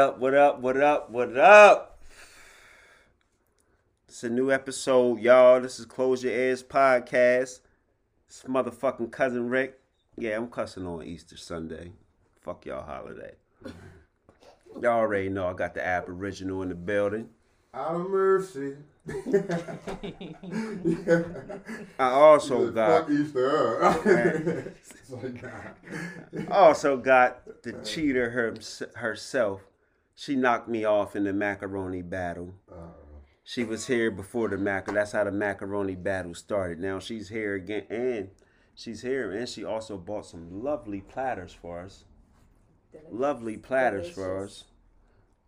What up, what up, what up, what up? It's a new episode, y'all. This is Close Your Ears Podcast. It's motherfucking cousin Rick. Yeah, I'm cussing on Easter Sunday. Fuck y'all holiday. Y'all already know I got the Aboriginal in the building. Out of mercy. I also got like, also got the cheater her, herself. She knocked me off in the macaroni battle. She was here before the macaroni. That's how the macaroni battle started. Now she's here again, and she's here, and she also bought some lovely platters for us. Lovely platters for us.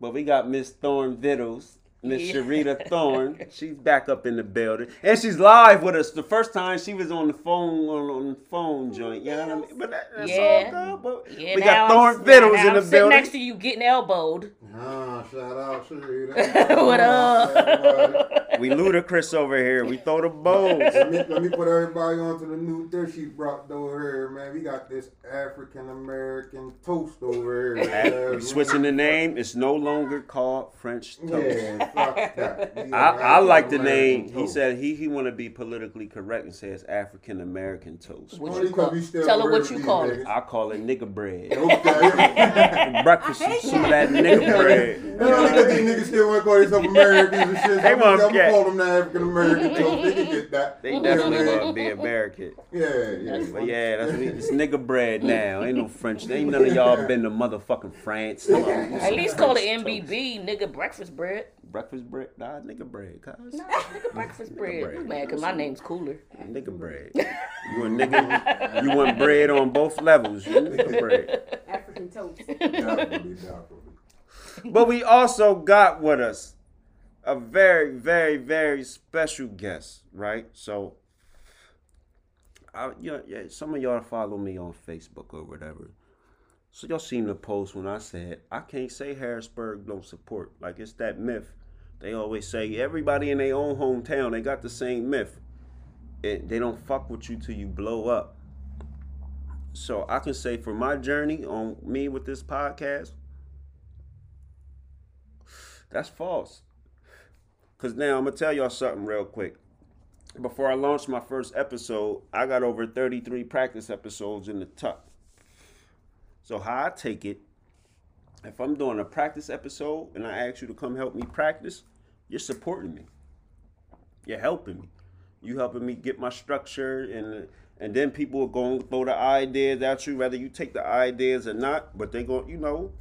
But we got Miss Thorn Vittles. Miss Yeah. Sharita Thorn, she's back up in the building, and she's live with us. The first time she was on the phone on, on the phone joint, you know what I mean? But that, that's Yeah. all good. But Yeah, we now got I'm- Thorn Vittles now in I'm the sitting building. next to you getting elbowed. Ah, shout out Sharita. What up? Everybody. We ludicrous over here. We throw the bows. Let me, let me put everybody onto the new dish she brought over here, man. We got this African American toast over here. Hey. Switching the name, it's no longer called French toast. Yeah, fuck that. We I, I like the name. American He said he he want to be politically correct and says African American toast. What oh, you call- 'cause we still tell her wear what you call it. I call it nigga bread. Okay. Breakfast, I some of that. that nigga bread. You know, because these niggas still want to call themselves Americans and shit. They want- gonna call them the African American toast. They can get that. They definitely know what I want to be American. Yeah, yeah. But yeah, that's what it's nigga bread now. Ain't no French. Ain't none of y'all been to motherfucking France. At least call it MBB, nigga breakfast bread. Breakfast bread? Nah, nigga bread, cuz. Nah, nigga breakfast bread. bread. You mad cause my name's cooler. Nigga bread. You a nigga? You want bread on both levels? You nigga bread. African toast. Definitely, definitely. But we also got with us a very, very, very special guest, right? So, I, yeah, yeah, some of y'all follow me on Facebook or whatever. So y'all seen the post when I said I can't say Harrisburg don't support. Like it's that myth. They always say everybody in their own hometown they got the same myth. It, they don't fuck with you till you blow up. So I can say for my journey on me with this podcast, that's false. Cause now I'm gonna tell y'all something real quick. Before I launched my first episode, I got over 33 practice episodes in the tuck. So how I take it, if I'm doing a practice episode and I ask you to come help me practice, you're supporting me. You're helping me. You helping me get my structure and and then people are going to throw the ideas at you, whether you take the ideas or not. But they're go, you know,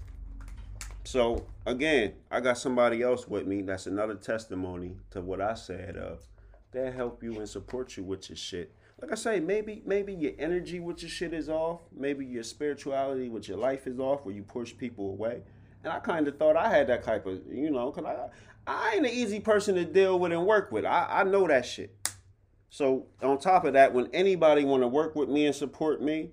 so again, I got somebody else with me. That's another testimony to what I said. Of they'll help you and support you with your shit. Like I say, maybe maybe your energy with your shit is off. Maybe your spirituality with your life is off, where you push people away. And I kind of thought I had that type of, you know, cause I I ain't an easy person to deal with and work with. I I know that shit. So on top of that, when anybody want to work with me and support me,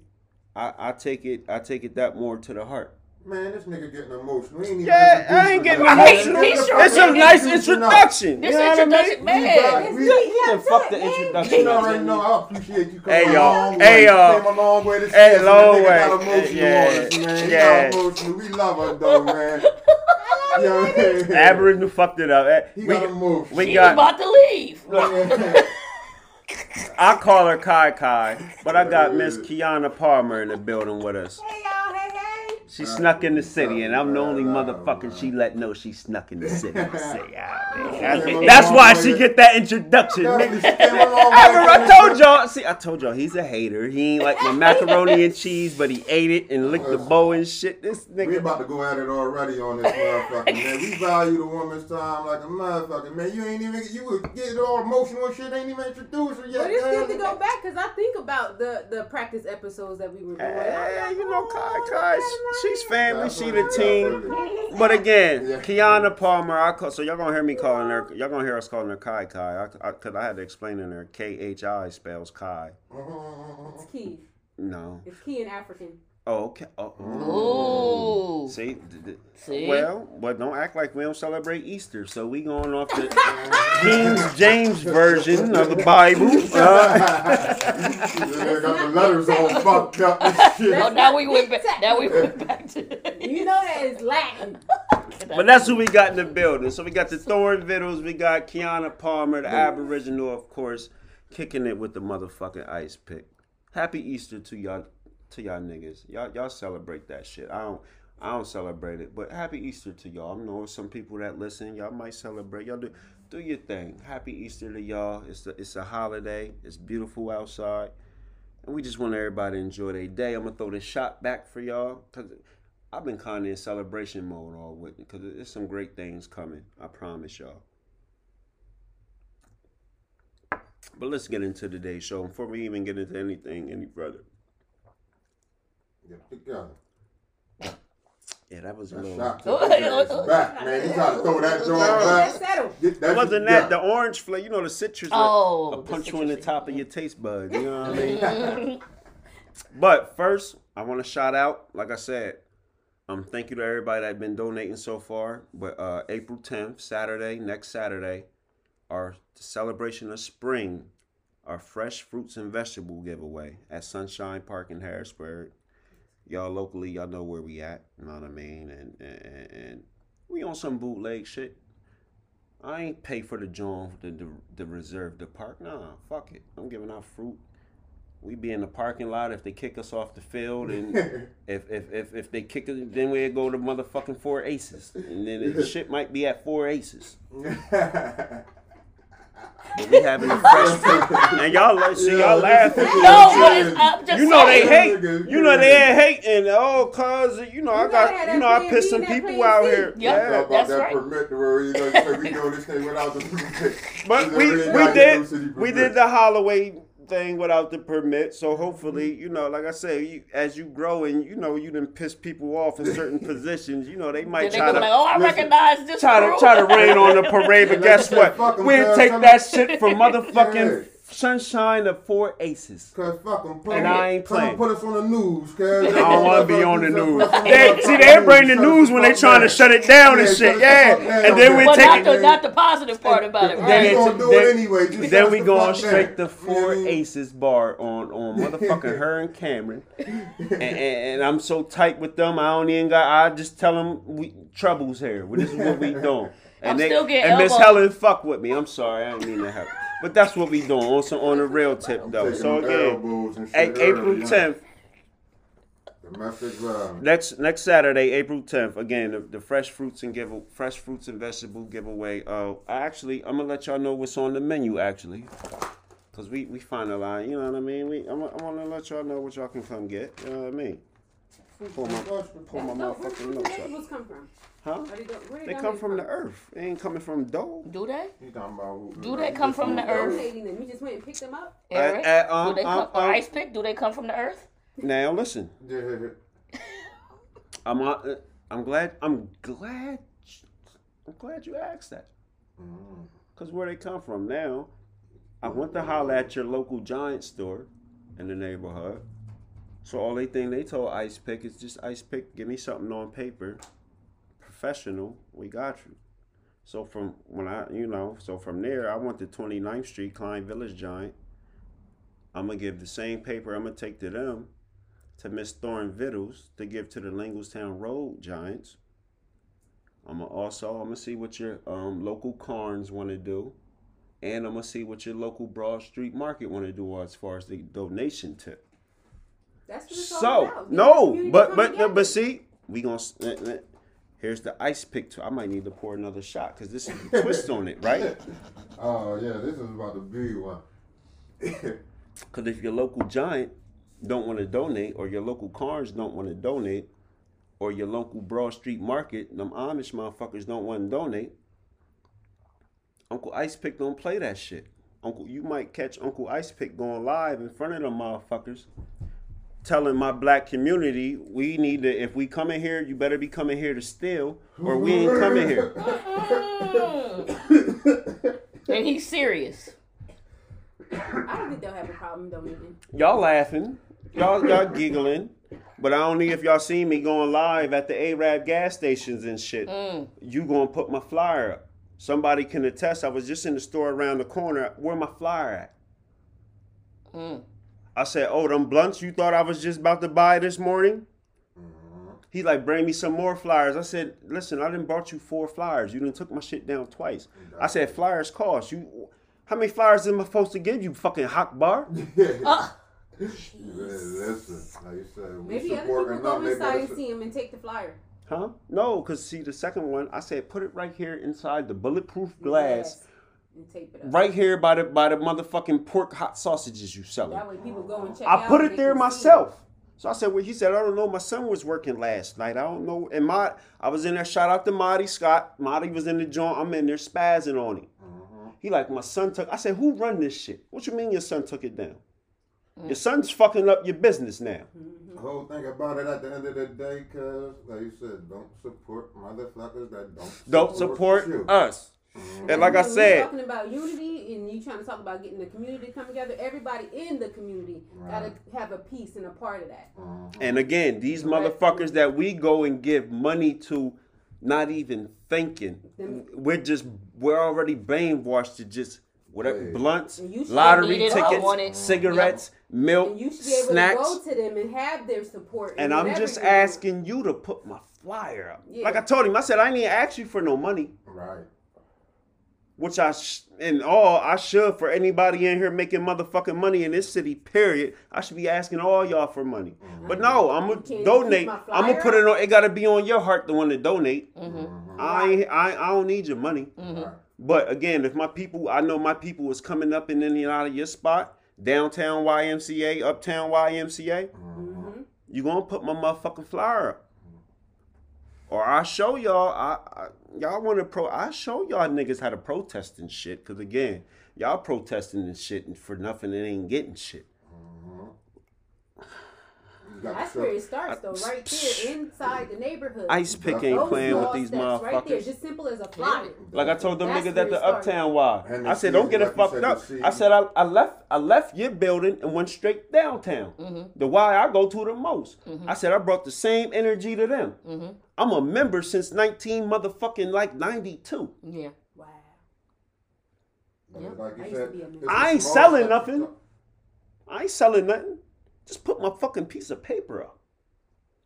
I, I take it I take it that more to the heart. Man, this nigga getting emotional. He ain't even Yeah, I ain't getting emotional. He sure It's a nice introduction. This you know what I introduction, mean? man. We- Then fuck the introduction. You already know I appreciate you coming Hey, a y'all. long Hey, way. y'all. Came a long way to see Hey, us, long the nigga way. Got emotional Yeah. on us, man. He got emotional. We love her though, man. you know what Aboriginal fucked it up. Eh, He We, got emotional. we He got- was about to leave. Yeah. I call her Khi Khi, but I got Miss Kiana Palmer in the building with us. Hey y'all, hey hey. She snuck in the city, and I'm the only motherfucker she let know she snuck in the city. Say, ah. That's why she get that introduction. Nigga. she came a long I, remember I told y'all. See, I told y'all he's a hater. He ain't like my macaroni and cheese, but he ate it and licked the bow and shit. This nigga. We about to go at it already on this motherfucker, man. We value the woman's time like a motherfucker, man. You ain't even, you would get all emotional and shit, ain't even introduced her yet. But it's man. good to go back because I think about the the practice episodes that we were doing. Hey, you know, Kai Oh, Kai, that's she's family, she the team. But again, Kiana Palmer, I call, so y'all gonna hear me calling her, y'all gonna hear us calling her Khi Khi, I, I, cause I had to explain in her, K H I spells Kai. It's key. No. It's key in African. Oh, okay. Oh, oh. Ooh. See, d- d- See? well, but don't act like we don't celebrate Easter. So we going off the King James version of the Bible. Uh, They got the letters all fucked up and shit. Oh, now we went back. Now we went back to. You know that is Latin. But that's who we got in the building. So we got the Thorn Vittles, we got Kiana Palmer, the Aboriginal, of course, kicking it with the motherfucking ice pick. Happy Easter to y'all, to y'all niggas. Y'all, y'all celebrate that shit. I don't, I don't celebrate it, but happy Easter to y'all. I know some people that listen, y'all might celebrate. Y'all do, do your thing. Happy Easter to y'all. It's a, it's a holiday. It's beautiful outside, and we just want everybody to enjoy their day. I'm gonna throw this shot back for y'all because I've been kind of in celebration mode all week because there's some great things coming. I promise y'all. But let's get into today's show before we even get into anything any further. Get together. Yeah, that was a That little. shot to the back, man. You try to throw that joint back. Get that wasn't shit that the orange flavor, you know, the citrus. Oh, will the punch you in the top of your taste bud. You know what I mean? but first, I want to shout out, like I said, um, thank you to everybody that's been donating so far. But uh, April 10th, Saturday, next Saturday, our celebration of spring, our fresh fruits and vegetable giveaway at Sunshine Park in Harrisburg. Y'all locally, y'all know where we at. You know what I mean? And and, and we on some bootleg shit. I ain't pay for the joint the, to, to reserve the park. Nah, fuck it. I'm giving out fruit. We be in the parking lot if they kick us off the field, and if if if, if they kick us, then we go to motherfucking four aces, and then the shit might be at four aces. But we having a fresh and y'all like, see y'all laughing. No, but it's, I'm just You know they saying. hate. You know they ain't hating. Oh, cause you know I You gotta got. You know I pissed some people out here. Yep. Yeah. about That's that right. permit where you know, say we doing this thing without the permit. But we we gotta get those did we did the Holloway thing without the permit. So hopefully, mm-hmm. you know, like I say, you, as you grow and you know you done piss people off in certain positions. You know they might they try gonna like, oh, I listen, recognize this Try to try to rain on the parade, but guess what? said, fuck 'em, We'll take that shit from motherfucking. Sunshine of four aces. Cause fucking put, And I ain't come playing. put us on the news, cause I don't want to be on the news. They, They, see, they bring the news when they trying to shut it down and shit. Yeah, the down. and then we but take not it. the, not the positive part about it, Then right? We it's- gonna do then- it anyway. Just Then we the going straight down. to You know Four I mean? Aces bar on on motherfucking her and Cameron, and, and, and I'm so tight with them. I don't even got. I just tell them we troubles here. This is what we doing. And I'm they still getting and Miss. Helen fuck with me. I'm sorry, I didn't mean to help. But that's what we doing on some on the real tip though. So again, A- April early, huh? 10th, Domestic violence. next next Saturday, April 10th. Again, the, the fresh fruits and give fresh fruits and vegetable giveaway. Uh, I actually, I'm gonna let y'all know what's on the menu actually, cause we we finalized. You know what I mean? We I'm, I'm gonna let y'all know what y'all can come get. You know what I mean? Pull my pull my No, where, motherfucking where do notes up. vegetables come from? Huh? Are they, go, where They they come from the earth. They ain't coming from dough. Do they? He talking about Do they come from the earth? Donating them. You just went and picked them up. Eric? Uh, uh, um, do they come, um, or um, ice pick? Do they come from the earth? Now listen, Yeah. I'm uh, I'm glad I'm glad I'm glad you asked that. Mm. Cause where they come from now, I went to holler at your local giant store in the neighborhood. So all they think they told Ice Pick is just Ice Pick, give me something on paper, professional, we got you. So from when I, you know, so from there I went to 29th Street, Kline Village Giant. I'm gonna give the same paper I'm gonna take to them, to Miss Thorn Vittles to give to the Linglestown Road Giants. I'm gonna also I'm gonna see what your um, local Karns want to do, and I'm gonna see what your local Broad Street Market want to do as far as the donation tip. That's what it's all So about. Get no, but but together. but see, we gonna s- here's the ice pick. Too. I might need to pour another shot because this is a twist on it, right? Oh yeah, this is about to be one. Because if your local giant don't want to donate, or your local Karns don't want to donate, or your local Broad Street Market, them Amish motherfuckers don't want to donate, Uncle Ice Pick don't play that shit. Uncle, you might catch Uncle Ice Pick going live in front of them motherfuckers, telling my black community, we need to, if we come in here, you better be coming here to steal, or we ain't coming here. And he's serious. I don't think they'll have a problem donating. Y'all laughing, y'all y'all giggling, but I don't know if y'all see me going live at the Arab gas stations and shit. You gonna put my flyer up? Somebody can attest. I was just in the store around the corner. Where my flyer at? Mm. I said, "Oh, them blunts you thought I was just about to buy this morning." He like bring me some more flyers. I said, listen, I didn't brought you four flyers. You didn't took my shit down twice. I said flyers cost you. How many flyers am I supposed to give you? Fucking hot bar. Uh, listen, like you said, we Maybe other supporting people them. go They inside and see him and take the flyer. Huh? No, cause see the second one, I said put it right here inside the bulletproof glass, Yes. And tape it up. right here by the by the motherfucking pork hot sausages you selling. That way people go and check I out put it there can see myself. So I said, well, he said, I don't know. My son was working last night. I don't know. And my, I was in there. Shout out to Marty Scott. Marty was in the joint. I'm in there spazzing on him. Mm-hmm. He like, my son took. I said, who run this shit? What you mean your son took it down? Your son's fucking up your business now. The whole thing about it at the end of the day, cuz, like you said, don't support motherfuckers that don't Don't support you. us. And like I When you're said, talking about unity and you trying to talk about getting the community to come together, everybody in the community gotta have a piece and a part of that. Uh-huh. and again, these motherfuckers that we go and give money to, not even thinking, Them- we're just we're already brainwashed to just whatever Yeah. blunts, And you should lottery need it, I tickets, want it. cigarettes, milk, And you should be able snacks. to go to them and have their support. And I'm just asking you to put my flyer up. Yeah. Like I told him, I said I didn't ask you for no money, Right. Which I sh- in all I should for anybody in here making motherfucking money in this city. Period. I should be asking all y'all for money. Mm-hmm. But no, I'm You gonna donate. I'm gonna put it on. It gotta be on your heart, the one to donate. Mm-hmm. mm-hmm. I, I I don't need your money. Right. But again, if my people, I know my people was coming up in any and out of your spot, downtown YMCA, uptown YMCA, mm-hmm. mm-hmm. you gonna put my motherfucking flyer up. Or I show y'all, I, I y'all want to pro, I show y'all niggas how to protest and shit. Cause again, y'all protesting and shit and for nothing and ain't getting shit. You got That's where it starts, though, right there inside the neighborhood. Ice pick Those ain't playing with these steps Right there, motherfuckers. just simple as a flyer. Like I told them niggas at the. Uptown Y. And the I said, don't get it city, fucked up. I said, I, I left I left your building and went straight downtown. Mm-hmm. The Y I go to the most. I said, I brought the same energy to them. Mm-hmm. I'm a member since 19 motherfucking like 92. Yeah. Wow. Yep. Like you I said, to be a member. it's a I ain't selling step nothing. I ain't selling nothing. Just put my fucking piece of paper up.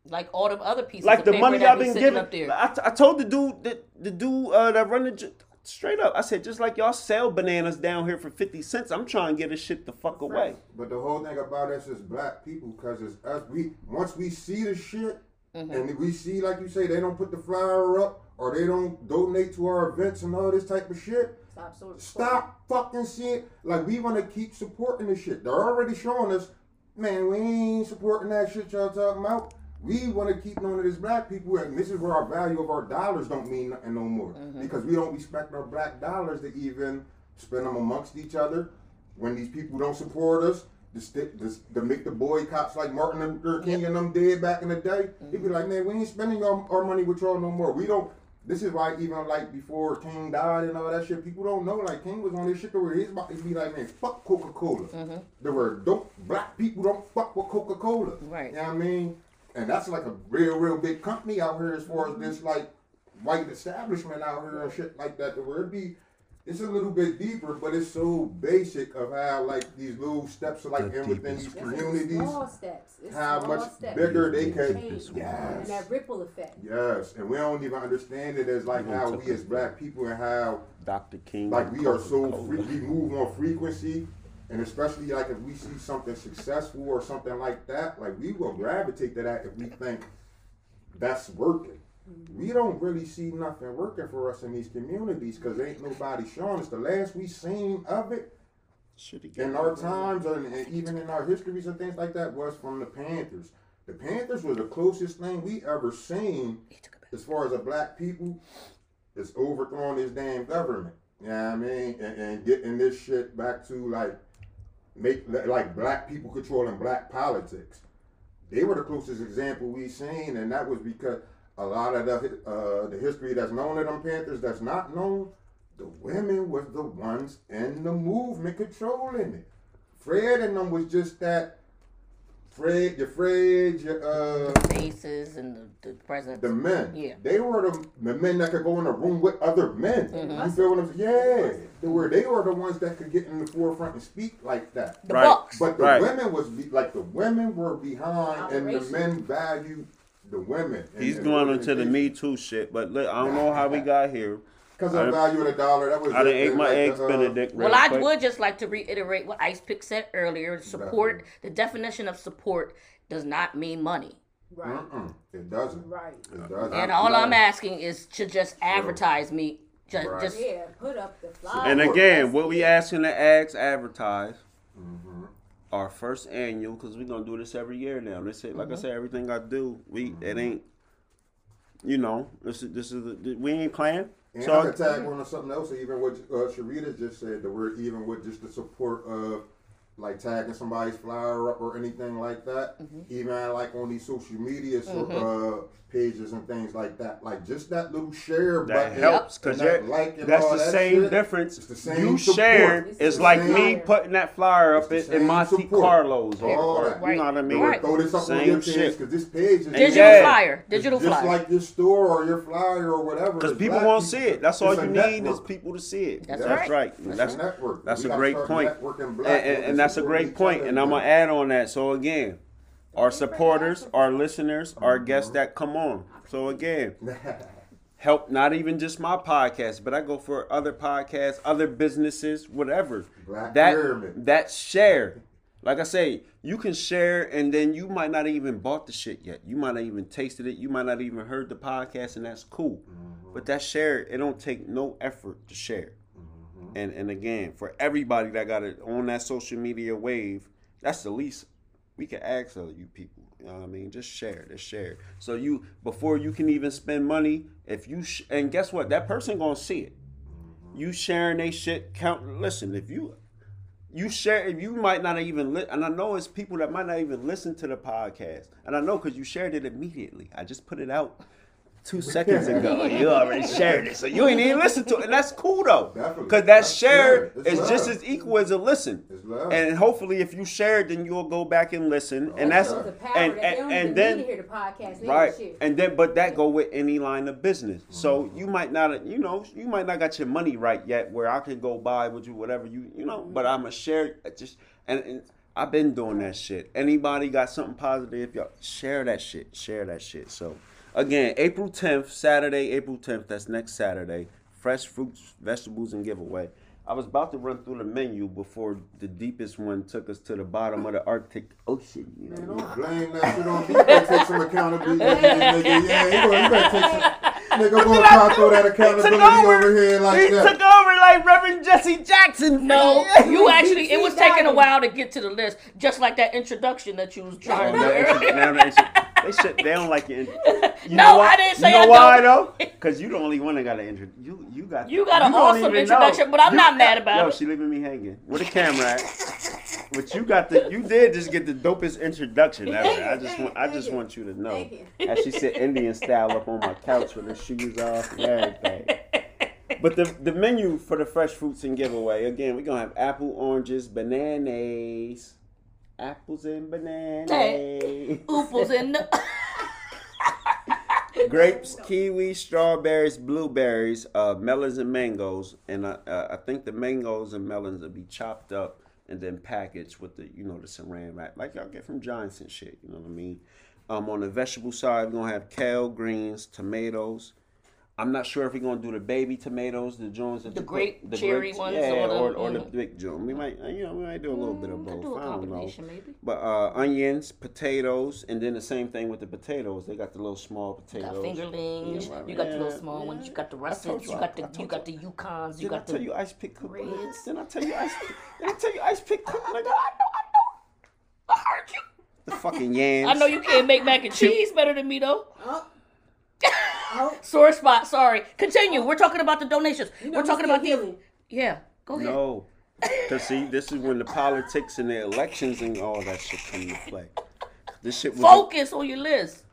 Like all them other pieces Like of the paper money that I've be been giving. up there. I, I told the dude that the dude uh, that run the j- straight up. I said just like y'all sell bananas down here for fifty cents, I'm trying to get this shit the fuck away. But the whole thing about us is black people, cause it's us. We once we see the shit, Mm-hmm. and we see, like you say, they don't put the flyer up or they don't donate to our events and all this type of shit. Stop sort Stop fucking seeing. Like we want to keep supporting this shit. They're already showing us, man. We ain't supporting that shit y'all talking about. We want to keep knowing that it's black people, and this is where our value of our dollars don't mean nothing no more Mm-hmm. because we don't respect our black dollars to even spend them amongst each other. When these people don't support us, to, stick, to, to make the boycotts like Martin Luther King and them did back in the day, he'd be like, man, we ain't spending our, our money with y'all no more. We don't. This is why even like before King died and all that shit, people don't know like King was on this shit to where he's about to be like, man, fuck Coca Cola. Mm-hmm. The word don't black people don't fuck with Coca Cola. Right. You know what I mean? And that's like a real, real big company out here as far as this like white establishment out here and shit like that. The word be it's a little bit deeper, but it's so basic of how like these little steps are like The in within these communities. Small steps. It's How small much steps. bigger they can Change. Yes. And that ripple effect. Yes, and we don't even understand it as like how we as black people and how Dr. King. like we are so free, we move on frequency, and especially like if we see something successful or something like that, like we will gravitate to that if we think that's working. We don't really see nothing working for us in these communities because ain't nobody showing us. The last we seen of it in our times and, and even in our histories and things like that was from the Panthers. The Panthers were the closest thing we ever seen as far as a black people is overthrowing this damn government. You know what I mean? And, and getting this shit back to like make like black people controlling black politics. They were the closest example we seen, and that was because a lot of the uh, the history that's known of them Panthers that's not known, the women was the ones in the movement controlling it. Fred and them was just that. Fred, your Fred, your uh, the Faces and the, the presidents. the men. Yeah. They were the, the men that could go in a room with other men. Mm-hmm. You feel what I'm saying? Yeah. They were they were the ones that could get in the forefront and speak like that. the Right. Bucks. But the Right. women was be, like the women were behind and the men valued the women. and- He's and going into the. Me Too shit, but look, I don't know how we got here. Because of the value of the dollar, that was. I done it. ate my like eggs the, uh, Benedict. real Well, I quick. would just like to reiterate what Ice Pick said earlier. Support, the definition of support does not mean money. Right. Mm-mm, it doesn't. Right. It doesn't. And all I'm asking is to just advertise me. Just, Right. just Yeah, put up the flyer. And again, what we asking to ask advertise Mhm. Our first annual because we're gonna do this every year now. This is like I said, everything I do, we it ain't. You know, this is this is the, we ain't playing. And So I could tag on to something else, even what uh, Sharita just said, the word even with just the support of like tagging somebody's flyer up or anything like that, even like on these social media so, uh, pages and things like that. Like just that little share that button. helps and because that like that's all the that same shit, difference. It's the same you support. sharing It's is like same- me putting that flyer up It's in, the in same Monte support. Carlos or, All or that. you know what I mean. Right. Throw this up on your page shit. because this page is digital Yeah. flyer, it's digital just flyer. like your store or your flyer or whatever. Because people black won't people. see it. That's all you a need is people to see it. That's That's, right. right. That's, That's a network. that's a great point. and, black and, folks and that's a great point, and I'm gonna add on that. So again, our supporters, our listeners, our guests that come on. So again, help not even just my podcast, but I go for other podcasts, other businesses, whatever. Black that Pyramid. that share. Like I say, you can share, and then you might not even bought the shit yet. You might not even tasted it. You might not even heard the podcast, and that's cool. Mm-hmm. But that share, it don't take no effort to share. Mm-hmm. And and again, for everybody that got it on that social media wave, that's the least we can ask of you people. You know what I mean? Just share, just share. So you before you can even spend money, if you sh- and guess what, that person gonna see it. Mm-hmm. You sharing they shit count. Listen, if you you share, if you might not even li- and I know it's people that might not even listen to the podcast, and I know because you shared it immediately. I just put it out two seconds ago. You already shared it, so you ain't even listen to it, and that's cool though, Definitely. because that That's share good. It's is just as equal as a listen. It's. And hopefully, if you share it, then you'll go back and listen, oh, and that's the power and that they and, and then to hear the podcast. Right shit. and then but that go with any line of business so mm-hmm. you might not you know you might not got your money right yet where i could go buy with you whatever you you know but i'm a share just and, and i've been doing that shit anybody got something positive if y'all share that shit share that shit so again april 10th saturday april 10th that's next saturday fresh fruits vegetables and giveaway I was about to run through the menu before the deepest one took us to the bottom of the Arctic Ocean. You know? Man, don't blame that shit on me. You better take some accountability, nigga. Yeah, you better, you better take some. Nigga, gonna try to throw that accountability over. over here like he that. took over like Reverend Jesse Jackson. No, you actually. It was taking a while to get to the list, just like that introduction that you was Oh, trying to now do. They should- now they should- they should. They don't like your. You No, know why? I didn't say You know I why don't. though? Because you the only one that got an intro. You you got. You got an awesome even know. introduction, but I'm not mad about yo, it. she leaving me hanging. with a camera at? But you got the. You did just get the dopest introduction ever. I just want. I just want you to know. Thank. As she sit Indian style up on my couch with her shoes off and everything. But the the menu for the fresh fruits and giveaway again, we're gonna have apple, oranges, bananas, apples and bananas, Ooples in the. grapes, kiwi, strawberries, blueberries, uh, melons and mangoes, and I, uh, I think the mangoes and melons will be chopped up and then packaged with the you know the saran wrap like y'all get from and shit. You know what I mean? Um, on the vegetable side, we're gonna have kale, greens, tomatoes. I'm not sure if we're gonna do the baby tomatoes, the Jones, that The you grape the cherry grapes, ones yeah, or the- or, or the big Jones. We might, uh, you know, we might do a little bit of Mm, could both. do a I don't know. combination, maybe. But uh, onions, potatoes, and then the same thing with the potatoes. They got the little small You got potatoes. fingerlings. Yeah, You got the little yeah, small ones. You got the I russets. you, You got the told you got the Yukons. You Did I tell the. you ice pick cook? reds. Did I tell you ice? Did I tell you ice pick cook? Nigga? I know. I heard you. The fucking yams. I know you can't make mac and cheese better than me though. Oh. Sore spot. Sorry. Continue. We're talking about the donations. You know We're talking about still the. healing. Yeah. Go ahead. No. Cause see, this is when the politics and the elections and all that shit come into play. This shit was Focus on your list.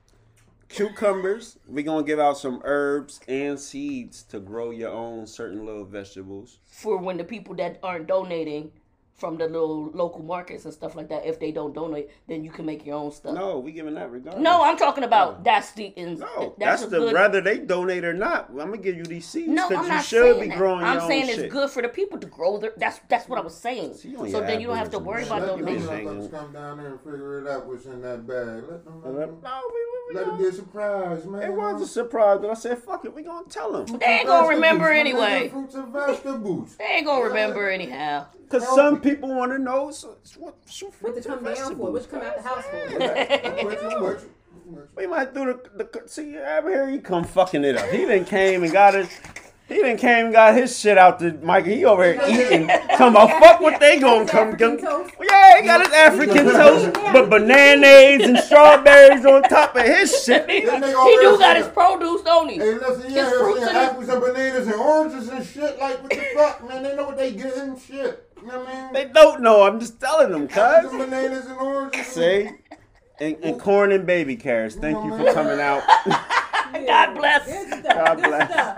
cucumbers. We're gonna give out some herbs and seeds to grow your own certain little vegetables. for when the people that aren't donating from the little local markets and stuff like that. If they don't donate, then you can make your own stuff. No, we giving that regardless. No, I'm talking about that's the in, No, that's, that's, the good, whether they donate or not. I'm gonna give you these seeds No, because I'm you not should be that. growing I'm your saying own it's shit. good for the people to grow their. That's that's what I was saying. See, So then you don't have to worry shit. about Let them donations. motherfuckers come down there and figure it out what's in that bag. Let them. No, Let, we- them, we- we let it gonna- be a surprise, man. It was a surprise, but I said, "Fuck it, we gonna tell them." They ain't gonna remember anyway. Fruits and vegetables. They ain't gonna remember anyhow. Because some people want to know so, so what, so What to come down for? What to come out the house for? You, you, you. We might do the, the see over here. He come fucking it up. He didn't came and got it. He didn't came and got his shit out to Mike. He over here eating. Talking about fuck what they gonna come. Come. Yeah, he got his African toast, but bananas and strawberries on top of his shit. he That do got his produce, don't he? Hey, listen, His fruits and- apples and bananas and oranges and shit. Like, what the fuck, man? They know what they getting, shit. You know what I mean? They don't know. I'm just telling them, cuz. bananas and oranges. See? And, and corn and baby carrots. Thank you for coming out. God bless. Good stuff. God bless. stuff.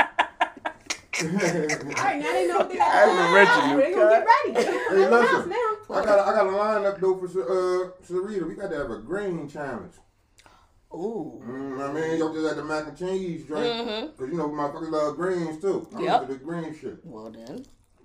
All right, now they know what they got. That's original, They gonna get ready. They gonna come Hey, out the house listen. now. I got a, I got a lineup though for uh Sharita. We got to have a green challenge. Ooh. Mm, I mean, y'all just had the mac and cheese drink. Mhm. Cause you know motherfuckers love greens too. I'm Yep. into the green shit. Well then,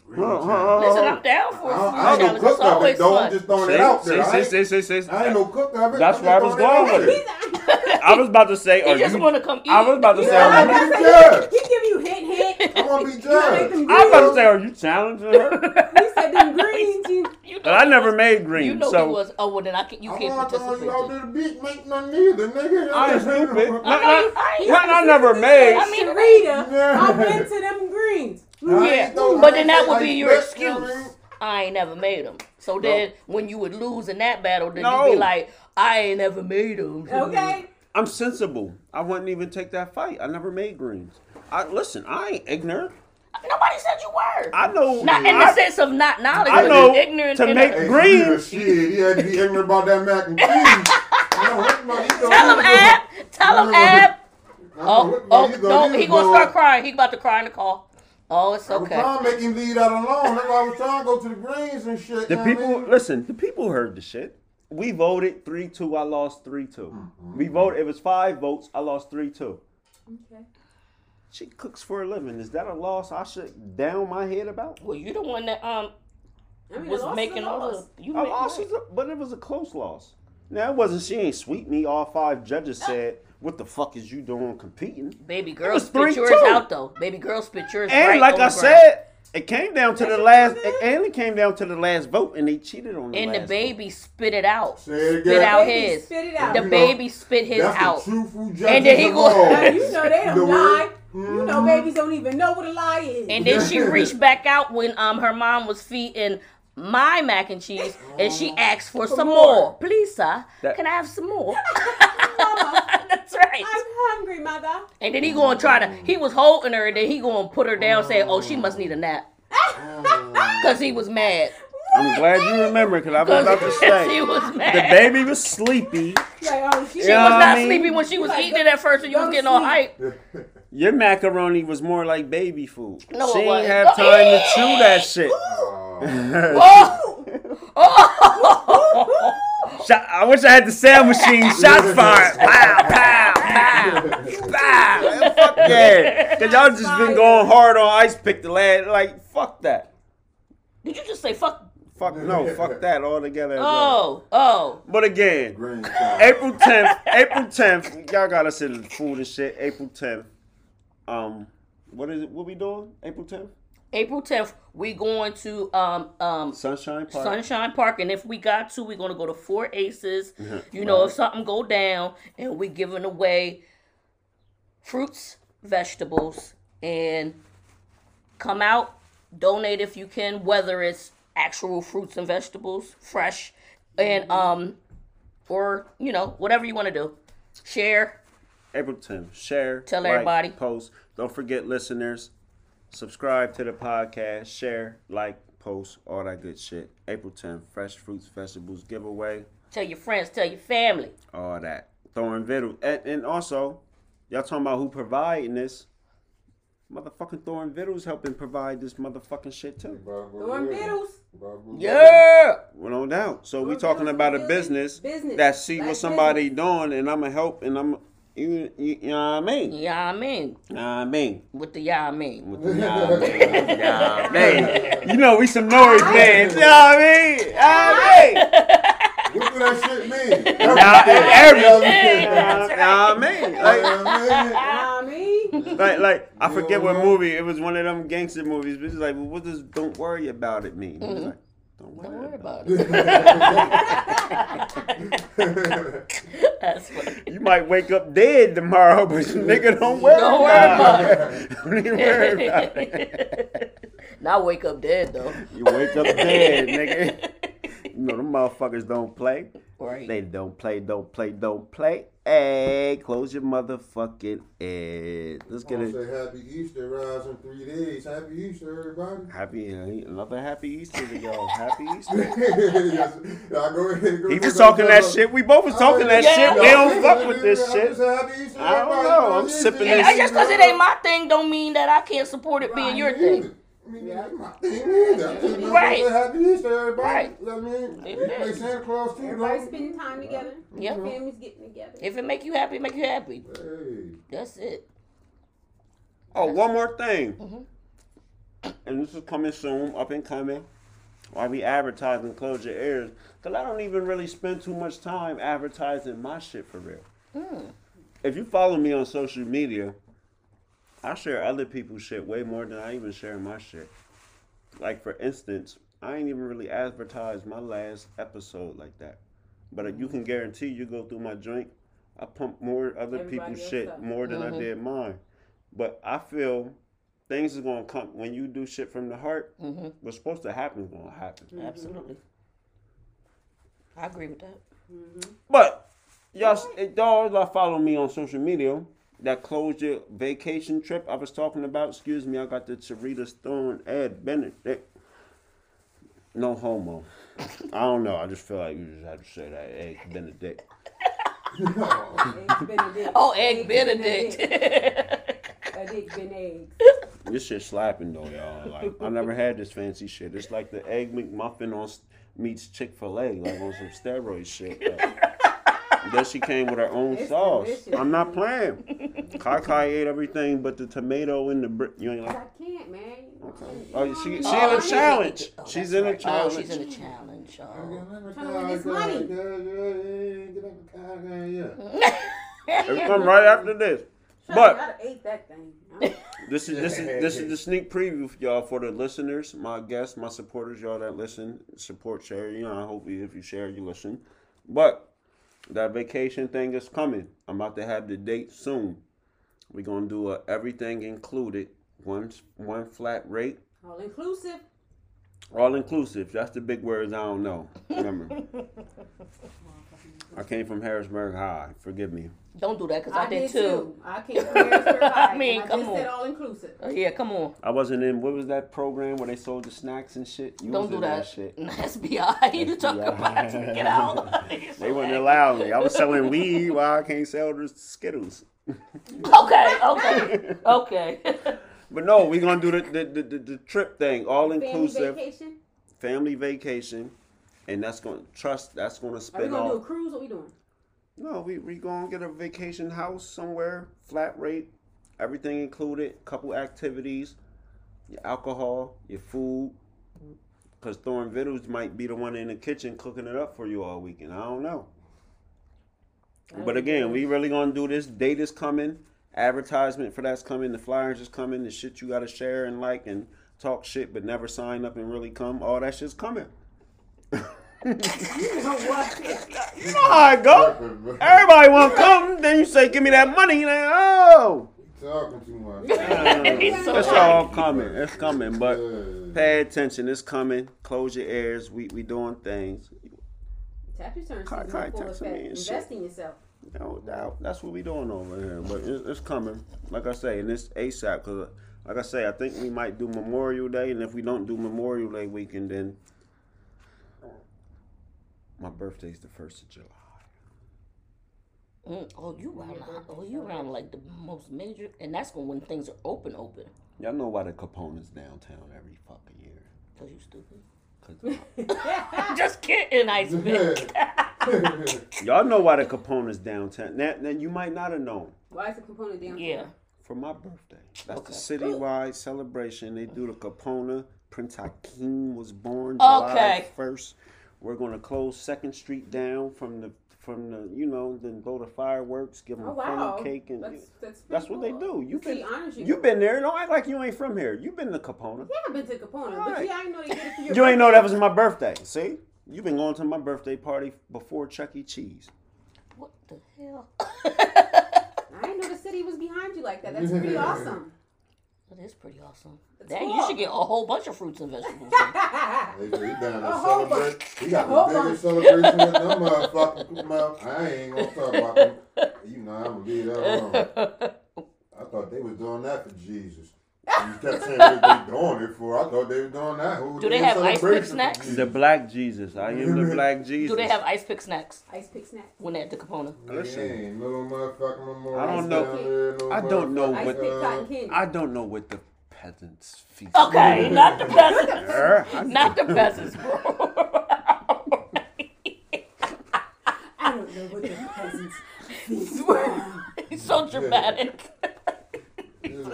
Green Huh, huh, challenge. huh. listen, I'm down for I, a don't- food I ain't no challenge. That's cook of it always though. I'm just throwing it out there. I ain't, see, see, see, see. I ain't no cook of it. That's I'm where I was throwing going with it. I was about to say, He just you? want to come eat. I was about to say, Yeah, are I you? want to be He give you hint, hint. I want to be You make judged. I'm about to say, are you challenging her? He said them greens. You, You know But I never was- made greens. You know so he was. Oh well, then I can. You I can't want to throw participate. you out then. there the beat, make none neither, nigga. I ain't stupid. I know you- I ain't- Not, I never made. I mean, Sharita, Yeah. I'm to them greens. Yeah, but then that would be your that, you know what I excuse. I ain't never made them. So then, when you would lose in that battle, then No. you'd be like, I ain't never made them. Okay. I'm sensible. I wouldn't even take that fight. I never made greens. I listen. I ain't ignorant. Nobody said you were. I know. not in I, the sense of not knowledge, I but know ignorant. to make a- Hey, Green. Sharita, Shit, he had to be ignorant about that mac and cheese. I know what money he gonna- Tell him, he gonna- Ab. Tell him, Ab. Oh, what oh, money no, he gonna start crying. He about to cry in the car. Oh, it's I was okay. trying to make him leave that alone. That's why I was trying to go to the greens and shit. the you know what I people mean? listen. The people heard the shit. We voted three two. I lost three 2 Mm-hmm. We voted. It was five votes. I lost three two. Okay. She cooks for a living. Is that a loss I should down my head about? Well, you're the one that um I mean, was a loss is making all the. You A loss, is a, but it was a close loss. Now it wasn't. She ain't sweep me. All five judges said, "What the fuck is you doing competing?" Baby girl was spit 3-2. out though. Baby girl spit yours And right like on I the said, it came down to the last. It, and it came down to the last vote, and they cheated on the And last the baby spit it out. Say it Spit out Baby, his. spit it out. The You know, baby spit his That's out. the truthful And then he of go- Now, you know they don't word- lie. You know babies don't even know what a lie is. And then she reached back out when um her mom was feeding my mac and cheese, and she asked for, some more. more. Please, sir, That- can I have some more? Mama, That's right. I'm hungry, mother. And then he gonna try to. He was holding her, and then he gonna put her down, saying, "Oh, she must need a nap," cause he was mad. I'm glad you remember, because I was about to say he was mad. the baby was sleepy. Like, oh, she She was not mean- sleepy when she was Like, eating it at first, and you go was to getting all hype. Your macaroni was more like baby food. No, she it ain't wasn't. have Oh, time to chew that shit. Oh! oh! Shot, I wish I had the sound machine. Shots fired. Pow, pow, pow, pow. Fuck yeah. Cause y'all just been going hard on ice pick the last. Like fuck that. Did you just say fuck? Fuck no. Fuck that altogether. as well. Oh, oh. But again, April 10th. April 10th. Y'all got us in the food and shit. April 10th. Um, what is it? What we doing? April 10th. April 10th, we going to um um Sunshine Park. Sunshine Park, and if we got to, we're gonna go to Four Aces. You know, if something go down, and we giving away fruits, vegetables, and come out, donate if you can, whether it's actual fruits and vegetables, fresh, and um, or you know whatever you want to do, share. April 10th. Share. Tell like, everybody. Post. Don't forget, listeners, subscribe to the podcast. Share, like, post, all that good shit. April 10th. Fresh fruits, vegetables giveaway. Tell your friends, tell your family. All that. Throwing video. And, and also, y'all talking about who providing this. Motherfucking Thorn Vittles helping provide this motherfucking shit too. Thorn Vittles. Yeah. Well, no doubt. So we talking Vittles about a business, business. that see what somebody doing and I'ma help and I'm you, you, you know what I mean? Yeah, I mean. You know what I mean? With the yeah, I mean. With the yeah, I mean. Yeah, I mean. You know we some noise fans. You know what I mean? You know what I mean? What do that shit mean? Now, everything. You know You know what I mean? Like, what I mean? I mean, like, like I forget what movie. It was one of them gangster movies. But it's like, well, what does "Don't worry about it" mean? It's like, don't worry, Don't worry about, about it. That's funny. You might wake up dead tomorrow, but nigga, don't worry, Don't worry about, about it. don't worry about it. Not wake up dead though. You wake up dead, nigga. You know them motherfuckers don't play. Right. They don't play, don't play, don't play. Hey, close your motherfucking head. Let's get I it. say happy Easter, rise in three days. Happy Easter, everybody. Happy uh, another happy Easter to y'all. Happy Easter. yes. Y'all go ahead. Go He was talking that the- shit. We both was talking that Yeah. shit. We don't fuck with this I shit. happy Easter, I don't know. I'm sipping Easter. this- I just because it ain't my thing don't mean that I can't support it being Right. your thing. I mean, yeah, my thing either. I just Right. say Happy Easter, everybody. Right. I mean, It we play is. Santa Claus too. everybody don't spending time together. Yeah. Families getting together. If it make you happy, make you happy. Hey. That's it. Oh, one more thing. Mm-hmm. And this is coming soon, up and coming. While we advertising, close your ears. Because I don't even really spend too much time advertising my shit for real. Hmm. If you follow me on social media, I share other people's shit way more than I even share my shit. Like, for instance, I ain't even really advertised my last episode like that. But you can guarantee you go through my joint, I pump more other Everybody people's shit stuff. more than I mm-hmm. did mine. But I feel things is gonna come when you do shit from the heart. Mm-hmm. What's supposed to happen is gonna happen. Absolutely. I agree with that. But y'all, y'all that follow me on social media, that closed your vacation trip I was talking about. Excuse me, I got the Sharita Stone Ed Benedict. No homo. I don't know. I just feel like you just had to say that Ed Benedict. Oh, eggs Benedict. Oh, Egg Benedict. A dick been eggs. This shit slapping though, y'all. Like I never had this fancy shit. It's like the egg McMuffin on s- meets Chick Fil A, like on some steroid shit. Like, then she came with her own It's sauce. delicious. I'm not playing. Khi Khi ate everything but the tomato and the brick. You ain't I can't, man. Oh, she she Oh, oh in a challenge. oh, she's that's in a right. challenge. Oh, she's in a challenge. Oh. Trying to win this money. It'll come right after this. But But I'd ate that thing. I'm- this is this is this is the sneak preview for y'all for the listeners, my guests, my supporters, y'all that listen, support, share. You know, I hope you, if you share, you listen. But that vacation thing is coming. I'm about to have the date soon. We're gonna do a everything included, one one flat rate, All inclusive. all inclusive. That's the big words I don't know. Remember, I came from Harrisburg High. Forgive me. Don't do that because I, did too. I can't compare I mean, I come just on. said all inclusive. Oh, yeah, come on. I wasn't in. What was that program where they sold the snacks and shit? You Don't was do in that. shit. SBI. You talk about it. Get out. They wouldn't allow me. I was selling weed Why I can't sell the Skittles. Okay, okay, okay. But no, we're gonna do the the, the, the, the trip thing, all Family inclusive, vacation. family vacation, and that's gonna trust. That's gonna spin Are we gonna do a cruise? What we doing? No, we we gonna get a vacation house somewhere, flat rate, everything included, couple activities, your alcohol, your food. Cause Thorn Vittles might be the one in the kitchen cooking it up for you all weekend. I don't know. But again, we really gonna do this. Date is coming. Advertisement for that's coming. The flyers is coming. The shit you gotta share and like and talk shit, but never sign up and really come. All that shit's coming. You know what? You know how it go. Everybody want to come. Then you say, "Give me that money." Like, oh, Talking too much. He's so it's all coming. It's coming. But pay attention. It's coming. Close your ears. We we doing things. Tap your turn. Kai- season Kai full texted effect. me and shit. In yourself. No doubt. That's what we doing over here. But it's, it's coming. Like I say, and it's ASAP. Cause like I say, I think we might do Memorial Day, and if we don't do Memorial Day weekend, then my birthday's the first of July. Mm, oh, you around? Oh, you around like the most major, and that's when when things are open, open. Y'all know why the Kipona's downtown every fucking year. Cause you stupid. Cause Just kidding, ice pick. y'all know why the Kipona's downtown. Now, now you might not have known. Why is the component down? yeah. For my birthday. That's Okay. the citywide celebration. They do the Kipona. Prince Hakeem was born July Okay. first. We're gonna close Second Street down from the from the you know then go to fireworks, give oh, them Oh a wow. funnel cake and that's that's, that's pretty what they do. You See, been honors you. you been there. Don't act like you ain't from here. You been to Kipona. Yeah, I've been to Capone, but Alright. yeah, I know they did it for your You ain't know that was my birthday. See, you been going to my birthday party before Chuck E. Cheese. What the hell? I didn't know the city was behind you like that. That's pretty awesome. Oh, that is pretty awesome. That's Dang, you should get a whole bunch of fruits and vegetables. then. He down there A whole bunch. celebrate. He got the biggest celebration with them motherfucking mouth. I ain't gonna talk about them. You know, I'm gonna leave that alone. I thought they was doing that for Jesus. You kept saying what they doing it for. I thought they was doing that. Who Do they did have ice pick snacks? The Black Jesus. I am the Black Jesus. Do they have ice pick snacks Ice pick snack. when they're at the Kipona? Listen, ain't no motherfucking memorial I don't know- there, no I don't know what- uh. I don't know what the peasants feast. Okay, not the peasants. Not the peasants, bro. I don't know what the peasants. He's so dramatic.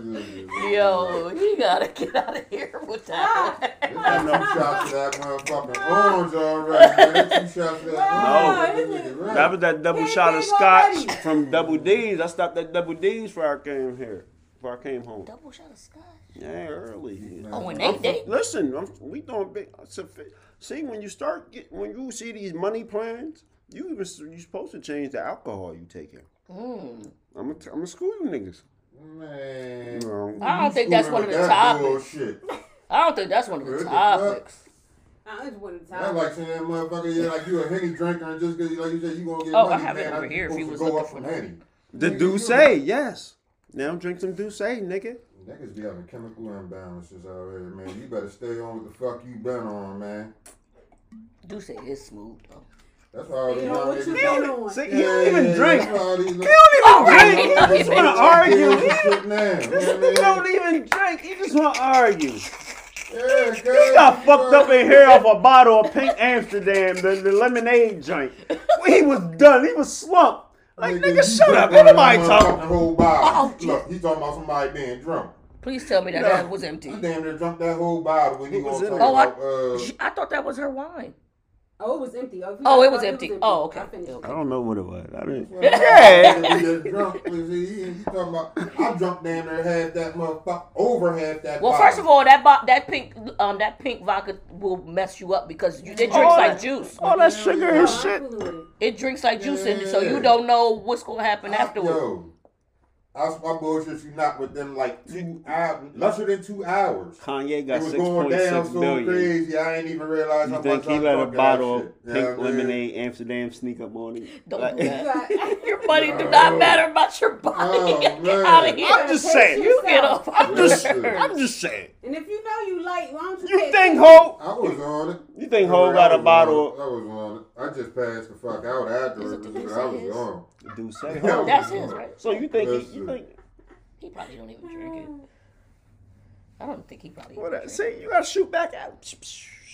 Yo, you gotta get out of here with that. There's enough shots of that motherfucking orange already, man. Two shots of that No, orange. isn't Nigga, it? right. That was that double Hey, shot of scotch already. from Double D's. I stopped at Double D's before I came here. Before I came home. Double shot of scotch. Yeah, early. Oh, and I'm they, fu- they listen, I'm, we doing big. it's a See, when you start get, when you see these money plans, you even s- you supposed to change the alcohol you taking. mm. I'm gonna I'm gonna school you niggas. Man. You I don't think that's one of the That topics. I don't think that's one of the What the fuck? topics. I just wanted to That's tell like saying that motherfucker, yeah, like you a Henny drinker and just because, like you said, you gonna get Oh, I money, have it over I here if he was looking up for. Henny. the D'Ussé, yes. Now drink some D'Ussé, nigga. Niggas be having chemical imbalances out here, man. You better stay on what the fuck you been on, man. D'Ussé it's smooth though. That's why all these young niggas. been on. See, he don't even drink. That's why all these He don't Oh, even drink. He just wanna argue. kids He and shit now. You know what I mean? don't even drink. He just wanna argue. Yeah, He got fucked up in here off a bottle of pink Amsterdam, the, the lemonade joint. He was done. He was slumped. Like, nigga, you shut up. one Ain't nobody talking. motherfucking whole bottle. Oh, Look, he talking about somebody being drunk. Please tell me that No. that was empty. I damn near drunk that whole bottle when he was gonna in talk it? Oh, I- uh, She- I thought that was her wine. Oh, it was empty. Oh, if you Oh, guys it was empty. Oh, okay. I finished it. Okay. I don't know what it was. I didn't. Well, Yeah. he get drunk. You see, he, he talking about, I drunk damn near half that motherfucker, over half that Well, bottle. first of all, that bo- that pink um that pink vodka will mess you up because you, it drinks Oh, like that- juice. All that sugar and shit. it. It drinks like juice, and so you don't know what's gonna happen I- afterward. Yo, I my bullshit you not with them like two hours, lesser than two hours. Kanye It got was six going point down so million. crazy, I ain't even realize You how think much he I let a bottle of pink what I mean? lemonade Amsterdam sneak up on him? Don't Like- do that. Your money do not matter about your body. Oh, Get out of here. I'm just saying. you get off. I'm just- just. I'm just saying. And if you know you like, why don't you? You think attention? Ho? I was on it. You think I Ho got a bottle? on. I was on it. I just passed the fuck out afterwards. Is it but I was Deuce? on. Do say Yeah. Ho? That's his, right? So you think he, Listen. you think He probably don't even drink it. I don't think he probably. what? even drink See, you gotta shoot back out.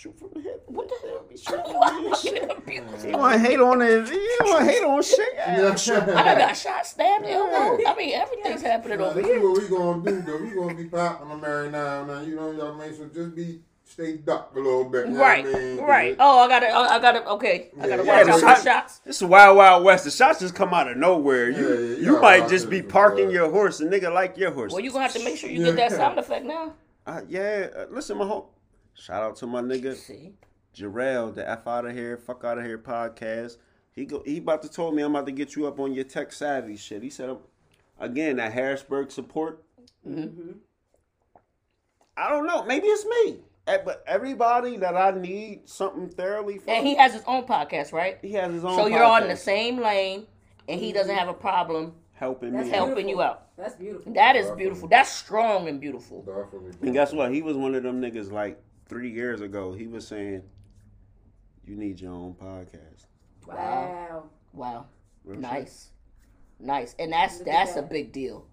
Shoot from the hip. What the hell? Be shooting it. from the am I shit. getting abused? You want to hate on it? You want to hate on shit? Yeah. I done got shot, stabbed, elbow. I mean, everything's happening Now, over this is here. what we gonna do though. We gonna be popping them every now and then. You know what I mean? So just be stay ducked a little bit. You know Right, what I mean? right. Oh, I gotta, I gotta. Okay, I gotta Yeah, watch yeah, out the for shot- shots. This is Wild Wild West. The shots just come out of nowhere. You Yeah, yeah, you you might just be parking that. your horse. A nigga like your horse. Well, you gonna have to make sure you get that sound effect now. Uh, yeah, uh, listen, my home. Shout out to my nigga See, Jarrell, the F out of here, fuck out of here podcast. He go. He about to told me I'm about to get you up on your tech savvy shit. He said, again, that Harrisburg support. Mm-hmm. I don't know. Maybe it's me. Eh, But everybody that I need something thoroughly from, and he has his own podcast, right? he has his own. So you're on the same lane, and he doesn't have a problem helping That's me. helping Beautiful. you out. That's beautiful. That is beautiful. That's strong and beautiful. Definitely. And guess what? He was one of them niggas like three years ago. He was saying, "You need your own podcast." Wow. Wow, Real shit. nice. Nice, and that's Look at that's a big deal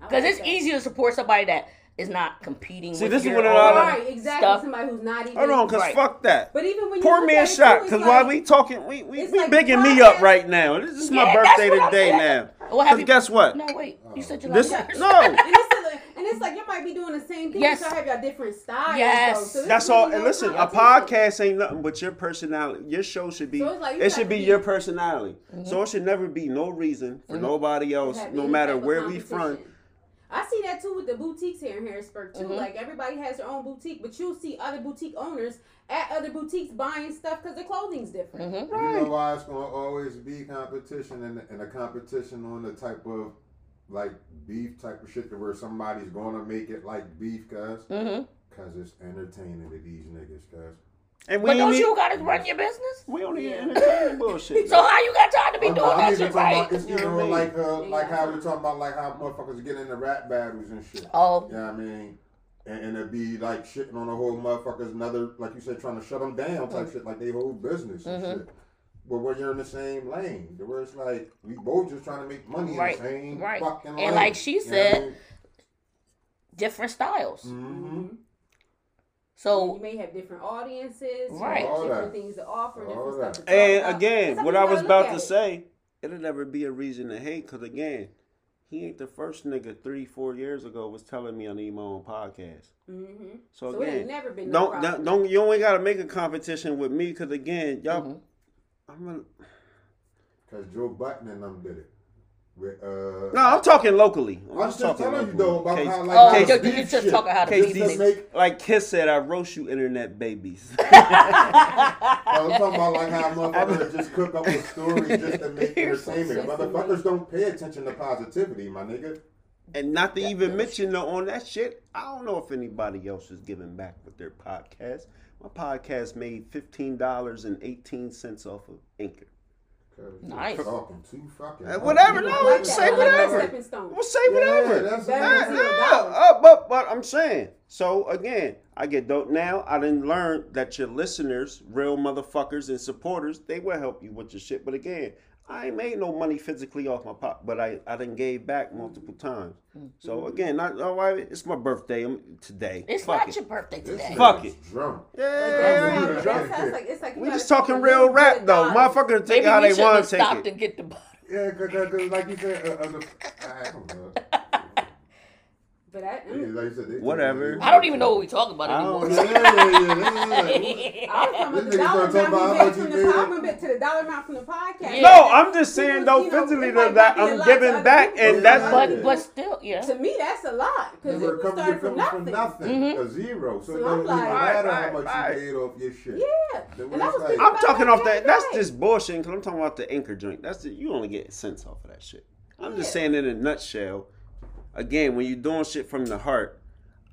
because like it's that. easier to support somebody that is not competing. See, with this is your what a own lot of- Right, exactly. stuff. Somebody who's not even. Hold on, cause Right. fuck that. But even when poor Pour look me a shot, cause like, while we talking, we we, we like bigging me up right now. This is my Yeah, that's birthday today saying. now. Well, Cause guess what? No, wait, you said oh. July This first. no. and it's, a, and it's like you might be doing the same thing, Yes. but y'all have your different styles. Yes. So That's all. And listen, a podcast ain't nothing but your personality. Your show should be. So it's like it should be be- your personality. Mm-hmm. So it should never be no reason for nobody else, no matter where we from. I see that too with the boutiques here in Harrisburg too. Mhm. Like everybody has their own boutique, but you'll see other boutique owners at other boutiques buying stuff because their clothing's different. Mhm. You know why it's gonna always be competition and, and a competition on the type of like beef type of shit to where somebody's gonna make it like beef, cuz Mhm. cause it's entertaining to these niggas, cuz. And we But don't ain't you gotta run your business? we don't need Yeah. entertaining bullshit. So how you got time to be I'm, doing I'm that even shit talking right? about it's You know even I mean? like uh, like Yeah. how we talking about like how motherfuckers get into rap battles and shit. Oh, You know what I mean? And, and it'd be like shitting on the whole motherfuckers, another, like you said, trying to shut them down type Mm. shit, like they whole business and Mhm. shit. But when you're in the same lane, where it's like, we both just trying to make money Right, in the same right. fucking lane. And like she said, different styles. hmm So you may have different audiences, Right. All different that. things to offer, All different that. stuff to talk And about. again, That's what I was about to it. say, it'll never be a reason to hate. Cause again, he ain't the first nigga three, four years ago was telling me I need my own podcast. Mhm. So, So it ain't again, never been no don't, don't don't you only gotta make a competition with me. Cause again, y'all, Mhm. I'm gonna, Because Joe Budden and them did it. With, uh, no, I'm talking locally. I'm I'm just telling you though about Case- how like Oh, how you- the you just shit, talking how the just beef to make like Kiss said, I roast you, internet babies. I was talking about like how motherfuckers just cook up a story just to make You're so entertainment. Motherfuckers don't pay attention to positivity, my nigga. and not to even mention though on that shit, I don't know if anybody else is giving back with their podcast. My podcast made fifteen dollars and eighteen cents off of Anchor. 'Cause you're Nice. Talking too fucking. Uh, whatever, no, I like say that. I like that whatever. stepping. We'll say Yeah, whatever. that's Better than zero uh, dollars. uh, but but I'm saying. So again, I get dope now. I didn't learn that your listeners, real motherfuckers and supporters, they will help you with your shit. But again, I ain't made no money physically off my pop, but I I done gave back multiple times. So again, not all right. It's my birthday um, today. it's Fuck not it. your birthday This today. Fuck it. Drunk. Yeah, Yeah, That's how- that's it's like- it's like we just talking real rap though. dollars. Motherfucker take Maybe it how they want to take stopped it. and get the. Yeah, cause, cause, 'cause like you said, uh, uh, the, I don't know. But I, Yeah, mm, like said, they- Whatever. I don't even know what we talking about I don't anymore. Yeah, yeah, yeah, yeah, yeah. I was talking about the dollar started amount we made from the made. I went back to the dollar amount from the podcast. Yeah. No, I'm just saying though, you know, physically it might that not be a I'm giving back, people, and that's Yeah. But but still, yeah. To me, that's a lot because Never it come started from your nothing. from nothing, Mhm. a zero. So, So it doesn't like- matter Right, how much right, you made off your shit. Yeah, The and way I it's was like- thinking I'm talking off that. That's just bullshit. Because I'm talking about the anchor joint. That's the, you only get cents off of that shit. I'm just saying in a nutshell. Again, when you're doing shit from the heart,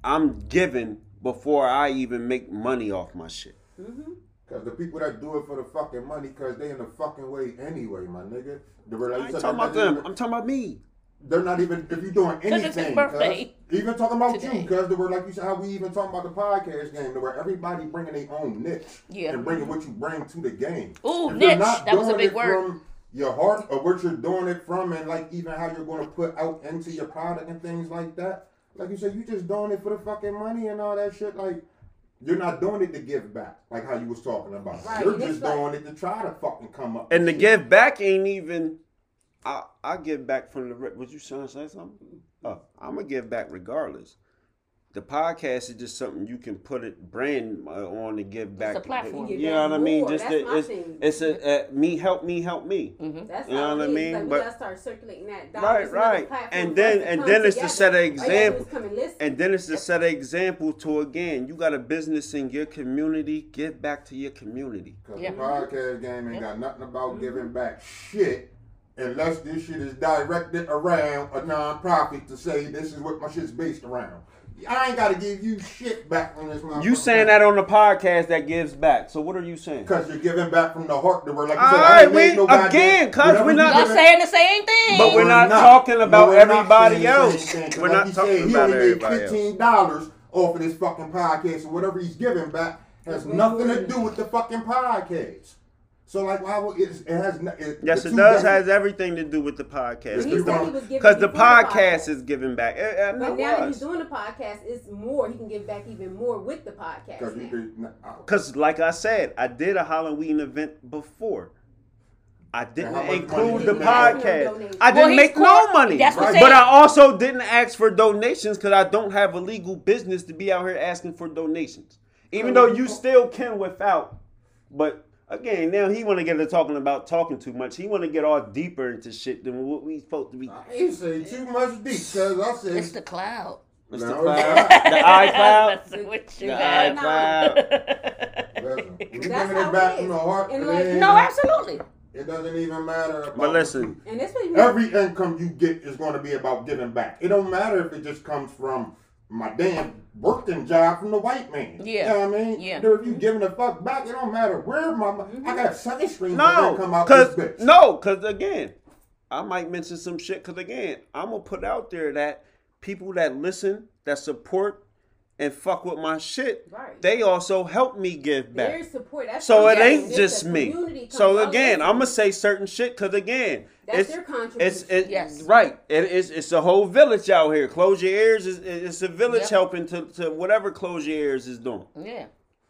I'm giving before I even make money off my shit. Mm-hmm. Cause the people that do it for the fucking money, cause they in the fucking way anyway, my nigga. The I ain't talking about them. Even, I'm talking about me. They're not even if you're doing it's his anything. birthday cuz. Even talking about today. you, cause the word like you said, how we even talking about the podcast game, the where everybody bringing their own niche Yeah. and bringing what you bring to the game. Ooh, If niche. not That was a big word. From your heart or what you're doing it from, and like even how you're going to put out into your product and things like that. Like you said, you just doing it for the fucking money and all that shit. Like you're not doing it to give back, like how you was talking about. Right, You're just like- doing it to try to fucking come up. And the shit. give back ain't even. I I give back from the. re- Was you trying to say something? Uh, oh, I'm gonna give back regardless. The podcast is just something you can put it brand uh, on to give back. a platform. Give You know what I mean? Just That's the- my it's, thing. it's a uh, me help me help me. Mm-hmm. That's You know what I mean? Like, we But- gotta start circulating that. Right, right. And then and come then it's to set an All you gotta do example. and then it's to set an example to again, you got a business in your community, give back to your community. Cause Yeah. the podcast game ain't Yeah. got nothing about giving back shit unless this shit is directed around a non-profit to say this is what my shit's based around. I ain't gotta give you shit back on this motherfucker. You saying that on the podcast that gives back. So what are you saying? Cause you're giving back from the heart to where like you All said, right, I ain't made we- no goddamn- again, 'cause whatever we're not- Y'all giving- saying the same thing. But we're not talking about we're everybody saying else. same thing, 'cause We're like not he talking said, he about only made everybody else. fifteen dollars off of this fucking podcast, so whatever he's giving back has nothing to do with the fucking podcast. So like, why would it? It has. It, Yes, it does different- has everything to do with the podcast. Because the, was giving 'cause the before the podcast podcast. is giving back. It, it, But it now that he's doing the podcast, it's more. He can give back even more with the podcast. Because you now. could. uh, Because, like I said, I did a Halloween event before. I didn't how much money include the podcast. I didn't he make no money. that's what I'm Right. But. I also didn't ask for donations because I don't have a legal business to be out here asking for donations. Even though you still can without. But again, now he want to get to talking about talking too much. He want to get all deeper into shit than what we supposed to be. I ain't say too much deep because I said. It's the cloud. It's the cloud, the iCloud, Messing with the you, man. iCloud. Listen, when you That's bringing it back from the heart, And like- ain't- no, absolutely. It doesn't even matter. About But listen, And that's what every income you get is going to be about giving back. It don't matter if it just comes from my damn working job from the white man. Yeah. You know what I mean? Yeah. Dude, if you giving a fuck back, it don't matter where my. I got second streams no, that come out cause this bitch. no, cause again, I might mention some shit. Cause again, I'm gonna put out there that people that listen, that support, and fuck with my shit, Right. they also help me give back. There's support. That's So it ain't just me. So again, I'm gonna say certain shit because again, That's it's their it's contribution. it, Yes. right. It is it's a whole village out here. Close your ears. Is it's a village Yep. helping to, to whatever close your ears is doing. Yeah.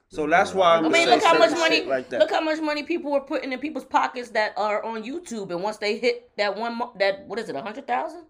So that's why I'm. I gonna mean, say look how much money. like that. Look how much money people are putting in people's pockets that are on YouTube, and once they hit that one, that what is it, a hundred thousand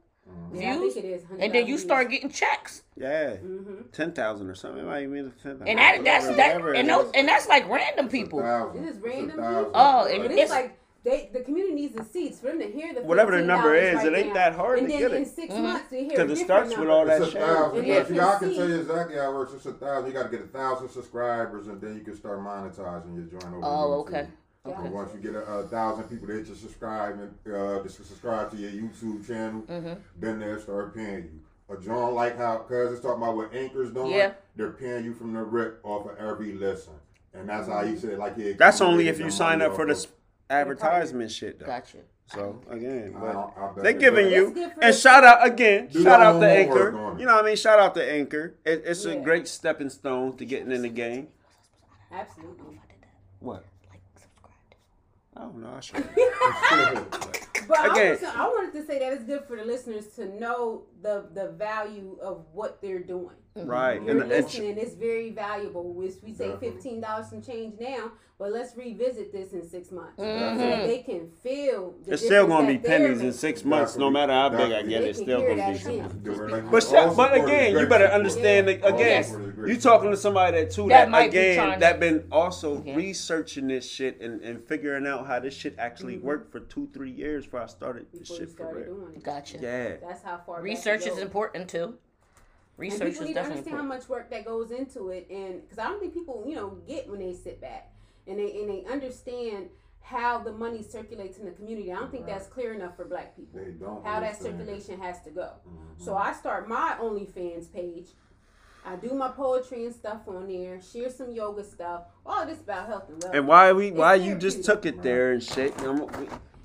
Yeah, I views, think it is. and then you start getting checks, yeah, Mm-hmm. ten thousand or something. It might even be ten thousand. and that that's that, Whatever and those, and that's like random people. Thousand. This is It's random people. Oh, and it's- it's like they the community needs the seats for them to hear the Whatever the number is, right it ain't now. that hard and to then get in it. six Mhm. months they hear Because it different starts with all that It's a shit. thousand. And Yeah, you see, I can can tell you exactly how it works. It's a thousand. You got to get a thousand subscribers, and then you can start monetizing your joint over Oh, YouTube. okay. And Okay. once you get a, a thousand people that just subscribe and uh, just subscribe to your YouTube channel, Mm-hmm. then they'll start paying you. A joint like how Cuz is talking about what Anchor's doing, Yeah. they're paying you from the rip off of every listen. And that's how you said like yeah, That's only if you sign up for off the of- s- advertisement shit. Though. Gotcha. So again, but don't- I bet they they giving you It's good for and shout out again. Do shout out to Anchor. You know what I mean? Shout out to Anchor. It, it's a great stepping stone to getting in the game. Absolutely. What? Like, subscribe. I don't know. I should. But I, Again. was, I wanted to say that it's good for the listeners to know the the value of what they're doing. right. You're And, and listening. It's very valuable. We, we say fifteen dollars some change now, but let's revisit this in six months Mhm. so they can feel. The it's still gonna be that they're pennies in six months, no matter how big I get. It's still gonna be. that again. But sh- but again, you better understand that, again. Support You great. talking to somebody that too That that, might be again trying that been also Yeah. researching this shit and, and figuring out how this shit actually Mm-hmm. worked for two three years before I started this Before you shit for started real. doing it. Gotcha. Yeah. That's how far. back Research it is goes. important too. And Research people is need to definitely understand how much work that goes into it, and because I don't think people, you know, get when they sit back and they and they understand how the money circulates in the community. I don't think that's clear enough for Black people. They don't How that circulation has to go. Mhm. So I start my OnlyFans page. I do my poetry and stuff on there. Share some yoga stuff. All this about health and wellness. And why we It's why you just therapeutic. took it there and shit?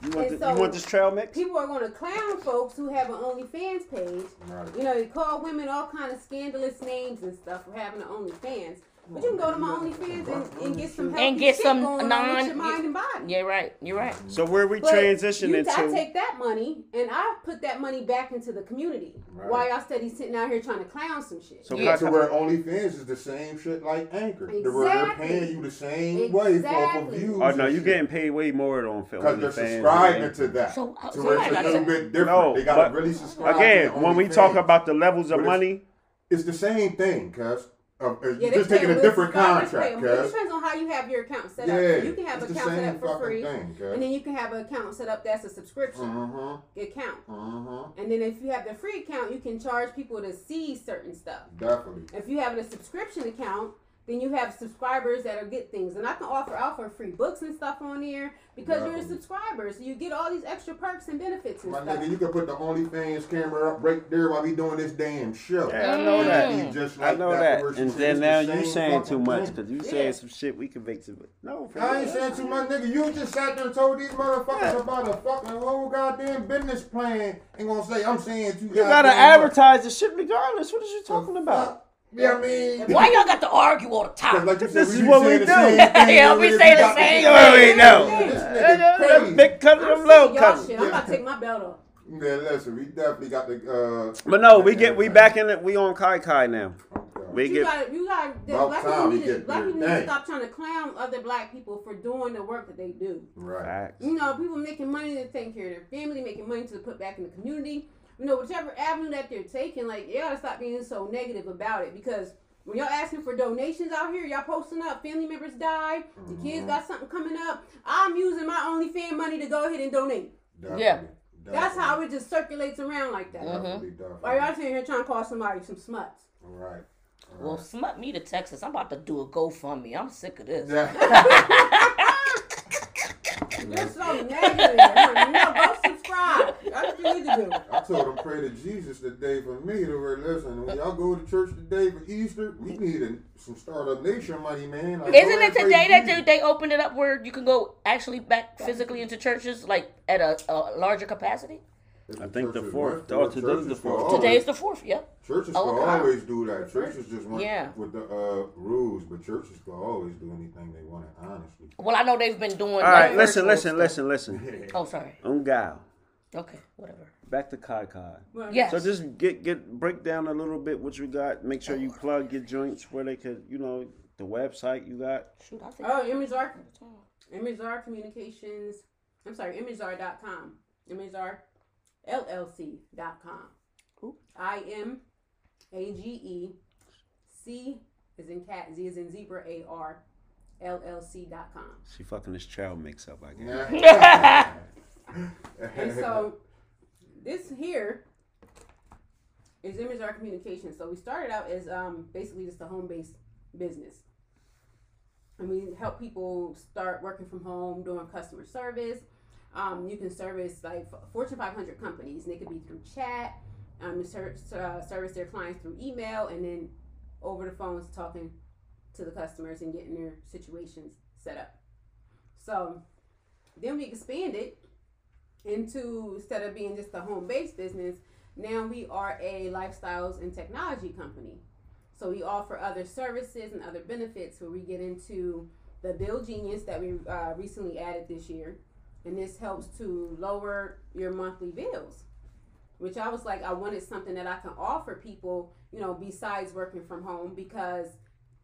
You, know, we- you want the, so- you want this trail mix? People are going to clown folks who have an OnlyFans page. Right. You know, they call women all kind of scandalous names and stuff for having an OnlyFans. But you can go to my OnlyFans and, and get some healthy And get shit some going on non- with your mind and body. Yeah, right. You're right. So where we But transition you, into? I take that money and I put that money back into the community. Right. While y'all steady sitting out here trying to clown some shit. so Yeah. To where OnlyFans is the same shit like Anchor. To where they're Exactly. paying you the same way for off of Exactly. views. oh no, and you shit. getting paid way more on film. Because they're subscribing to that. So, uh, to where it's somebody a got little to- bit different. No, they gotta but really subscribe. Again, to when we talk OnlyFans. about the levels of But it's- money, it's the same thing, cuz. Uh, Yeah, you're just taking a different contract. It depends on how you have your account set Yeah, up. So you can have an account set up for free, thing, and then you can have an account set up that's a subscription Mm-hmm, account. mm-hmm. And then if you have the free account, you can charge people to see certain stuff. Definitely. If you have a subscription account, then you have subscribers that'll get things. And I can offer offer free books and stuff on there because you're a subscriber. So you get all these extra perks and benefits and My stuff. nigga, you can put the OnlyFans camera up right there while we doing this damn show. Yeah, I know that. it'd be just I know that that. And then now the you same saying too much because you Yeah. saying some shit we convicted make some. No, for I ain't saying too much, nigga. You just sat there and told these motherfuckers Yeah. about a fucking whole goddamn business plan and gonna say I'm saying too. You gotta advertise the shit regardless. What is you talking about? Yeah, I mean, Why y'all got to argue all the time? like said, This is what we do. Yeah, we say the time. same You already know. This nigga. Big cousin, I'm them sick little of y'all cousin. I'm about to take my belt off. Man, listen, we definitely got the. Uh, But no, we get we back in it. We on Khi Khi now. We You get got you got the black people need to get black people need to stop trying to clown other black people for doing the work that they do. right. You know, people making money to take care of their family, making money to put back in the community. You know, whichever avenue that they're taking, like you gotta stop being so negative about it because when y'all asking for donations out here, y'all posting up, family members died, the Mm-hmm. kids got something coming up. I'm using my OnlyFans money to go ahead and donate. Definitely, Yeah. That's how it just circulates around like that. Definitely, definitely. Why y'all sitting here trying to call somebody some smuts? All right. All Well, right. smut me to Texas. I'm about to do a GoFundMe. I'm sick of this. You're so negative. no, go subscribe. That's what you need to do. I told them pray to Jesus today for me to where listen. When y'all go to church today for Easter, we need a, some startup nation money, man. Like, Isn't it today that they, they opened it up where you can go actually back physically into churches, like at a, a larger capacity? I think the fourth. Oh, for it. today's the fourth. Today always- is the fourth. Yep. Churches Oh, will okay. always do that. Churches just went Yeah. with the uh, rules, but churches will always do anything they want. Honestly, Well, I know they've been doing. All like, right, listen, virtual listen, listen, listen. Oh, sorry. On Gal. Okay, whatever. Back to Khi Khi. Yes. So just get get break down a little bit what you got. Make sure you plug your joints where they could, you know, the website you got. Shoot, I think. Oh, ImageCzar, ImageCzar Communications. I'm sorry, ImageCzar.com. ImageCzar LLC.com. Who? I M A G E C is in cat, Z is in zebra, A R LLC.com. She fucking this child mix up, I guess. And so this here is ImageCzar Communications. So we started out as um, basically just a home based business. And we help people start working from home, doing customer service. Um, you can service like Fortune 500 companies, and it could be through chat. Um, uh, service their clients through email, and then over the phones talking to the customers and getting their situations set up. So then we expanded into instead of being just a home based business, now we are a lifestyles and technology company. So we offer other services and other benefits where we get into the Bill Genius that we uh, recently added this year, and this helps to lower your monthly bills. Which I was like, I wanted something that I can offer people, you know, besides working from home because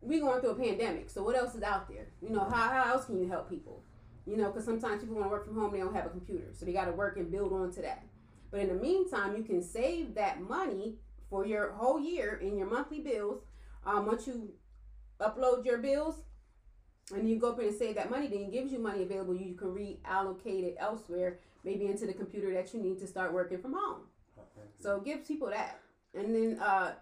we going through a pandemic. So what else is out there? You know, how, how else can you help people? You know, because sometimes people want to work from home, they don't have a computer, so they got to work and build onto that. But in the meantime, you can save that money for your whole year in your monthly bills. Um, once you upload your bills and you go up and save that money, then it gives you money available. You can reallocate it elsewhere, maybe into the computer that you need to start working from home. So it gives people that. And then uh,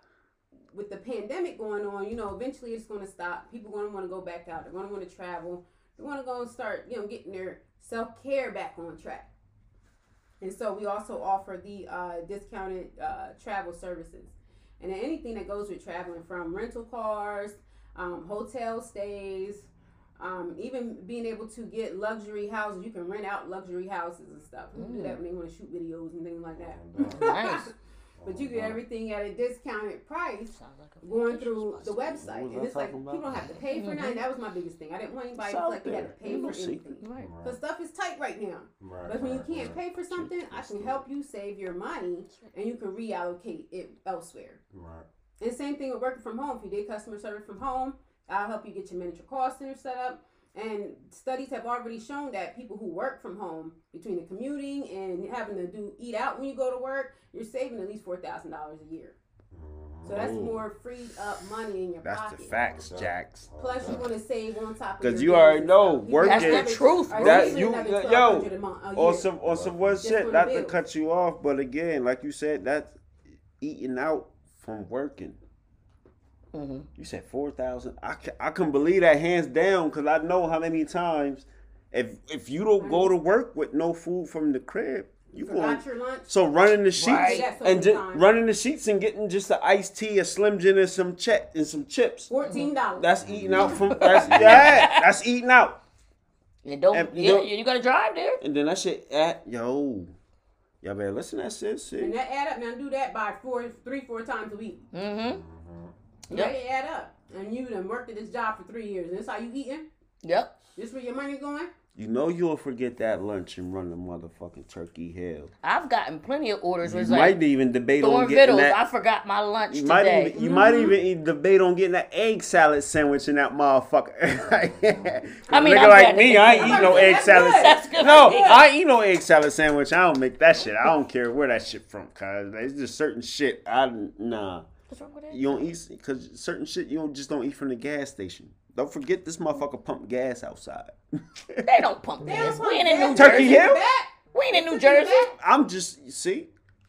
with the pandemic going on, you know, eventually it's going to stop. People going to want to go back out. They're going to want to travel. They want to go and start, you know, getting their self care back on track. And so we also offer the uh, discounted uh, travel services. And anything that goes with traveling from rental cars, um, hotel stays, um, even being able to get luxury houses. You can rent out luxury houses and stuff. Can do that when they want to shoot videos and things like that. Nice. But you get everything at a discounted price like a going through the website. And it's like talking people don't have to pay for nothing. That was my biggest thing. I didn't want anybody to It's feel like out they had to pay for secret. anything. Right. Because stuff is tight right now. Right, But when you can't right. pay for something, I can help you save your money and you can reallocate it elsewhere. Right. And same thing with working from home. If you did customer service from home, I'll help you get your miniature call center set up. And studies have already shown that people who work from home, between the commuting and having to do eat out when you go to work, you're saving at least four thousand dollars a year. So that's Ooh. more freed up money in your That's pocket. the facts, Jacks. Plus, you want to save on top of 'Cause your you already know, stuff. work That's it- the truth. That you- another yo, $1,200 a month- a Or some or some worse Just shit. for the Not to cut you off, but again, like you said, that's eating out from working. Mhm. You said four thousand. I can, I can believe that hands down because I know how many times if if you don't go to work with no food from the crib, you going your lunch. so running the sheets Right. And just running the sheets and getting just an iced tea, a slim jim, and some check and some chips. Fourteen dollars. That's eating out from that's yeah, that's eating out. And don't, And yeah, don't- you gotta drive there. And then that shit at yo, y'all better listen to that shit. and that add up. Now do that by four, three, four times a week. Mm-hmm. Yeah, Yep. they add up. And you done worked at this job for three years. And this how you eating? Yep. This where your money going? You know you'll forget that lunch and run the motherfucking Turkey Hill. I've gotten plenty of orders where You might like even debate on getting vittles. that. I forgot my lunch you might today. even you might even mm-hmm. e- debate on getting that egg salad sandwich in that motherfucker. I mean, nigga I'm like glad me, I ain't eat no egg good. salad. That's good. No, Yeah. I eat no egg salad sandwich. I don't make that shit. I don't care where that shit from, cause it's just certain shit. I nah. What's wrong with that? You don't eat because certain shit you don't just don't eat from the gas station. Don't forget this motherfucker pump gas outside. They don't pump They gas. don't We ain't in New. Turkey Jersey. Hill? We ain't in New Jersey. I'm just see.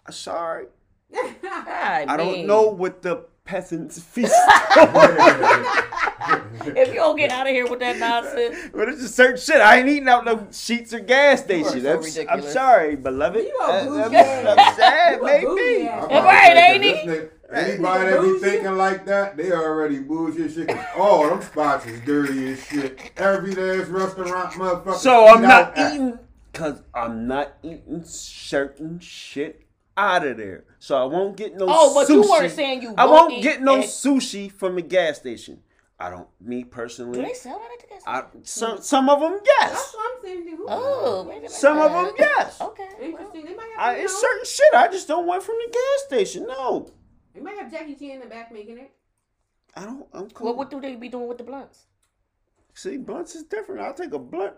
Sorry, I, I don't know what the peasants feast. If you don't get out of here with that nonsense, but it's just certain shit. I ain't eating out no sheets or gas are station. so I'm, I'm sorry, beloved. You a Uh, I'm, I'm sad, You a maybe. ass. I'm about to Right, ain't he? This Anybody that be thinking like that, they already bullshit shit. 'cause all them spots is dirty as shit. Every last restaurant, motherfucker. So I'm not out at. eating because I'm not eating certain shit out of there. So I won't get no. Oh, but sushi. you weren't saying you I won't won't eat get no egg- sushi from the gas station. I don't. Me personally, do personally, they sell that at the gas I, station? some some of them That's yes. what I'm saying. Who- Oh, wait a minute. Some of them yes. Okay. well, Interesting. They might have. you it's certain shit I just don't want from the gas station. No, They might have Jackie Chan in the back making it. I don't. I'm cool. Well, what do they be doing with the blunts? See, blunts is different. I'll take a blunt.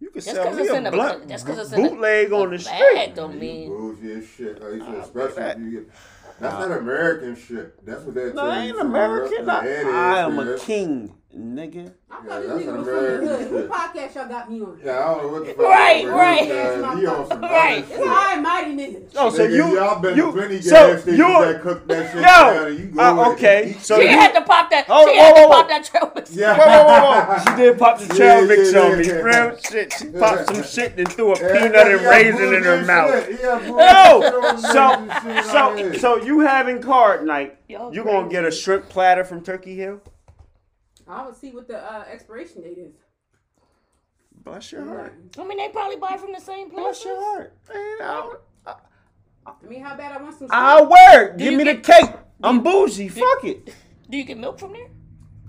You can Just sell 'cause me it's a in the- blunt just 'cause it's in the- bootleg on the the street. bag don't You mean. bullshit shit. Like you said, Nah, especially that- if you get. That's not American shit. That's what that No, I ain't American. I, I am a man. king, nigga. I Yeah, thought this that's nigga an was from the American hood. What podcast y'all got me on? Yeah, I don't know what the fuck. Right, that right. uh, He on some Right. It's shit. high and mighty niggas. Oh, so Nigga, you, y'all been you, to plenty so gas you, that cook that shit Yo, down and you go uh, okay, so She you- had to pop that. Oh, she whoa, had whoa, to whoa. pop that trail mix. Whoa, whoa, whoa, whoa. She did pop the Yeah, trail mix yeah, on me. yeah. Real shit. She popped some shit and threw a Yeah, peanut yeah, and yeah, raisin in her bullshit mouth. shit. Yeah, No, so so so you having card night? Y'all gonna get a shrimp platter from Turkey Hill? I would see what the uh, expiration date is. Bless your heart. I mean, they probably buy from the same place. Bless your heart. Man, I, I mean, how bad I want some. I'll wear it. Give you me the cake. I'm bougie. Fuck it. Do you get milk from there?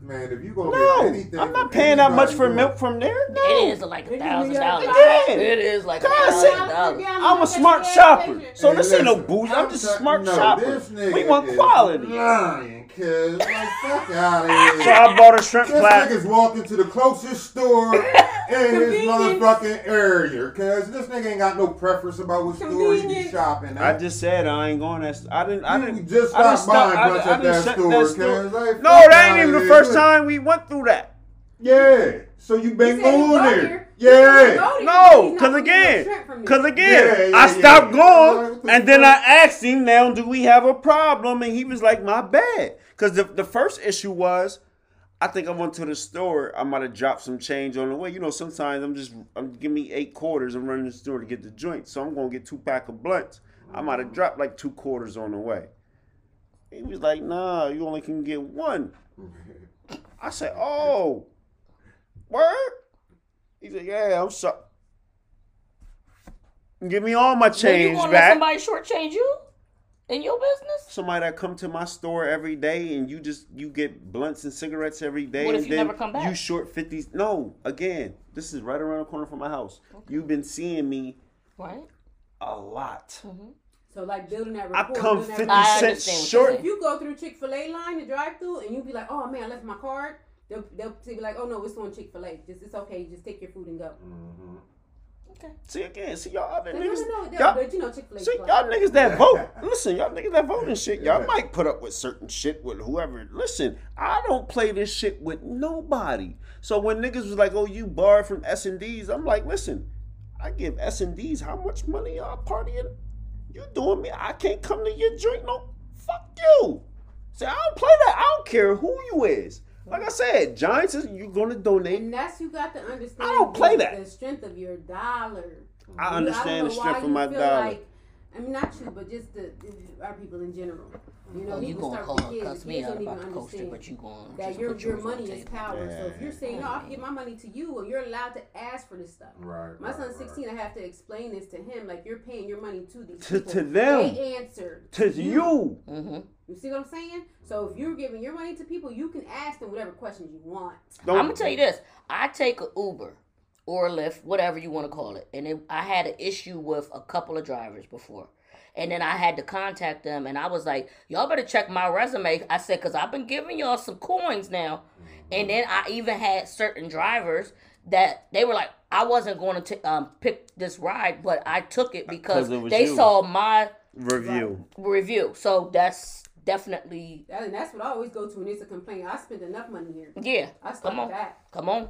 Man, if you gonna No, get anything, I'm not paying that much for milk from there. No. It is like a thousand dollars. that- Yeah. It is like a thousand dollars. I'm a smart shopper. So Hey, this ain't no listen, bougie. I'm just a smart no, shopper. We want quality. Lying, cuz. Like, fuck out of So. I bought a shrimp This platter. nigga's walking to the closest store in his motherfucking area, cuz this nigga ain't got no preference about what store he be shopping at. I just said I ain't going that. I didn't. I didn't. just I stopped didn't stop- buying I- bunch I at didn't that shut store, that cuz. store. Like, No, fuck that ain't even the here. first time we went through that. Yeah. So you been He said he going go there? there. Yeah. No, cause gonna get no again, cause again, Yeah, yeah, I yeah. stopped going, and then I asked him, "Now, do we have a problem?" And he was like, "My bad." Cause the the first issue was, I think I went to the store. I might have dropped some change on the way. You know, sometimes I'm just, I'm give me eight quarters. I'm running to the store to get the joint, so I'm gonna get two pack of blunts. I might have dropped like two quarters on the way. He was like, "Nah, you only can get one." I said, "Oh, word." He said, "Yeah, I'm sorry." Give me all my change Well, you gonna let back. somebody shortchange you in your business? Somebody that come to my store every day and you just you get blunts and cigarettes every day. What if and you then never come back? You short fifties. No, again, this is right around the corner from my house. You've been seeing me Right. a lot. Mm-hmm. So like building that I rapport. come building that fifty cents understand what you're short. If you go through Chick Fil A line, the drive through, and you be like, "Oh man, I left my card," they'll they'll be like, "Oh no, it's on Chick Fil A. Just it's okay. Just take your food and go." Mm-hmm. Okay. See again, see y'all other No, no, niggas. no, no, y'all- but you know Chick Fil A. See, y'all niggas that vote. Listen, y'all niggas that vote and shit. Y'all might put up with certain shit with whoever. Listen, I don't play this shit with nobody. So when niggas was like, "Oh, you borrowed from S and D's," I'm like, "Listen, I give S and D's how much money y'all partying? You doing me? I can't come to your joint. No, fuck you. See, I don't play that. I don't care who you is. Like I said, Giants is you're gonna donate. And that's you got to understand. I don't play that. The strength of your dollar. I understand don't the strength of my dollar. Like, I mean, not you, but just the our people in general. You know, Oh, you people gonna start call with her, kids. cuss me kids out don't even about the coaster, understand but you going that just your put your yours money is table. power. So if you're saying no, I'll give my money to you, well, you're allowed to ask for this stuff. Right. My right, son's right. 16. I have to explain this to him. Like you're paying your money to these To- people. to them. They answered. To you. Mm-hmm. You see what I'm saying? So if you're giving your money to people, you can ask them whatever questions you want. Don't- I'm gonna tell you this: I take a Uber or a Lyft, whatever you want to call it, and it, I had an issue with a couple of drivers before, and then I had to contact them, and I was like, "Y'all better check my resume." I said, "Cause I've been giving y'all some coins now," and then I even had certain drivers that they were like, "I wasn't going to um, pick this ride, but I took it because it they you. saw my Review. review." So that's definitely That, and that's what I always go to when it's a complaint. I spent enough money here. yeah. I Come on, that. come on,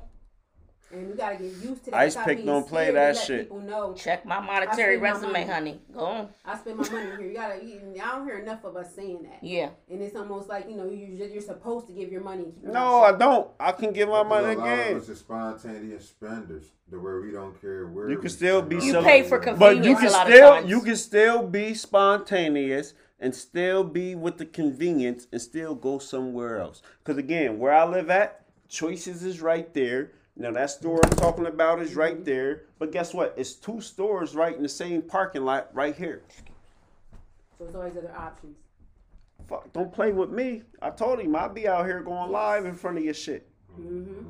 And we gotta get used to that. Ice Pick don't play that let shit. People know check my monetary spend my resume, honey. Go on. I spend my money here. You gotta. You, I don't hear enough of us saying that. Yeah. And it's almost like you know you you're supposed to give your money. and keep your No, mouth I don't. I can give my Because money a lot again. of us is spontaneous spenders, to where we don't care where. You can still be our You pay for convenience, But you can a lot still you can still be spontaneous and still be with the convenience and still go somewhere else. Cause again, where I live at, choices is right there. Now that store I'm talking about is right there. But guess what? It's two stores right in the same parking lot right here. So there's always other options. Fuck, don't play with me. I told him I'd be out here going live in front of your shit. Mm-hmm.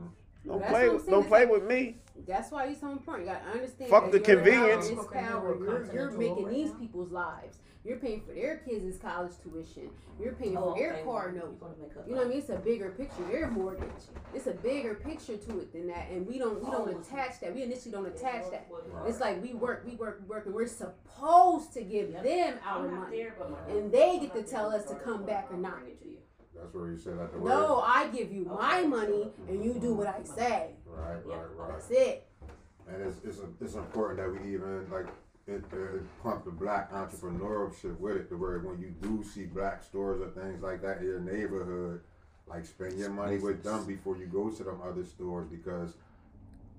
Don't play with don't play like- with me. That's why you're so important. You gotta understand. Fuck the convenience. Power. You're, you're making these people's lives. You're paying for their kids' college tuition. You're paying Oh, for their car note. You know what I mean? It's a bigger picture. Their mortgage. It's a bigger picture to it than that, and we don't we don't attach that. We initially don't attach that. It's like we work, we work, we work, and we're supposed to give them our money, and they get to tell us to come back or not. Give it to you. That's where you said that the word. No, I give you my money, and you do what I say. Right, right, right. That's it. And it's it's, it's important that we even like it, uh, pump the black entrepreneurship with it, to where when you do see black stores or things like that in your neighborhood, like spend your money with them before you go to them other stores because.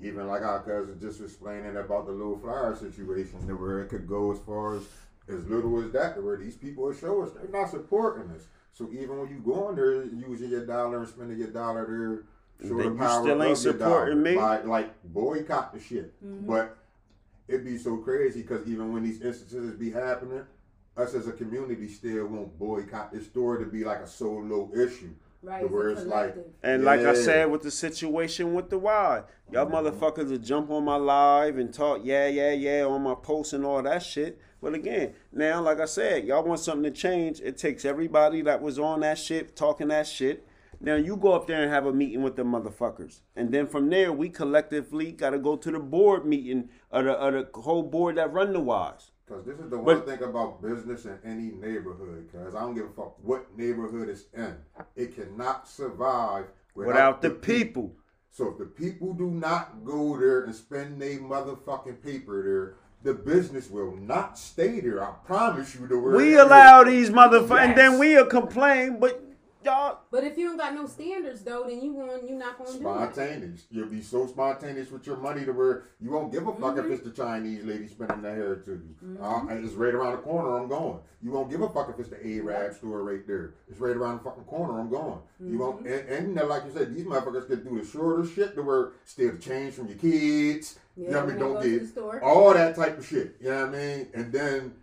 Even like our cousin just explaining about the little flyer situation, to where it could go as far as as little as that, to where these people will show us they're not supporting us. So even when you go in there using your dollar and spending your dollar there, show Then the you power still ain't of supporting dollar. me? By, like boycott the shit. But it'd be so crazy because even when these instances be happening, us as a community still won't boycott this store to be like a solo issue. Right. The It's where it's like- collective. And like I said with the situation with the Y, y'all mm-hmm. motherfuckers will jump on my live and talk yeah, yeah, yeah on my posts and all that shit. But again, now like I said, y'all want something to change. It takes everybody that was on that shit talking that shit. Now you go up there and have a meeting with the motherfuckers, and then from there we collectively got to go to the board meeting of the, of the whole board that run the Ys. Because this is the But- one thing about business in any neighborhood. Because I don't give a fuck what neighborhood it's in. It cannot survive without, Without the people, So if the people do not go there and spend their motherfucking paper there, the business will not stay there. I promise you. The word we allow these motherfuckers, and then we'll complain. But y'all, But if you don't got no standards though, then you going you not gonna do that. Spontaneous. You'll be so spontaneous with your money to where you won't give a fuck Mm-hmm. if it's the Chinese lady spending their hair to you. Uh, it's right around the corner. I'm going. You won't give a fuck if it's the Arab store right there. It's right around the fucking corner. I'm going. You won't. Mm-hmm. And, and you know, like you said, these motherfuckers can do the shorter shit to where steal the change from your kids. you know what I mean? Don't go get all that type of shit. You know what I mean? And then.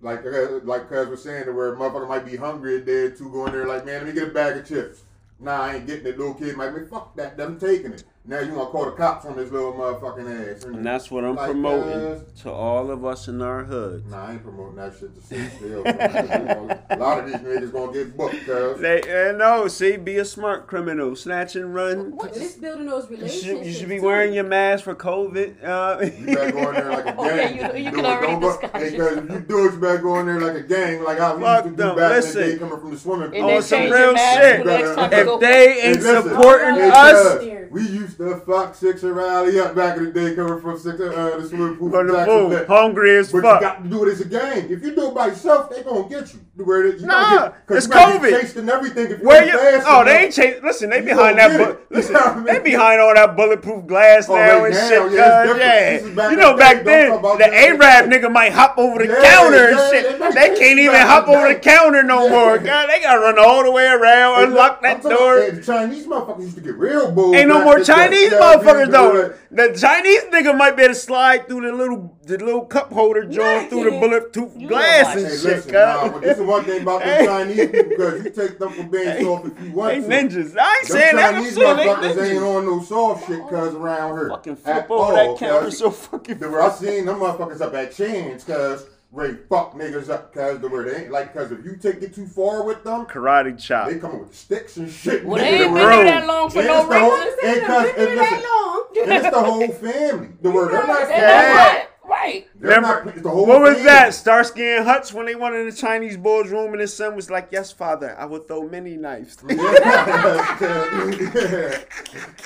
Like, uh, like Cuz was saying, to where motherfucker might be hungry or two, going there like, man, let me get a bag of chips. Nah, I ain't getting it. Little kid might be, fuck that, them taking it. Now you gonna call the cops on this little motherfucking ass. and that's what I'm Like, promoting uh, to all of us in our hood. Nah, I ain't promoting that shit to sit still. a lot of these niggas gonna get booked, cuz. They uh, no, see, be a smart criminal, snatch and run. But it's building those You should, you should be too. wearing your mask for COVID. Uh, You better go in there like a gang. Okay, you- you Do can it. already Don't go- disguise Hey, cuz if you do it, you better go in there like a gang, like how we Fuck used to do them. back in Listen. the day coming from the swimming pool. Oh, then some real shit. the next time you if they ain't supporting us, We used to fuck six rally up back in the day coming from six uh, the swimming pool. From the pool, hungry as But fuck. you got to do it as a game. If you do it by yourself, they gonna get you. Where you Nah, gonna it's you COVID. chased and everything. If Where you Oh, they ain't chase. Listen, they You behind that. Bu- listen, You know I they behind all that bulletproof glass Oh, now and now, shit. yeah, yeah, This is back you know back then don't talk about the Arab nigga might hop over the Yeah, counter and shit. they They can't even hop over the counter no more. God, they gotta run all the way around, unlock that door. the Chinese motherfuckers used to get real bold. Ain't no more in the day. Chinese Yeah, motherfuckers we- though. The Chinese nigga might be able to slide through the little the little cup holder joint through the bulletproof You glass and Hey, shit, listen, nah, but this is one thing about the Chinese people because you take them for being soft if you want They to. ninjas. I ain't Them saying that. I'm Chinese saying they motherfuckers ain't on no soft shit cuz around here. Fucking At flip over all, that counter cuz. so fucking. The- I seen them motherfuckers up at Chan's cuz Ray fuck niggas up cuz the word they ain't like cuz if you take it too far with them, Karate chop. they come with sticks and shit. Well, nigga, they ain't been word. that long for And no it's the whole- reason. and cuz- and Been listen, that long. it's the whole family. The word they're not They're Yeah. not right. Right. They're Remember, not, it's the whole what was family. that? Starsky and Hutch when they went in the Chinese boy's room and his son was like, "Yes, father, I will throw many knives." yeah,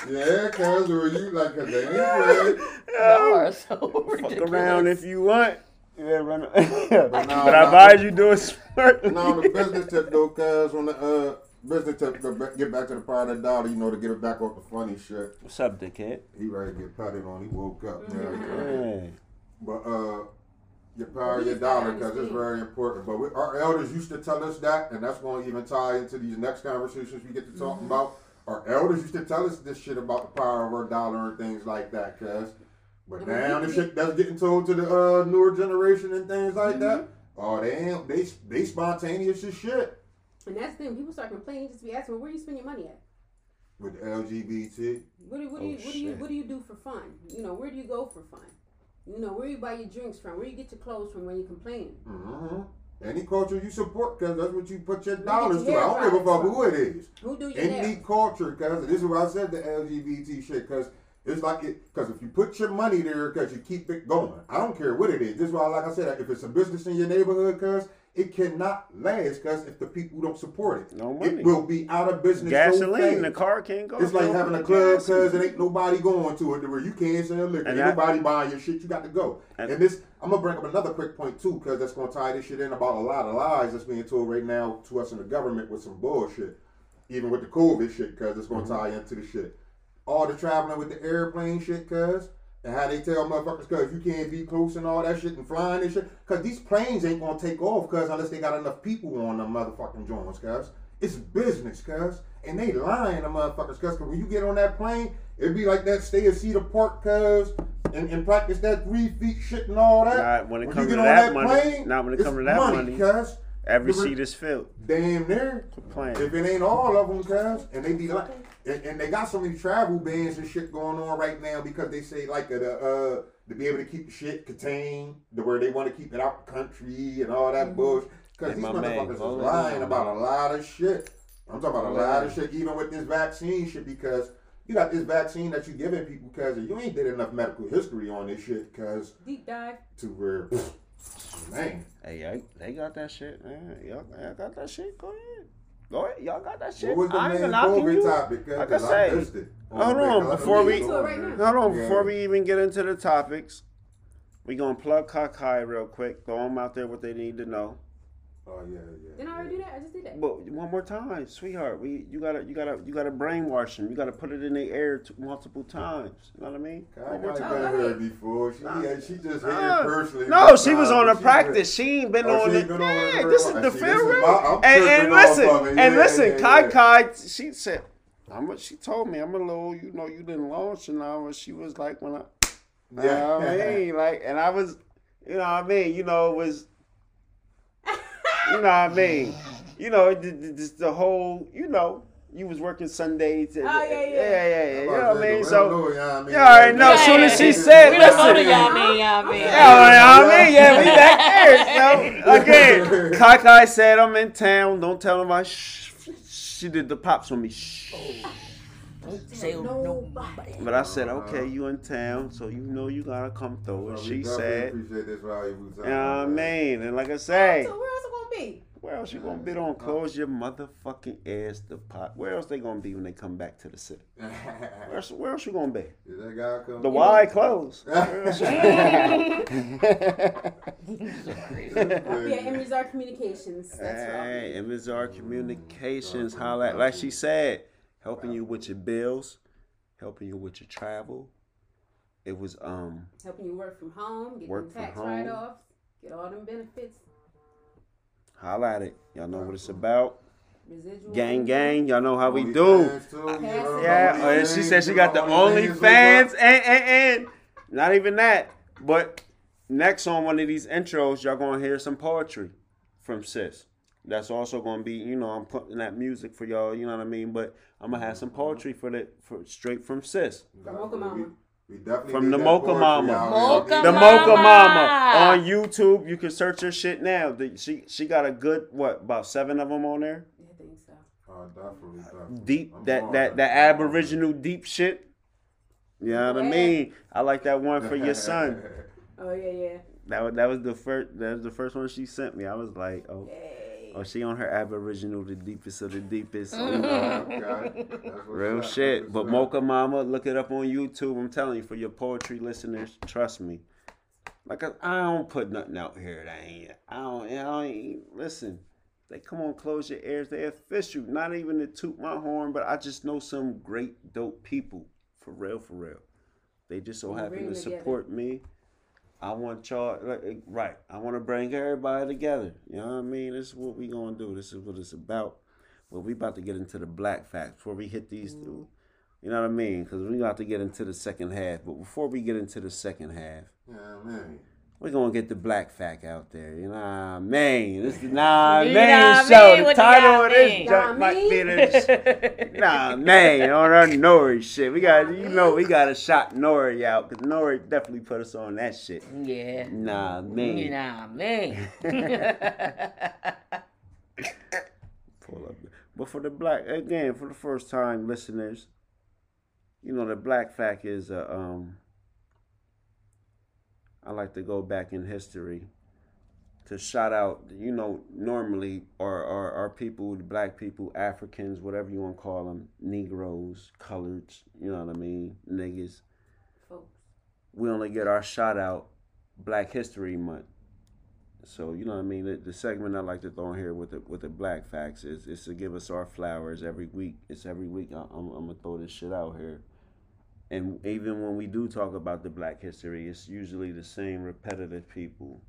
yeah, cuz or you like cuz they ain't afraid. Y'all are so Fuck around if you want. Yeah, run. no, but no. I advise you do it smartly. Now the business tip though, cuz on the uh business tip to get back to the power of the dollar, you know, to get it back off the funny shit. What's up, dickhead? He ready to get patted on. He woke up. Mm-hmm. man. Hey. But uh, your power of your dollar because it's very important. But we, our elders used to tell us that, and that's going to even tie into these next conversations we get to talking about. Our elders used to tell us this shit about the power of our dollar and things like that, cuz. But And now we- the shit that's getting told to the uh, newer generation and things like that, Mm-hmm. oh, they ain't, they they spontaneous as shit And that's the thing. People start complaining. Just be asking, well, where do you spend your money at? with LGBT. What do, what do Oh, you what do you what do you do for fun? You know, where do you go for fun? You know, where you buy your drinks from? Where you get your clothes from when you complain? Mm-hmm. Any culture you support, cause that's what you put your get dollars to. I don't give a fuck who it is. Who do your Any nails? culture, cause this is what I said the LGBT shit, cause it's like it, cause if you put your money there, cause you keep it going. I don't care what it is. This is why, like I said, if it's a business in your neighborhood, cause it cannot last, cause if the people don't support it, No money. it will be out of business. so Gasoline, the car can't go. It's like having a club, cause it ain't nobody going to it, to where you can't sell liquor. And Ain't that- nobody buying your shit. You got to go. And- And, this, I'm gonna bring up another quick point too, cause that's gonna tie this shit in about a lot of lies that's being told right now to us in the government with some bullshit, even with the COVID shit, cause it's gonna mm-hmm. tie into the shit. All the traveling with the airplane shit, cause. And how they tell motherfuckers, cause you can't be close and all that shit and flying and shit. Cause these planes ain't gonna take off, cause unless they got enough people on them motherfucking joints, cause. It's business, cuz. And they lying to motherfuckers, cuz. Cause when you get on that plane, it'd be like that stay a seat apart, cuz. And, and practice that three feet shit and all that. Not when it comes to that money. Not when it comes to that money. cuz. Every seat is filled. Damn near. If it ain't all of them, cuz, and they be like, and, and they got so many travel bans and shit going on right now because they say like uh, uh to be able to keep the shit contained, the where they want to keep it out the country and all that bullshit. Because Hey, these my man, motherfuckers is lying hold about a lot of shit. I'm talking about a Hold lot of shit, even with this vaccine shit, because you got this vaccine that you giving people because you ain't did enough medical history on this shit, because Deep dive. to where, man. Hey, y'all, they got that shit, man. Y'all, y'all got that shit. Go ahead. Go ahead. Y'all got that shit. What was the I ain't main knocking COVID you. topic? Cause, Like I 'cause say, I missed it. hold the on, big- before we- Go Into it right Hold on, Yeah. before we even get into the topics, we gonna plug Khi Khi real quick. Throw them out there what they need to know. Oh yeah, yeah. Didn't I already do that? I just did that. But one more time, sweetheart, we you gotta you gotta you gotta brainwash them. You gotta put it in the air t- multiple times. You know what I mean? I One more got time. been here before. She, yeah, she just here Nah. personally. No, one she was on a she practice. She ain't been Oh, on she it. ain't been on it Yeah, in this is the See, feel this is real. my- And, and listen, and Yeah, listen, yeah, Kai yeah. Kai, she said, I'm a, she told me I'm a little, you know, you didn't launch and I was, she was like when I, you know what I mean? Like, and I was, you know what I mean? You know, it was, you know what I mean? You know, the, the, the- the whole, you know, you was working Sundays. and- Oh, yeah, yeah. yeah, yeah, yeah. You know what I mean? So, well, you know what I mean? you already know. As soon as she said, We don't know listen. y'all mean, y'all mean. Yeah, you know I mean? Yeah, we back there. So again, Khi Khi said I'm in town. Don't tell them I. Shh. She did the pops on me. Shh. Oh. Don't say nobody. But I said, okay, you in town, so you know you gotta come through. And Well, she said, appreciate this valuable time. you know what uh, I man. mean? And like I say, So where else it gonna be? Where else you gonna be on? Uh-huh. Close your motherfucking ass the pot. Where else they gonna be when they come back to the city? Where else, where else you gonna be? Is that guy come? The Y closed. Where else you- Oh, yeah, ImageCzar Communications. That's Hey, MSR mm-hmm. Communications, holla at, like she said, helping you with your bills, helping you with your travel. It was um helping you work from home, get Work them tax home. write-offs, get all them benefits, holla at it. Y'all know what it's about. residual. Gang gang, y'all know how we OnlyFans do. too, Pass you it. know, Yeah, OnlyFans, and she said she got the know, OnlyFans OnlyFans and, and and not even that. But next on one of these intros, y'all gonna hear some poetry from Sis. That's also gonna be, you know, I'm putting that music for y'all, you know what I mean? But I'm gonna have some poetry for the for straight from Sis. From Mocha Mama. We, we definitely From the Mocha Mama. out Mocha. The Mama. Mocha Mama on YouTube. You can search her shit now. The- She she got a good what about seven of them on there? Yeah, I think so. Oh, definitely, definitely. Deep I'm that that that Aboriginal deep shit. You know what I mean? I like that one for your son. Oh yeah, yeah. That was that was the first that was the first one she sent me. I was like, oh, Hey. Oh, she on her Aboriginal, the deepest of the deepest. you Okay, know. okay. That's what's Real up. shit. But what's Mocha. Mama, look it up on YouTube. I'm telling you, for your poetry listeners, trust me. Like I, I don't put nothing out here that ain't. I don't. I don't ain't- listen. They come on, close your ears. They official. Not even to toot my horn, but I just know some great dope people. For real, for real. They just so You happen to them together. support me. I want y'all like, eh, right. I want to bring everybody together. You know what I mean? This is what we gonna do. This is what it's about. Well, we about to get into the black facts before we hit these two. Mm-hmm. You know what I mean? Because we got to get into the second half. But before we get into the second half, Yeah, man. We're gonna get the black fact out there. You know what I mean? This is nah You man show. mean? The title of this junk Nah, might be this. Nah man, on our Nori shit. We got you know we got to shot Nori out because Nori definitely put us on that shit. yeah. Nah man. Know what Pull up. But for the black again, for the first time listeners, you know the black fact is uh, um I like to go back in history to shout out, you know, normally our our, our people, the black people, Africans, whatever you want to call them, Negroes, coloreds, you know what I mean, niggas. Folks. We only get our shout out Black History Month. So you know what I mean. The, the segment I like to throw in here with the with the black facts is is to give us our flowers every week. It's every week. I, I'm I'm gonna throw this shit out here. And even when we do talk about the black history, it's usually the same repetitive people.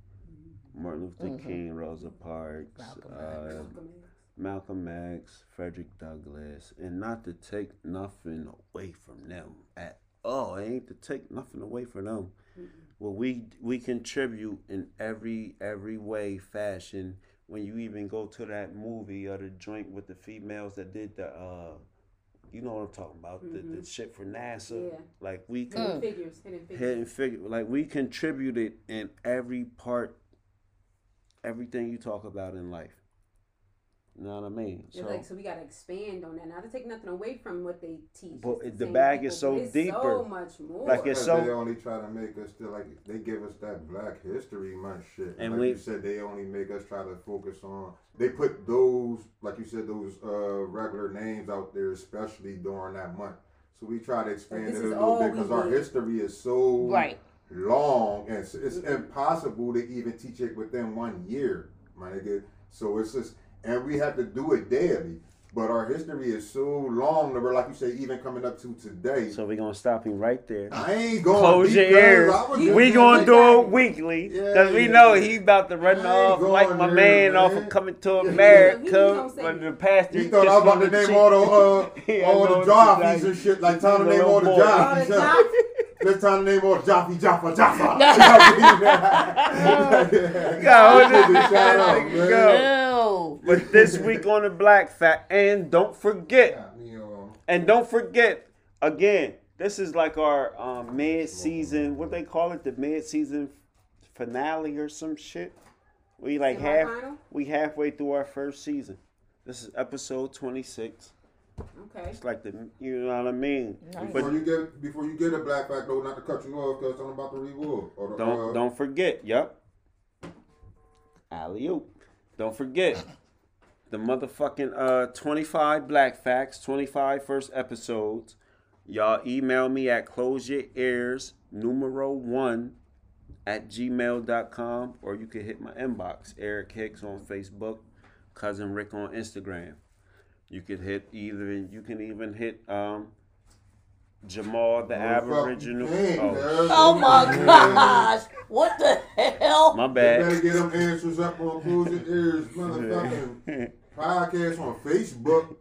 Martin Luther King, Rosa Parks, Malcolm uh, Malcolm X. Malcolm X, Frederick Douglass, and not to take nothing away from them at all. It ain't to take nothing away from them. Well, we we contribute in every every way, fashion. When you even go to that movie or the joint with the females that did the, uh, you know what I'm talking about, the, the mm-hmm. shit for NASA. Yeah. Like we con- Hidden figures. Hidden figures. hidden figure like we contributed in every part everything you talk about in life you know what i mean It's so like so we gotta expand on that. Not to take nothing away from what they teach. But It's the same bag is so but it's deeper. So much more. Like it's Because so- they only try to make us feel like they give us that Black History Month shit. And like we- you said, they only make us try to focus on. They put those, like you said, those uh, regular names out there, especially during that month. So we try to expand this it a little bit because our history is so Right. long, and it's, it's impossible to even teach it within one year, my nigga. So it's just, and we have to do it daily. But our history is so long that we're like you say, even coming up to today. so we're gonna stop him right there I ain't going. close your because ears we gonna getting do it weekly Yeah, because we yeah, know he about to run off like my there, man, off of coming to america gonna say when it. the pastor He thought I was about to name all the uh, He all had the no joffies and shit. Like time to name all the little boy. All the joffies. huh? jobs. Let's time to name all Jaffe Jaffa Jaffa. Go, Shout that out, man. Go. But this week on the black fact and don't forget Got me on. And don't forget, again, this is like our um, mid-season. What they call it, the mid-season finale or some shit. We like half. We halfway through our first season. This is episode twenty-six. Okay. It's like the, you know what I mean. Before you get before you get a black fact though, not to cut you off because I'm about to reward. Or don't uh, don't forget. Yup. Alley oop. Don't forget. The motherfucking uh 25 Black Facts, 25 first episodes. Y'all email me at close your ears numero one at gmail.com or you can hit my inbox, Eric Hicks on Facebook, Cousin Rick on Instagram. You could hit either you can even hit um Jamal the Aboriginal. Hey, Oh, Oh my hey, gosh! What the hell? my bad. You better get them answers up on Close Your Ears, motherfucking podcast on Facebook.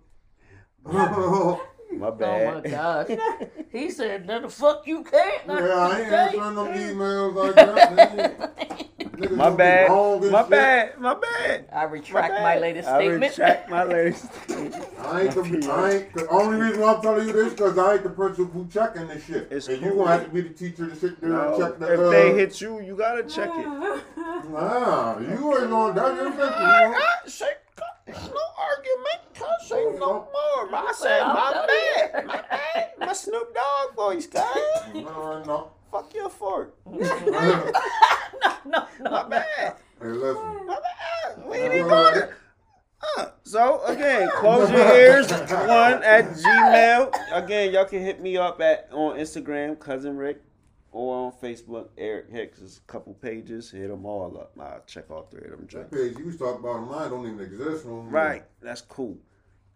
my bad. Oh my bad. gosh! He said, "No, the fuck you can't." Yeah, I ain't answering them emails like that. Niggas My gonna be bad. wrong My shit. bad. My bad. I retract bad. my latest I statement. I retract my latest statement. I ain't the, I ain't the only reason why I'm telling you this because I ain't the principal checking this shit. It's and you cool. gonna have to be the teacher to sit there and check the. if uh, they hit you, you gotta check it. Nah, you ain't on that. You're thinking, you know. say, no argument. Can't no more. I said, my bad. My bad. My Snoop Dogg voice, guys. No, no. Fuck your fork. hey, No, no, My bad. listen. My bad. We ain't even going to. Uh, so again, close your ears. One at Gmail. Again, y'all can hit me up at on Instagram, cousin Rick, or on Facebook, Eric Hicks. There's a couple pages. Hit them all up. I'll check all three of them. That joints. page you was talking about mine don't even exist no more. Right, that's cool.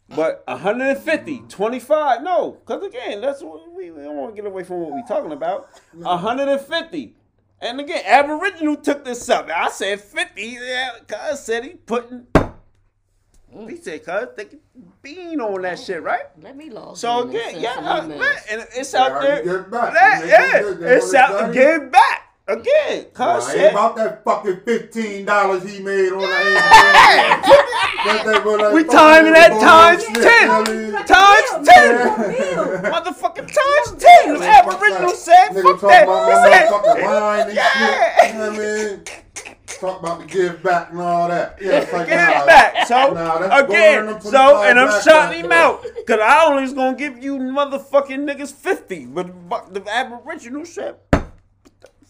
But 150, 25, no, because again, that's what we, we don't want to get away from what we're talking about. 150. And again, Aboriginal took this up. I said 50. Yeah, cuz said he putting. He said, cuz, they can bean on that shit, right? Let me log So in again, send yeah, uh, man, and it's Yeah, out there. you get back? That- You make yeah, good. It's out it's to done. give back. Again, cuz Nah, ain't about that fucking fifteen dollars he made on the Instagram. We timing that times 10. Times 10. Yeah. Motherfucking times 10. The Aboriginal said, fuck talk that. about He my said, motherfucking wine and Yeah. shit. You know what I mean? Talk about the give back and all that. Yeah, it's like, Get nah, it back. So nah, that's again, so and I'm black shouting him back. out because I only was gonna give you motherfucking niggas fifty, but, but the Aboriginal shit. Nah,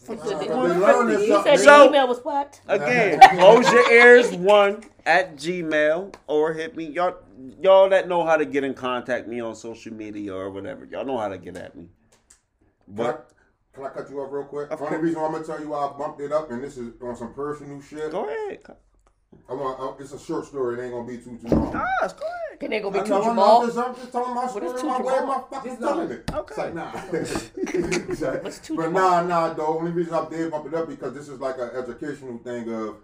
but they learning He something. said the So- email was what? Again, close your ears one at Gmail or hit me. Y'all y'all that know how to get in contact me on social media or whatever. Y'all know how to get at me. Can I, But can I cut you off real quick? Of Only reason why I'm gonna tell you why I bumped it up, and this is on some personal shit. go ahead. I want, it's a short story. It ain't gonna be too too long. Guys, go ahead. Can they go be I too know, I know, Jamal? I'm just, I'm just telling my story is my Too way my fucking telling it. Okay. It's like, nah. Exactly. What's Too but Jamal? nah, nah, the only reason I did bump it up because this is like an educational thing of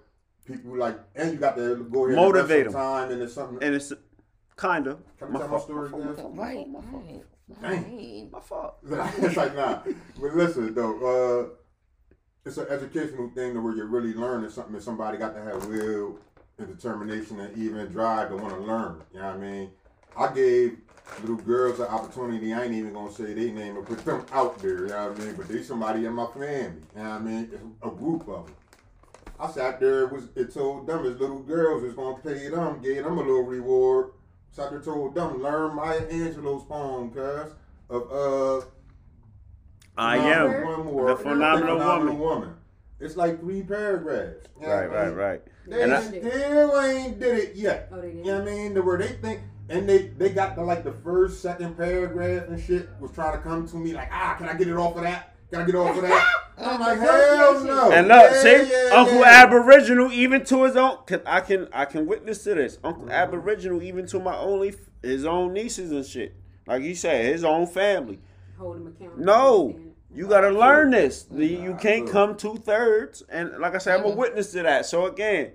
people like, and you got to go ahead Motivate and invest some time and it's something. And it's kind of Can I tell my story My again? My. Right, My right. Dang. My fault. it's like nah. But listen though, uh, it's an educational thing to where you're really learning something that somebody got to have will and determination and even drive to want to learn. You know what I mean? I gave little girls an opportunity. I ain't even gonna say their name or put them out there. You know what I mean? But they somebody in my family. You know what I mean? It's a group of them. I sat there. It was it told them as little girls was gonna pay them, gave them a little reward. Sat there told them learn Maya Angelou's poem, cuz of uh I Phenomenal am Woman, the phenomenal woman. woman. It's like three paragraphs. You Right, what right, right. They And I- still ain't did it yet. Oh. You know what I mean? The where they think and they they got the like the first, second paragraph and shit was trying to come to me like, ah, can I get it off of that? Can I get it off of that? I'm like, hell no. And look, Yeah, see, yeah, Uncle yeah. Aboriginal, even to his own, cause I can, I can witness to this. Uncle Aboriginal, even to my only, his own nieces and shit. Like you said, his own family. Hold them accountable. No, you gotta learn this. The- You can't come two thirds. And like I said, I'm a Mhm. witness to that. So again,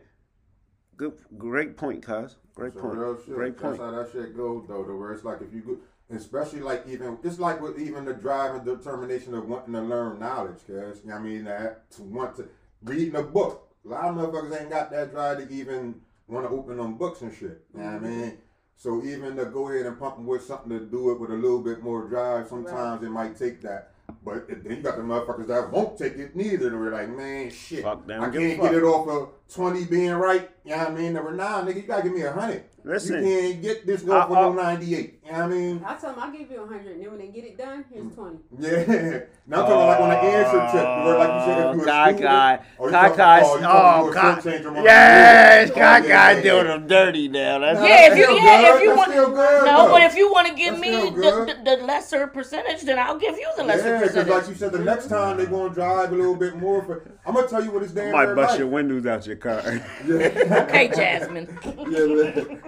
good, great point, cuz. Great So point. shit. Great That's point. how that shit goes though. To where it's like if you go, especially like even it's like with even the drive and determination of wanting to learn knowledge, cause you know what I mean that to want to reading a book. A lot of motherfuckers ain't got that drive to even want to open them books and shit. You know what I mm-hmm. mean? So even to go ahead and pump them with something to do it with a little bit more drive, sometimes it might take that. But then you got the motherfuckers that won't take it neither. They're like, man, shit, Fuck them, I can't fuck. get it off of twenty being right. You know what I mean? They were nah, nigga, you gotta give me a hundred. Listen, you can't get this go I- for no ninety eight. I mean, I'll tell them I'll give you a hundred, and then when they get it done, here's twenty. yeah. Now I'm talking like on the answer tip, where like you said, if you were Oh, Kai stupid, Kai. or you Kai talking- oh, you Oh, to a Kai. shirt changer on the Yes, screen. Kai Oh, yeah, Kai yeah, doing them dirty now. That's Nah, Yeah, if you- yeah, if you That's want- still good, No, though. but if you want to give That's me the, the, the lesser percentage, then I'll give you the lesser Yeah, because percentage. like you said, the next time they're gonna drive a little bit more. For I'm gonna tell you what it's damn might near bust like. your windows out your car. Yeah. okay, Jasmine. yeah, man.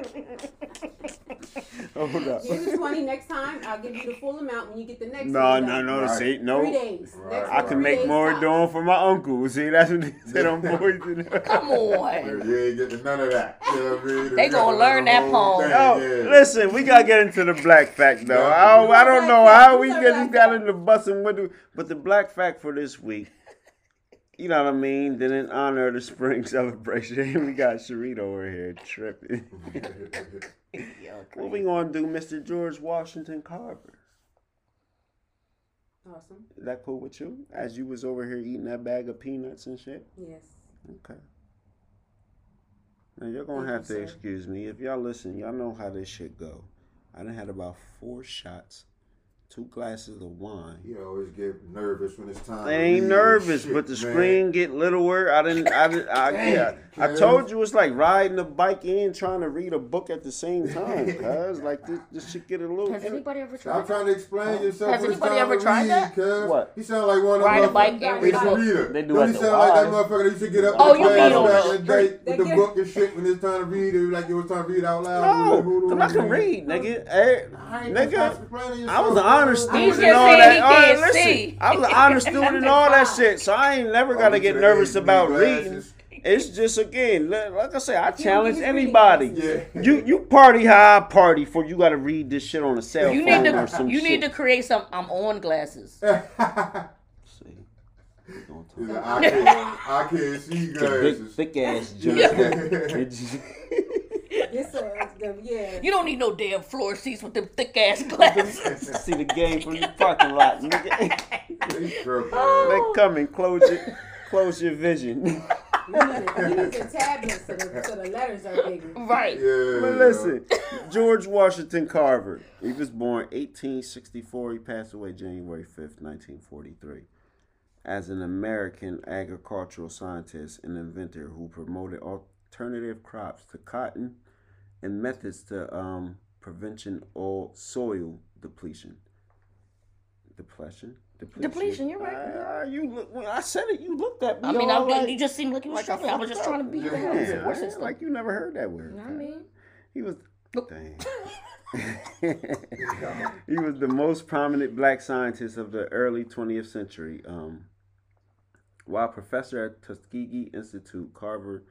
Hold up. Here's the twenty next time. I'll give you the full amount when you get the next. No, one no, done. no. Right. See, Three no. days. Right. Next I can make more tops. doing for my uncle. See, that's what they said on boys. and- Come You on. ain't getting none of that. You know what I mean? They gonna learn that poem. thing, Yo, yeah. listen, we gotta get into the black fact though. Yeah. I, don't- I don't know how we What's get our this black got into busting window, but the black fact for this week, you know what I mean? Then in honor of the spring celebration, we got Sharita over here tripping. What we gonna do, Mr. George Washington Carver? Awesome. Is that cool with you? As you was over here eating that bag of peanuts and shit. Yes. Okay. Now you're gonna Thank have you, to sir. excuse me if y'all listen. Y'all know how this shit go. I done had about four shots, two glasses of wine. You always get nervous when it's time. I to ain't nervous, shit, but the man. screen get littler. I didn't. I didn't. I, Dang, yeah. I told you it's like riding a bike and trying to read a book at the same time. Cause like this, this shit get a little. Has anybody ever tried Stop that? trying to explain yourself. Has anybody ever tried read, that? Cuz. What? He sound like one of Ride a bike and read a book. reader. They do Don't at he the sound like that motherfucker that used to get up Oh, and you class mean on back the in the day They with the get- book and shit when it's time to read. It was like it was time to read out loud. No, Like, hold on, cause I can read, nigga. I ain't nigga. stop explaining I was an yourself, honor student and all that. All right, listen, see. I was an honor student and all that shit, so I ain't never gotta Oh, get nervous about reading. It's just again, li- like I say, I challenge get his reading anybody. Yeah. You you party how I party for you gotta read this shit on a cell You phone need or to some you shit. need to create some I'm on glasses. See, we gonna talk I can't, I can't see big glasses. thick ass Yeah. Junk. It just- It's a, the, yeah. You don't need no damn floor seats with them thick ass glasses. See the game from the parking lot, nigga. He oh. they come and close your close your vision. You need, a, you need a tablet so the, so the letters are bigger. right. Yeah. But listen, George Washington Carver. He was born 1864. He passed away January 5th, 1943. As an American agricultural scientist and inventor who promoted alternative crops to cotton and methods to um, prevention or soil depletion. Depletion? Depletion, you're right. Ah, you look, when I said it, you looked at me. I mean, I, like, you just seemed like you like I. I was just fucked trying to be. Yeah, hell out of the Yeah, support I- like you never heard that word. You know what I mean? He was Nope. dang. he was the most prominent black scientist of the early 20th century. Um, while professor at Tuskegee Institute, Carver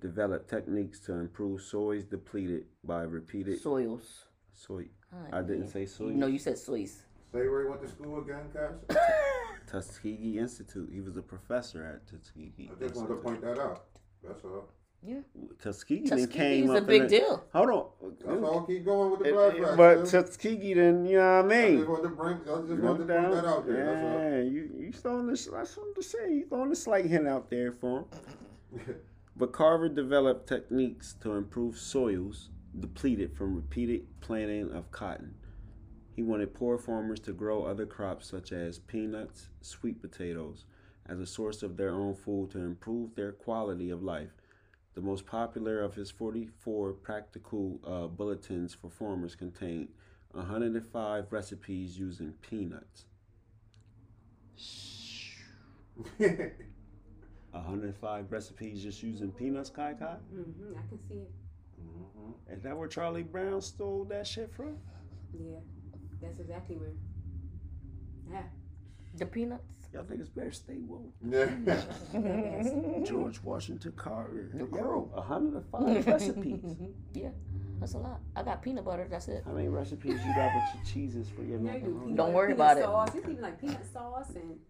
developed techniques to improve soils depleted by repeated Soils. soy. Ah, I didn't say soy. No, you said soils. Say where he went to school again, Cash? Tuskegee Institute. He was a professor at Tuskegee. I just wanted to point that out. That's all. Yeah. Tuskegee, then Tuskegee came is up a big the- deal. Hold on. That's all. Keep going with the It- black it- facts. but. Tuskegee, then you know what I mean. I mean. just wanted to bring. I just No wanted to point doubt. that out there. That's all. You you throwing this. That's what I'm just saying. You throwing a slight hint out there for him. But Carver developed techniques to improve soils depleted from repeated planting of cotton. He wanted poor farmers to grow other crops such as peanuts, sweet potatoes, as a source of their own food to improve their quality of life. The most popular of his 44 practical uh, bulletins for farmers contained 105 recipes using peanuts. 105 recipes just using peanuts, Khi Khi? hmm I can see it. Is that where Charlie Brown stole that shit from? Yeah, that's exactly where. Yeah. The peanuts. Y'all niggas better stay woke. yeah. George Washington Carver. The Yo, crow. 105 recipes. Yeah, that's a lot. I got peanut butter. That's it. How many recipes you got with your cheeses for your Yeah, you do macaroni? peanut Don't butter, worry peanut about it. sauce. It's even like peanut sauce and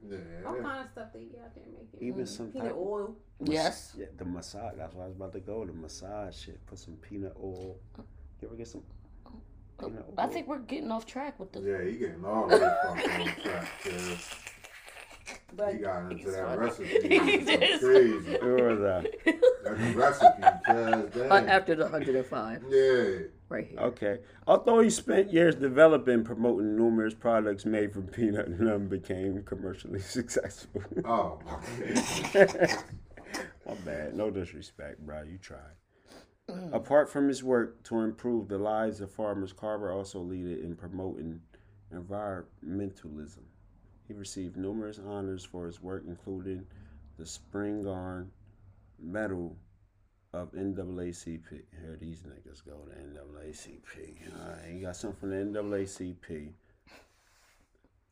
all Yeah. kind of stuff they get out there making. Even Mm, some peanut type- oil. Yes. Yeah, the massage. That's why I was about to go. The massage shit. Put some peanut oil. You ever get some peanut oil? I think we're getting off track with the. Yeah, he getting all the way fucking on track, cuz. But He got into that funny. recipe. He It's did. crazy. Where was that? That recipe, cuz. Uh, after the 105. Yeah. right here. Okay. Although he spent years developing and promoting numerous products made from peanut, none became commercially successful. Oh, My bad. No disrespect, bro. You tried. Apart from his work to improve the lives of farmers, Carver also leaded in promoting environmentalism. He received numerous honors for his work, including the Spingarn Medal of NAACP. Here these niggas go to NAACP. All right, you got something from the NAACP.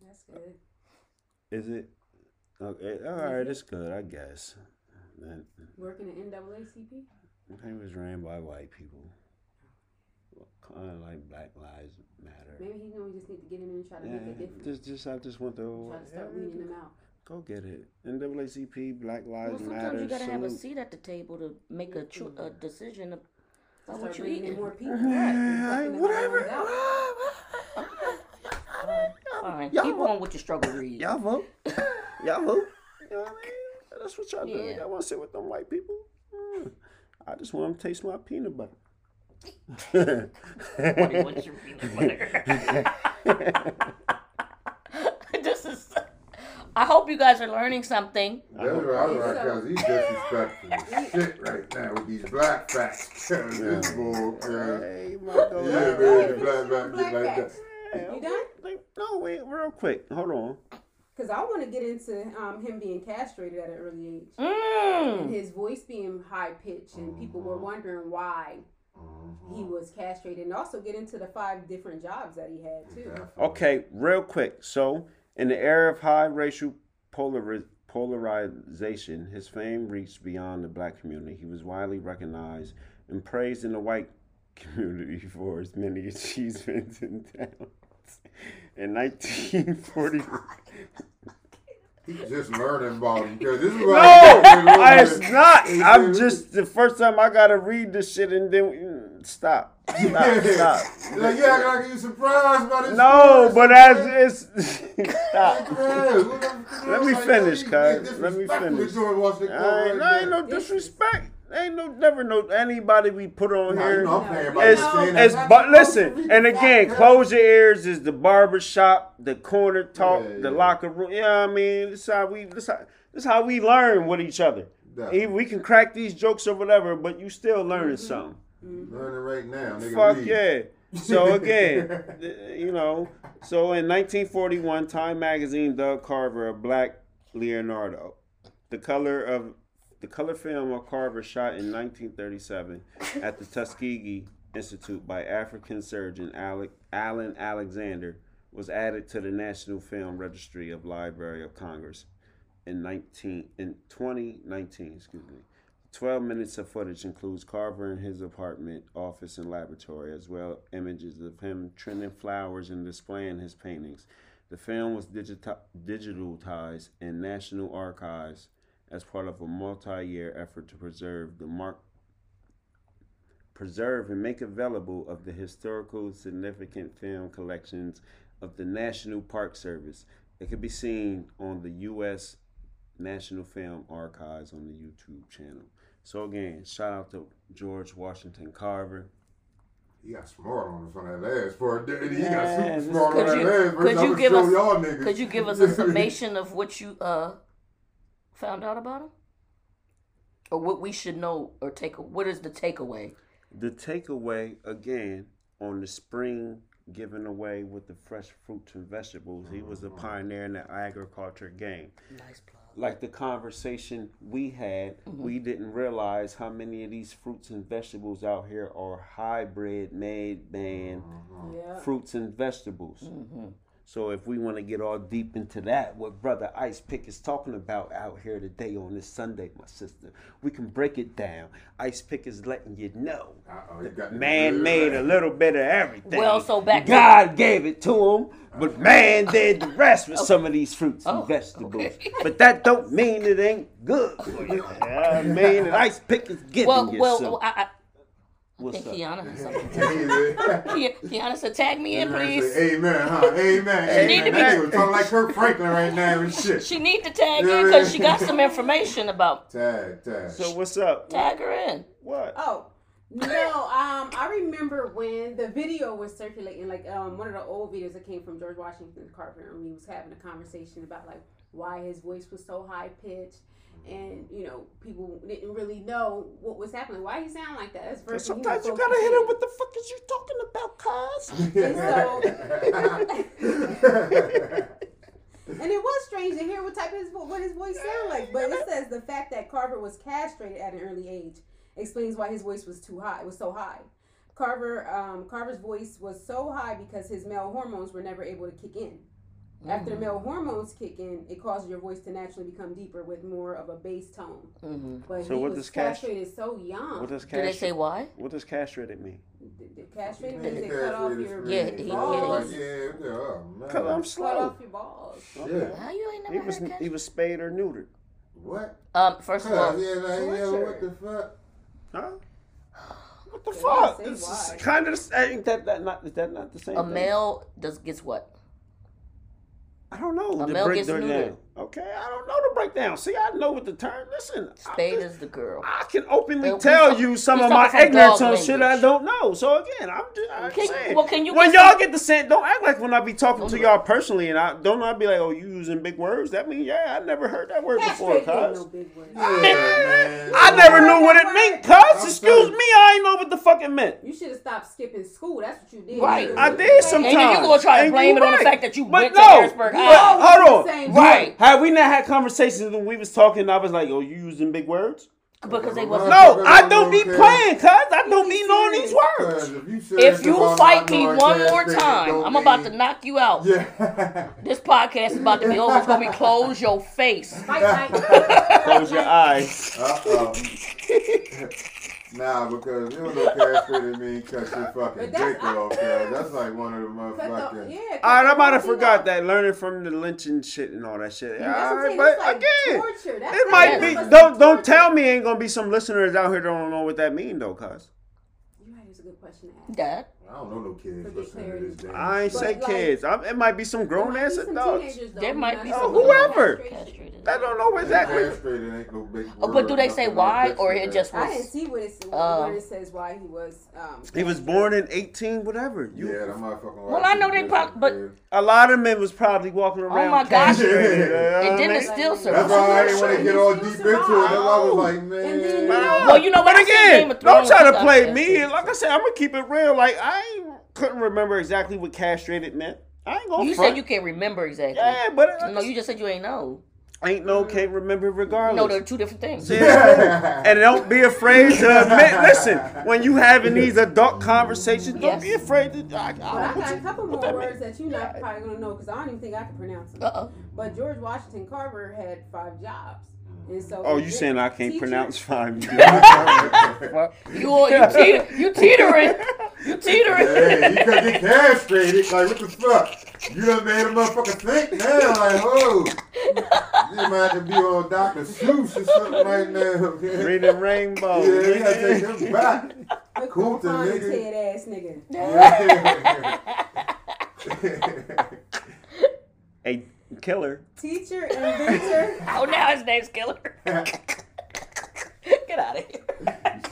That's good. Is it? Okay, all right, it's good, I guess. Working at NAACP. it was ran by white people. Kind of like Black Lives Matter. Maybe he know we just need to get him in and try to Yeah, make a difference. just, just, I just want to. Try to start weeding them out. Go get it. NAACP, Black Well, Lives sometimes Matter. you gotta have a seat at the table to make a cho- a decision about what you bringing eating. more people. Hey, Right. whatever. Fine, Y'all keep vote. on with your struggle read. Y'all vote. Y'all vote. You know what I mean? That's what y'all do. Yeah. Y'all want to sit with them white people? Mm. I just want them to taste my peanut butter. What do your peanut butter? this is. I hope you guys are learning something. that's right. I was right, cause he's disrespectful as shit right now with these black facts. Cause this bull, cause Hey, Marco. yeah, Yeah, man, the yeah, black black back get like that. facts. You done? No, wait, real quick. Hold on. Because I want to get into um, him being castrated at an early age. And Mm. his voice being high pitched, and people were wondering why he mm-hmm. was castrated. And also get into the five different jobs that he had, too. Okay, real quick. So, in the era of high racial polari- polarization, his fame reached beyond the black community. He was widely recognized and praised in the white community for his many achievements and talents. In 1940, He's just learning about him because this is no, what it's not. I'm just the first time I gotta read this shit and then mm, stop, stop, stop. like, yeah, I gotta give you surprised by this. No, story, but as it's stop. Let me finish, cuz. Let me finish. George I ain't, I ain't no disrespect. Ain't no never no anybody we put on there. Nah, here. you know I'm paying by It's, the saying that. it's but listen, and again, close your ears is the barber shop, the corner talk, Yeah, the yeah. locker room. You know what I mean? This how we this how, this how we learn with each other. Definitely. Even- We can crack these jokes or whatever, but you still learning mm-hmm. something. Mm-hmm. Learning right now, nigga. Fuck read. yeah. So again, you know, so in 1941, Time magazine dubbed Carver a black Leonardo. The color of the color film of Carver shot in 1937 at the Tuskegee Institute by African surgeon Alec, Alan Alexander was added to the National Film Registry of Library of Congress in 19 in 2019, excuse me. 12 minutes of footage includes Carver in his apartment, office, and laboratory, as well images of him trimming flowers and displaying his paintings. The film was digita- digitalized in National Archives as part of a multi-year effort to preserve the mark preserve and make available of the historical significant film collections of the National Park Service. It can be seen on the U.S. National Film Archives on the YouTube channel. So again, shout out to George Washington Carver. He got smart on us on that last part. He got Yeah, super smart on Could that you- last. could you give us-. Could you give us a summation of what you uh found out about him, or what we should know or take? What is the takeaway? The takeaway again on the spring giving away with the fresh fruits and vegetables. He was a mm-hmm. pioneer in the agriculture game. Nice plug. like the conversation we had, mm-hmm. we didn't realize how many of these fruits and vegetables out here are hybrid made man mm-hmm. Yeah. fruits and vegetables. So if we want to get all deep into that, what brother Ice Pick is talking about out here today on this Sunday, my sister, we can break it down. Ice Pick is letting you know. Uh-oh, he got the- Man made a little bit of everything. Well, so back to- God gave it to him, but man did the rest with some of these fruits Oh, and vegetables. okay. But that don't mean it ain't good. I mean, that Ice Pick is giving Well, you well, some. I, I What's think up? Kiana has something. to say. Ki- Kiana said, "Tag me in, please." Amen, huh? Amen. She need to be- That nigga talking like Kirk Franklin right now and shit. She need to tag Yeah, in because she got some information about. Tag, tag. So what's up? Tag her in. What? Oh, No, um, I remember when the video was circulating, like um, one of the old videos that came from George Washington Carver, and we was having a conversation about like why his voice was so high pitched, and you know people didn't really know what was happening, why he sound like that. That's the first thing, Sometimes you folks gotta hit him. with the fuck is you talking about, cuz? And it was strange to hear what type of his, what his voice sounded like. But it says the fact that Carver was castrated at an early age explains why his voice was too high. It was so high. Carver um, Carver's voice was so high because his male hormones were never able to kick in. After the male hormones kick in, it causes your voice to naturally become deeper with more of a bass tone. hmm But So he what was does cast- so young. What does Did they say why? What does castrated mean? The- the castrated means they cut off your Yeah, he- balls. yeah, yeah, yeah, oh, man. Cause I'm cut off your balls. Yeah. How you ain't He never was heard he was spayed or neutered. What? Um, first of all, yeah, like, So yeah, what the fuck? Huh? What the They fuck? didn't This say is kind of the same. That that not is that not the same? a thing? male does gets what? I don't know. A the male gets breakdown. neutered. Okay, I don't know the breakdown. See, I know what the term. Listen, I, Spade just- is the girl. I can openly But tell talk- you some of my talking ignorance dog on shit I don't know. So again, I'm just I'm Can- saying. well, can you when get y'all some- get the same, don't act like when I be talking Don't to y'all personally, and I don't I be like, oh, you using big words. That mean, yeah, I never heard that word before, Castrated cuz. no big. Yeah. I never knew what it meant, cuz. Excuse me, I ain't know what the fuck it meant. You should have stopped skipping school. That's what you did. Right. I did sometimes. And then you gonna try to And blame it on the fact that you went to no, Harrisburg but High. hold on. Right. Have we not had conversations when we was talking? I was like, "Oh, you using big words?" Because they wasn't. No, I don't be playing, cuz I don't be knowing these words. If you, If you fight me one more time, I'm about to knock you out. Yeah. This podcast is about to be over. It's gonna be close your face. Fight, fight. Close your eyes. Uh oh. nah, because you don't know castrated mean cut your fucking But that's- dick off, cuz. That's like one of the Cut the, motherfucking. yeah, All right, I might have forgot off. that learning from the lynching shit and all that shit. That's what All I'm but like again, it might be. Don't don't torture. tell me ain't gonna be some listeners out here that don't know what that mean though, cuz. You right, it's a good question to ask. Dad. I don't know no kids listening to this damn I ain't shit. say But, like, kids. I, it might be some There grown might ass be some adults though, There might be some- Whoever. castration. Castrated. that don't know exactly. Castrated ain't no big Oh, word, but do they say nothing why, like or that it shit. just I didn't was? see what it, Uh, what it says why he was. Um, He was born in eighteen, whatever. You, Yeah, that motherfucking. Well, I know they prob- but- a lot of men was probably walking around. Oh my gosh. castrated, you know And what then I the mean? still That's service. why I didn't want to get all deep into it. That's why I was like, man. then- Well, you know what? But I said Game again, of don't Thrones try to was play out me. there. Like I said, I'm gonna keep it real. Like I ain't, couldn't remember exactly what castrated meant. I ain't gonna. You front. said you can't remember exactly. Yeah, but it, No, you just said you ain't know. ain't no can't remember regardless. No, they're two different things. and don't be afraid to admit. Listen, when you having these adult conversations, don't Yes. be afraid to. I, I, But I what got you- a couple more that words mean? that you're not probably gonna know because I don't even think I can pronounce them. Uh oh. But George Washington Carver had five jobs, and so. Oh, you saying I can't teacher- pronounce fine? You you teeter, you teetering, you teetering. Hey, you could get castrated. Like, what the fuck? You done made a motherfucker think now. Like, oh. You might have to be on Dr. Seuss or something like that. Reading Rainbow. Yeah, you gotta take them back. Look, Cool to Fonz nigga. head ass nigga. Yeah. A killer. Teacher, inventor, Oh, now his name's Killer. Get out of here.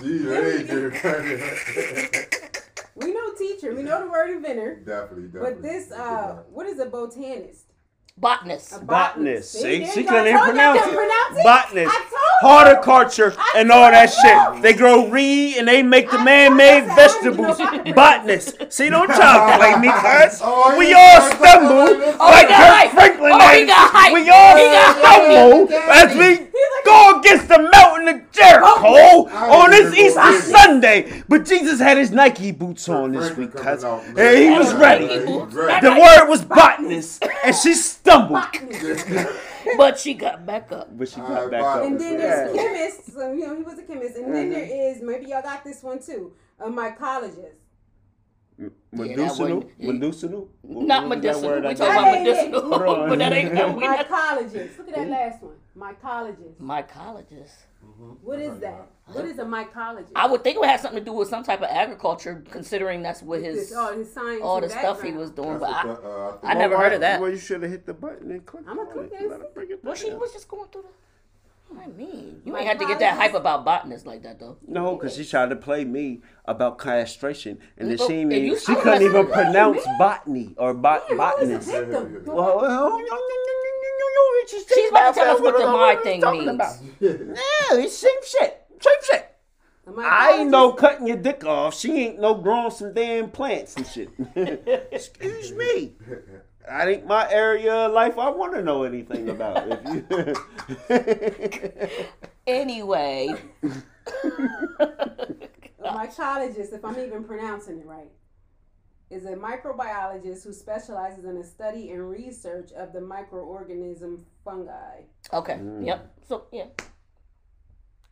See, they we know teacher, we know the word inventor, Definitely, definitely. but this, uh, what is a botanist? Botanist. A Botanist. See, there she couldn't even told you I pronounce it. pronounce it. Botanist. I told you. Horticulture and all that told shit. They grow reed and they make the I- man-made I said I don't vegetables. even know if I can Botanist. See, don't try to play me, cuz. Oh, we all oh, stumble. Oh, like he Kirk. Oh, Franklin. Oh, he and got hype. We all stumble as we go against the mountain of Jericho I on ain't this Easter gonna Sunday. But Jesus had his Nike boots on this week, cuz. And he was ready. Nike He was boots. ready. The word was botanist, and she stumbled. But she got back up. But she got right, back bye. up. And then Yeah. there's chemists. So you know he was a chemist, and then there uh-huh. is maybe y'all got this one too, a mycologist. Medicinal? wasn't- Medicinal? Not that medicinal. We I talking about Hey, hey, medicinal. but that ain't that. We not. Mycologist. Look at that last one. Mycologist. Mycologist. What is that? What is a mycologist? I would think it would have something to do with some type of agriculture, considering that's what his This- all his science, all the and stuff he was doing. That's But I, the, uh, I never Well, heard of that. Well, you should have hit the button and clicked I'ma on click it. it. Let her bring it well, she was just going through the. I mean, you My ain't had to get that hype about botanists like that though. No, because she tried to play me about castration, and then she and even, you- she couldn't even like, pronounce botany or bot Damn, I was a botanist. victim. Well, She's about to tell us what the that's my thing means. about. No, it's same shit. Same shit. I ain't no cutting your dick off. She ain't no growing some damn plants and shit. Excuse me. That ain't my area of life I want to know anything about. If you... Anyway, A mycologist, if I'm even pronouncing it right, is a microbiologist who specializes in the study and research of the microorganism fungi. okay, mm. yep. So yeah,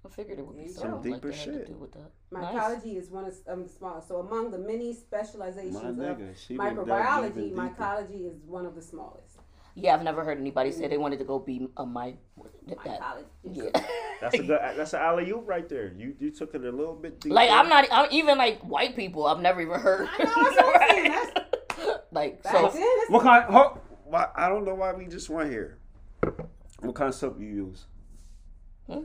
I figured it would be There you something go. like Deeper that to do with that. Nice. Is one of um, the smallest. So among the many specializations My of nigga, she microbiology, mycology is one of the smallest. Yeah, I've never heard anybody say they wanted to go be a my that. Yeah. That's a good. That's an alley oop right there. You you took it a little bit deeper. Like I'm not. I'm even like white people. I've never even heard. I know, that's what I'm like Back so. then, it's- What kind? Ho, why, I don't know why we just went here. What kind of soap you use? Hmm?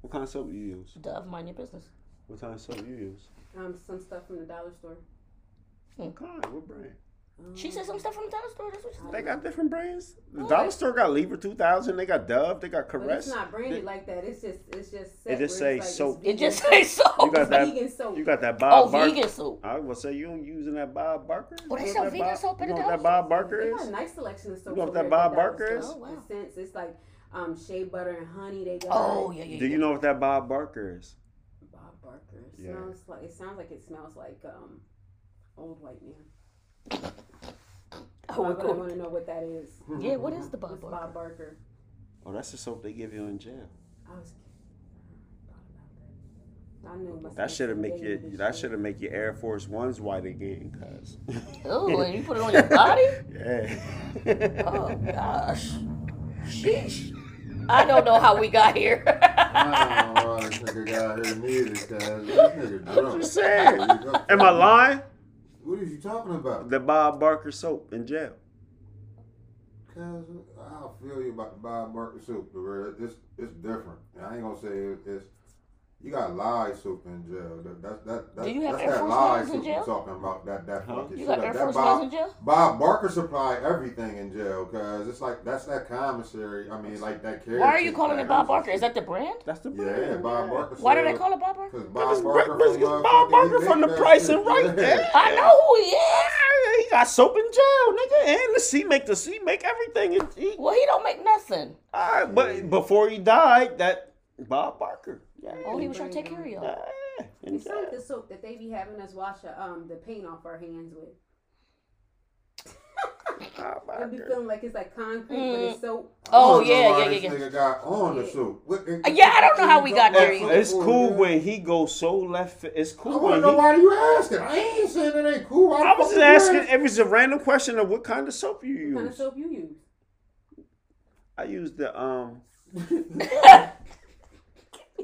What kind of soap do you use? Dove, mind your business. What kind of soap do you use? um, some stuff from the dollar store. What kind? What brand? She said some stuff from the dollar store. That's what she said. They got different brands. The What? dollar store got Lever two thousand. They got Dove. They got But Caress. it's not branded They- like that. It's just it's just set It just where say like soap. It just vegan say so. You got that. Vegan soap. You got that Oh, Bob Barker. Oh, vegan soap. I was gonna say you don't using that Bob Barker. Oh, they You know sell vegan Bob- soap in You know the what that Bob Barker They got a nice selection of soap. know what that Bob at the dollar Barker is? Oh, wow. The it's like um, shea butter and honey. They got. Oh yeah, yeah. Do yeah. you know what that Bob Barker is? Bob Barker. It Yeah. smells like it sounds like it smells like um, old white man. Oh, Why I cool. want to know what that is? Yeah, what is the Bob What's Barker? Bob Barker? Oh, that's the soap they give you in jail. I was. I knew it That should have some make dating your that should have make your Air Force Ones white again, cuz. Oh, and you put it on your body? yeah. Oh gosh. Sheesh. I don't know how we got here. I don't know why this nigga got here neither, cuz this nigga drunk. just saying. Am I lying? What are you talking about? The Bob Barker soap in jail. Cuz I'll feel you about the Bob Barker soap, but bro, it's it's different. I ain't gonna say it's you got lye soap in jail. That, that, that, that, Do you have that's Air that Force lye Ones in soap jail? you're talking about. That that Huh? fucking You shit. got. Air that Force Bob, Ones in jail? Bob Barker supply everything in jail, cause it's like that's that commissary. I mean, like that. Why are you calling it Bob Barker? Is that the brand? That's the brand. Yeah, brand. Bob Barker. Why do they call it Bob Barker? Cause Bob Barker because from, Bob Barker from the make price and right Yeah. there. I know who he is. He got soap in jail, nigga, and the C make the C make everything. He, Well, he don't make nothing. all right, but before he died, that Bob Barker. Yeah. Oh, he was trying to take care of y'all. Yeah, in It's like the soap that they be having us wash uh, um the paint off our hands with. Bob I be feeling like it's like concrete, but Mm. it's soap. Oh, I don't yeah, yeah, yeah, yeah. Nigga got on the suit. What, Yeah, I don't know how we got there It's, either. it's cool when he goes so left. It's cool. I cool want to know he. why you asking. I ain't saying it ain't cool. Why I was just asking. asking? It was a random question of what kind of soap you use. What kind of soap you use? I use the um.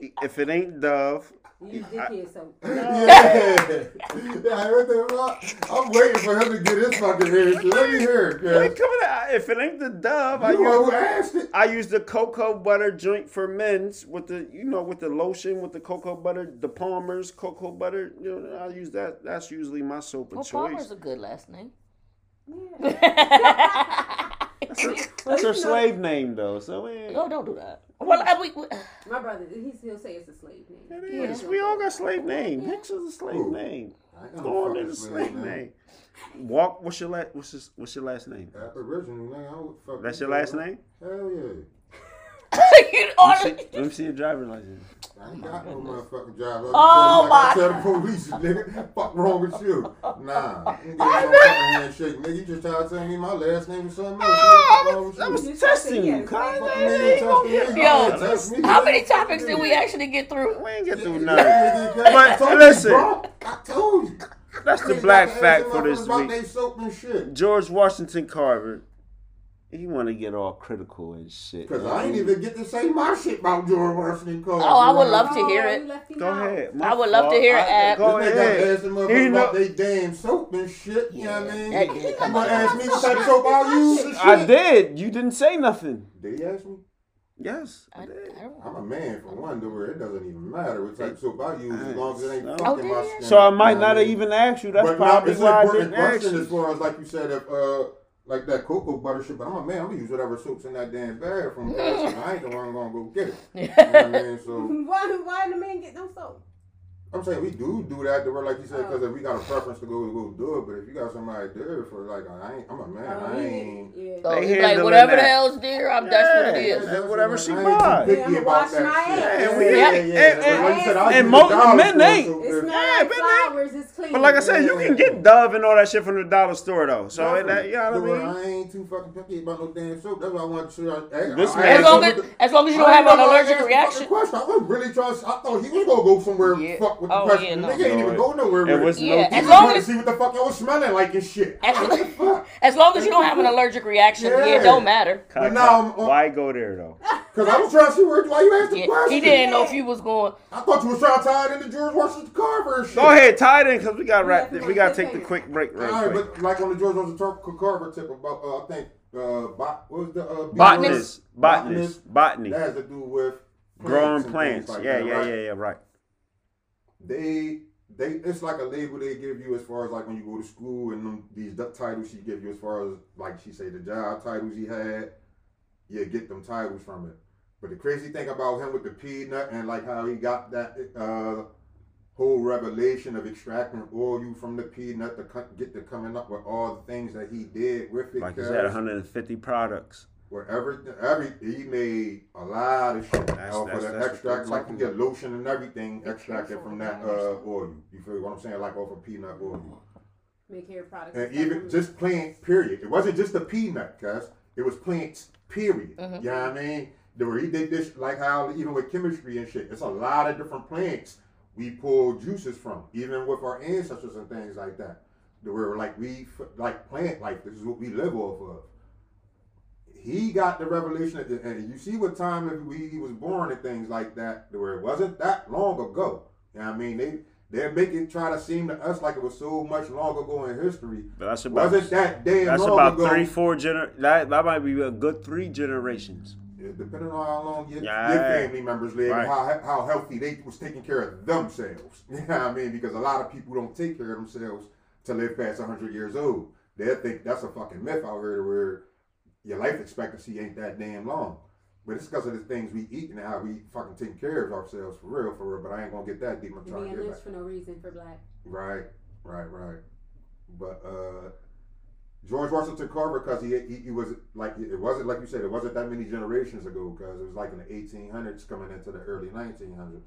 if it ain't Dove, You use dickhead soap. yeah. yeah, what the fuck? I'm waiting for him to get his fucking answer. Let me hear it, Hey, cuz. come on, if it ain't the Dove, I You the use. asked it. I use the cocoa butter joint for men's with the you know with the lotion with the cocoa butter, the Palmer's cocoa butter. You know, I use that. That's usually my soap of Well, choice. Palmer's a good last name. Yeah. That's her, that's her slave name though. So eh, No, don't do that. Well, I, we, we, My brother, he'll say it's a slave name. it is. We all got slave name. Hicks is a slave Who? name. I ain't got Go no on fucking in the slave slave name. Walk. What's your last? What's your, what's your last name? Aboriginal, nigga. I would fuck That's you, your last name. Hell yeah. you Let me see, let me see your driver's license. I ain't got no motherfucking job. Oh, I my- tell the police, nigga. Fuck wrong with you? Nah. You ain't getting no fucking handshake, nigga. You just try to tell me my last name is something else. Fuck wrong I was testing you, just cuz. said Fuck he me, They ain't gonna touch get- me. Yo, Yeah, touch me. how many topics did we actually get through? We ain't get through Nigga, none. But I told you, listen. I told you. That's the black fact for this week. they soap and shit. George Washington Carver. He want to get all critical and shit. Cause I ain't even get to say my shit about George Washington Carver. Oh, I would love to hear Oh, it. you left him Go out. ahead. I would love to hear it, Ab. Go This nigga ahead. asked them He motherfuckers know- about they damn soap and shit. You know what I Yeah, mean? that did You come gonna ask me what type of soap I use and? I did. You didn't say nothing. Did you ask me? Yes, I, I, did. I don't I'm a man for one, to where it doesn't even matter what type of soap I use as long as it ain't Oh, fucking my skin. So I might not have even asked you. That's but now, probably it's why I important didn't ask you. as far as like you said, if uh, like that cocoa butter shit. But I'm a man. I'm gonna use whatever soaps in that damn bag from. I ain't the one gonna go get it. You know what I mean? So why why the man get no soap? I'm saying we do do that. To where like you said, Oh. because if we got a preference to go go do it. But if you got somebody there for like, I ain't. I'm a man. Oh, I ain't. yeah. So They he's like, handling whatever the that. hell's there, I'm, that's what it Yeah, that's whatever she I ain't buy. too picky Yeah, I'ma about wash that my shit. ass. And we- yeah, and- yeah, and- But like you said, I and use the most- men, store they- soap It there. smells Yeah, like but flowers. It's clean. But like I said, you can get Dove and all that shit from the dollar store though. So it, that, you know what I mean? I ain't too fucking picky about no damn soap. That's why I want to sure. This I, man- As long as, what the- as long as you don't have an know why I allergic asked the reaction. Question. I was really trying. I thought he was gonna go somewhere. Fuck with the Oh, question. yeah, The no. nigga ain't even go nowhere It with was it. no Yeah, He as long trying to as- see what the fuck y'all was smelling like and shit. As- What? As long as you don't have an allergic reaction, yeah, Yeah. it don't matter. But now I'm on- Why go there though? Cause I was trying to see where why you asked the Yeah, question. he didn't know if you was going. I thought you was trying to tie it into George Washington Carver and shit. Go ahead, tie it in because we got wrap. Yeah, We got to take the quick break All real right, quick. but like on the George Washington Carver tip about, uh, I think, uh, bot, what was the uh, bee Botanist, botanist, botany, That has to do with growing plants. like Yeah, that, yeah, right? yeah, yeah. Right. They they it's like a label they give you as far as like when you go to school and them, these titles she give you as far as like she say the job titles he had, you get them titles from it. But the crazy thing about him with the peanut and like how he got that uh whole revelation of extracting oil you from the peanut to get to coming up with all the things that he did with it. Like he said, 150 products. Where every every he made a lot of shit That's- off that's- of the that's extract. Like you get lotion and everything Be extracted from that that uh, oil. You feel what I'm saying? Like off of peanut oil. Make hair products. And stuff. even just plants, period. It wasn't just a peanut, cuz it was plants, period. Mhm. You know what I mean? The where he did this, like how even with chemistry and shit, it's a lot of different plants we pull juices from, even with our ancestors and things like that. The where like we like plant life. This is what we live off of. He got the revelation, at the, end. you see what time he was born and things like that. Where it wasn't that long ago. You know what I mean? They they make it try to seem to us like it was so much long ago in history. But that's about Wasn't that damn that's long about ago? three, four gener. That that might be a good three generations. Yeah, depending on how long your, Yeah. your family members live Right. how, how healthy they was taking care of themselves. You know what I mean? Because a lot of people don't take care of themselves to live past 100 years old. They think that's a fucking myth out here where your life expectancy ain't that damn long. But it's because of the things we eat and how we fucking take care of ourselves for real, for real. But I ain't gonna get that deep. I'm trying being to get lynched for no reason for black. Right, right, right. But uh George Washington Carver, because he, he he was like it wasn't like you said, it wasn't that many generations ago, because it was like in the 1800s coming into the early 1900s.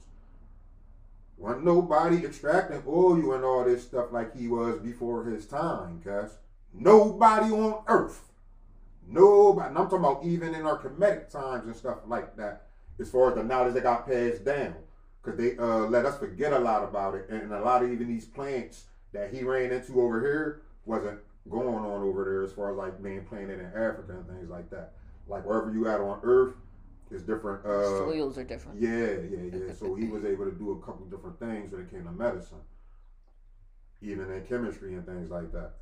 Wasn't nobody extracting oil and all this stuff like he was before his time, cuz nobody on earth, nobody. And I'm talking about even in our Kemetic times and stuff like that, as far as the knowledge that got passed down because they uh, let us forget a lot about it, and a lot of even these plants that he ran into over here wasn't going on over there as far as like being planted in Africa and things like that. Like wherever you at on Earth is different. Uh, Soils are different. yeah, yeah, yeah. So he was able to do a couple different things when it came to medicine, even in chemistry and things like that.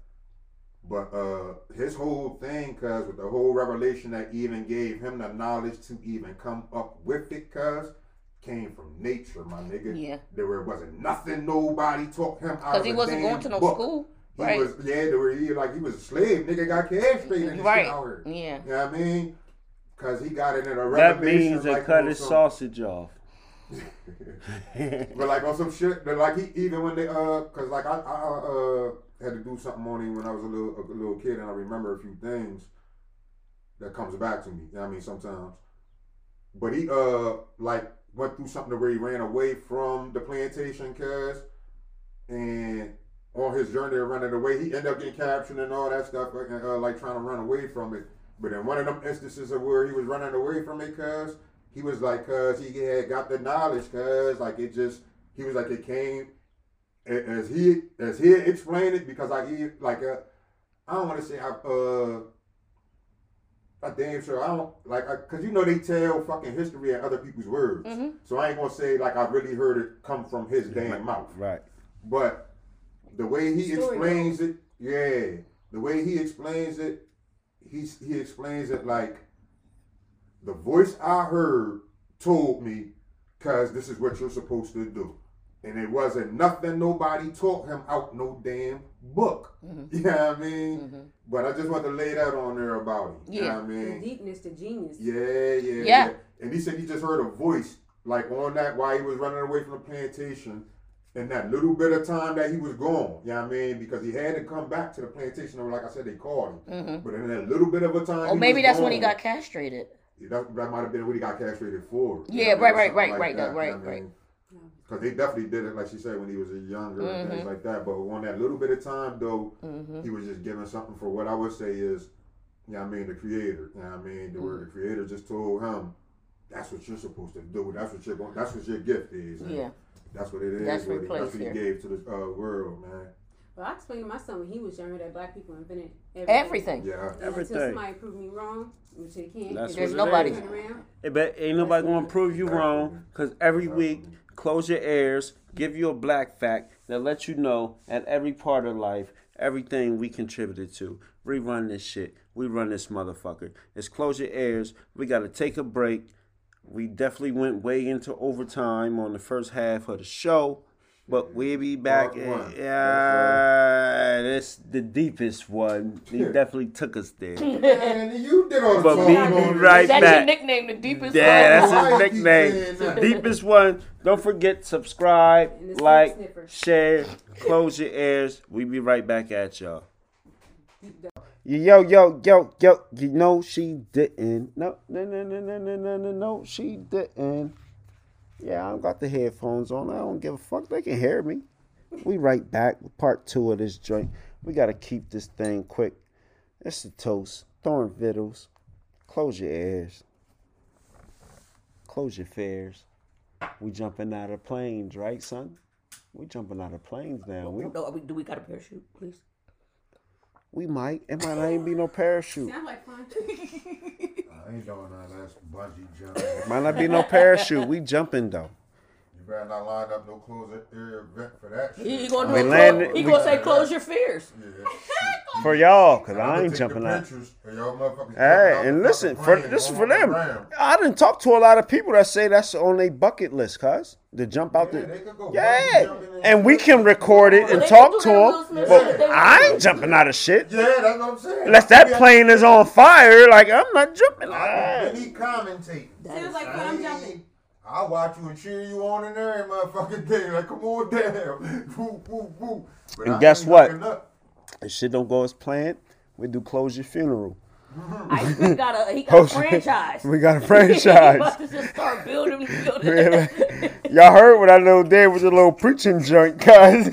But uh, his whole thing, cause with the whole revelation that even gave him the knowledge to even come up with it, cause came from nature, my nigga. Yeah. There wasn't nothing nobody taught him out Because of he a wasn't damn going to no book. school. He Right. was yeah, there were he like he was a slave. Nigga got castrated and Right. shit out here. Yeah. You know what I mean? Cause he got it in a That revelation. means they like cut his some- sausage off. but like on some shit, but like he even when they uh, cause like I, I uh had to do something on him when I was a little a little kid, and I remember a few things that comes back to me. You know I mean, sometimes. But he uh like went through something where he ran away from the plantation, cuz, and on his journey of running away, he ended up getting captured and all that stuff, uh, like trying to run away from it. But in one of them instances of where he was running away from it, cuz he was like, cuz he had got the knowledge, cuz like it just, he was like it came as he as he explained it because I he like uh, I don't want to say I uh. I damn sure I don't like because you know they tell fucking history in other people's words, Mhm. so I ain't gonna say like I really heard it come from his damn mouth. Right. But the way he Story explains it, yeah, the way he explains it, he he explains it like the voice I heard told me, cause this is what you're supposed to do. And it wasn't nothing nobody taught him out no damn book. Mm-hmm. You know what I mean? But I just want to lay that on there about him. You know Yeah. what I The deepness, the genius. Yeah, yeah, Yeah. And he said he just heard a voice like on that while he was running away from the plantation. In that little bit of time that he was gone, you know what I mean? Because he had to come back to the plantation, or like I said, they called him. But in that little bit of a time, Or he Mm-hmm. maybe was that's when he got castrated. That, that might have been what he got castrated for. Yeah, right, right, right, right, no, right, right. Because they definitely did it, like she said, when he was a younger and Mm-hmm. things like that. But on that little bit of time, though, Mm-hmm. he was just giving something for what I would say is, you know I mean, the creator. You know what I mean? The Mm-hmm. word the creator just told him, that's what you're supposed to do. That's what you're going. That's what your gift is. and Yeah. That's what it is. That's what he- that's what he here. gave to the uh, world, man. Well, I explained to my son when he was younger that black people invented everything. Everything. Yeah. And Everything. Until somebody prove me wrong, which they can't. That's There's nobody. is. Turn around. Hey, but ain't nobody gonna prove you wrong because every week, close your ears, give you a black fact that lets you know at every part of life, everything we contributed to. We run this shit. We run this motherfucker. It's close your ears. We gotta take a break. We definitely went way into overtime on the first half of the show. But we be back. Yeah, uh, that's the deepest one. He definitely took us there. Man, you did all but we be right that's back. That's your nickname, the deepest yeah, one. Yeah, that's his nickname. the deepest one. Don't forget, subscribe, like, share, close your ears. We be right back at y'all. Yo, yo, yo, yo. You know she didn't. No, no, no, no, no, no, no, no. She didn't. Yeah, I don't got the headphones on. I don't give a fuck. They can hear me. We right back with part two of this joint. We gotta keep this thing quick. It's the toast. Throwing vittles. Close your ears. Close your fears. We jumping out of planes, right, son? We jumping out of planes now. We No, we- do we got a parachute, please? We might. It might not even be no parachute. Sound like fun. I ain't doing none of that bungee jumping. Might not be no parachute. We jumping though. You better not line up no closer area event for that shit. He, he gonna, do We a clo- he we- gonna say close your fears. Yeah. For y'all, cause I'ma I ain't jumping the out. pictures of y'all motherfuckers jumping Hey, out and listen, for this is for them. around. I didn't talk to a lot of people that say that's on their bucket list, cuz to jump out Yeah, the they could go bungee yeah, and and we can record it and talk to do that them. But shit. They I ain't jumping out of shit Yeah, that's what I'm saying. unless that plane is on fire. Like I'm not jumping. I Ah. really commentate. Sounds like fun. I'm jumping. I'll watch you and cheer you on in there, motherfucking thing. Like, come on down. Woo, woo, woo. But And I guess what? looking. If shit don't go as planned, we do close your funeral. Ice Cream got a he got a franchise. We got a He franchise. about to just start building, building. Really? Y'all heard what I know did with the little preaching joint, cuz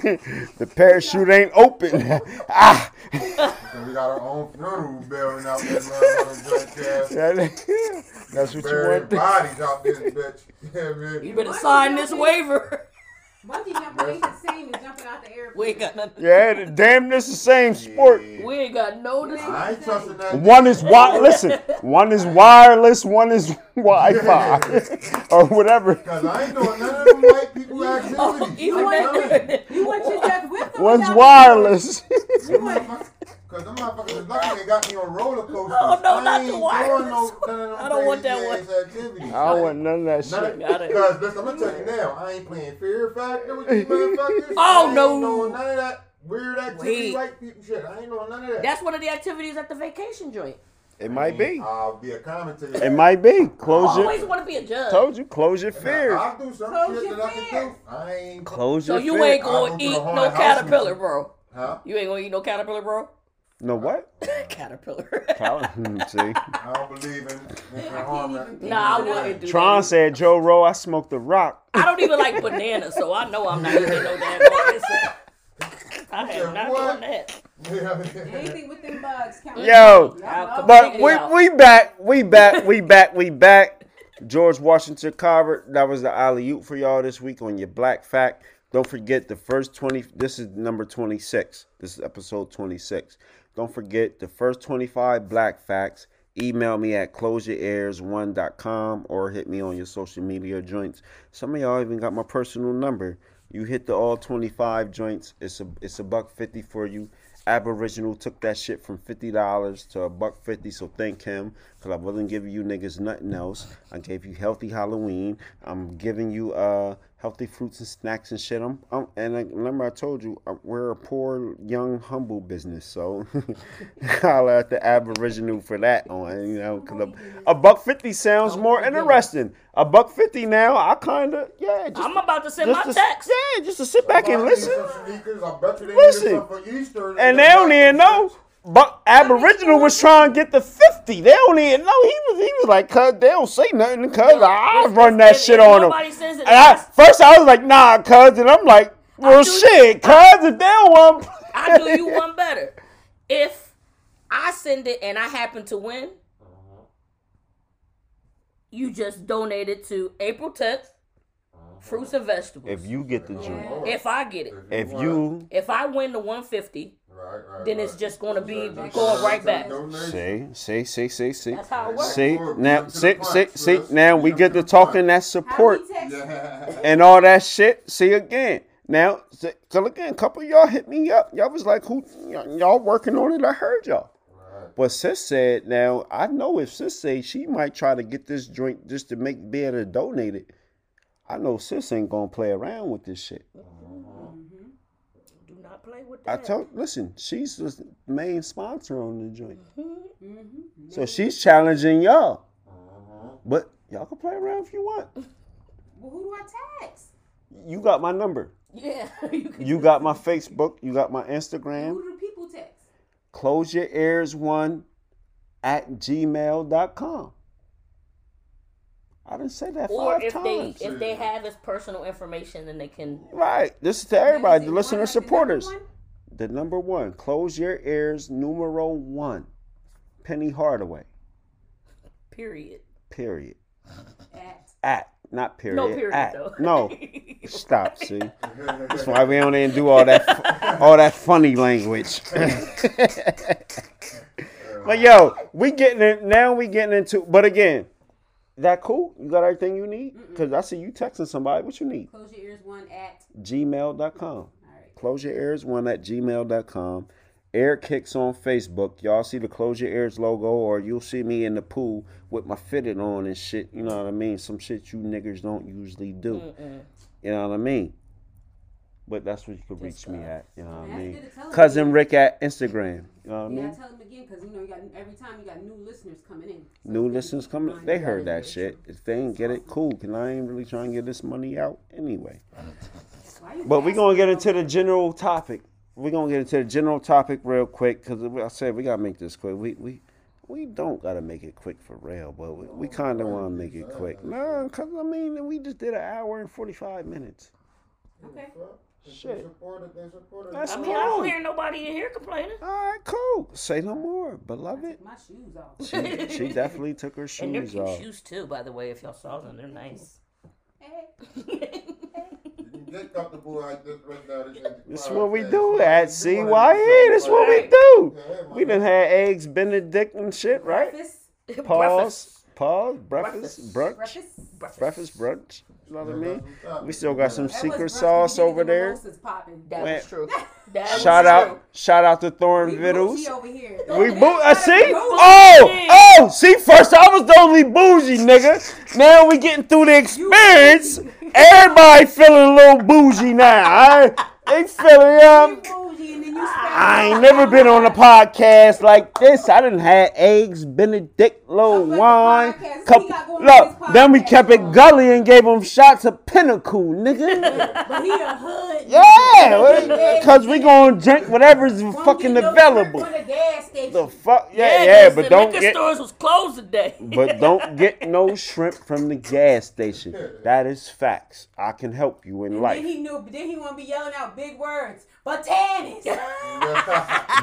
the parachute ain't open. ah, So we got our own funeral building out there, motherfucking joint cast. that's what you Burying want. to- bodies out this bitch. Yeah, man. You better sign this waiver. Bungee jumping ain't the same as jumping out the airplane. We ain't got nothing. Yeah, the- damn, this the same sport. We ain't got no. Dis- I ain't trusting that. One is wi- listen, one is wireless, one is Wi-Fi, or whatever. Because I ain't doing none of them white people oh, activities. oh, even I'm telling you. that. You want your death with them? One's without wireless. Because them motherfuckers is lucky they got me on roller coasters. Oh, no, I not ain't the doing wireless no- none of them I don't want that one. Activities. I don't want none of that None shit. of, Got it. Because listen, I'm gonna tell you now, I ain't playing Fear Factor with you motherfuckers. Oh, I ain't no. none of that weird activity Wait. white people shit. I ain't doing none of that. That's one of the activities at the vacation joint. It might be. I'll be a commentator. It might be. I Close always want to be a judge. Told you, close your fears. I'll do some Close shit your that I can fears. do. I ain't. Close So your you fears. ain't I'll gonna eat the no caterpillar, bro. Huh? You ain't gonna eat no caterpillar, bro. No what? caterpillar. Hmm, See, I don't believe in, in, in harm. nah, I wouldn't do Tron that. said Joe Rowe. I smoked the rock. I don't even like bananas, so I know I'm not eating no damn bananas. I am not What? doing that. Anything with them bugs count. Yo, But we we back, we back, we back, we back. George Washington Carver. That was the alley oop for y'all this week on your Black Fact. Don't forget the first twenty. This is number twenty six. This is episode twenty six. Don't forget the first twenty five Black Facts. Email me at closureairs1.com or hit me on your social media joints. Some of y'all even got my personal number. You hit the all 25 joints. It's a it's a buck 50 for you Aboriginal took that shit from fifty dollars to a buck fifty, so thank him because I wasn't giving you niggas nothing else. I gave you healthy Halloween. I'm giving you uh healthy fruits and snacks and shit. I'm, I'm and I, remember I told you uh, we're a poor, young, humble business, so holla at the Aboriginal for that on you know because a, a buck fifty sounds more interesting. A buck fifty now, I kind of yeah. Just, I'm about to send my just to, text. yeah, just to sit back and listen. sneakers. I bet you they Listen. for Easter. And they don't even know. But Aboriginal was trying to get the 50. They don't even know. He was he was like, cuz they don't say nothing cuz I If- run if- that if- shit on them. nobody sends it, And I, first I was like, nah, cuz, and I'm like, well do- shit, cuz if they don't want I do you one better. If I send it and I happen to win, you just donate it to April 10th, fruits and vegetables. If you get the joint. If I get it, If you if I win the 150, Right, right, then right. it's just going to be Right, going right back. Donation. see, see, see, see, see. That's how it works. See, now, give it to see, see, see, now we get to the talking that support. many texts? Yeah. and all that shit. See again. Now, so so again, a couple of y'all hit me up. Y'all was like, "Who? y- Y'all working on it?" I heard y'all. But sis said, "Now I know if sis say she might try to get this joint just to make be able to donate it. I know sis ain't gonna play around with this shit. Do not play with I told, listen, she's the main sponsor on the joint, Mm-hmm. so she's challenging y'all. But y'all can play around if you want. Well, who do I text? You got my number. yeah. you You got my Facebook. You got my Instagram. Who do people text? close your ears one at gmail.com. I didn't say that or five if times. they if they have his personal information, then they can. right. This is to everybody, the it listener one like the number supporters. one? The number one, close your ears, numero one. Penny Hardaway. Period. Period. At At. Not period. No period at. though. No. Stop, see. That's why we don't even do all that all that funny language. but yo, we getting it now. We getting into. But again, that cool. You got everything you need. Cause I see you texting somebody. What you need? close your ears one at. Gmail.com. All right. Close your ears one at gmail.com. Air kicks on Facebook. Y'all see the close your ears logo, or you'll see me in the pool with my fitted on and shit. You know what I mean? Some shit you niggers don't usually do. You know what I mean? But that's what you can reach me at. You know what I mean? good to. Cousin Rick at Instagram. You know what I Yeah, mean? tell them again because you know you got every time you got new listeners coming in. So New listeners coming. They heard that that is shit. very If they ain't get it, cool. Cause I ain't really trying to get this money out anyway. true. Why you But we gonna get into the general topic. we gonna get into the general topic real quick because I said we gotta make this quick. We we we don't gotta make it quick for real, but we, we kind of want to make it quick. No, cause I mean we just did an hour and forty five minutes. Okay. Shit. They supported. That's I cool. mean, I don't hear nobody in here complaining. All right, cool. Say no more, beloved. My shoes off. She, she definitely took her shoes off. And they're cute off. shoes too, by the way. If y'all saw them, they're nice. Hey. You can get comfortable like this right now. This, This what we do This at is what we do. CYE. This what we do. Yeah, man. We done had eggs Benedict and shit, right? Pause. Pause. Breakfast. Breakfast. Brunch. Breakfast. Breakfast brunch. You know what I mean? We still got some secret sauce We need to over there. mimosas. That was true. That was Shout true. out, shout out to Thorn We Vittles. over here. We boo. gotta Uh, see? Oh, oh. See, first I was the only bougie nigga. Now we getting through the experience. Everybody feeling a little bougie now. I, they feeling You I ain't never been on a podcast like this. I didn't have eggs, Benedict, little I'm the wine. Couple, got going on look, then we kept it gully and gave them shots of Pinnacle, nigga. But he a hood. Yeah, because we gonna drink whatever's Won't fucking get no available. drink the gas station. The fuck, yeah, Yeah, yeah, 'cause but the don't liquor get, stores was closed today. but don't get no shrimp from the gas station. That is facts. I can help you in And life. Then he knew. Then he want to be yelling out big words. Botanist.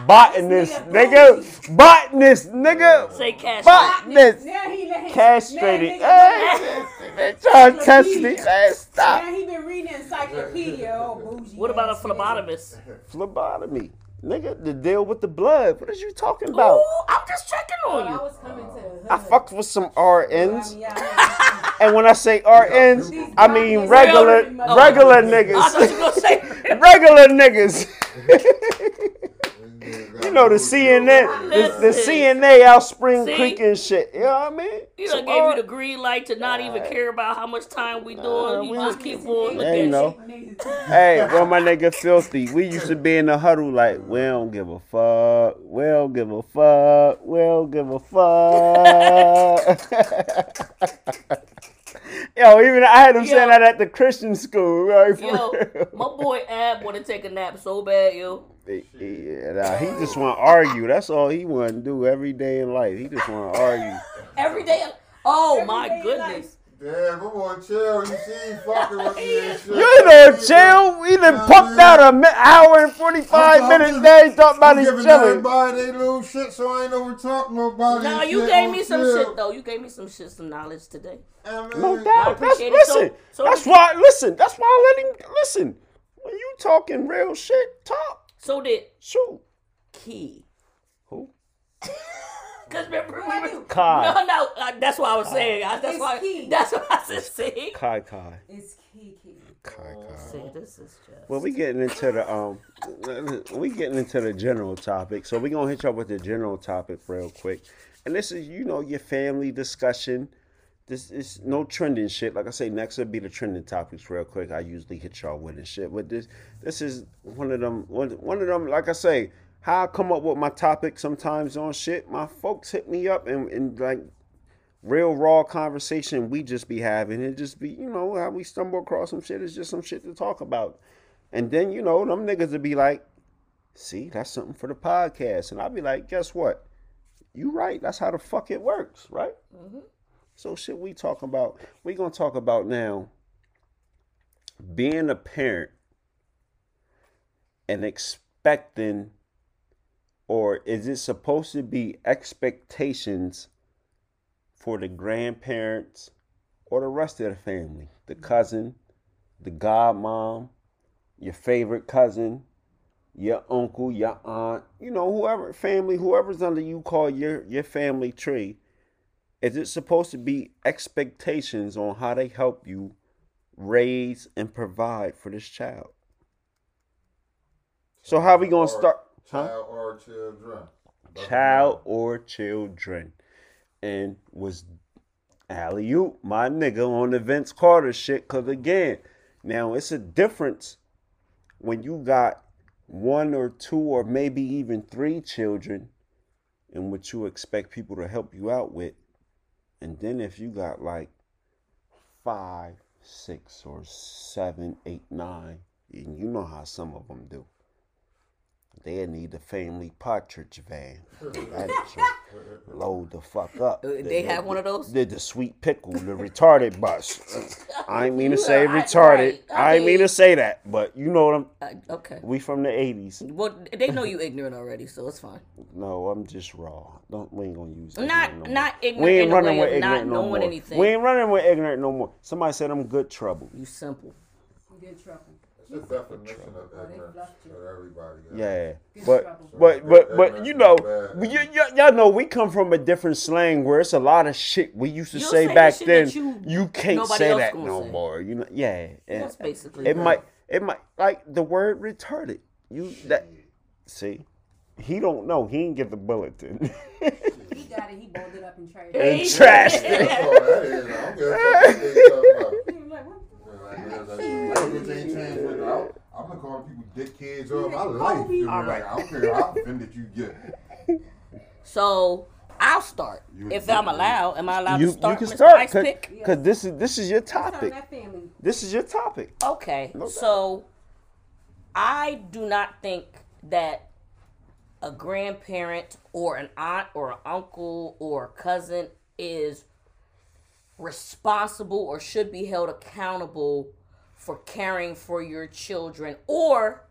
Botanist, nigga nigga. Botanist, nigga. Say cash. Botanist. Now he let- Castrated. Now, Hey, they trying to test me. Hey, stop. now he been reading encyclopedia. Oh, bougie. What about a phlebotomist? Phlebotomy. Nigga, the deal with the blood. What are you talking about? Ooh, I'm just checking Oh, on I you. was coming to the hood. I fucked with some RNs. I mean, yeah, And when I say RNs, I mean regular, regular I thought you niggas. were gonna say. regular niggas. you know the CNN, the, the CNA out Spring See? Creek and shit. You know what I mean? You So done gave all- you the green light to not even care about how much time we doing. You we- just keep on Yeah, looking you know. Hey, well, my nigga Filthy, we used to be in the huddle like, we don't give a fuck, we don't give a fuck, we don't give a fuck. Yo, even I had him Yo. saying that at the Christian school, right? Yo, real. my boy Ab want to take a nap so bad, yo. Yeah, uh, nah, he just want to argue. That's all he want to do every day in life. He just want to argue. Every day. Oh Every my day in goodness. Damn, come on, chill. You see, him fucking with me and shit. You know, chill. We done pumped out a mi- hour and 45 I'm minutes. giving- They talk about I'm his giving everybody they little shit, so I ain't over talk nobody. Nah, and you shit gave me some chill. shit though. You gave me some shit, some knowledge today. I mean, No doubt. That's, appreciate it. So- listen, so- that's why. Listen, that's why I let him listen. When you talking real shit, talk. So did Shoot. Key. Who? Cause remember, What I we were- Kai. no, no, uh, that's what I was saying. I, that's It's why. Key. That's what I said. See, Kai Kai. It's Kiki. Kai Kai. see, this is just. Well, we getting into the um, we getting into the general topic. So we gonna hit y'all with the general topic real quick. And this is, you know, your family discussion. This is no trending shit. Like I say, next will be the trending topics real quick. I usually hit y'all with and shit. But this this is one of them one, one of them, like I say, how I come up with my topic sometimes on shit. My folks hit me up and, and like real raw conversation we just be having. It just be, you know, how we stumble across some shit. It's just some shit to talk about. And then, you know, them niggas would be like, see, that's something for the podcast. And I'll be like, guess what? You right. That's how the fuck it works, right? Mm-hmm. So shit we talk about, we gonna talk about now being a parent and expecting or is it supposed to be expectations for the grandparents or the rest of the family? The mm-hmm. cousin, the godmom, your favorite cousin, your uncle, your aunt, you know, whoever family, whoever's under you call your your family tree. Is it supposed to be expectations on how they help you raise and provide for this child? So how we gonna Or start? Huh? Child or children. child or children. And was alley oop, my nigga, on the Vince Carter shit. Cause again, now it's a difference when you got one or two or maybe even three children and what you expect people to help you out with. And then if you got like five, six, or seven, eight, nine, and you know how some of them do. They need a family partridge van. That shit load the fuck up. Uh, They have one of those? Did the sweet pickle, the retarded bus. I ain't mean to say Yeah, I- retarded. right. I I ain't mean mean- to say that, but you know what I'm. Uh, okay. We from the '80s. Well, they know you ignorant already, so it's fine. No, I'm just raw. Don't we ain't gonna use that. Not- no not ignorant We ain't in the running way with of not ignorant no knowing more. anything. We ain't running with ignorant no more. Somebody said I'm good trouble. You simple. Good trouble. It's the definition of Oh, ignorance for everybody. Yeah, but but but but you know, bad. we- y- y- y'all know we come from a different slang where it's a lot of shit we used to You'll say say back the then. that you- You can't say that no say. more. You know, yeah. yeah. That's basically It might it might like the word retarded. You that see, he don't know. He ain't get the bulletin. He got it. He balled it up and tried and it. trashed it. like, what? Language ain't changed with it. I'm gonna call people dickheads all my life. You know, All right. like, I don't care how offended you get. So I'll start You- if I'm allowed. Am I allowed You to start? you can Mr. start Ice Pick? because this is this is your topic. This is your topic. Okay, No so I do not think that a grandparent or an aunt or an uncle or a cousin is responsible or should be held accountable for caring for your children or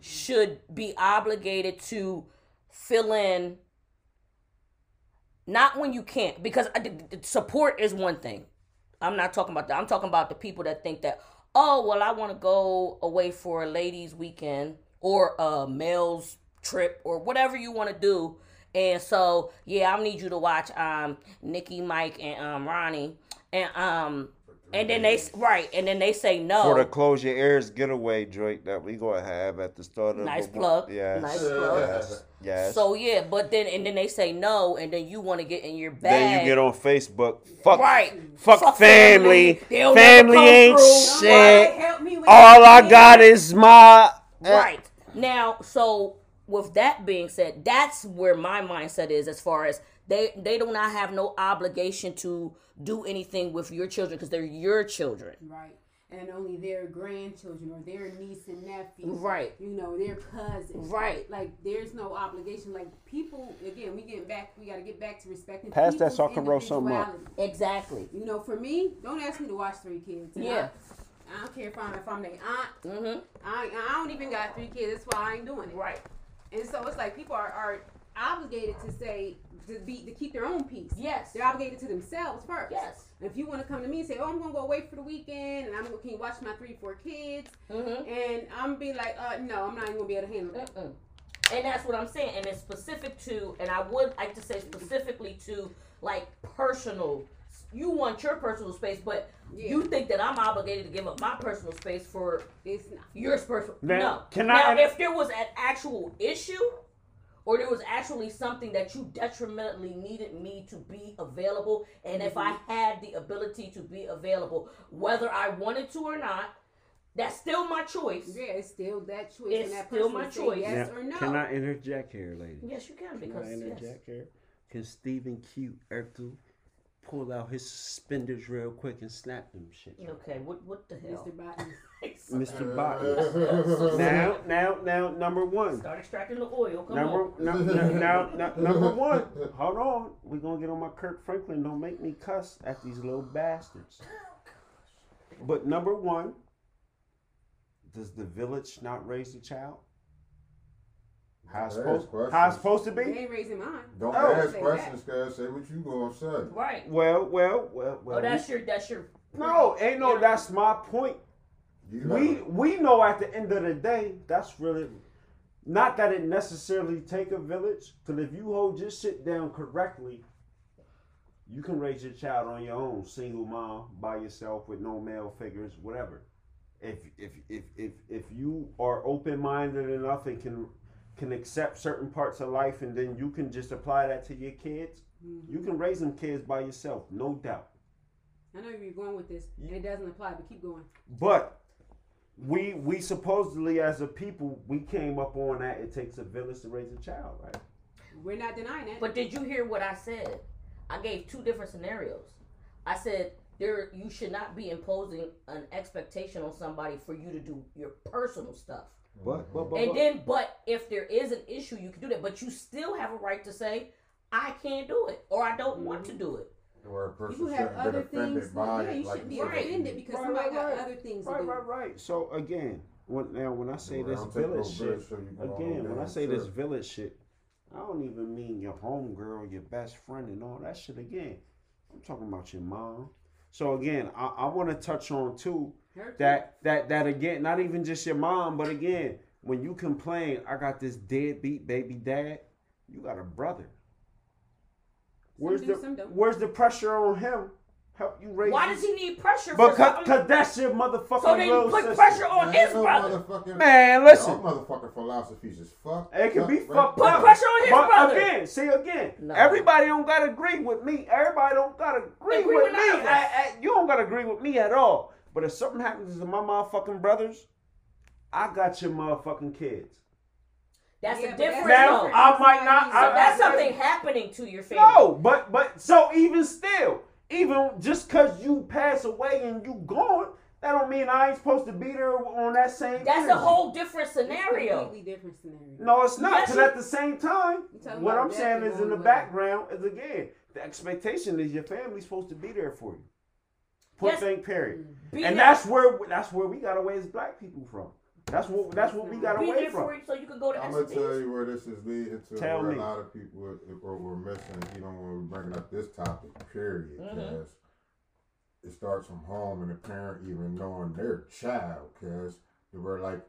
should be obligated to fill in not when you can't because uh, the support is one thing. I'm not talking about that i'm talking about the people that think that oh well i want to go away for a ladies weekend or a male's trip or whatever you want to do and so yeah i need you to watch um nikki mike and um ronnie and um and then they s- right, and then they say no. For the close your ears getaway joint that we gonna have at the start of Nice the plug. Yes. Nice plug. Yes. Yes. So yeah, but then and then they say no, and then you want to get in your bag. then you get on Facebook. Fuck. right. Fuck, Fuck family. family. Family ain't through. Shit. help me with All I got is my. Right. Now, so with that being said, that's where my mindset is as far as they they do not have no obligation to do anything with your children because they're your children. Right. And only their grandchildren or their niece and nephew. Right. You know, their cousins. Right. Like there's no obligation. Like people again, we get back we gotta get back to respecting Pass that people's so I can roll something up. Exactly. You know, for me, don't ask me to watch three kids. And Yeah. I, I don't care if I'm if I'm their aunt. Mm-hmm. I, I don't even got three kids. That's why I ain't doing it. Right. And so it's like people are, are obligated to say to be to keep their own peace. Yes. They're obligated to themselves first. Yes. And If you want to come to me and say, "Oh, I'm gonna go away for the weekend, and I'm gonna can you watch my three, four kids," Mm-hmm. and I'm be like, "Uh, no, I'm not even gonna be able to handle that." Mm-mm. And that's what I'm saying. And it's specific to, and I would like to say specifically to like personal. You want your personal space, but Yeah. you think that I'm obligated to give up my personal space for It's not. your personal. Now, no. can now, I- if there was an actual issue, or there was actually something that you detrimentally needed me to be available, and if I Mm-hmm. had the ability to be available, whether I wanted to or not, that's still my choice. Yeah, it's still that choice. It's and that still my choice. Yes Now, or no. Can I interject here, lady? Yes, you can Can because I yes. here? Can Steven Q. Urkel pull out his suspenders real quick and snap them shit? Okay, what what the hell? Mr. Biden. Mr. Uh, Biden. now, now, now, number one. Start extracting the oil. Come Number, on. no, no, now, now, number one. Hold on. We're going to get on my Kirk Franklin. Don't make me cuss at these little bastards. Oh, but number one, does the village not raise the child? How it's Ask supposed, how it's supposed to They be? ain't raising mine. Don't Oh. ask Say questions, cuz. Say what you gonna say. Right. Well, well, well, well. Oh, that's your that's your. no, ain't no. Yeah. That's my point. You we we know at the end of the day that's really not that it necessarily take a village because if you hold your shit down correctly you can raise your child on your own single mom by yourself with no male figures whatever if if if if, if you are open-minded enough and can can accept certain parts of life and then you can just apply that to your kids Mm-hmm. you can raise them kids by yourself no doubt I know you're going with this, and it doesn't apply, but keep going. But we we supposedly as a people we came up on that it takes a village to raise a child, right? We're not denying that. But did you hear what I said? I gave two different scenarios. I said there you should not be imposing an expectation on somebody for you to do your personal stuff. But but but, And but- then, but if there is an issue, you can do that. But you still have a right to say, I can't do it, or I don't want to mm-hmm. do it. Or a person you have other things. by Yeah, you like shouldn't be you said. offended because Right, somebody right, got other things right, to do. right, right. So again, when now when I say this don't take no village shit, so you go on again when I damn say this village shit, I don't even mean your homegirl, your best friend, and all that shit. Again, I'm talking about your mom. So again, I, I want to touch on too Her that that that again, not even just your mom, but again, when you complain, I got this deadbeat baby dad. You got a brother. Where's do, the some don't. Where's the pressure on him? Help you raise. Why does he need pressure for Because cause that's your motherfucking So then you little put sister. pressure on Man, his no brother. motherfucking- Man, Y'all listen. motherfucking philosophies is fucked. It can be fucked Put up. pressure on his but brother. again, see again, No. everybody don't gotta agree with me. Everybody don't gotta agree, Agree with, with me. none of us. I- I- you don't gotta agree with me at all. But if something happens to my motherfucking brothers, I got your motherfucking kids. That's Yeah, a different. that's. Now, though. I might not- So I- that's I- something happening to your family. No, but but so even still, even just cause you pass away and you gone, that don't mean I ain't supposed to be there on that same. That's a whole different It's a scenario. completely different scenario. No, it's not. Yes, Because at the same time, what I'm saying is in the going away. background is again the expectation is your family's supposed to be there for you. Point Yes. blank. Period. Be and there- that's where that's where we got away as black people from. That's what that's what we got be away for from. you so you can go to I'm gonna tell you where this is leading to. Tell where me. a lot of people are, are, were missing. You know, when we're bringing up this topic, period, Mhm. because it starts from home and the parent even knowing their child, because they were like,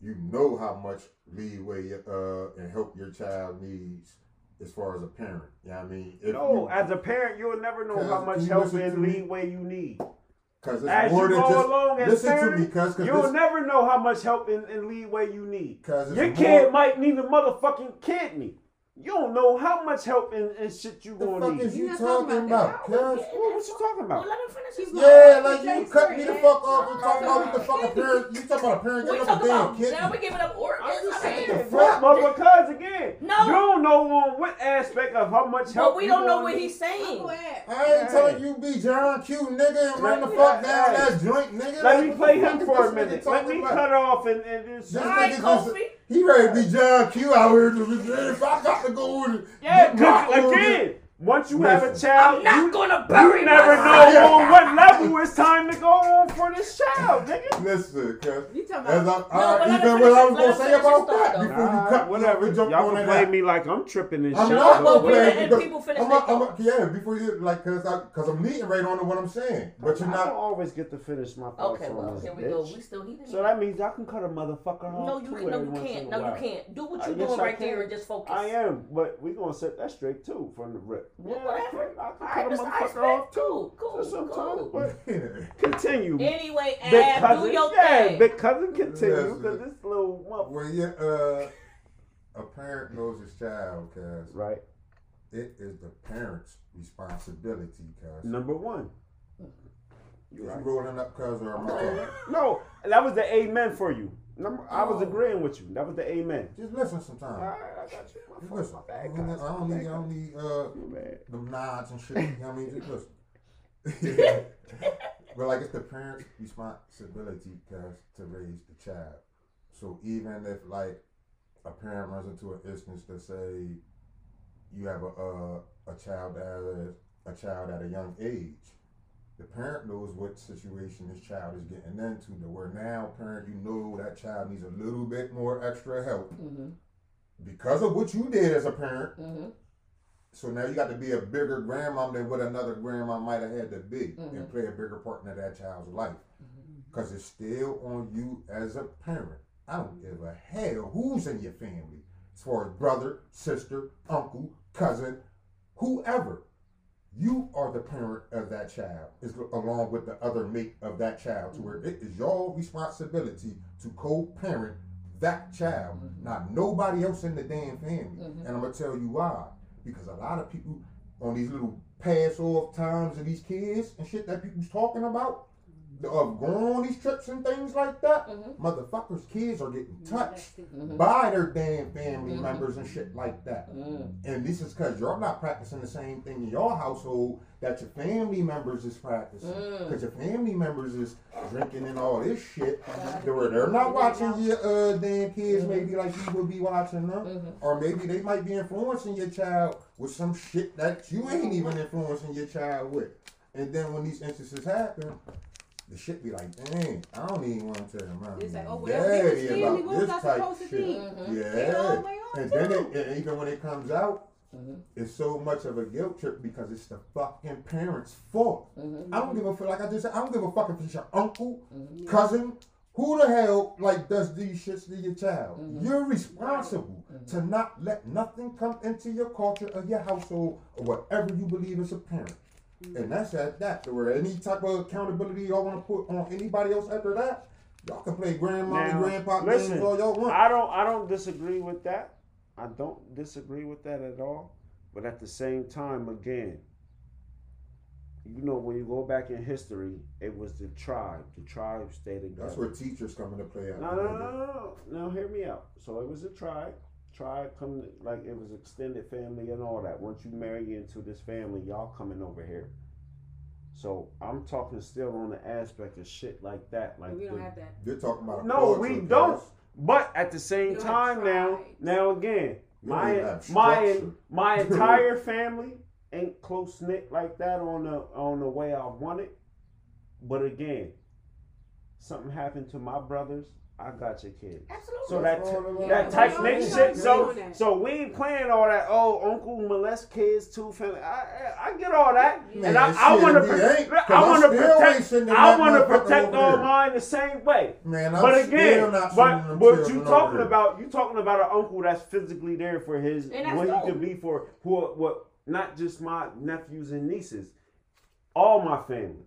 you know how much leeway uh, and help your child needs as far as a parent. Yeah, I mean, if No, you, as a parent, you'll never know how much help and leeway you need. Cause it's As you go just along as listen to parent, me, cuz cause you'll this, never know how much help and, and leeway you need. Cause Your more- kid might need a motherfucking kidney. You don't know how much help and, and shit you the gonna fuck need. is you You're not talking talking about, about cuz? What, what you talking about? let him finish his Yeah, like you cut me the fuck off and yeah. talking about what the fuck a parent. You talking about a parent We giving talk up a damn kid? now we giving up organs. I'm just I mean, saying, fuck? but, but because again, No. you don't know on what aspect of how much help. but we don't know what he's saying. Uncle I ain't telling you be John Q nigga and run the fuck down hey. that joint nigga. Let me play him for a minute. Let me cut off and, and just. This All right, Kofi. He ready to be John Q out here. If I got to go and Yeah, get my because again, once you have a child, I'm not you, gonna bury you never my know on what level it's time to go on for this child, nigga. Listen, cuz. You talking As I, about? I, but even what I was gonna say finish about that though. before you cut whatever. off jump Y'all on can that. play me like I'm tripping and I'm shit. not gonna we play because people finish I'm, their a, I'm a, thought. yeah before you like cause I cause I'm leading right on to what I'm saying, but you're I don't not. always get to finish my thoughts Okay, well, here we go. We still he didn't. So that means I can cut a motherfucker off no, you can, no, you can't. No, you can't. Do what you're doing right there and just focus. I am, but we're gonna set that straight too from the rip. Well, Yeah, I whatever. can, I can Alright, cut a motherfucker off too. cool, cool, So sometimes, cool. continue. Anyway, Big Ab, cousin, do your yeah, thing. big cousin, continue because this little motherfucker. when you uh a parent knows his child, cause Right, it is the parent's responsibility, cause. number one. You right. rolling up, cuz or am I? No, that was the amen for you. Number, I was Oh. agreeing with you. That was the amen. Just listen sometimes. right, I got you. My Just listen. my I bad, don't need, guys. I don't need, I don't need uh. Them nods and shit. You know what I mean? Just listen. but like it's the parent's responsibility, to raise the child. So even if like a parent runs into an instance to say you have a a, a child that has a child at a young age, the parent knows what situation this child is getting into. To where now, parent, you know that child needs a little bit more extra help Mm-hmm, because of what you did as a parent. mm-hmm. So now you got to be a bigger grandmom than what another grandma might have had to be Mhm. and play a bigger part in that child's life. Because it's still on you as a parent. I don't give a hell who's in your family, as far as brother, sister, uncle, cousin, whoever. You are the parent of that child, is along with the other mate of that child, to where it is your responsibility to co-parent that child, not nobody else in the damn family. Mhm. And I'm gonna tell you why. Because a lot of people on these little pass off times of these kids and shit that people's talking about, of going on these trips and things like that, Mhm. motherfuckers' kids are getting touched Mhm. by their damn family Mhm. members and shit like that. Mm. And this is because you're not practicing the same thing in your household that your family members is practicing. Mm. Because your family members is drinking and all this shit. Where they're not watching your uh, damn kids maybe like you would be watching them. Or maybe they might be influencing your child with some shit that you ain't even influencing your child with. And then when these instances happen, the shit be like, dang, I don't even want to tell my It's like, oh, daddy whatever they was family, about what was this I type supposed to shit. think? Mhm. They all Yeah. And too. then it, and even when it comes out, Mhm. it's so much of a guilt trip because it's the fucking parents' fault. Mhm. I don't give a fuck. Like I just said, I don't give a fuck if it's your uncle, Mhm. cousin, who the hell like does these shits to your child. Mhm. You're responsible Mhm. to not let nothing come into your culture or your household or whatever you believe as a parent. Mm-hmm. And that's at that. Where any type of accountability y'all want to put on anybody else after that, y'all can play grandma and grandpa listen, games all y'all want. I don't I don't disagree with that. I don't disagree with that at all. But at the same time, again, you know, when you go back in history, it was the tribe. The tribe stayed together. That's where teachers come into play. At No, no, no, no, no. Now hear me out. So it was a tribe. Tribe come like it was extended family and all that. Once you marry into this family, y'all coming over here. So I'm talking still on the aspect of shit like that. Like we don't the- have that. They're talking about no, we don't. But at the same You don't have time now, now again, You my my my entire family ain't close knit like that on the on the way I want it. But again, something happened to my brothers, I got your kids. Absolutely. So that oh, That's all it was. that tight Yeah, knit shit. So so we ain't playing all that. Oh, uncle molest kids too. Family. I I, I get all that, Man, and I, I want to ain't, 'cause I want to protect sending I want to protect over all mine the same way. Man, I'm But still again, not sending but them but you talking over there. about you talking about an uncle that's physically there for his And that's what he dope. could be for who what not just my nephews and nieces, all my family.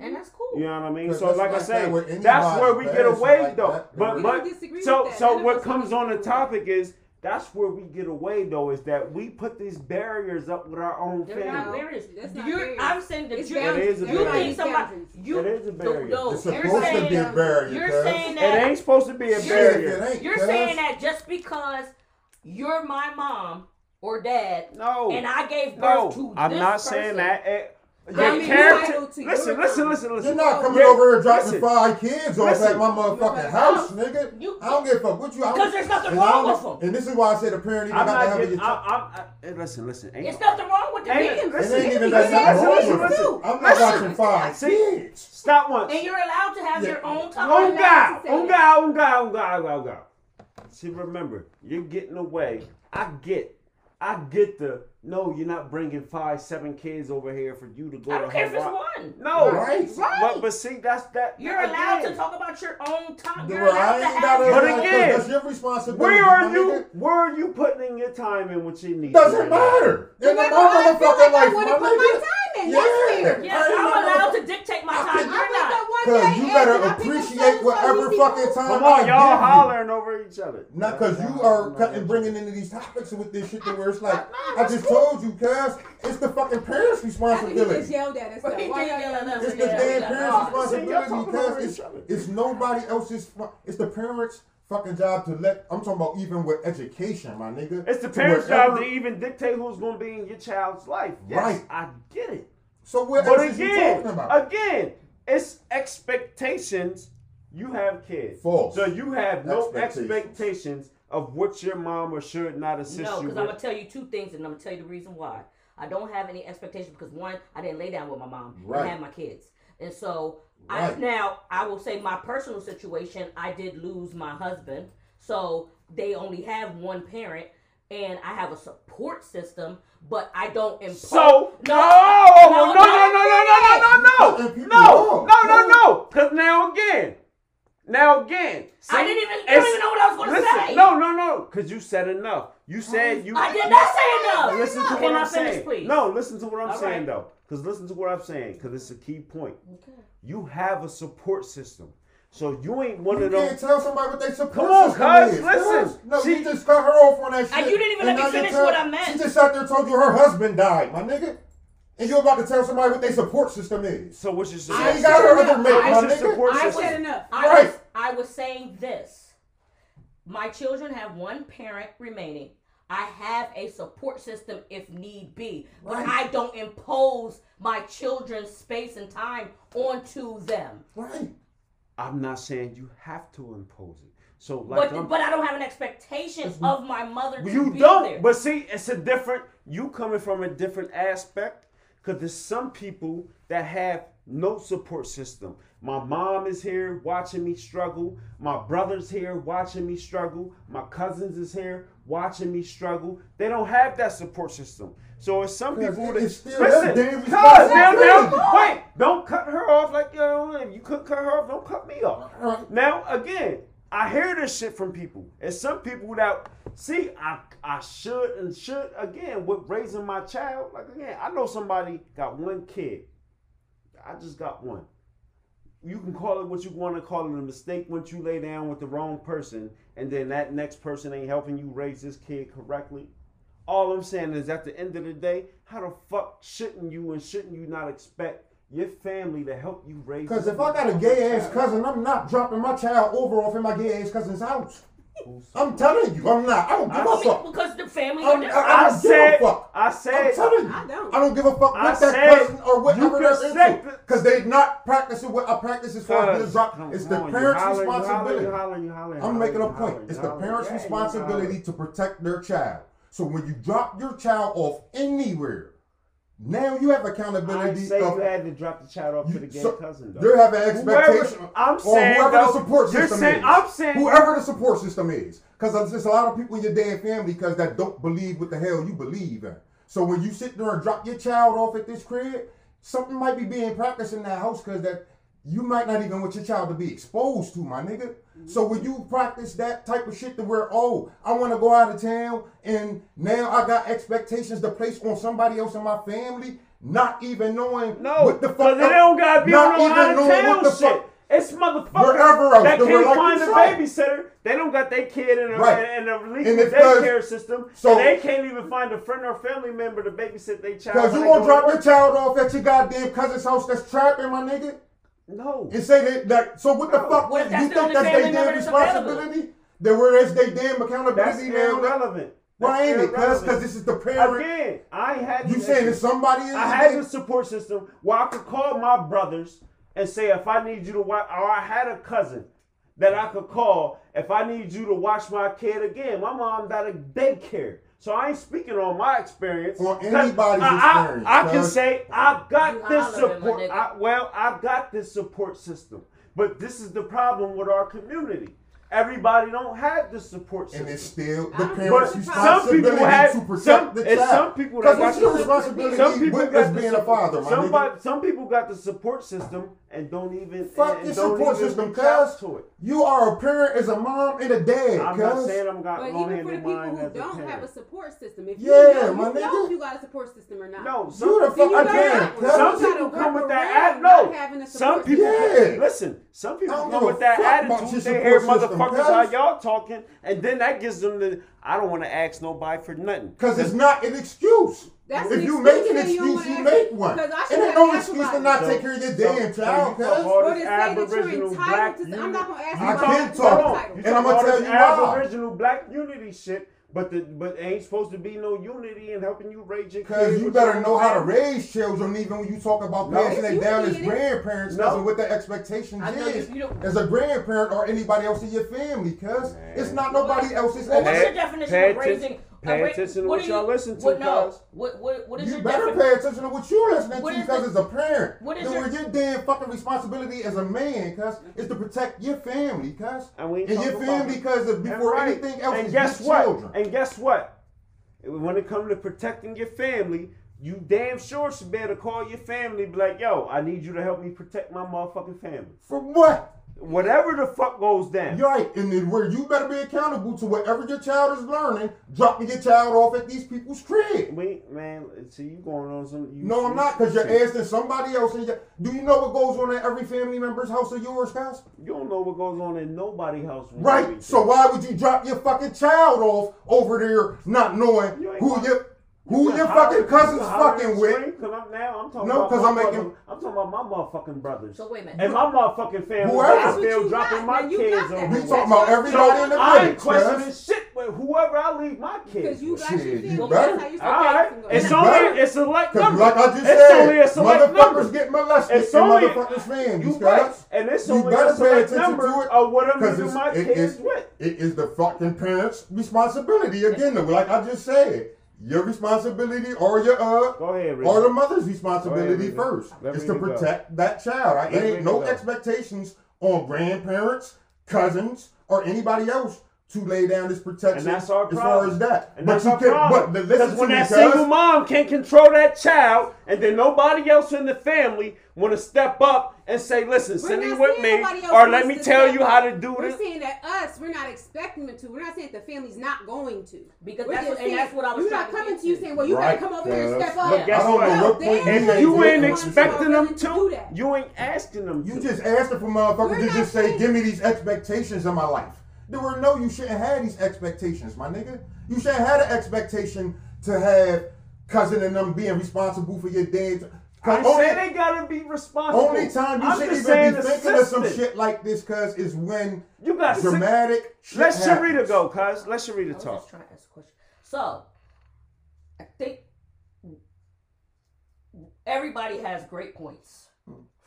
And that's cool. You know what I mean? So like I say, that that's where we get away like though. that. But but so so what comes on the topic is that's where we get away though is that we put these barriers up with our own They're not family. barriers. That's not You're, barriers. I'm saying that It's you, boundaries. It is a you barrier. think somebody you It is a barrier. no, It's you're supposed to be a barrier. you're cuz. saying It ain't supposed to be a You're- barrier. You're saying that just because you're my mom or dad No. and I gave birth no, to I'm this not saying person, that. Eh, I your mean, character. entitled to your Listen, listen, listen, You're not coming Yeah, over here dropping listen. five kids off Listen. at my motherfucking house, nigga. You- I don't give a fuck what you. I don't- Because there's nothing wrong with them. And this is why I said the parent even I'm got to not have getting. a. I, I'm, I, listen, listen. Ain't It's nothing wrong with the kids. It listen, ain't even that listen, wrong with listen. I'm not Listen. watching five See? kids. Stop once. And you're allowed to have Yeah. your own Oh time. allowed God! Oh that. God! Oh God! Oh God! Oh God! See, remember, you're getting away. I get, I get the no. You're not bringing five, seven kids over here for you to go. I to don't care if it's one. No, Right. right. But but see, that's that. You're allowed to talk about your own time. You're Bro, allowed I to ain't have gotta. your But own- again, that's your responsibility. Where are you? Where are you putting your time in with your needs? Doesn't right matter. But In my that's why I feel motherfucking like I life, want to my put my time in. Yeah. That's weird. Yes, I ain't I'm allowed motherfucker- to dictate my I time. You're not. Cause you better I pick up appreciate so-and-so, whatever fucking time Come I on, y'all give you. hollering over each other. Not because you are cutting, bringing into these topics with this shit to where it's like, I just told you, cuz, it's the fucking parents' I think he just yelled at us. But he Why did y'all yell at us. It's the damn parents' responsibility See, because it's, it's nobody else's. It's the parents' fucking job to let. I'm talking about even with education, my nigga. It's the To parents' wherever- job to even dictate who's going to be in your child's life. Yes, Right. I get it. So what But else is you again, talking about? again, it's expectations. You have kids, False. so you have no Expectations. expectations of what your mom or should not assist No, you No, because I'm gonna tell you two things, and I'm gonna tell you the reason why. I don't have any expectations because one, I didn't lay down with my mom Right. and had my kids, and so I now I will say my personal situation. I did lose my husband, so they only have one parent, and I have a support system, but I don't impose. So no, No, no, no, no, no, no, no, no, no, no, Cutting people no, off. no, no, no. Because now again, now again, I didn't even. You it's- don't even know what I was gonna say. no, no, no, because you said enough. You said you. I did not say enough. Listen to what I I'm finish, saying. please? No, listen to what I'm All saying right. though. Because listen to what I'm saying. Because it's a key point. Okay. You have a support system, so you ain't one You of can't them. tell somebody what they support Come on, system cuz, listen. No, She- you just cut her off on that shit. And you didn't even let me finish tell- what I meant. She just sat there and told you her husband died, my nigga. And you're about to tell somebody what their support system is. So what's your support I ain't got her system? other mate, my your nigga. support I system? said enough. I Right. was I was saying this. My children have one parent remaining. I have a support system if need be, but Right. I don't impose my children's space and time onto them. Right. I'm not saying you have to impose it. So like But I'm, but I don't have an expectation of my mother to you be don't. there. But see, it's a different. You coming from a different aspect. Because there's some people that have no support system. My mom is here watching me struggle. My brother's here watching me struggle. My cousins is here watching me struggle. They don't have that support system. So it's some people it- that still listen. Cuz now, now, wait, don't cut her off like you know. If you couldn't cut her off, don't cut me off. Right. Now again, I hear this shit from people. And some people that see I I should and should again with raising my child. Like again, I know somebody got one kid. I just got one. You can call it what you want to call it a mistake once you lay down with the wrong person and then that next person ain't helping you raise this kid correctly. All I'm saying is at the end of the day, how the fuck shouldn't you and shouldn't you not expect your family to help you raise Because if I got a gay ass child? cousin, I'm not dropping my child over off in my gay ass cousin's house. I'm telling you, I'm not. I don't give I a I mean, fuck. because the family I'm- I- I I don't give a said, fuck. I I'm telling you. I don't. I don't give a fuck I what that said cousin or whatever you they're into. Because they not practicing what I practice as far as Cuz, being drop. It's the on, parents' holler, responsibility. you holler, you holler, you I'm making a point. It's the parents' Yeah, responsibility to protect their child. So when you drop your child off anywhere, now you have accountability. didn't say of, you had to drop the child off to You- the gay so- cousin though. You're having expectation. Whoever, I'm or saying whoever though, the support system saying, is. I'm saying whoever the support system is. Because there's a lot of people in your damn family because that don't believe what the hell you believe in. So when you sit there and drop your child off at this crib, something might be being practiced in that house because that you might not even want your child to be exposed to, my nigga. So when you practice that type of shit to where, oh, I want to go out of town and now I got expectations to place on somebody else in my family, not even knowing No, what the fuck. because they don't gotta be on no out of town shit. fuck- It's motherfuckers that can't like find a said. babysitter. They don't got their kid in a, Right. in a And it's 'cause- daycare system, so- and they can't even find a friend or family member to babysit their child. Because you gonna drop your child off at your goddamn cousin's house that's trapping, my nigga? No. And say that, that so what the No. fuck? What you the think only that's family their member damn that's available? responsibility? That where is they damn That's accountability now? irrelevant. Why That's ain't it? Cuz cause this is the parent. Again, I had You this saying issue. that somebody is I had a support system where I could call my brothers and say if I need you to watch, or I had a cousin that I could call if I need you to watch my kid again. My mom got a daycare. So I ain't speaking on my experience. Or 'Cause anybody's I, I- experience, I, can say I got You this support. nigga. I, well, I got this support system. But this is the problem with our community. Everybody don't have the support system. and it's still the parents' think But some responsibility people have- to protect some- the child. some people that Because got your the- responsibility some people with got the being a father, my somebody, nigga. Some people got the support system and don't even Fuck and your don't support even system, reach out cuz. to it. You are a parent as a mom and a dad, I'm not saying I'm got But no even hand for the in people mind who as a don't have a support system, if Yeah, you know, my you know nigga. if you got a support system or not. No, You some the fuck you I gotta can, have Some people come with that around at not no. having Some people system. Yeah. listen. Some people don't come with that attitude. They hear motherfuckers how y'all talking, and then that gives them the. I don't want to ask nobody for nothing. Because it's not an excuse. That's if an you excuse make an that you excuse, you make one. one. 'cause I It should ain't no excuse to not it. take care of your So- damn so child, you cuz. talk all Or to this say that you're entitled to. I'm not gonna ask you about can't the talk. title. And I'ma tell this you why. Aboriginal black unity shit, but the but ain't supposed to be no unity in helping you raise your kids. Because you better know how to raise children, even when you talk about No. passing it You down as it. grandparents, No. because of what the expectations is you- you don't- as a grandparent or anybody else in your family. Because it's not nobody else's. Well, what's Pay- your definition of raising? Pay a attention to what what do y'all you- listen to, What, no, cuz. what, what, what is You your better definition? pay attention to what you're listening What to is because the- as a parent, what is then your- where your damn fucking responsibility as a man, cuz, is to protect your family, cuz. And we And your family, cuz, And before right. anything else and is guess your what? children. And guess what? When it comes to protecting your family, you damn sure should be able to call your family, be like, "Yo, I need you to help me protect my motherfucking family." For what? Whatever the fuck goes down. You're right, and then where you better be accountable to whatever your child is learning, dropping your child off at these people's crib. We man, see you going on some. You, No, I'm not, because you're asking somebody else. And you, do you know what goes on at every family member's house of yours, guys? You don't know what goes on in nobody's house. Right. So why would you drop your fucking child off over there, not knowing You who your who You your fucking you cousin's fucking with? scream, Cause I'm now I'm talking No, about 'cause I'm making- I'm talking about my motherfucking brothers. So wait a minute. And my motherfucking family Whoever. is That's what still you dropping got. my Now, you kids got that. We talking about everybody so in the I ain't village, questioning cuz. shit with whoever I leave my kids. Because you with. got Shit, your you family. better. That's how you All right, start it's You only better. it's a select Cause number. like I just it's only a said, select motherfuckers number. get molested It's in only motherfuckers' families, you cuz. right, and it's You only better a pay select attention number to it, of what I'm 'cause leaving it's- my kids with. It is the fucking parents' responsibility. Again, like I just said, your responsibility or your uh Go ahead, or the mother's responsibility ahead, first Let is to protect that child. I, it ain't no expectations on grandparents, cousins, or anybody else to lay down this protection And that's our as far as that. And but you can, problem. but listen when that single mom can't control that child, and then nobody else in the family want to step up and say, "Listen, We're send me with me, or let me tell you how to do We're this." saying that us, we're not expecting them to. We're not saying that the family's not going to. Because We're that's just what, and that's what I was You're trying not to coming get to you to. saying, "Well, you Right, better come over here and step up." But guess I don't what? No, you If you ain't expecting them to that. you ain't asking them You to. just asking for motherfuckers to just say, give me these expectations in my life. There were no, you shouldn't have these expectations, my nigga. You shouldn't have an expectation to have cousin and them being responsible for your dad. I Only- say they gotta be responsible. Only time you I'm should just even saying be thinking of some shit like this, cuz, is when You got six- dramatic shit Let happens. Sharita go, cuz. Let Sharita I was talk. just trying to ask a question. So, I think everybody has great points.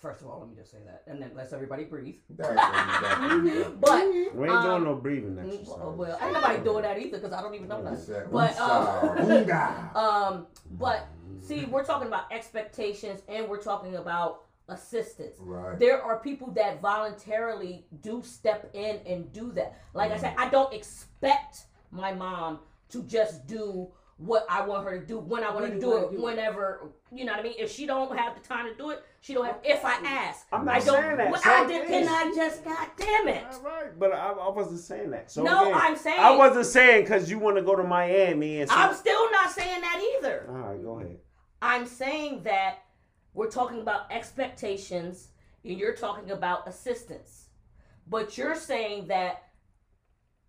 First of all, let me just say that, and then let's everybody breathe. That's what. But We ain't Um, doing no breathing mm, exercise. well, ain't nobody doing that either because I don't even know that. that But um, um, but see, we're talking about expectations and we're talking about assistance. Right. There are people that voluntarily do step in and do that. Like I said, I don't expect my mom to just do what I want her to do when I want her to do it. do it. Whenever you know what I mean. If she don't have the time to do it, she don't have. If I ask, I'm not I don't. saying that. Well, So I it did, is. can I just? God damn it! All right, but I, I wasn't saying that. So No, again, I'm saying- I wasn't saying because you want to go to Miami and. I'm still not saying that either. All right, go ahead. I'm saying that we're talking about expectations and you're talking about assistance. But you're saying that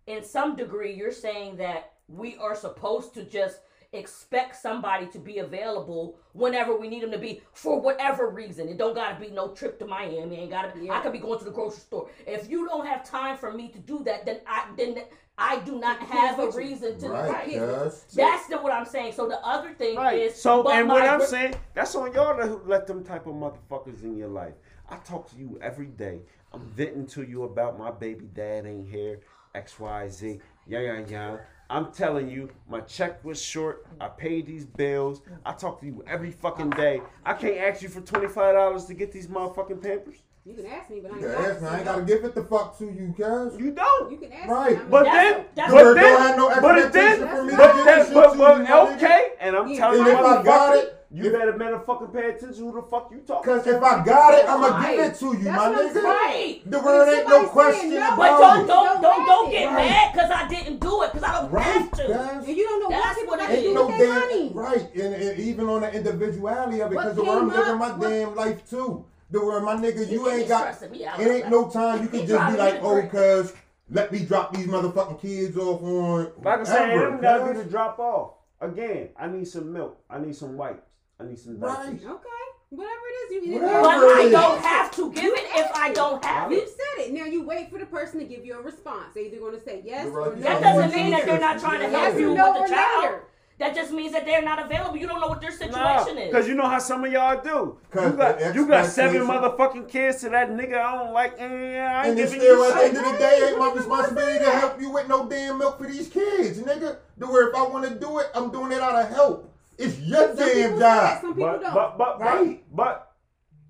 in some degree you're saying that we are supposed to just expect somebody to be available whenever we need them to be for whatever reason. It don't gotta be no trip to Miami. Ain't gotta. Yeah. I could be going to the grocery store. If you don't have time for me to do that, then I then I do not have a kids with you. reason to. Right, cuz. That's the, what I'm saying. So the other thing is So but and what I'm saying, that's on y'all to let them type of motherfuckers in your life. I talk to you every day. I'm venting to you about my baby dad ain't here, X Y Z, yeah yeah yeah. I'm telling you, my check was short. I paid these bills. I talk to you every fucking day. I can't ask you for twenty five dollars to get these motherfucking Pampers. You can ask me, but I You ain't can got ask me. I ain't to. gotta give it the fuck to you, cuz. You don't. You can ask Right, me. I'm But not- That's- then, that's- but Don't then, have no but then, expectation for me but then, this but, to but you, my nigga. okay, and I'm Yeah. telling And you, if I got motherfucker, it, you if- better motherfucking pay attention who the fuck you talking Cause to. if I got it, I'ma Right. give it to you, That's my what I'm nigga. Right. The But word ain't no question saying no, But about don't don't don't don't get Right. mad because I didn't do it because I don't Right, have to. guys. And you don't know That's what people what got it do Ain't no with their damn money. right, and, and even on the individuality of it, because the word I'm living my What- damn life too. The word, my nigga, You you ain't got. stressing me out. It ain't no time you can just be like, oh, crazy. cuz let me drop these motherfucking kids off on. Like I said, whatever, them gotta be cuz. the drop off. Again, I need some milk. I need some wipes. I need some diapers. Right. Okay, whatever it is, you. Whatever But I don't have to give it if I don't have it. You it. said it. Now you wait for the person to give you a response. They're either going to say yes You're or no. That doesn't mean that they're not trying to Yeah. help Yes you or no with or the child. later. That just means that they're not available. You don't know what their Nah, situation is. cause you know how some of y'all do. You got you got seven motherfucking kids to that nigga. I don't like. Eh, I ain't And it's giving still at the end of the day, ain't my responsibility to help you with no damn milk for these kids, nigga. The where if I want to do it, I'm doing it out of help. It's your Some damn people job. Some people But don't. but but Right. but but.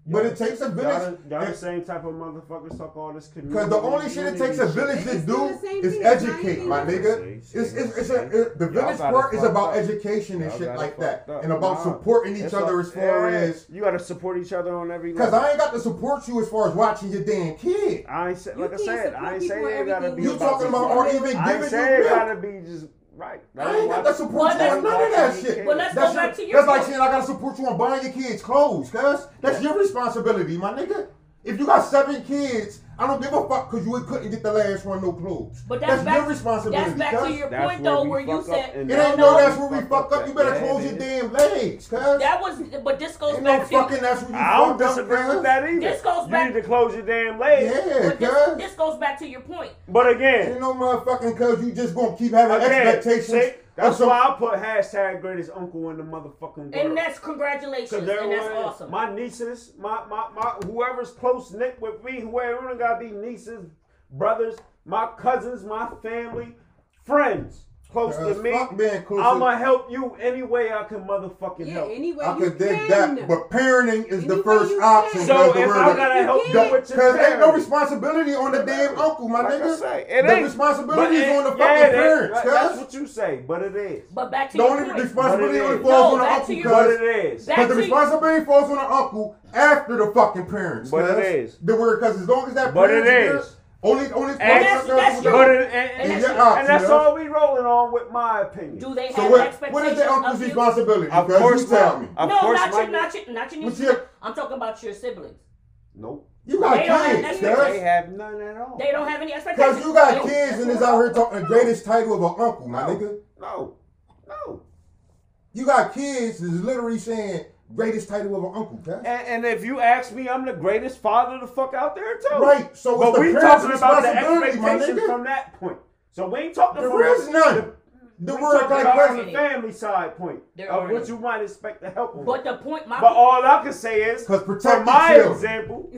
But it takes a Y'all, village. y'all the same type of motherfuckers talk all this community. Cause the only shit it takes a village to do is thing. It's not educate, my nigga. It's, it's, it's a, it, the village got part is about up. education and Y'all shit like that, up. and about Nah. supporting each It's other all- as far yeah, as. you gotta support each other on every Cause. I ain't got to support you as far as watching your damn kid. I ain't say, like I said, I ain't people say with it gotta be. You you talking about or even I ain't giving say it you milk. gotta be just right. I ain't got to support But you let's- on none of that shit. But let's that's go back your- to your That's like saying I got to support you on buying your kids clothes, cuz. That's your responsibility, my nigga. If you got seven kids, I don't give a fuck because you couldn't get the last one no clothes. But that's, back, your responsibility. That's back to your That's point though, where you said It ain't no, no, that's where we fuck fuck up up. You better close your damn legs, cuz. that was. But this goes Ain't no back to fucking that's where you I don't fucked up, disagree cuz. with that either. This goes you back- need to close your damn legs. Yeah, but this, cuz. this goes back to your point. But again, you know, motherfucking cuz you just gonna keep having again, expectations. That's some- why I put hashtag greatest uncle in the motherfucking world. And that's congratulations, and that's awesome. my nieces, my, my, my, whoever's close knit with me, whoever gotta be nieces, brothers, my cousins, my family, friends close Cuz to me. fuck being close I'ma help you any way I can motherfucking Yeah, help. anyway I you could dig that, but parenting is the Any way first option. can. so the if word I is- gotta help you with your Cause ain't no responsibility on the damn uncle, my like I nigga. say, it the ain't. responsibility is But on the it- fucking yeah, that- parents, That's what you say, but it is. but back to The only point. responsibility only falls No, on the uncle, to your- But cuz. it is. Back But the responsibility falls on the uncle after the fucking parents. But cuz. it is. The word, cause as long as that But it parents is. There, only only And, that's- that's your- but and, and and, that's and that's all we rolling on with my opinion. Do they have So what, expectations what is the uncle's of you? responsibility? Of Cuz course you tell me. Of no, course not your, not your, not your What's nieces. your- I'm talking about your siblings. Nope. You got They don't have kids. They have none at all. They don't have any expectations. Cause you got No, kids and is out here talking the greatest title of an uncle, my No. nigga. No. No. You got kids is literally saying greatest title of an uncle, cuz. And, and if you ask me, I'm the greatest father the fuck out there too. Right, so it's But we talking about the responsibility, expectations from that point. So we ain't talking There from is none. The, The we word talking about from the family side point There of what you might expect to help them. But the point, my But all I can say is, 'Cause protect from my children. example,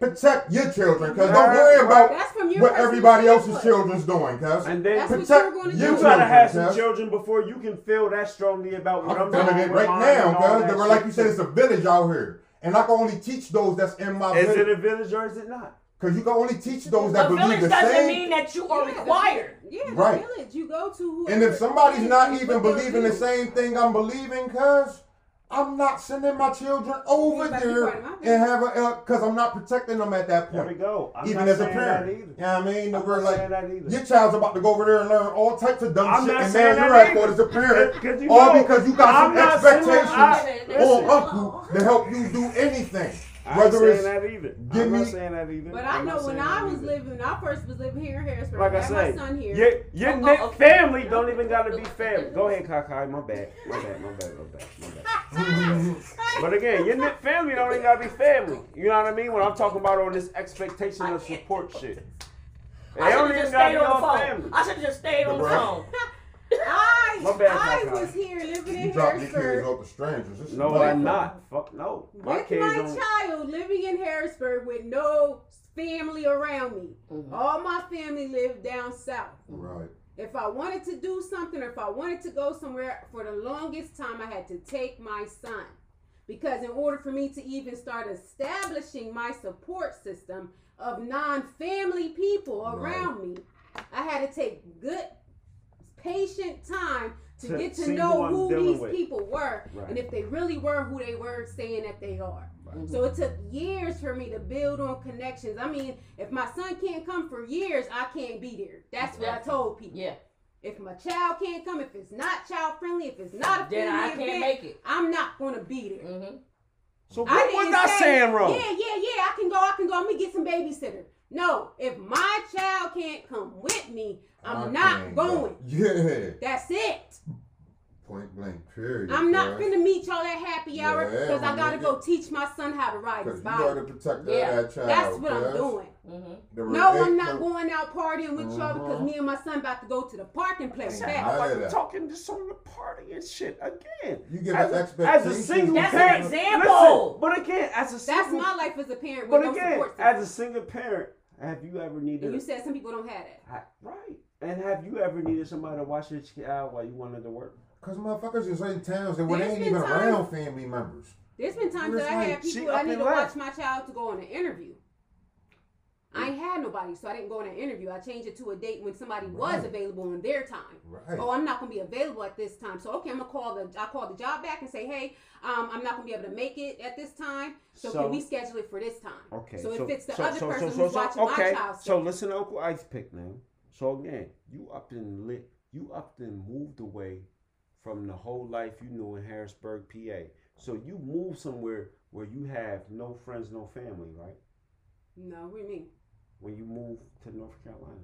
Protect your children, cuz don't worry about That's from your what everybody else's input. children's doing, cuz. and then That's what Protect you're going to your you gotta children, have some cuz. children before you can feel that strongly about what I'm, I'm feeling doing it right now, cuz. that They were shit. like you said, it's a village out here. And I can only teach those that's in my Is village. it a village or is it not? Because you can only teach those the that believe village the doesn't mean that you are Yeah, the- required. Yeah, the Right. village you go to. and if somebody's not even believing the same thing I'm believing, cuz, I'm not sending my children over You better be there part of my and have a uh, because I'm not protecting them at that point. There we point. go. I'm Even not as a parent, that you know what I mean? I'm We're like, saying that either. your child's about to go over there and learn all types of dumb I'm shit, and man, you're that at fault as a parent, all know, because you got I'm some expectations that- I- on uncle to help you do anything. I ain't Whether saying that either. give I'm me- not saying that either. But I I'm know when I was either. living, when I first was living here in Harrisburg, Like I I had say, my son here. your, your Oh, knit oh, okay. family don't even gotta be family. Go ahead, Khi Khi. My bad. My bad. My bad. My bad. My bad. but again, your knit family don't even gotta be family. You know what I mean? When I'm talking about all this expectation of support shit. They I don't should have even just gotta stayed be on the phone. family. I should have just stayed on the phone. I, My bad, I Kaka. was here living you in drop your kids Harrisburg off to strangers. This is No. I'm not. Fuck no. My with kids my don't. child living in Harrisburg with no family around me. Mhm. All my family lived down south. Right. If I wanted to do something or if I wanted to go somewhere, for the longest time, I had to take my son. Because in order for me to even start establishing my support system of non family people Right. around me, I had to take good, patient time to, To get to know who who these with. people were Right. and if they really were who they were saying that they are. Mhm. So it took years for me to build on connections. I mean, if my son can't come for years, I can't be there. That's what I told people. Yeah. If my child can't come, if it's not child friendly, if it's not a Then I can't event, make it. I'm not gonna be there. Mm-hmm. So I what didn't was I say, saying wrong? Yeah, yeah, yeah. I can go. I can go. I'm gonna get some babysitter. No, if my child can't come with me, I'm I not can't going. go. Yeah. That's it. Point blank. Period. I'm not bruh. finna meet y'all at happy hour Yeah, because I gotta go teach my son how to ride his Because you gotta bike. protect that, Yeah, that child. That's what I'm doing. Mm-hmm. No, re- I'm not the- going out partying with y'all because Mhm. me and my son about to go to the parking place. play I back. I like hear that. talking just on the party and shit again. You give as an a, expectation. as a single That's an parent, example. Listen, but again, as a single, That's my life as a parent But again, support system. as a single parent, have you ever needed? and you said some people don't have it. Ha- right. And have you ever needed somebody to watch your child while you wanted to work? Because motherfuckers is in towns and when they There's ain't even times- around family members. There's been times It's that I like had she people I up need and to watch my child to go on an interview. I ain't had nobody, so I didn't go on an interview. I changed it to a date when somebody was available in their time. Right. Oh, I'm not gonna be available at this time. So okay, I'm gonna call the I call the job back and say, hey, um, I'm not gonna be able to make it at this time. So, So- can we schedule it for this time? Okay. So, if it's the so, other so, person so, who's so, watching okay. my child, So listen to Uncle Ice Pick now. So again, you up and lit. You up and moved away from the whole life you knew in Harrisburg, PA. So you moved somewhere where you have no friends, no family, right? no, what do you mean? When you moved to North Carolina.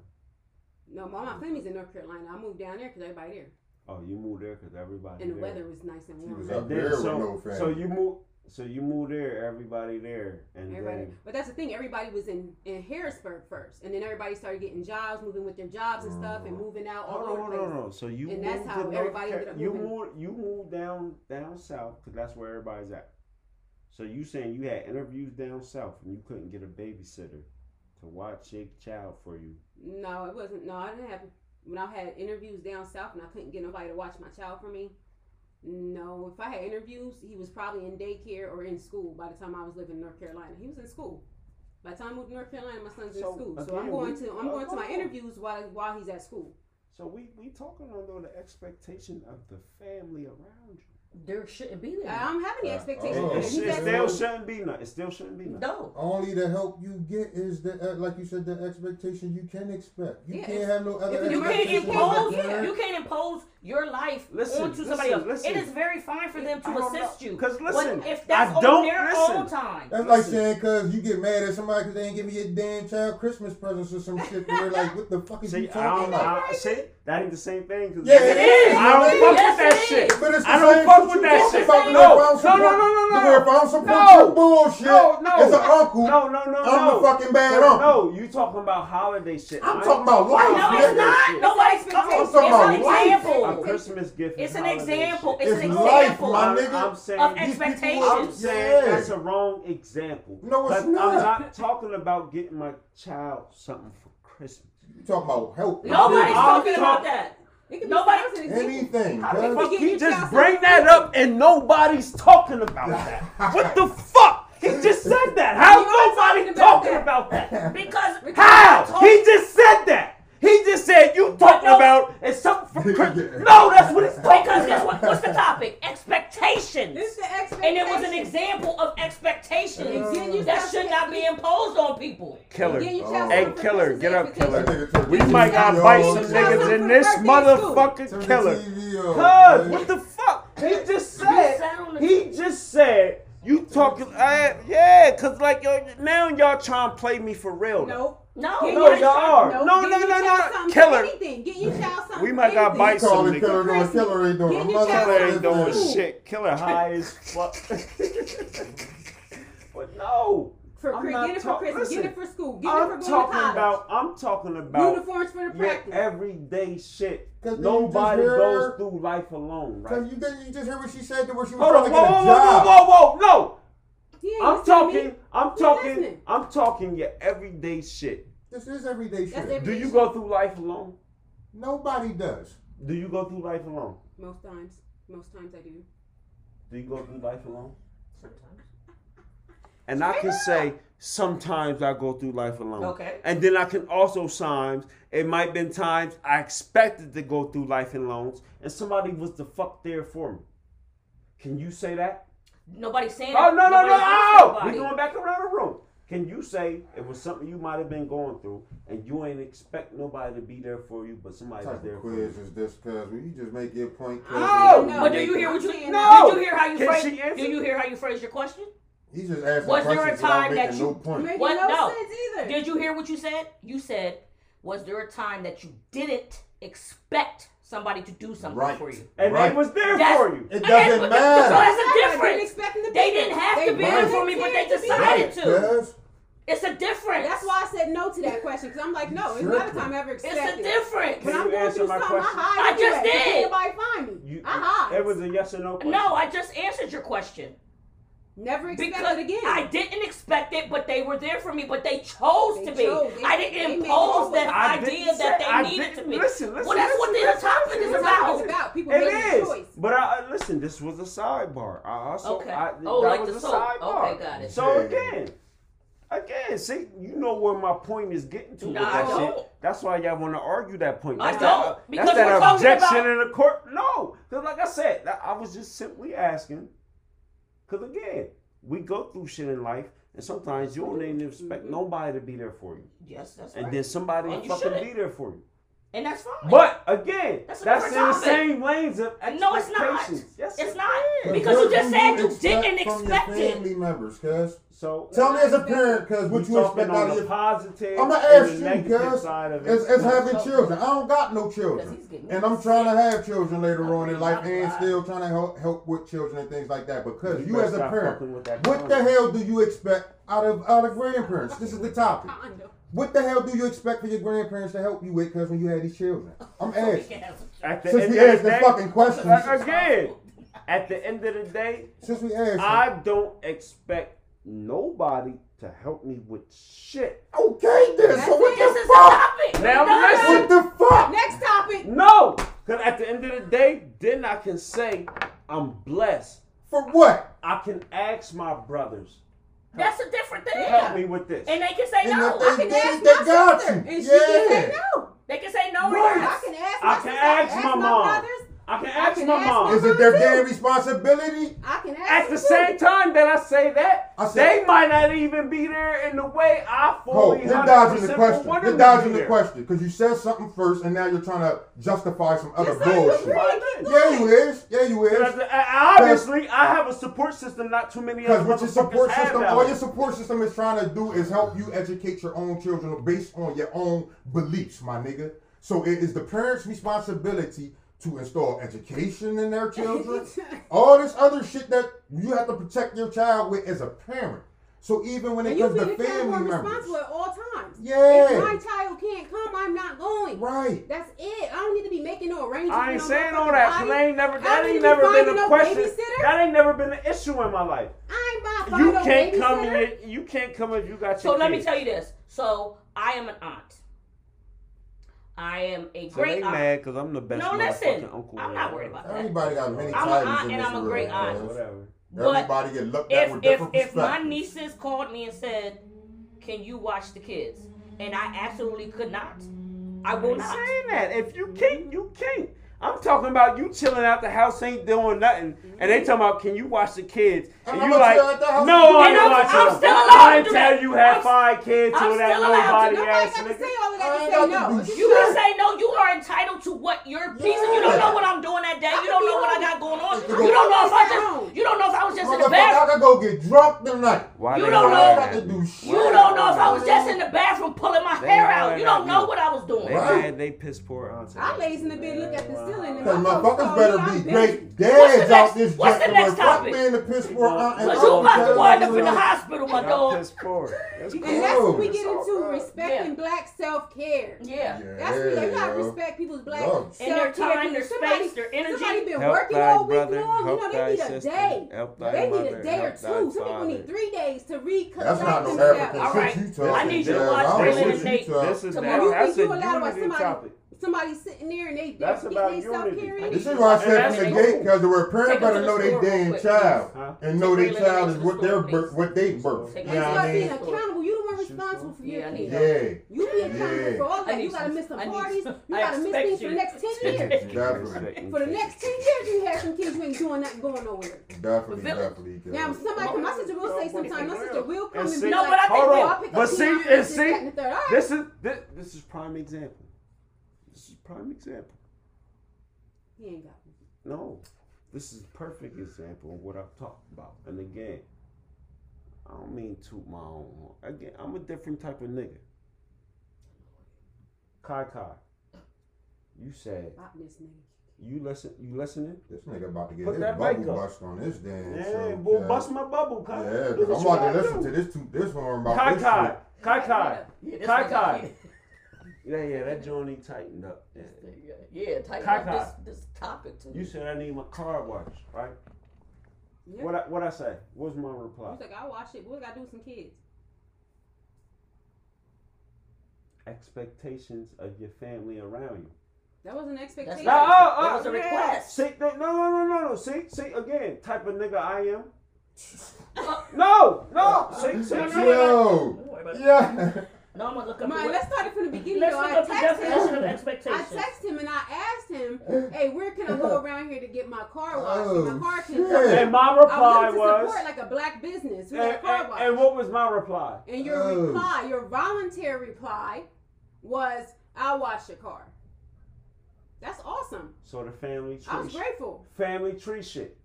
No, my, my family's in North Carolina. I moved down there because everybody there, Oh, you moved there because everybody. and the there. weather was nice and She warm. was And up then, there with so, no family. so you moved. So you moved there. Everybody there, and Everybody, then but that's the thing. Everybody was in in Harrisburg first, and then everybody started getting jobs, moving with their jobs and stuff, and mm-hmm. moving out all Hold over on, the hold place. on, hold on. So you And moved that's how to North everybody Car- ended up you moved you moved down down south because that's where everybody's at. So you saying you had interviews down south and you couldn't get a babysitter watch your child for you? No, it wasn't. No, I didn't have. When I had interviews down south and I couldn't get nobody to watch my child for me. No, if I had interviews, he was probably in daycare or in school by the time I was living in North Carolina. He was in school. By the time I moved to North Carolina, my son's So, in school. so I'm going we- to I'm going to my interviews while while he's at school. So we we talking under the expectation of the family around you. There shouldn't be that. I don't have any Uh, expectations. oh. for. It, it still school. shouldn't be none. It still shouldn't be none. No. Only the help you get is the uh, like you said the expectation you can expect. You Yeah, can't have no other You can't expectations. impose. as a parent. You can't impose your life Listen, onto somebody else. listen. It is very fine for them to assist know. you. 'Cause listen, But if that's I on don't- their listen. own time. That's like saying because you get mad at somebody because they ain't give me a damn child Christmas presents or some shit. And they're like, what the fuck is See, you I talking don't. about? I, see, that ain't the same thing. 'cause- Yeah, it is. I don't fuck with that shit. But it's the I don't fuck with that shit. No, The way if I don't no, no, no, no, the no. way if support No. bullshit No, no. as an uncle, No, no, no, I'm no. the fucking bad no, uncle. no, you talking about holiday shit. I'm I ain't talking about life, No, it's not. shit. Nobody's It's coming. I'm It's an life. A. Christmas gift. It's an holiday example. shit. It's It's an life, example my nigga. I'm saying, of expectations. I'm saying that's a wrong example. No, it's But I'm not. not talking about getting my child something for Christmas. You talking about help? Nobody's I'm talking talk- about that. It can be Nobody- thousand. Anything. How the cuz. fuck get he just bring that for up and nobody's talking about that? What the fuck? He just said that. How nobody talking about talking that. about that? Because How? He just said that. He just said you talking no- about it's something for Christmas. No, that's what it's talking Because guess what? What's the topic? expectations. This the expectation. And it was an example of expectations And getting yourself that should not be imposed on people. Killer. Getting oh. Hey, something killer, get up, killer. expectation. nigga took We the might TV got off. bite some niggas in this birthday motherfucking killer. TV Cuz, what the fuck? He just said. sat on the He just said. You talking? I, yeah, cause like yo, now y'all trying to play me for real. No. No, Get No, y'all are. No, get no, no, no. Killer. Anything. Get your child something. We might got anything. bite some nigga. killer doing killer ain't doing Get a your mother. child Killer ain't doing shit. Killer high as fuck. but no, For I'm Chris, not get it for talk- Christmas. Get it for school. Get it for I'm going to talking college. about. I'm talking about Uniforms for the practice. everyday shit. 'Cause then Nobody hear goes through life alone, Cause right? you didn't you just hear what she said to where she was Hold trying on, to whoa, get a whoa, whoa, job. whoa, whoa, whoa, no! Yeah, I'm you see me? talking, I'm You talking, listening. I'm talking your everyday shit. This is everyday shit. every- Do you go through life alone? Nobody does. Do you go through life alone? Most times. Most times I do. Do you go through life alone? Sometimes. And I can say sometimes I go through life alone. Okay. And then I can also times it might been times I expected to go through life alone and somebody was the fuck there for me. Can you say that? Nobody's saying. Oh no no Nobody's no! against Oh, we nobody. going back around the room. Can you say it was something you might have been going through and you ain't expect nobody to be there for you, but somebody What was type there of for quiz you? is this? Cause when you just make your point, cuz No, oh, No, But do you hear what you? No. Did you hear how you phrase? she? Do you hear how you phrase your question? He's just asking Was there a time that you- no point. Making What? no, No. sense either. Did you hear what you said? You said, was there a time that you didn't expect somebody to do something Right. for you? And Right. they was there That's- for you. It And- doesn't but- matter. So that's a I didn't difference. expect them to They didn't have to be there for me, but they decided there. to. Cuz It's a difference. That's why I said no to that question because I'm like, no, it's not a time I ever expected. It's a difference. When Can I'm going answer through my something, I question? hide. I just anyway. did. Can't find me. You, I hide. It was a yes or no question. No, I just answered your question. Never expect Because it again. I didn't expect it, but they were there for me, but they chose They to be. chose. I didn't impose that. I idea didn't that they I needed didn't- to be. listen, listen, well, that's what listen, this topic listen, is listen. about. it's about. People It making is, choice. but I, I- listen. This was a sidebar. I also, Okay. I, Oh, that like was the a soap. sidebar. Okay, got it. So Yeah. again, again, see, you know where my point is getting to Nah, with I that don't. shit. That's why y'all want to argue that point. I don't, that, because that's that we're objection about- in the court. No, because like I said, that- I was just simply asking. Because again, we go through shit in life, and sometimes you don't even expect mm-hmm. nobody to be there for you, Yes, that's and right. And then somebody oh, And will fucking shouldn't. be there for you. and that's fine. But again, That's that's, in different the same lanes of no, it's not. Yes, it's not because you just said you didn't from expect your it. family members, cuz. So Tell me as a parent, cuz, what you talking expect on out of your positive I'ma ask you, cuz, side of as, as having children. I don't got no children. And I'm trying to have children later on in life and still trying to help help with children and things like that. Because you better as a parent, fucking with that what the hell do you expect out of out of grandparents? This is the topic. What the hell do you expect for your grandparents to help you with? Because when you had these children, I'm asking. can have some- At the Since end we of asked the the fucking questions, again, at the end of the day, since we asked, I don't expect nobody to help me with shit. okay then. That's So what. This the is the fuck? topic. Now We're done. listen. What the fuck? Next topic. No, because at the end of the day, then I can say I'm blessed. For what? I can ask my brothers, That's a different thing. help me with this. And they can say And no. if I they can did, ask they my got sister, you. and she can say no. They can say no or Right. I yes. can ask I my can sister, ask my mom. brothers. I can I ask can my ask mom. my Is it their damn responsibility? I can ask At the them same too. time that I say that, I said- they might not even be there in the way I fully. Oh, fully you're dodging the question. want You're dodging the there. question because you said something first, and now you're trying to justify some other Just like you bullshit. agree. Why Keep not? Yeah, you is. Yeah, you is. I- I- Obviously, I have a support system. Not too many Because other what your support system, all your support system is trying to do is help you educate your own children based on your own beliefs, my nigga. So it is the parents' responsibility to install education in their children. all this other shit that you have to protect your child with as a parent. So even when it And comes to the family family members, responsible at all times. Yeah. If my child can't come, I'm not going. right? That's it. I don't need to be making no arrangements. I ain't for no saying all motherfucking that. 'cause body. That ain't never. That don't ain't never been a no question. babysitter. That ain't never been an issue in my life. I ain't about to You no can't come. babysitter. In, you can't come if you got your. So your let me tell you this. So I am an aunt. I am a So great they aunt. mad because I'm the best. No, listen. motherfucking uncle I'm not worried about that. Everybody got many I'm a titles aunt in and this I'm a world, great aunt. cuz. Whatever. But Everybody get looked at if with if different if my nieces called me and said, "Can you watch the kids?" and I absolutely could not, I will I'm not. saying that if you can't, you can't. I'm talking about you chilling out the house, ain't doing nothing, and they mm-hmm. talking about can you watch the kids? And I'm you not like, chilling at the house. no, I And ain't I'm- watching I'm still allowed I to ain't do tell you have I'm- five kids I'm with that still allowed to. nobody Nobody ass nigga. Say all of that I to say no. do If shit. You can say no. You are entitled to what your piece. of You don't know what I'm doing that day. You don't know what I got going on. You don't know if I just. You don't know if I was just in the bathroom. I could go get drunk tonight. Why You don't know. I got at to you? Do you don't know if I was just in the bathroom pulling my They hair out. You don't know what I was doing. They Right. mad, they piss poor auntie. I lays in the bed, look at the ceiling, and Cause my folks motherfuckers oh, better be great What's dads out this what's the joint. next Fuck topic? being the piss poor aunt Cause you uncle. about to wind up in the hospital, my dog. piss poor. That's And that's what we get into respecting black self care. Yeah. That's what you gotta yo. respect people's black Yo. self And their care. time, their space, their energy. Somebody been Help working all week brother, long. You know, they need a sister, day. help thy They need mother, a day or two. thy Some people need three days to recollect That's not no themselves. African All shit right. you talking. I need you to watch I don't Bill know and Nate. talking. This is So that, you that's think you a allowed by unity somebody- topic. Somebody sitting there and they they That's getting about their self unity. care. This is why I said from the gate, because the word Take parent them better to know their damn quick, child Huh? and know Take their child is what store, their birth, what they birth. Take You Raylan know what start I being mean? accountable. You the one responsible for your Yeah, I need kids. Yeah. You be accountable Yeah. for all I that. need You gotta some- miss some I need parties. some- You I gotta miss expect things for you. the next ten years. Definitely. For the next ten years, you have some kids you ain't doing nothing, going nowhere. Definitely, Feel it? definitely. Now, Jazz. somebody, my sister will say sometimes, my sister will come And and see- be No, like, but I think Hold we- "Oh, I'll on, pick but up see, Keon, and this, see, that, and the third. All right. this is this, this is prime example. This is prime example. He ain't got me. No, this is a perfect example of what I'm talking about. And again, I don't mean toot my own. horn. Again, I'm a different type of nigga. Khi Khi, you said About nigga. you listen. You listening? This nigga about to get Put his that bubble mic up. bust on this damn Yeah, show. boy, Jazz. bust my bubble, Kai. Yeah, Do because what I'm you about to gotta listen do. to this two, this horn about Kai this Kai, shit. Khi Khi. Yeah, this Kai nigga- Kai. Yeah, yeah, that joint ain't tightened up. Yeah. Yeah, yeah, tighten Kai up Kai. this, this topic too. You said I need my car washed, right? Yeah. What I, what I say? What's my reply? He's like, I'll watch it. What we gotta do with some kids? Expectations of your family around you. That was an That's expectation. No, oh, not, oh, that oh, was a yeah. request. See, no, no, no, no, no. See, see again, type of nigga I am. No, no. See, see, No, no, no, Yo, Don't worry about it. yeah. No, I'm gonna look up. Mine, the- let's start it from the beginning. Let's though. look I up the definition him. of I expectations. texted him and I asked him, "Hey, where can I go around here to get my car washed? Oh, my car can." shit. And my I reply wanted to was, support like a black business who and, a car wash. and what was my reply? And your Oh. reply, your voluntary reply, was, "I'll wash your car." That's awesome. So the family tree. I was grateful. family tree shit,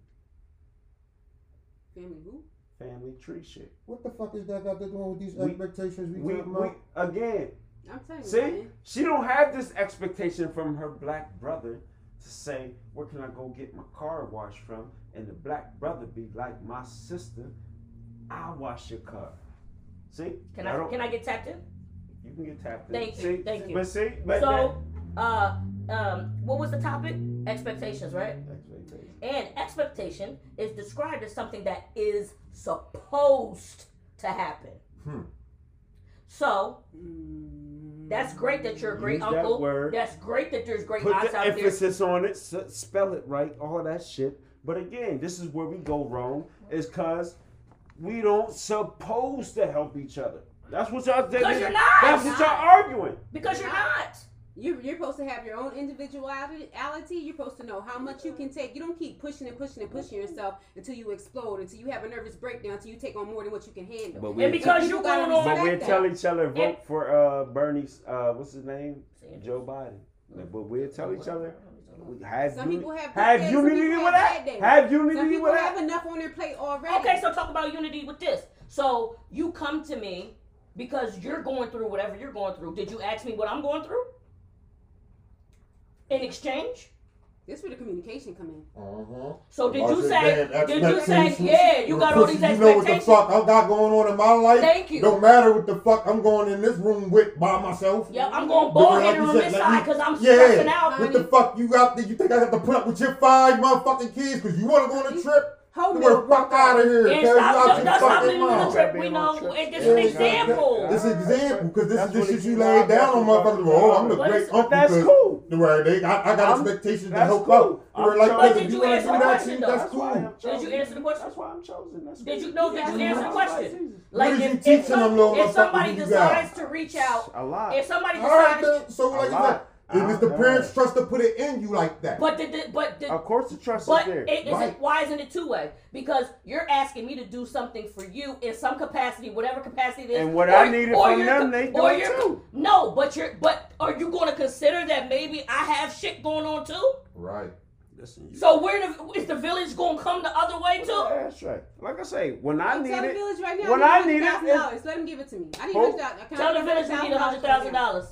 Family who? Family tree shit. What the fuck is that got to do with these We- expectations we, We, talking we again. I'm telling you, See, man. she don't have this expectation from her black brother to say, "Where can I go get my car washed from?" And the black brother be like, "My sister, I'll wash your car." See? Can I don't- can I get tapped in? You can get tapped in. Thank you, see? thank you. But see, but So, uh, um, what was the topic? Expectations, right? That- expectation. And expectation is described as something that is supposed to happen. Hmm. So that's great that you're a great Use that uncle. word. That's great that there's great Put aunts the out there. emphasis on it. s- spell it right. All that shit. But again, this is where we go wrong. Is because we don't supposed to help each other. That's what y'all. Because you're not. That's what y'all arguing. Because you're not. You're, you're supposed to have your own individuality. You're supposed to know how much you can take. You don't keep pushing and pushing and pushing yourself until you explode, until you have a nervous breakdown, until you take on more than what you can handle. But And we because People you're gotta going on. but we tell each other vote It- for uh Bernie's uh what's his name Joe Biden. But we'll tell each other have Some uni- people have have days, some unity people with have that. bad days. Have Some unity people with have that. enough on their plate already. Okay, so talk about unity with this. So you come to me because you're going through whatever you're going through. Did you ask me what I'm going through? In exchange? this where the communication come in. Uh-huh. So did you say? damn, Did you say? Yeah, you got all Pussy, these You know what the fuck I got going on in my life? Thank you. Don't matter what the fuck I'm going in this room with by myself. Yep, I'm going Doing ball like headed on said, this let side because I'm Yeah. stressing out. What the fuck you got there? You think I have to put up with your five motherfucking kids because you want to go on a trip? Hold Get me the fuck out of here. And Cause you stop, out don't, stop fucking leaving on the trip. We know trips. it- this Yeah, is an yeah, yeah. example. This is example because this is the shit you is. laid down on That's what motherfuckers. it Oh, I'm the great uncle. That's 'cause cool. the Where they, I, I got I'm- expectations to that's help cool. out. I'm like, chosen. But this, did you answer the that question, though? That's That's cool. Did you answer the question? That's why I'm chosen. That's Did you know? Did you Yeah, answer the question? Like if, you if, teaching them some, little if somebody motherfuckers you got? decides to reach out, A lot. if somebody decides, then. So like A you said, lot. And it's the parents' trust to put it in you like that. But the, the but the, Of course, the trust But is there. it isn't. Right. Why isn't it two way? Because you're asking me to do something for you in some capacity, whatever capacity it is. And what I needed from you're them, they or doing you're- too. No, but you're. But are you going to consider that maybe I have shit going on too? right. Listen, So where the is the village going to come the other way too? That's right. Like I say, when I Tell need the it, village right now. when I need it, it's- dollars. Let him give it to me. I need Who? hundred thousand. Tell the village we need a hundred thousand dollars.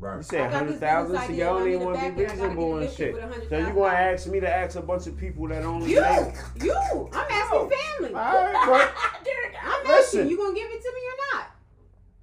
Right. You said I got hundred this thousand, business so y'all I don't even want to be it, I gotta reasonable get and shit. So you gonna ask me to ask a bunch of people that only You, make- you. I'm asking family. Alright, Dear I'm Listen. asking. You gonna give it to me or not?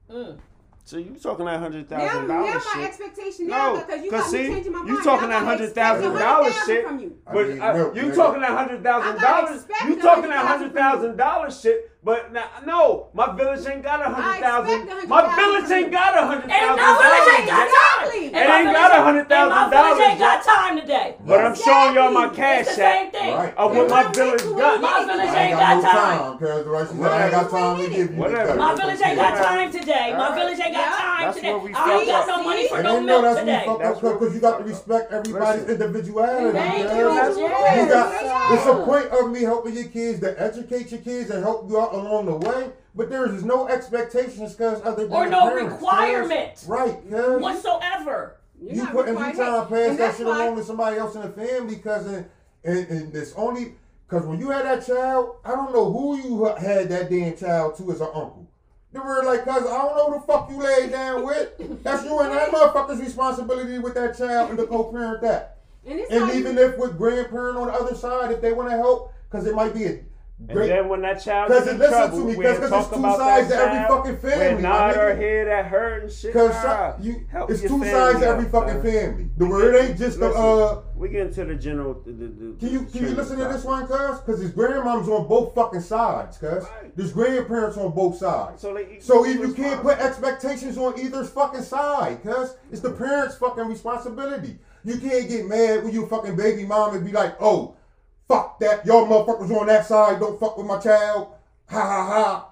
Mm. so you talking that hundred thousand Now, thousand now my shit? expectation now No, because you 'cause got me see, changing my you mind. talking Now that $100,000 shit. from you. I But uh, milk, you nigga. talking that hundred thousand dollars? You talking that $100,000 hundred thousand dollars shit? But now, no, my village ain't got a hundred thousand. My village ain't got a hundred And thousand my village ain't got dollars. time. Exactly. And It ain't got ain't- $100,000 My village ain't got time today. But I'm showing y'all my Exactly. cash It's the same app thing. Right. of what And my my village rent got. My village I ain't ain't got got no time. time, cuz right I ain't got time to give you Whatever. My village ain't got time today. My village ain't got time today. I ain't got up. no money for no then know milk that's when you today. fuck That's up because you got to respect everybody's individuality. Thank man. you, That's Jay. You got, it's a point of me helping your kids to educate your kids and help you out along the way, but there is no expectations because other than Or the no parents, cuz. requirement. Right, yeah. Whatsoever. You're You not putting you trying to pass that shit why- along to somebody else in the family because and, and, and it's only because when you had that child, I don't know who you had that damn child to as an uncle. They were like, cuz I don't know who the fuck you laid down with. That's you and that motherfucker's responsibility with that child and to co-parent that. And, And even even, if with grandparent on the other side, if they want to help, because it might be a And then when that child is in listen to trouble, me, we'll 'cause- 'cause talk it's two about sides that to every fucking family, my nod our head at hurt and shit. Because Nah, you, help it's two sides to every fucking son. family. The word ain't just the uh. we get into the general. The, the, the, Can you can you listen to this one, cuz? Cause his grandmom's on both fucking sides, cuz. Right. There's grandparents on both sides. So, they, So if you can't put expectations on either fucking side, cuz it's the parents' fucking responsibility. You can't get mad when your fucking baby mom and be like, oh, fuck that, y'all motherfuckers on that side, don't fuck with my child. Ha ha ha.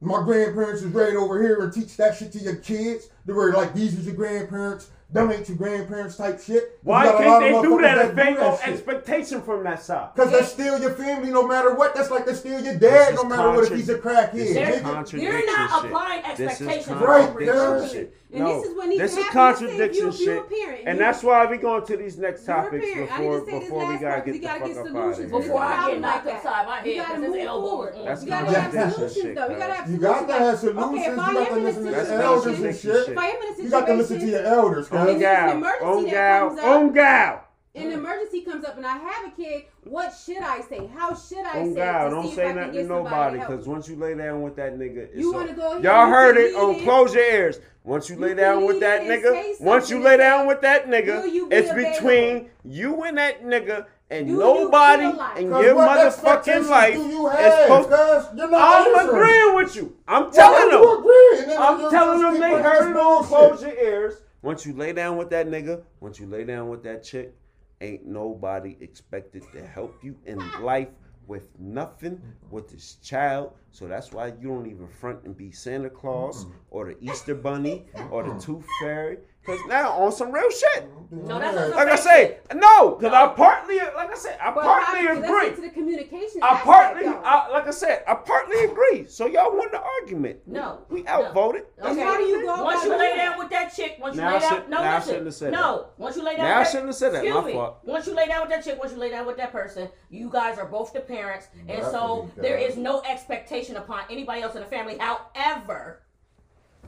My grandparents is right over here and teach that shit to your kids. They were like, these is your grandparents, them ain't your grandparents type shit. Why You got a can't they do motherfuckers that if do ain't no expectation from that side? Cause that's still your family no matter what. That's like they steal your dad no is matter what if he's a crackhead. This is contradiction You're not shit. applying This is expectations. Right, contradiction shit. And no, this is what needs this to is happen. Let's say if contradiction you- if you're shit, parent and and you- that's why we going to these next topics parent. I need before to say this before we gotta get you the gotta fuck get up out of here. Before I get knocked like upside my You head gotta because move forward. That's You gotta have contradiction solutions shit, though. You gotta have You solutions. got to have solutions. Okay, if you gotta listen to That's the elders and shit. shit. If I am in a situation, You got to listen to your elders, Oh, on an gal, emergency on that gal, comes up. on gal. an emergency comes up and I have a kid, what should I say? How should I On say God, to don't see say I can nothing to nobody, because once you lay down with that nigga, it's you want to go. Ahead y'all and heard it can on. Close Your Ears. Once you You lay down with that nigga, once you lay down with that nigga, you be it's available?" between you and that nigga and Do you nobody feel like- in Cuz your what motherfucking life do you have, supposed cuz? You're not I'm answering. agreeing with you. I'm telling don't them. you agree? And then I'm telling them keep they bringing heard it on bullshit. Close Your Ears. Once you lay down with that nigga, once you lay down with that chick, ain't nobody expected to help you in life with nothing with this child. So that's why you don't even front and be Santa Claus or the Easter Bunny or the Tooth Fairy. Cause now on some real shit. No, that's not Like I say, no, cause I partly, like I said, I But partly how- let's get agree. to the communication I aspect, partly. I, like I said, I partly agree. So y'all won the argument. No, we no. outvoted. And Okay. how do you go Once you lay down that? with that chick, once you lay down, should- no, now I shouldn't have said no. Once you lay down, Now I with that, shouldn't have said that. Excuse My me. fault. Once you lay down with that chick, once you lay down with that person, you guys are both the parents, and so Definitely, there guys. is no expectation upon anybody else in the family. However,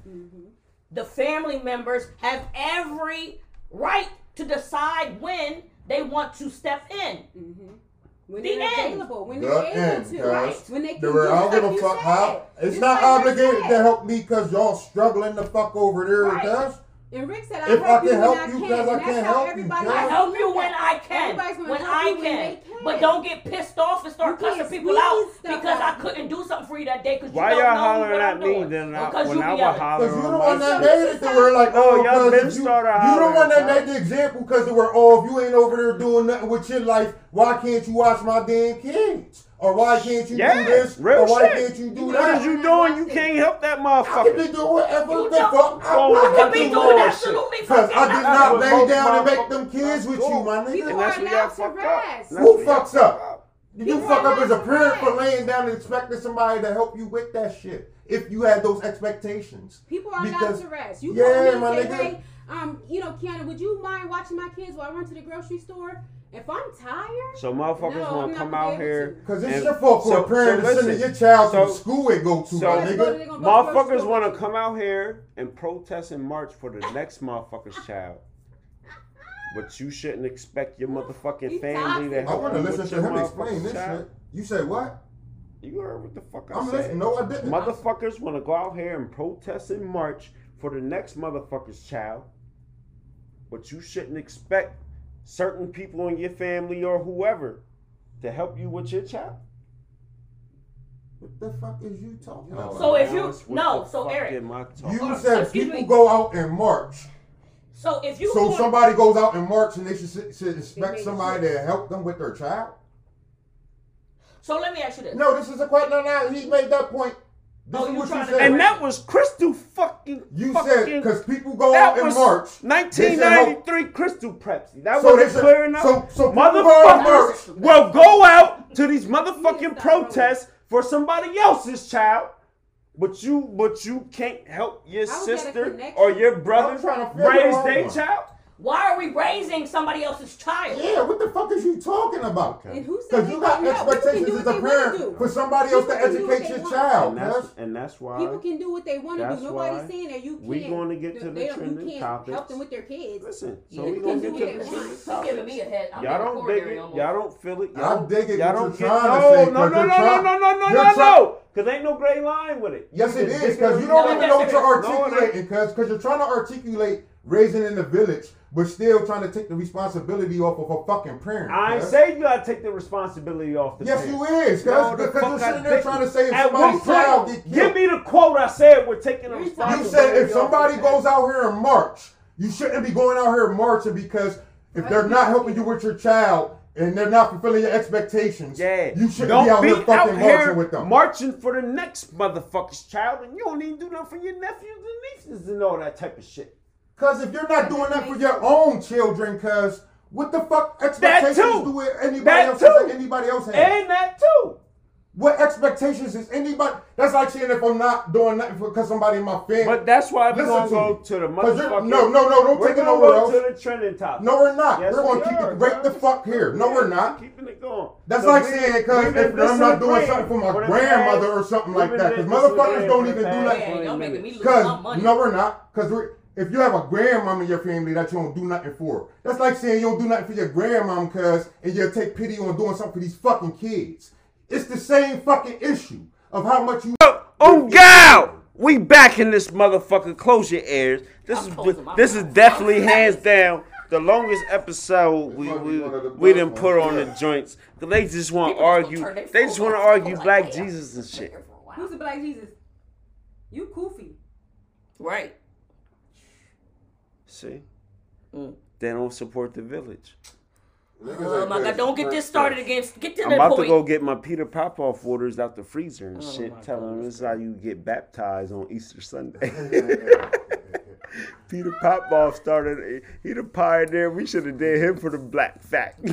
mm-hmm. The family members have every right to decide when they want to step in. Mm-hmm. When The they're end. available, when The they're able end, to, cuz. right? When they can The word, I don't give like a fuck said. how. It's Just not like obligated to help me because y'all struggling the fuck over there, Right. cuz. And Rick said, I If help I you can when help I you, can. cuz I and that's can't how help you, everybody cuz. I help you look when I can, when I you when can. But don't get pissed off and start You cussing people out squeeze stuff because I couldn't do something for you that day because you Why don't y'all know hollering at me doing. then I, because when you I be was yelling. hollering Because you on the one that myself? made it to where like, Oh, oh, y'all cuz been if you, started you the one hollering, that cuz. made the example because they were, oh, if you ain't over there doing nothing with your life, why can't you watch my damn kids? Or why can't you Yeah, do this? real or why shit. can't you do that? What that? is you doing? You can't help that motherfucker. I can be motherfucker. doing whatever You the fuck I You want could but be doing absolutely Because I did not lay down and make them kids with you, my nigga. People And that's are where y'all allowed to fuck up. rest. Who fucks up? You People fuck up as a parent for laying down and expecting somebody to help you with that shit. If you had those expectations. People are Because- allowed to rest. You Yeah, call my me and say, nigga. hey, um, you know, Kiana, would you mind watching my kids while I run to the grocery store? If I'm tired, So motherfuckers No, want to come out here. Because it's and- your fault for so- a parent so to send your child to so- the school they go to, so- my Let's go to- nigga. go Motherfuckers want to come out here and protest and march for the next motherfucker's child. But you shouldn't expect your motherfucking He's family to toxic. I help want to listen with to your him explain this child. shit. You said what? You heard what the fuck I I'm said. listening. No, I didn't. Motherfuckers want to go out here and protest and march for the next motherfucker's child, but you shouldn't expect certain people in your family or whoever to help you with your child. What the fuck is you talking about? So if you- Alex, what no, the so Eric- am I talking You said excuse people me. go out and march. So if you So somebody goes out and march and they should, should expect somebody sure. to help them with their child? so let me ask you this. No, this is a question. No, no, he made that point. This Oh, is what you said. And that was Crystal fucking. you fucking, said because people go that out and was march. 1993 Crystal Pepsi. That So wasn't they said- clear enough. so- so people go out Motherfuckers will go out to these motherfucking protests for somebody else's child. But you, but you can't help your How is that a sister or your brother trying to raise their child. Why are we raising somebody else's child? Yeah, what the fuck is you talking about? And who Because you got can't help? People can expectations as a parent for somebody else to People can do what educate your child. And that's and that's why People can do what they want to That's do. Nobody's why saying that you can't. we gonna get to the they trending topics. help them with their kids. listen. So we you gonna get to it. the You're trending giving topics. me a head. I'm Y'all don't dig it. Y'all don't feel it. Y'all I don't, dig it Y'all don't get trying to no, say, no, 'cause no, no, no, no, no, no, no, no. Cause ain't no gray line with it. Yes, You it can is dig because you don't even know what you're it is. No, it ain't. articulating because because you're trying to articulate raising in the village, but still trying to take the responsibility off of a fucking parent. I ain't cuz. say you gotta take the responsibility off the Yes, parent. you is, No, because the because fuck you're I sitting there trying to say if At somebody's child get killed. Give me the quote I said. We're taking the You're responsibility. You said if somebody goes out here and march, you shouldn't be going out here and marching because if they're not helping you with your child and they're not fulfilling your expectations, Yeah, you shouldn't don't be out be here fucking out marching here with them. marching for the next motherfucker's child, and you don't even do nothing for your nephews and nieces and all that type of shit. Cause if you're not doing that for your own children, cause what the fuck expectations too. do it anybody That else too. has that anybody else has? And that too. what expectations is anybody? That's like saying if I'm not doing nothing because somebody in my family. But that's why we're gonna to go me. to the 'Cause you're- no, no, no, don't we're take it gonna nowhere go else. to the trending topic. no, we're not. Yes, we're gonna we keep are, it right the fuck here. No, Yeah, we're not. Keeping it going. That's So like we- saying, cause if I'm not doing disagreeing something for my for the grandmother past- or something like that, because motherfuckers don't even do past that. Yeah, y'all making me minutes. lose my Cause no, we're not. Cause we're, if you have a grandmom in your family that you don't do nothing for, that's like saying you don't do nothing for your grandmom, cause and you'll take pity on doing something for these fucking kids. It's the same fucking issue of how much you. Oh, oh God! We back in this motherfucker. Close your ears. This I'm is closing my this is definitely hands down the longest episode we we, one of the we didn't put on the joints. joints. 'Cause they just want to People just gonna argue. They just want to argue Like, black. Jesus and shit. For a while. Who's the black Jesus? You Kofi. Right. See, Mm. they don't support the village. Oh my God! Don't get this started again. Get to I'm about point. to go get my Peter Popoff waters out the freezer and Oh shit. my Telling them this is how you get baptized on Easter Sunday. Peter Popoff started. He the pioneer. We should have did him for the black fact.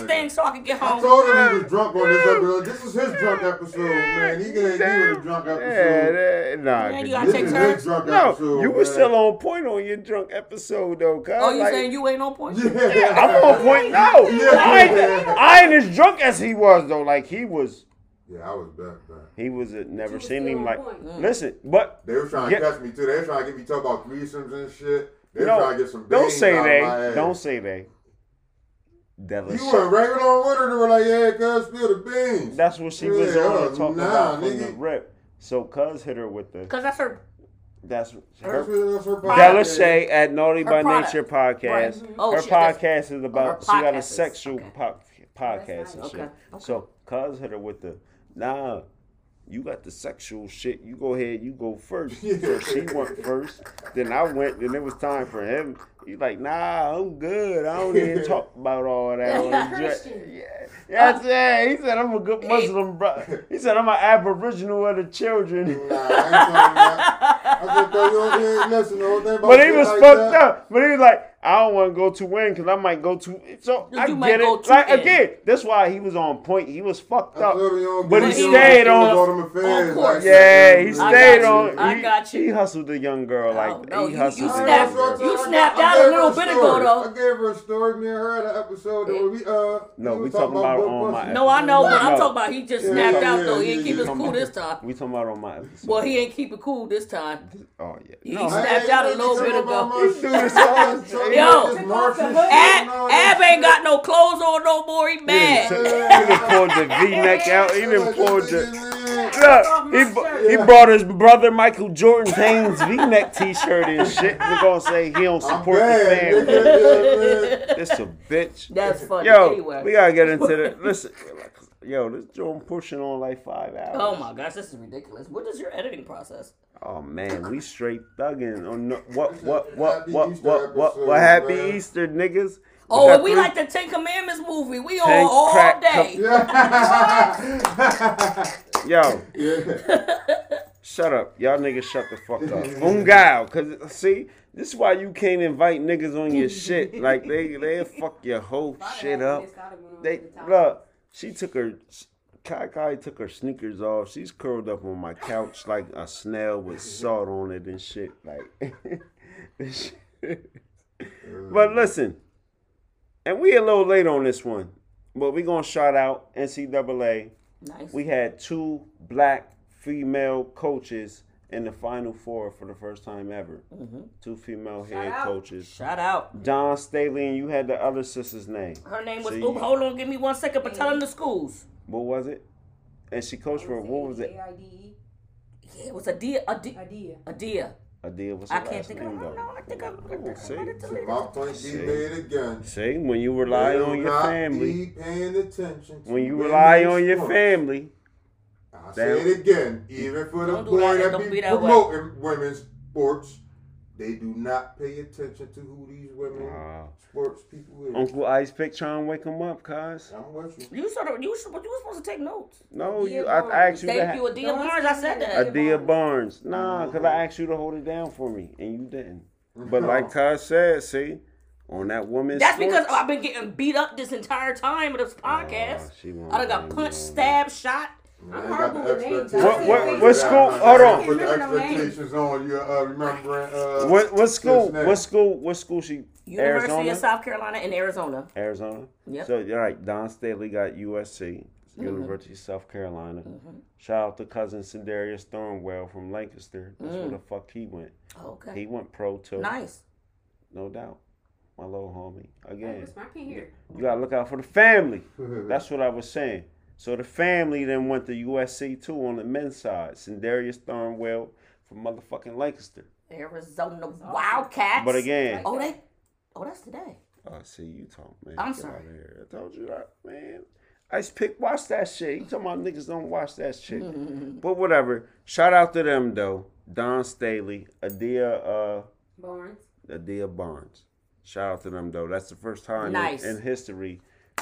What's next thing so I can get I told him he was drunk on this episode. This is his drunk episode, man. He gonna give it a drunk Yeah, episode. that, nah. Man, you gotta This take is turns. his drunk no, episode. you were still on point on your drunk episode though, cuz. Oh, you like, saying you ain't on point? Yeah, I'm on point now. Yeah. I, ain't, I ain't as drunk as he was though. Like he was, Yeah, I was back, back. he was. A, never was seen him like. Mm. Listen, but They were trying Yeah. to catch me too. They were trying to get me talk about threesomes and shit. They were no, trying to get some. don't say out they. of my ass. Don't say they. Della You Shay. went right along with her. They were like, "Yeah, cuz spill the beans." That's what she was Yeah, on oh, talking nah, about from the nigga. rip. So Cuz hit her with the. Because that's her. That's That's her. what, that's her Della podcast. Shay at Naughty Her by product. Nature podcast. Right. Oh, her shit, that's- podcast is about. she got a sexual okay. po- podcast That's and nice. shit. Okay, okay. So Cuz hit her with the. Nah, you got the sexual shit. You go ahead. You go first. Yeah. So she went first. Then I went. Then it was time for him. He's like, nah, I'm good. I don't even talk about all that. on Yeah, jet." Yeah, yeah. He said I'm a good Muslim, bro. He said I'm an Aboriginal of the children. Nah, I ain't talking that. I said, you don't listen the whole thing about But he was like fucked that. up. But he was like, I don't want to go too in because I might go too. So You I might get go it. Like in. again, that's why he was on point. He was fucked up. told him you don't But he stayed it. on- All them On course. Yeah, he stayed on. I he, got you. He hustled the young girl like Oh, no, he you- hustled you snapped- you snapped I out gave a her little bit ago, though. I gave her a story. Me and her had an episode that we uh. No, we we was talking about Book on my Pussy. No, I know, but I'm talking about he just snapped out though. He yeah, didn't keep yeah. his cool this time. We talking about on my episode. Well, he ain't keep it cool this time. oh yeah. He snapped out a little bit about ago. my He shit. threw this on- Talking Yo. about this Martian shit Ab, and all that Ab ain't got no clothes on no more. He mad. he mad. done pulled the V-neck out. He done Like, pulled the. nigga. Look, he, bu- he brought his brother Michael Jordan's Hanes V-neck T-shirt and shit. We're gonna say he don't I'm support the bad, family. nigga. Yeah, man. This a bitch. That's funny. Yo, anyway. we gotta get into the listen. Yo, this joint pushing on like five hours. Oh my gosh, this is ridiculous. What is your editing process? Oh man, we straight thugging on no, what what what Happy what Easter what what what happy man. Easter niggas. Oh, got and we like the Ten Commandments movie. We on Tank, all crack, day. Yo, Yeah. shut up. Y'all niggas shut the fuck up. Ungal, cause see, this is why you can't invite niggas on your shit. Like they they fuck your whole shit up. They look, she took her Khi Khi took her sneakers off. She's curled up on my couch like a snail with salt on it and shit. Like shit. But listen, and we a little late on this one, but we gonna shout out NCAA. Nice. We had two black female coaches in the Final Four for the first time ever. Mm-hmm. Two female head out. coaches. Shout out. Dawn Staley and you had the other sister's name. Her name was. See? Oop, hold on, give me one second. But tell them the schools. What was it? And she coached for what was it? A-I-D-E. Yeah, it was Adia. Adia. Idea. Adia. Adia. What's her I can't last think of. name I don't know. I think I. I think I see. might have deleted My it. See. again. See, when you rely They on your family, paying attention when you women's rely on your sports. family, I say it again, even for the Don't boy that, that, be, be that way. promoting women's sports, they do not pay attention to who these women uh, sports people is. Uncle Ice Pick trying to wake him up, cuz. I'm with you. You sort of. You was, you was supposed to take notes. No, Adia you. I, I asked you to. Thank you, Ha- Adia No, Barnes. I said that. Adia Barnes. Nah, cause I asked you to hold it down for me, and you didn't. But like Cuz said, see, on that woman's. That's because I've been getting beat up this entire time of this podcast. Oh, she won't I done got blame punched, stabbed, shot. I I'm horrible with names. What- what- what school- I- I- hold on. Put the Remember no names. expectations on you, uh, remembering. Uh, What what school? What school? What school? She University Arizona. of South Carolina in Arizona. Arizona. Yep. So you're right. Dawn Staley got USC, Mm-hmm. University of South Carolina. Shout out to cousin Sindarius Thornwell from Lancaster. That's where the fuck he went. Okay. He went pro too. Nice. No doubt. My little homie. Again, I can't hear. you gotta look out for the family. That's what I was saying. So the family then went to USC too on the men's side. Sindarius Thornwell from motherfucking Lancaster. Arizona Wildcats. But again, Oh, they. Oh, that's today. Oh, see, you talk, man. I'm Get sorry. here. I told you that, man. Ice Pick, watch that shit. You talking about niggas don't watch that shit. but whatever. Shout out to them, though. Dawn Staley, Adia, uh, Barnes. Adia Barnes. Shout out to them, though. That's the first time in- Nice. in, history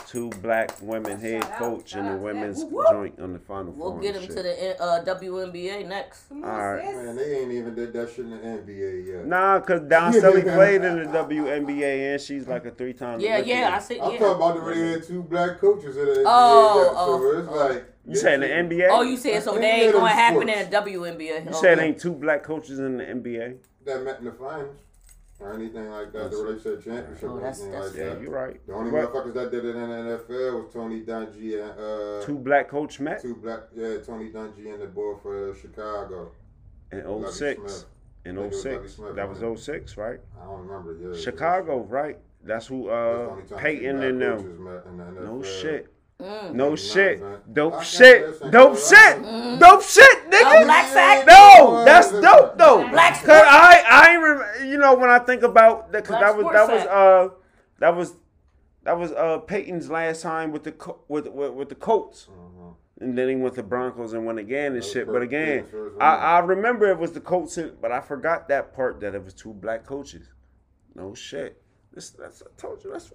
two black women head out, coach in the out to that. women's Woo, woo. joint on the final We'll four get and him shit. to the uh, WNBA next. All right. Man, they ain't even did that shit in the NBA yet. Nah, cause Dawn Staley played in the WNBA and she's like a three-time. Yeah, Olympian. yeah, I see. I'm talking about the way had two black coaches in the NBA Oh, yet, oh, so it's oh. like You saying the NBA? Oh, you said so? They ain't gonna happen in the WNBA. You Okay. said ain't two black coaches in the NBA? that met in the finals or anything like that. The relationship championship Oh, or anything that's- like Yeah, that. you're right. The only What? motherfuckers that did it in the NFL was Tony Dungy and uh, Two black coach met two black, yeah, Tony Dungy and the boy for Chicago. in Lovie 06. In I think it was 06. Smith, That was man. 06, right? I don't remember. Yeah, Chicago, right? That's who uh only time two Peyton and them. coaches met in the No shit. Mm. No shit. Dope shit. can't. Dope shit. Dope shit, nigga. Oh, black fact? No, that's dope though. Black Cause. I I ain't rem- you know when I think about that cause that was that was uh that was that was uh Peyton's last time with the Co- with with, with the Colts. Mhm. And then he went to Broncos and won again and was shit. But again, I. I remember it was the Colts, but I forgot that part that it was two black coaches. No shit. This, that's, I told you. That's,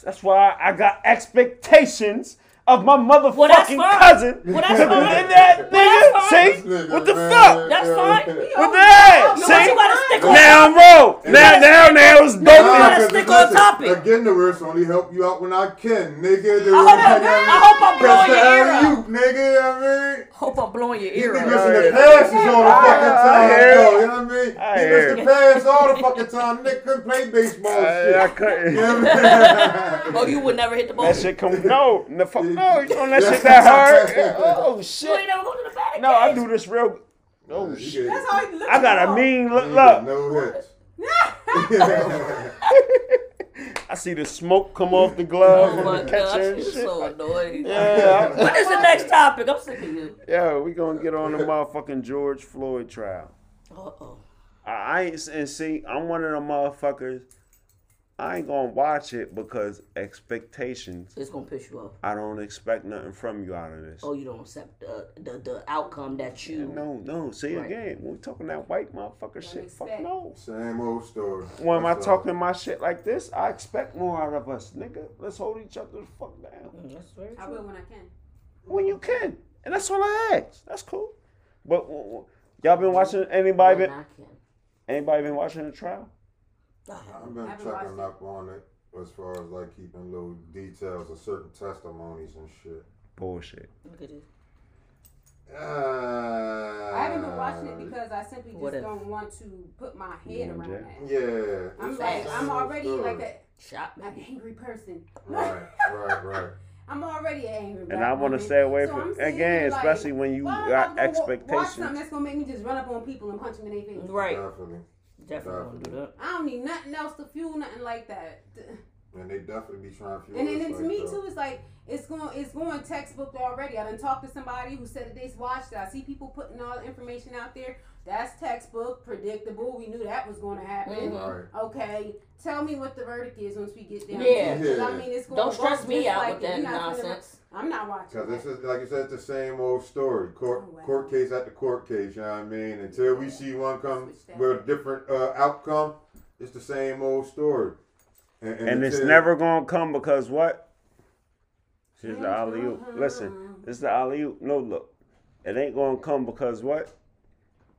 that's why I got expectations of my motherfucking Well, that's fine. cousin. Well, that's And fine. that Well, that's nigga, fine. see? Nigga, What the man, fuck? That's fine. What that? You See? want- you gotta stick on Now I'm wrong. Now, gotta now, now it's You dope. gotta Nah, stick 'cause on listen, topic. Again, the worst only help you out when I can, nigga. The I hope I'm- I hope I'm blowing your ear out. You, nigga, I mean. Hope I'm blowing your ear be out. missing the passes all the fucking time, hear though. it. You know what I mean? I He missed the pass all the fucking time. Nigga couldn't play baseball I, I couldn't. You know what I mean? Oh, you would never hit the ball. That shit come no, the fuck no, you doing that shit that hard? Oh You ain't shit! never go to the batting No, I do this real. Oh You shit! That's how he looks. I got a mean look. Look, No. I see the smoke come off the glove Oh from my the gosh, catcher and you're shit. so annoying. Yeah, What is the next topic? I'm sick of you. yeah, we gonna get on the motherfucking George Floyd trial. Uh oh. I, I ain't and see, I'm one of them motherfuckers. I ain't gonna watch it because expectations. It's gonna piss you off. I don't expect nothing from you out of this. Oh, you don't accept the the, the outcome that you. No, no. Say Right. again, when we talking that white motherfucker shit, fuck no. Same old story. When am I That's all. talking my shit like this, I expect more out of us, nigga. Let's hold each other the fuck down Mm, That's very true. I will when I can. when you can, and that's all I ask. That's cool. But w- w- y'all been watching? Anybody When been? I can. Anybody been watching the trial? I I've been I haven't checking watched up on it as far as like keeping little details of certain testimonies and shit. Bullshit. Look at this. Uh, I haven't been watching it because I simply just if- don't want to put my head want around Jack? that. Yeah. I'm it's like the I'm already story. like a, Shot an angry person. Right, right, right. I'm already an angry. And I want to stay away So from again, like, especially when you why I got gonna Watch something expectations. that's gonna make me just run up on people and punch them in their face. Right. Definitely. Definitely gonna do that. I don't need nothing else to fuel nothing like that. And they definitely be trying to fuel And then, us then to me that. too, it's like it's going it's going textbook already. I done talked to somebody who said that they watched it. I see people putting all the information out there. That's textbook, predictable. We knew that was going to happen. Mhm. Right. Okay, tell me what the verdict is once we get down. Yeah. to it. 'Cause, I mean, it's going Don't stress me out like with that You're not finna- nonsense. I'm not watching. Because this is like you said, it's the same old story. Court Oh, wow. court case after court case. You know what I mean? Until we see one come with a different uh, outcome, it's the same old story. And, And it's until- never gonna come because what? Here's the alley oop. Listen, this is the alley oop. No look. It ain't gonna come because what?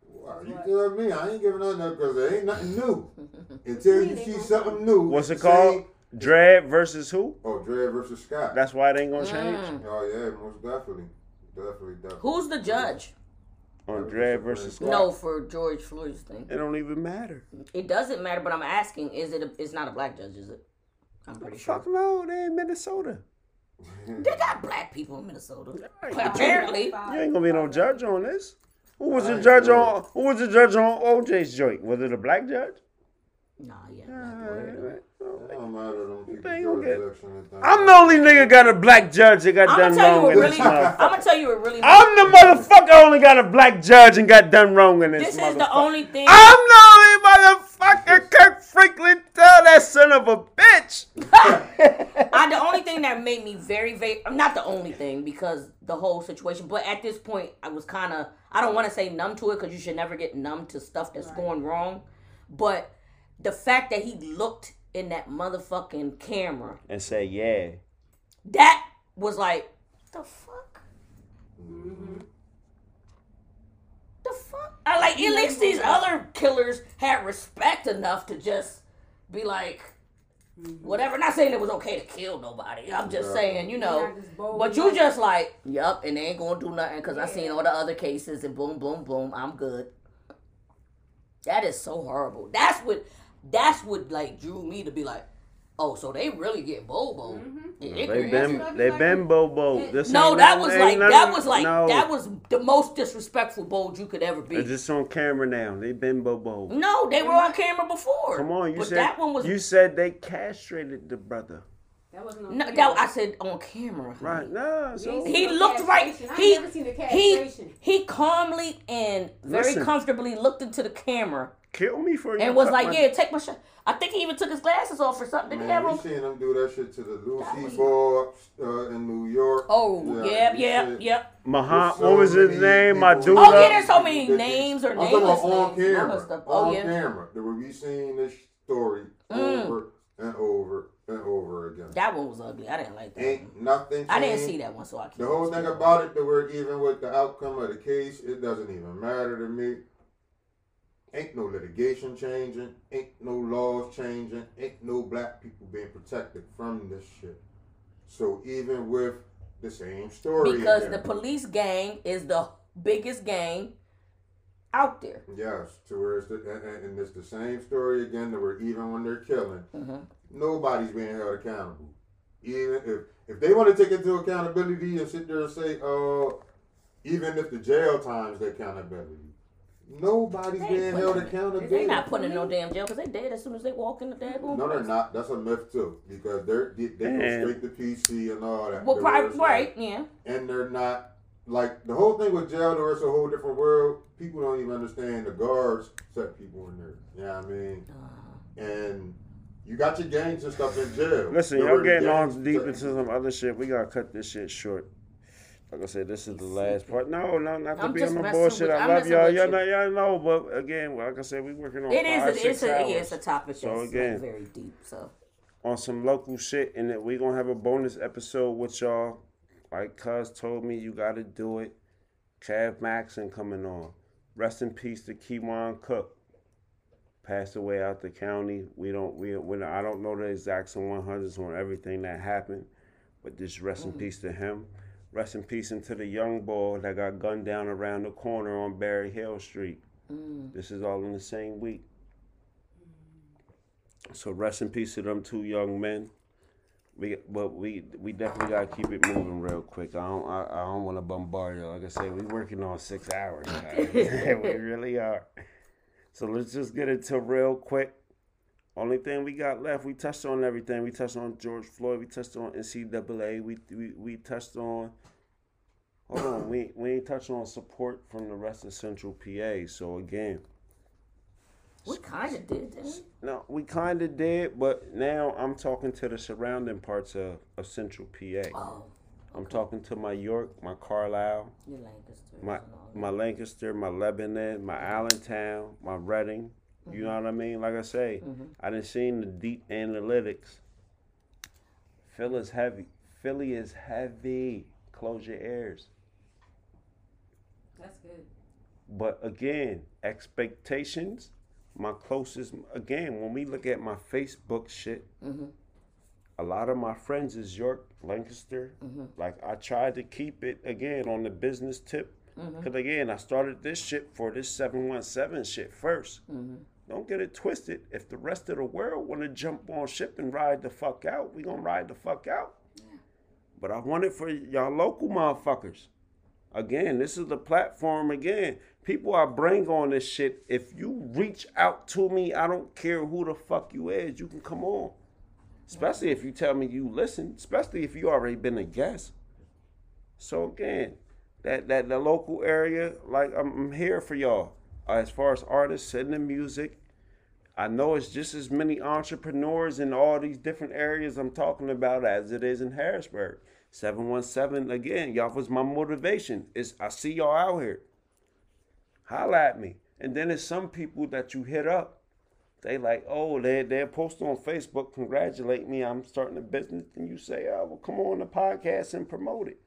Wow, you tell me I ain't giving nothing up because there ain't nothing new. Until you see something new. What's it it's the called? Same- Dred versus who? Oh, Dre versus Scott. That's why it ain't gonna change. Mm. oh yeah, most definitely, definitely, definitely. Who's the judge? On Dred versus Scott. No, for George Floyd's thing. It don't even matter. It doesn't matter, but I'm asking: Is it? A, it's not a black judge, is it? I'm pretty sure. Fuck no, they in Minnesota. They got black people in Minnesota. Apparently. You ain't gonna be no judge on this. Who was I the judge on? Who was the judge on OJ's joint? Was it a black judge? Nah, yeah. black boy. It don't them people They ain't gonna get- jurisdiction and things. I'm the only nigga got a black judge that got I'm done gonna tell you wrong in really. this motherfucker. I'm gonna tell you what really. I'm the motherfucker only got a black judge and got done wrong in this, this is motherfucker. the only thing. I'm the only motherfucker Kirk Franklin tell that son of a bitch. I, the only thing that made me very, very, I'm not the only thing because the whole situation, but at this point, I was kind of, I don't want to say numb to it because you should never get numb to stuff that's going wrong. But the fact that he looked in that motherfucking camera, and say yeah. that was like, the fuck? The fuck? I like, at least these other killers had respect enough to just be like, whatever. Not saying it was okay to kill nobody. I'm just Yeah. saying, you know. Not just bold But you just like, yup, and they ain't gonna do nothing because I seen all the other cases and boom, boom, boom, I'm good. That is so horrible. That's what, that's what like drew me to be like, oh, so they really get bobo. Mm-hmm. They could- been they been bobo. This no, that was like nothing- that was like no. that was the most disrespectful bold you could ever be. It's just on camera now. They been bobo. no, they were on camera before. Come on, you but said that one was you said they castrated the brother. That wasn't on no, camera. that I said on camera. Right? Nah. So He He No looked right. castration. I've He never seen a he he calmly and very Listen. comfortably looked into the camera kill me for you and was like, my- "Yeah, take my shot." I think he even took his glasses off or something. Did he have Man, we on? seen them do that shit to the That Lucy was- Ball uh, in New York. Oh, yeah, you yeah, shit. yeah. Muhammad, So what was his name? people- My dude. Oh yeah, there's so many They- names or I'm talking nameless about on names. and camera. other stuff. On Oh yeah. camera. That we seen this story Mm. over and over and over again. That one was ugly. I didn't like that. one. Ain't nothing. I didn't see that one, so I can't. The whole thing about it, that we're even with the outcome of the case, it doesn't even matter to me. Ain't no litigation changing, ain't no laws changing, ain't no black people being protected from this shit. So even with the same story, because the police gang is the biggest gang out there. yes, to where it's the, and, and- it's the same story again. That we're even when they're killing, Mhm. nobody's being held accountable. Even if if they want to take it to accountability and sit there and say, oh, even if the jail time's the accountability, nobody's They being held putting- accountable. They're not putting in no damn jail because they dead as soon as they walk in the daggone No, they're not. That's a myth too, because they're they, they go straight to PC and all that. Well, The pri- worst way. right, yeah. and they're not like the whole thing with jail. There is a whole different world. People don't even understand the guards set people in there. You know what I mean? Uh, And you got your gangs and stuff in jail. Listen, There y'all getting gangs on deep into some other shit. We gotta cut this shit short. Like I said, this is the last part. No, no, not to I'm be on the bullshit. I love y'all. Y'all know, y'all know, but again, like I said, we working on It five, is. A, six it's a. hours. Yeah, it's a topic that's So like, again- very deep. So on some local shit, and then we gonna have a bonus episode with y'all. Like Cuz told me, you gotta do it. Cav Maxon coming on. Rest in peace to Keywan Cook. Passed away out the county. We don't. We. we I don't know the exacts and one hundreds on everything that happened, but just rest in mm. peace to him. Rest in peace into the young boy that got gunned down around the corner on Berryhill Street. mm, This is all in the same week. So rest in peace to them two young men. We but we we definitely gotta keep it moving real quick. I don't I, I don't want to bombard you. Like I said, we working on six hours. guys. we really are. So let's just get into real quick. Only thing we got left, we touched on everything. We touched on George Floyd. We touched on NCAA. We we, we touched on. Hold on, we we ain't touched on support from the rest of Central PA. So again, we kind of did, didn't we? no, we kind of did, but now I'm talking to the surrounding parts of, of Central PA. Oh, I'm talking to my York, my Carlisle, Lancaster. my and all that. my Lancaster, my Lebanon, my Allentown, my Reading. You know what I mean? Like I say, mm-hmm. I done seen the deep analytics. Philly is heavy. Philly is heavy. Close your ears. That's good. But again, expectations. My closest again, when we look at my Facebook shit, Mhm. a lot of my friends is York, Lancaster. Mm-hmm. Like I tried to keep it again on the business tip, mm-hmm. because again, I started this shit for this seven one seven shit 1st Don't get it twisted. If the rest of the world want to jump on ship and ride the fuck out, we gonna ride the fuck out. But I want it for y'all local motherfuckers. Again, this is the platform again. People are bring on this shit. If you reach out to me, I don't care who the fuck you is, you can come on. Especially if you tell me you listen, especially if you already been a guest. So again, that that the local area, like I'm, I'm here for y'all. As far as artists sending music, I know it's just as many entrepreneurs in all these different areas I'm talking about as it is in Harrisburg. 717 again, y'all was my motivation. Is I see y'all out here. Holla at me. And then there's some people that you hit up. They like, oh, they they post on Facebook, congratulate me, I'm starting a business, and you say, oh, well, come on the podcast and promote it.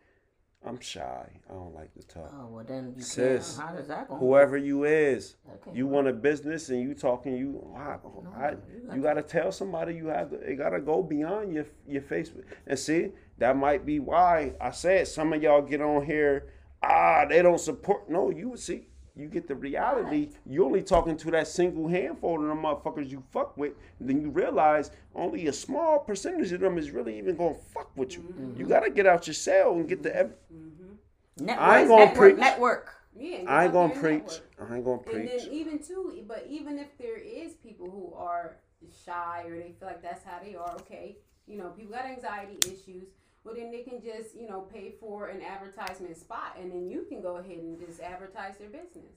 I'm shy. I don't like to talk. Oh well, then you Sis. How does that go? Whoever you is, Okay. you want a business and you talking, you I, I, you gotta tell somebody you have to. It gotta go beyond your your Facebook. And see, that might be why I said some of y'all get on here. Ah, they don't support. No, you would see, you get the reality. you're only talking to that single handful of them motherfuckers you fuck with. And then you realize only a small percentage of them is really even gonna fuck with you. Mm-hmm. You gotta get out your cell and get the. ev- mm-hmm. Network, I ain't gonna network, preach. network. Yeah. I ain't gonna preach. network. I ain't gonna preach. And then even too, but even if there is people who are shy or they feel like that's how they are, okay, you know, people got anxiety issues. Well, then they can just, you know, pay for an advertisement spot, and then you can go ahead and just advertise their business.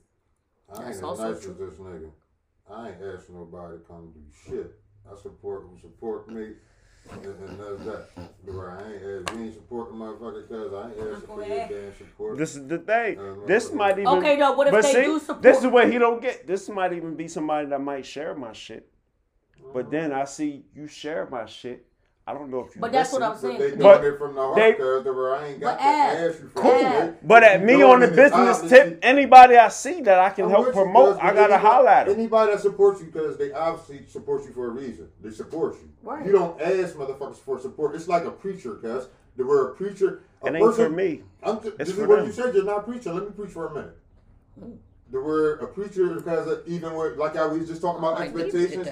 I That's ain't as also nice as this nigga. I ain't asking nobody to come do shit. I support who support me, and, and that's that. Where I ain't ask, you ain't supporting motherfucker cause I ain't asking for your damn support. This is the thing. Uh, This might even. Okay, though, what if but they see, do support- This is what he don't get. This might even be somebody that might share my shit. But then I see you share my shit. I don't know if you. But that's what. I'm But they saying. But it from the heart they- because where I ain't got But to Ab, ask you for Cool. shit. But at You me on the business tip, anybody I see that I can I'm help promote, I gotta anybody- holler at them. Anybody that supports you because they obviously support you for a reason. They support you. Right. You don't ask motherfuckers for support. It's like a preacher, cuz. The word preacher. A It ain't person, for me. I'm just, It's this is what them. you said. You're not preaching. Let me preach for a minute. The word a preacher, because even with like I was just talking about I need to get expectations,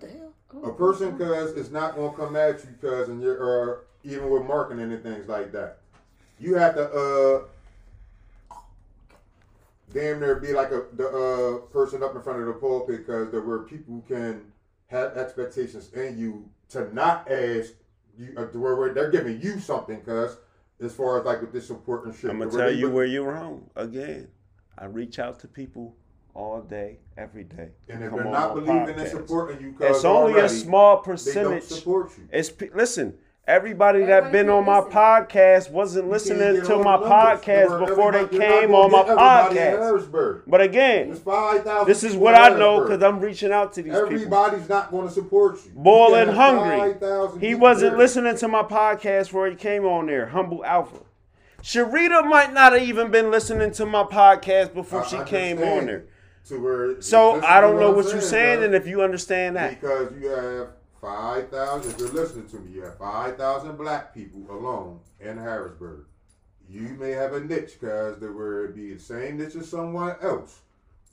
that. Cuz What the hell? a person cuz is not gonna come at you cuz and you're uh, even with marketing and things like that. You have to uh damn near be like a the uh person up in front of the pulpit because there were people who can have expectations in you to not ask you uh, where, where they're giving you something cuz as far as like with this support and shit. I'm gonna tell you look- where you're wrong again. I reach out to people all day, every day. and if they're not my believing and supporting you cuz it's only a already, small they don't percentage. support you. It's listen. Everybody that Everybody been on can't my listen. podcast wasn't listening to my numbers. podcast before they everybody- you're not came on my get everybody in podcast. But again, There's 5,000 this is what I know because I'm reaching out to these people. Everybody's not going to support you. Boil You hungry. 5,000 He wasn't there. listening to my podcast before he came on there. Humble Alpha. Sharita might not have even been listening to my podcast before I she came on there. To where, So I don't know I'm what you're saying and if you understand that. Because you have 5,000, if you're listening to me, you have 5,000 black people alone in Harrisburg. You may have a niche because there will be the same niche as someone else.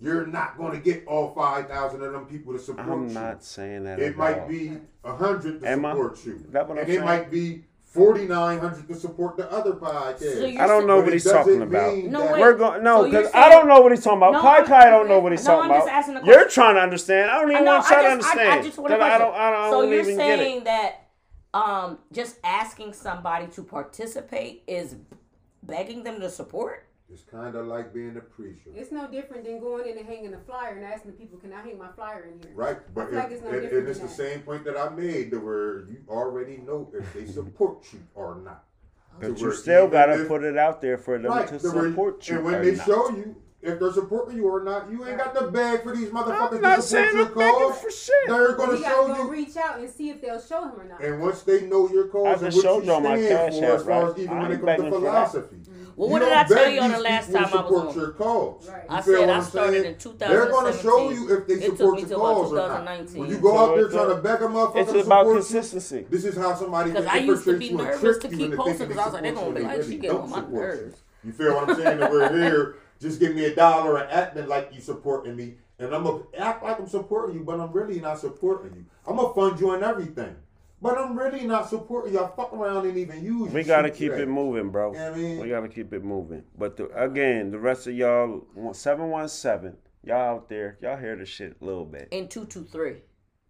You're not going to get all 5,000 of them people to support you. I'm not saying that. It might all. be a hundred to Am I? support you. That what I'm and it saying? might be forty nine hundred to support the other podcast. So I don't know what he's talking about. No, wait. We're going no, So because I don't know what he's talking about. No, Kai I'm- Kai don't know what he's no, talking I'm just about. asking a You're trying to understand. I don't even No, want to try to I just, I, understand. I just want to 'Cause I don't. I don't, I So don't you're even get it. saying that um, just asking somebody to participate is begging them to support? It's kind of like being a preacher, It's no different than going in and hanging a flyer and asking the people, "Can I hang my flyer in here?" right? But feel like it's no and, different and it's the that. same point that I made, to where you already know if they support you or not. But you still gotta put it out there for them right? to to where- support you. and when or they not. show you if they're supporting you or not, you ain't got the bag for these motherfuckers I'm not to support I'm your cause. for shit. They're But gonna you show gotta go you. reach out and see if they'll show him or not. And once they know your cause I and what showed you y'all my stand cash for, as far right? as even I when it comes to begging for that. philosophy. Well, what did I tell you on the last time I was on? your cause. Right. You I said I started saying? in 2017. They're gonna show you if they support your till about cause or not. When you go So out there trying to back a motherfucker It's about support consistency. this is how somebody Because can I used to be nervous to keep posting because I was like, they they're gonna support be you like, she they getting on my support you. nerves. You feel what I'm saying? That we're here, just give me a dollar and acting like you supporting me, and I'm gonna act like I'm supporting you, but I'm really not supporting you. I'm gonna fund you and everything, but I'm really not supporting y'all. fuck around and even use. We gotta keep today. it moving, bro. You know what I mean? We gotta keep it moving. But the, again, the rest of y'all, seven one seven, y'all out there, y'all hear the shit a little bit. In 223.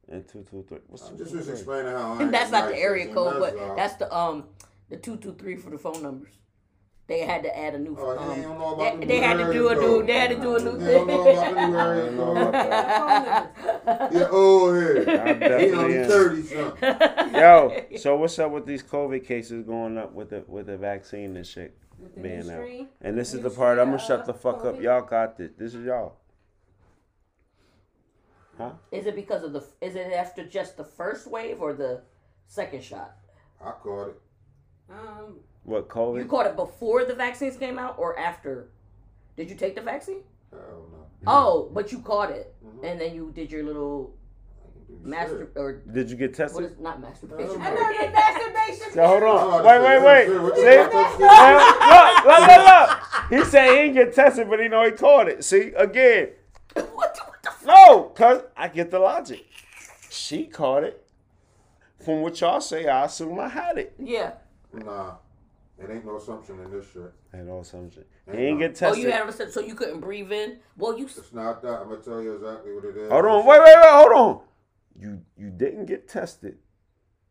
And two two three. What's I'm two just two just three? explaining how. I And that's not the area code, but that's the um the 223 for the phone numbers. They had to add a new Oh, um, they don't know about they, they had to do a new they had to do a new They don't know about the thing. new area I don't know code. about that. Yeah, old head. I He definitely only thirty something. Yo, so what's up with these COVID cases going up with the with the vaccine and shit being out? And this is the part I'm gonna shut the uh, fuck up. Y'all got this. This is y'all. Huh? Is it because of the is it after just the first wave or the second shot? I caught it. Um, What COVID? You caught it before the vaccines came out or after? Did you take the vaccine? Hell no. Oh, but you caught it, Mhm. and then you did your little Shit. master or Did you get tested? is not masturbation? I I know the masturbation. So hold Oh, on. Wait, wait, wait. See? you got that shit? Hey, look, look, look, look. He said he didn't get tested, but he know he caught it. See, again. what, the, what the fuck? No, cause I get the logic. She caught it. From what y'all say, I assume I had it. Yeah. Nah, it ain't no assumption in this shit. And all some shit. He Ain't ain't no- get Oh, you had a so you couldn't breathe in. Well, you It's not that. I'm gonna tell you exactly what it is. hold on, wait, wait, wait, hold on. You you didn't get tested.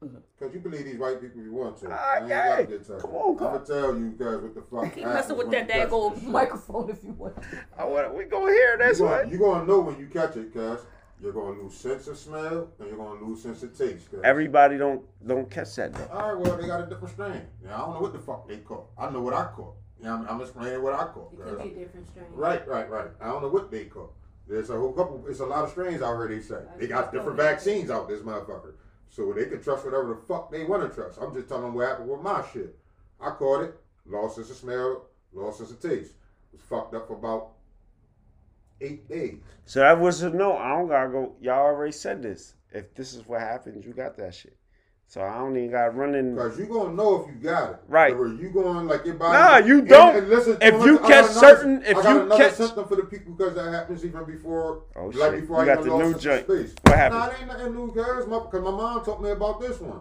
Mm-hmm. Cause you believe these white people you want to. Ah, I ain't yeah. gotta get tested. Come on, I'm gonna tell you guys what the fuck. keep happens messing with that you catch daggone microphone if you want. I want we gonna hear this you one. gonna, you gonna know when you catch it, cause you're gonna lose sense of smell and you're gonna lose sense of taste. Everybody don't don't catch that though. all right, well they got a different strain. Yeah, I don't know what the fuck they caught. I know what I caught. Yeah, I'm, I'm explaining what I caught. It could cuz. be a different strain. Right, right, right. I don't know what they caught. There's a whole couple. It's a lot of strains out here. They say they got different vaccines out this motherfucker, so they can trust whatever the fuck they want to trust. I'm just telling them what happened with my shit. I caught it, lost sense of smell, lost sense of taste. Was fucked up for about eight days. So that was a no. I don't gotta go. Y'all already said this. If this is what happens, you got that shit. So I don't even gotta run in. Cause you gonna know if you got it. Right. Where you going like your body. Nah, you And- don't. and listen, If you got catch another- certain- if you catch- symptom for the people because that happens even before. Oh, like shit. before You I got the new joint. space. What happened? Nah, it ain't nothing new, guys. My, Cause my mom taught me about this one.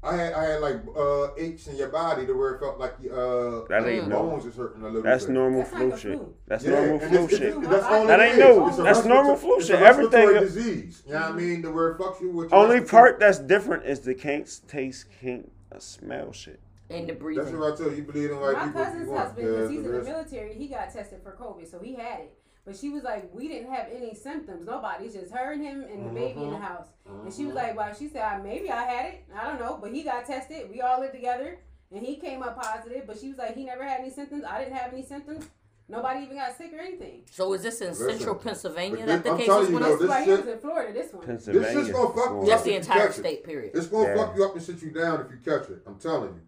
I had I had like uh aches in your body to where it felt like your uh That ain't your no- bones is hurting a little That's bit. normal That's flu like shit. flu. That's Yeah, normal and flu it's- shit. it's- that's all That it ain't is. new. It's That's normal respiratory- flu it's shit. a Everything- disease. You know what I mean? The where it fucks you with Only respiratory- part that's different is the can't taste, can't uh, smell shit. And the breathing. That's what I tell you. You believe in white My people. if cousin's husband, because he's in the military, he got tested for COVID, so he had it. But she was like, we didn't have any symptoms. Nobody. It's just her and him and the baby in the Mhm. house. And she was Mhm. like, well, she said, "Uh, maybe I had it. I don't know. But he got tested. We all lived together. And he came up positive. But she was like, he never had any symptoms. I didn't have any symptoms. Nobody even got sick or anything. So is this in Listen, central Pennsylvania but that the I'm case telling was you, going this Right here shit- was in Florida, this one. Pennsylvania. This shit's gonna fuck you Just up the if entire catch it. state period. It's gonna Yeah. fuck you up and sit you down if you catch it. I'm telling you.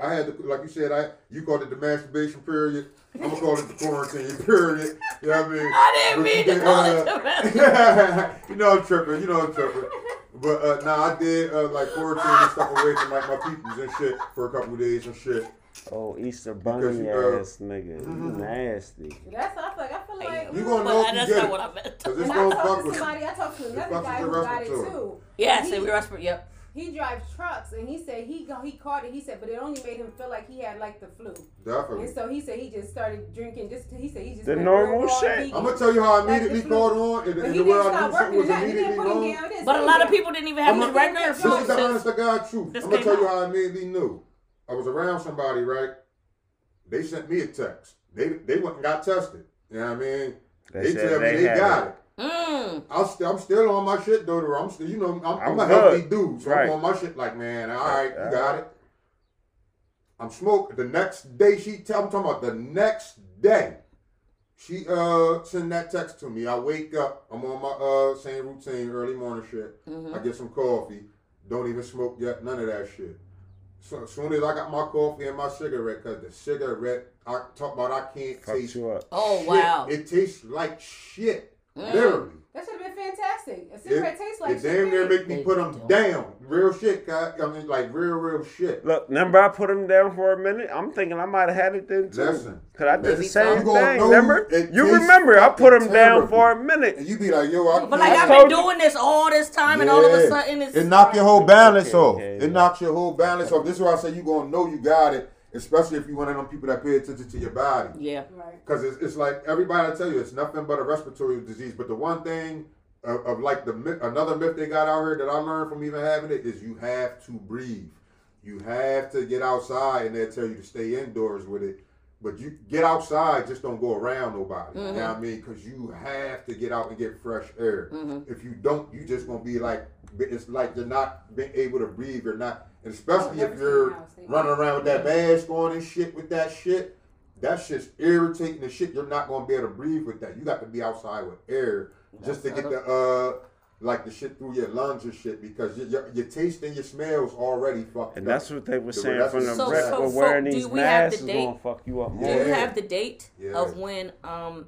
I had to, like you said, I you called it the masturbation period. I'm gonna call it the quarantine period. You know what I mean? I didn't But mean you to did, call uh, it the best. you know I'm tripping. You know I'm tripping. But uh, nah, I did uh, like quarantine and stuff away from like my peoples and shit for a couple of days and shit. Oh, Easter Because bunny you, uh, ass nigga. You mhm. nasty. That's what I feel like. I feel like. You gonna know But if you that's get not it. what I meant. Cause it's And I gonna talked fuck to with you. somebody, I talked to another guy who got it respiratory. too. Yes, He- and we respirate. Yep. He drives trucks, and he said he got, he caught it. He said, but it only made him feel like he had like the flu, Definitely. and so he said he just started drinking. Just he said he just The normal shit. I'm gonna tell you how I immediately the caught flu. on and, But and he where didn't I knew something was or nothing. He immediately didn't put him wrong. down. He didn't But a lot of people didn't even have I'm any gonna- This is the honest to God truth. I'm gonna tell you how I immediately knew. I was around somebody, right? They sent me a text. They they went and got tested. You know what I mean? They They, said tell me they they got it. it. Mm. I'm still, I'm still on my shit though. though. I'm still, you know, I'm, I'm, I'm a good. healthy dude, so Right. I'm on my shit. Like, man, all right, Yeah. you got it. I'm smoking. The next day, she tell I'm talking about the next day. She uh send that text to me. I wake up. I'm on my uh same routine, early morning shit. hmm I get some coffee. Don't even smoke yet. None of that shit. So as soon as I got my coffee and my cigarette, cause the cigarette I talk about, I can't Fucked taste. you up. Oh shit. wow. It tastes like shit. Literally. That should have been fantastic. A cigarette tastes like it damn near make me put them down. Real shit, guy. I mean, like real, real shit. Look, remember I put them down for a minute? I'm thinking I might have had it then too. Listen. Cause I did the same thing. Remember? You remember? I put them down for a minute. And you be like, yo, I But like I I've told been you. doing this all this time, and all of a sudden it's It knock your whole balance Okay, off. okay, it yeah. knocks your whole balance off. This is why I say you gonna know you got it, especially if you one of them people that pay attention to your body. yeah. Right. Because it's, it's like everybody I tell you, it's nothing but a respiratory disease. But the one thing of, of like the myth, another myth they got out here that I learned from even having it is you have to breathe. You have to get outside, and they'll tell you to stay indoors with it. But you get outside, just don't go around nobody. You know what I mean? Because you have to get out and get fresh air. Mhm. If you don't, you just gonna be like it's like you're not being able to breathe. You're not, and especially if you're else, running around with that mask on and shit with that shit. That shit's irritating the shit. You're not gonna be able to breathe with that. You got to be outside with air just to get the uh like the shit through your lungs and shit because your your, your taste and your smells already fucked And up. that's what they were So saying that's from the what- So- rep. so, But wearing do these we have masks the is date? gonna fuck you up Do more. you Yeah. have the date Yeah. of when um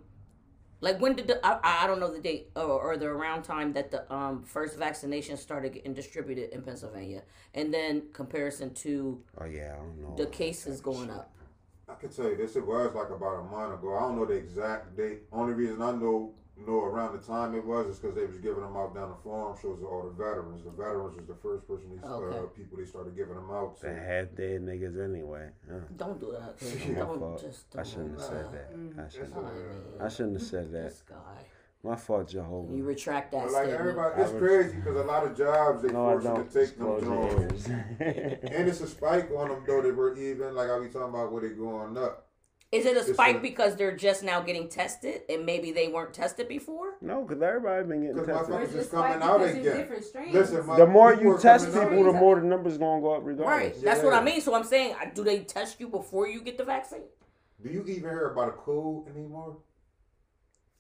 like when did the I, I don't know the date or, or the around time that the um first vaccination started getting distributed in Pennsylvania and then comparison to Oh yeah, I don't know. the cases going up. I can tell you this. It was like about a month ago. I don't know the exact date. Only reason I know know around the time it was is because they was giving them out down the farm shows to all the veterans. The veterans was the first person these Okay. uh, people they started giving them out to. They to. half dead niggas anyway. Huh. Don't do that. Yeah. Don't fault. just I don't. shouldn't have said uh, that. I shouldn't. I mean, I shouldn't have said that. This guy. My fault, Jehovah. You retract that But like statement. everybody, it's crazy because a lot of jobs they no, force you to take them jobs. And it's a spike on them though. They were even like I be talking about where they going up. Is it a spike a- because they're just now getting tested and maybe they weren't tested before? no, because everybody's been getting tested. motherfuckers Or just just coming out again. different. Listen, my- The more you test people, the more the numbers gonna go up regardless. Right. That's what I mean. So I'm saying, uh, do they test you before you get the vaccine? Do you even hear about a cold anymore?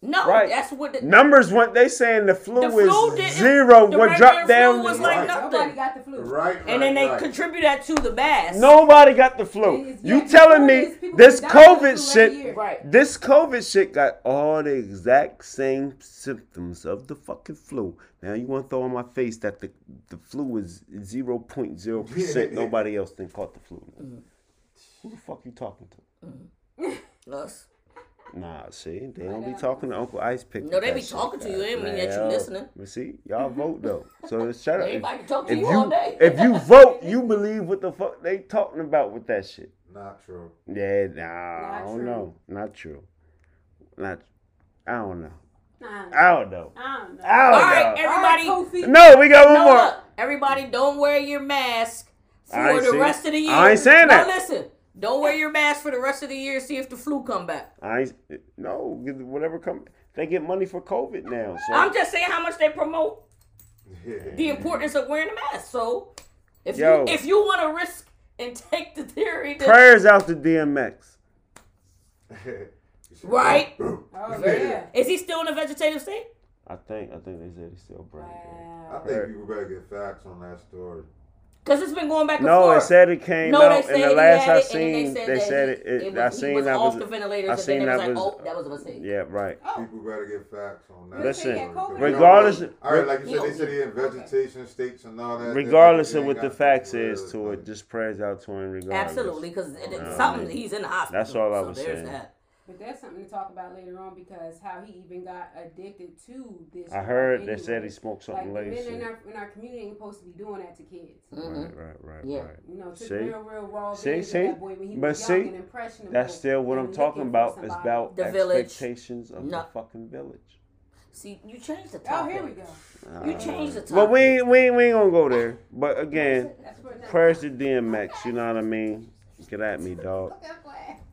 No, Right. that's what the, Numbers went. They saying the flu, The flu is zero. the What dropped flu down? was like Right. nothing. Nobody got the flu. Right, and then they right, right. contribute that to the mass. Nobody got the flu. And You yeah, telling me this, people this was dying of the COVID shit? Right. This COVID shit got all the exact same symptoms of the fucking flu. Now you want to throw in my face that the the flu is zero point zero percent. Nobody else then caught the flu. Mm. Who the fuck you talking to? Mm. Us. Nah, see, they don't be talking to Uncle Ice Pick. No, they that be shit, talking to you. guys. It ain't mean that you listening. But see, y'all vote though. So shut up. If, Everybody talk to if you you all day. if you vote, you believe what the fuck they talking about with that shit. Not true. Yeah, nah, I don't true. know. Not true. Not. I don't know. Nah, I don't know. I don't know. I don't right, know. everybody. All right, No, we got one No, more. look, everybody, don't wear your mask for the seen- rest of the year. I ain't saying no, that. listen. Don't wear your mask for the rest of the year. See if the flu come back. I no, whatever come. They get money for COVID now. So I'm just saying how much they promote the importance of wearing a mask. So, if Yo. you if you want to risk and take the theory, that, prayers out to DMX. right? Oh, oh yeah. Is he still in a vegetative state? I think. I think they said he's still breathing. I think people better get facts on that story. Because it's been going back and No, forth. it said it came no, they out, said and the he last had I it, and then seen, they said they that said he, it. it, it I was, he seen was that off was. the ventilators, I and seen then it was that like, was- oh, that was a mistake. Yeah, right. Oh, People better get facts on that. But Listen, they had COVID. regardless, All right, like you He said, they don't- said he in vegetation states and all that. regardless They of what ain't the got facts word, is to like- it, just prayers out to him. Regardless, Absolutely, because it, it's Yeah. something he's in the hospital. That's all I so was there's saying. That. But that's something to talk about later on because how he even got addicted to this. I drug heard they said he smoked like something the men in our, in our community ain't supposed to be doing that to kids. Mhm. Right, right, right, Yeah. right. You know, took See? real, real raw See, videos see? that boy when he But was see, young and impressionable. That's still what I'm talking about. It's about The village. expectations of No. the fucking village. See, you changed the topic. Oh, here we go. You changed the topic. But we ain't, we ain't, we ain't gonna go there. But again, That's where prayers to DMX. You know what I mean? Get at me, dog.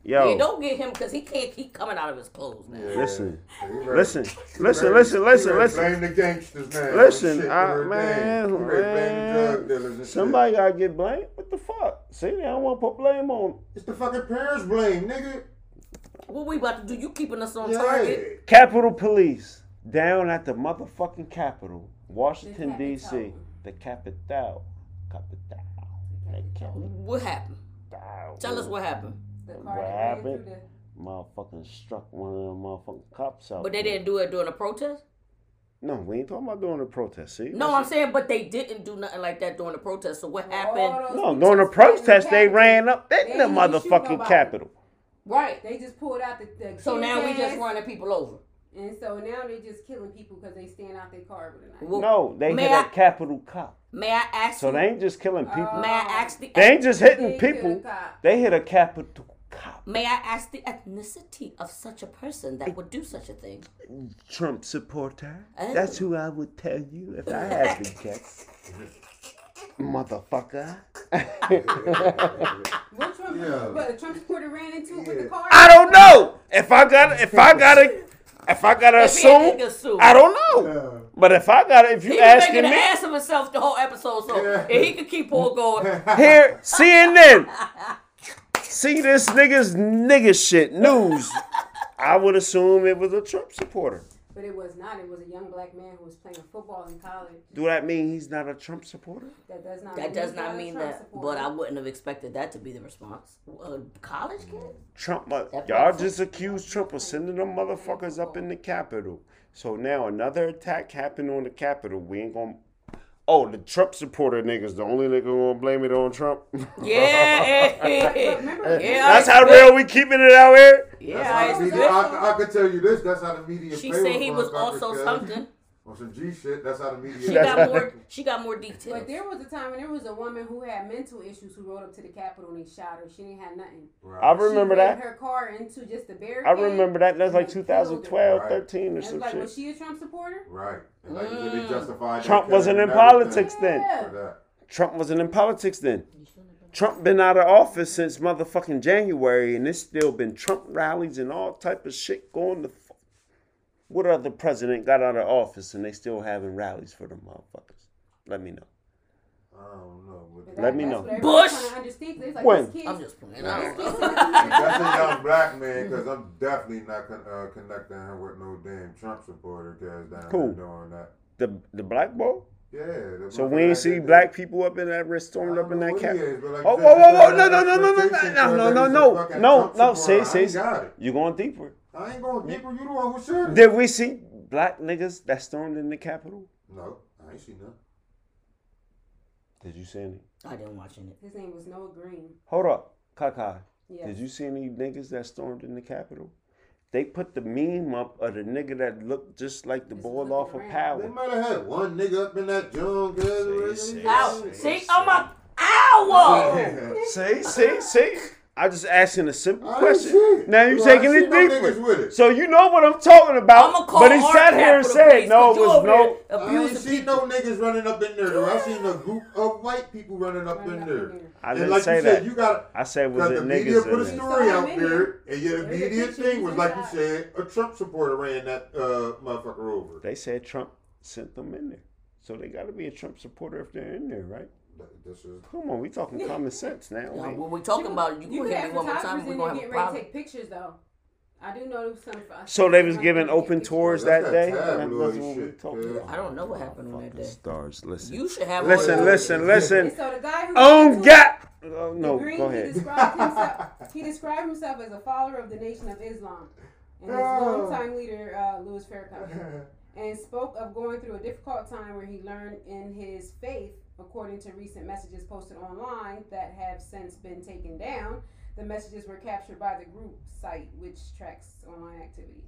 Yeah, Yo, don't get him because he can't keep coming out of his clothes, man. Yeah. listen, He listen, listen, listen, listen, ready to listen. Blame the gangsters, man. Listen, Shit, I- everything. man, He blame the man, drug shit. Somebody gotta get blamed. What the fuck? See, I don't want to put blame on It's the fucking parents' blame, nigga. What we about to do? You keeping us on Yeah. target? Capitol Police down at the motherfucking Capitol, Washington D.C. The capital, capital, the capital. What happened? Tell us what happened. The car What that ran happened? through the- Motherfucking struck one of them motherfucking cops out. But they there. didn't do it during a protest. No, we ain't talking about doing a protest. See? No, I'm saying, but they didn't do nothing like that during the protest. So what happened? No, during the just ran in protest, they ran up They in the didn't even shoot motherfucking nobody. Capitol. Right. They just pulled out the. the So now we just running people over. And so now they just killing people because they stand out their car with a knife. Well, No, they may hit I- a Capitol cop. May I ask So you? they ain't just killing people. may I ask the? They ain't just hitting killed people. a. They hit a Capitol cop. May I ask the ethnicity of such a person that would do such a thing? Trump supporter. Oh. That's who I would tell you if I had to guess. Motherfucker. What Trump? Yeah. What a Trump supporter ran into it with the car? I don't know. If I got if I gotta if I gotta If assume, assume. I don't know. Yeah. But if I gotta if you He was asking making an me ass of himself the whole episode, so Yeah. if he could keep on going. here, CNN. See this nigga's nigga shit news. I would assume it was a Trump supporter. But it was not. It was a young black man who was playing football in college. Do that mean he's not a Trump supporter? That does not. That mean does he's not mean that, supporter. but I wouldn't have expected that to be the response. A college kid? Trump, uh, That y'all just accused Trump of sending them motherfuckers up in the Capitol. So now another attack happened on the Capitol. We ain't gonna. Oh, the Trump supporter niggas, the only nigga gonna blame it on Trump. Yeah, Remember? yeah. That's I how real we keeping it out here. Yeah, That's I how the media, I, I could tell you this. That's how the media. She play said he was also something. On some G shit. That's how the media. She got more. She got more details. But there was a time when there was a woman who had mental issues who rode up to the Capitol and they shot her. She didn't have nothing. Right. I remember she that. her car into just a barricade. I remember that. That's like 2012, her. 13 or And some like, shit. was she a Trump supporter? Right. And like you said, Mm. they justified. Trump wasn't in politics then. Yeah. for. Trump wasn't in politics then. Trump been out of office since motherfucking January, and it's still been Trump rallies and all type of shit going to. F- what other president got out of office and they still having rallies for them motherfuckers? Let me know. I don't know. But But Let me know. Bush? kinda understands. It's like When? I'm just playing. I don't- sent it to me. That's a young black man because I'm definitely not con- uh, connecting her with no damn Trump supporter because down Cool. there doing that. The the black ball. Yeah. So we ain't see black people up in that wrist, I stormed don't up in that what cap. like Oh, whoa, whoa, whoa, no, no, no, no, no, no, no, no, no, no, no, supporter. say, say, got it. You going deeper? I ain't going deeper. You the one who said it. Did we see black niggas that stormed in the Capitol? No, I ain't seen none. Did you see any? I didn't watch it. His name was Noah Green. Hold up, Kaka. Yes. Did you see any niggas that stormed in the Capitol? They put the meme up of the nigga that looked just like the Just boy looking off of around. They might have had one nigga up in that junk. See, Ow! see, See, see. oh my, ow! Yeah. See, see, see. I just asking a simple I question. Now you Well, taking it seen no deeper. with it. So you know what I'm talking about. I'ma call but he sat here and said, "No, it you was over no. I ain't seen people. no niggas running up in there though. I seen a group of white people running up in there. I didn't like say you that. said, you got I said was because it the media niggas put a story out him there, there. and your There's a immediate picture, thing was like you said, a Trump supporter ran that uh, motherfucker over. They said Trump sent them in there. So they got to be a Trump supporter if they're in there, right? This is Come on, we talking common sense now. Now, ain't we? when we talking about it, you You can could hit have me one more time. We're in gonna there have a getting ready to problem. take pictures though. I do know some. So they was giving open tours That's that that day. tabloid That's what we shit, talking cuz. about. I don't know what happened on that day. Stars, listen. You should have. Listen, all the- listen, listen. So the guy who On gap. Oh, no, Green, go He ahead. described himself. he described himself as a follower of the Nation of Islam, and his Oh. longtime leader uh, Louis Farrakhan, and spoke of going through a difficult time where he learned in his faith, according to recent messages posted online that have since been taken down. The messages were captured by the group site, which tracks online activity.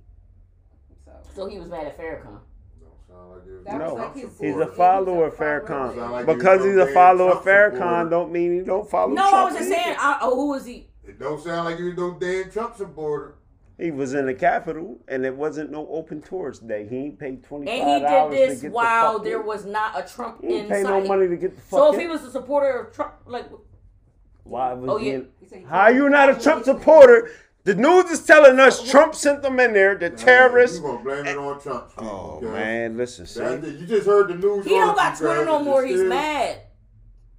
So So he was mad at Farrakhan. Don't sound like it. that No, like his. He's his- a follower of Farrakhan. Like Because he's a follower of Farrakhan, don't mean he don't follow No, I was just either. saying. I, oh, who was he? It don't sound like you no damn Trump supporter. He was in the capital, and it wasn't no open tours day. He ain't paid twenty And he did this while the there in. was not a Trump He ain't in pay no sight. money to get the fuck So if he was a supporter of Trump, like Why was Oh, he? yeah. in- He said he How you not a Trump supporter? The news is telling us Trump sent them in there. The terrorists. You gonna blame it on Trump? Oh okay? man, listen, see. That, you just heard the news. he don't got Twitter no more, he's mad.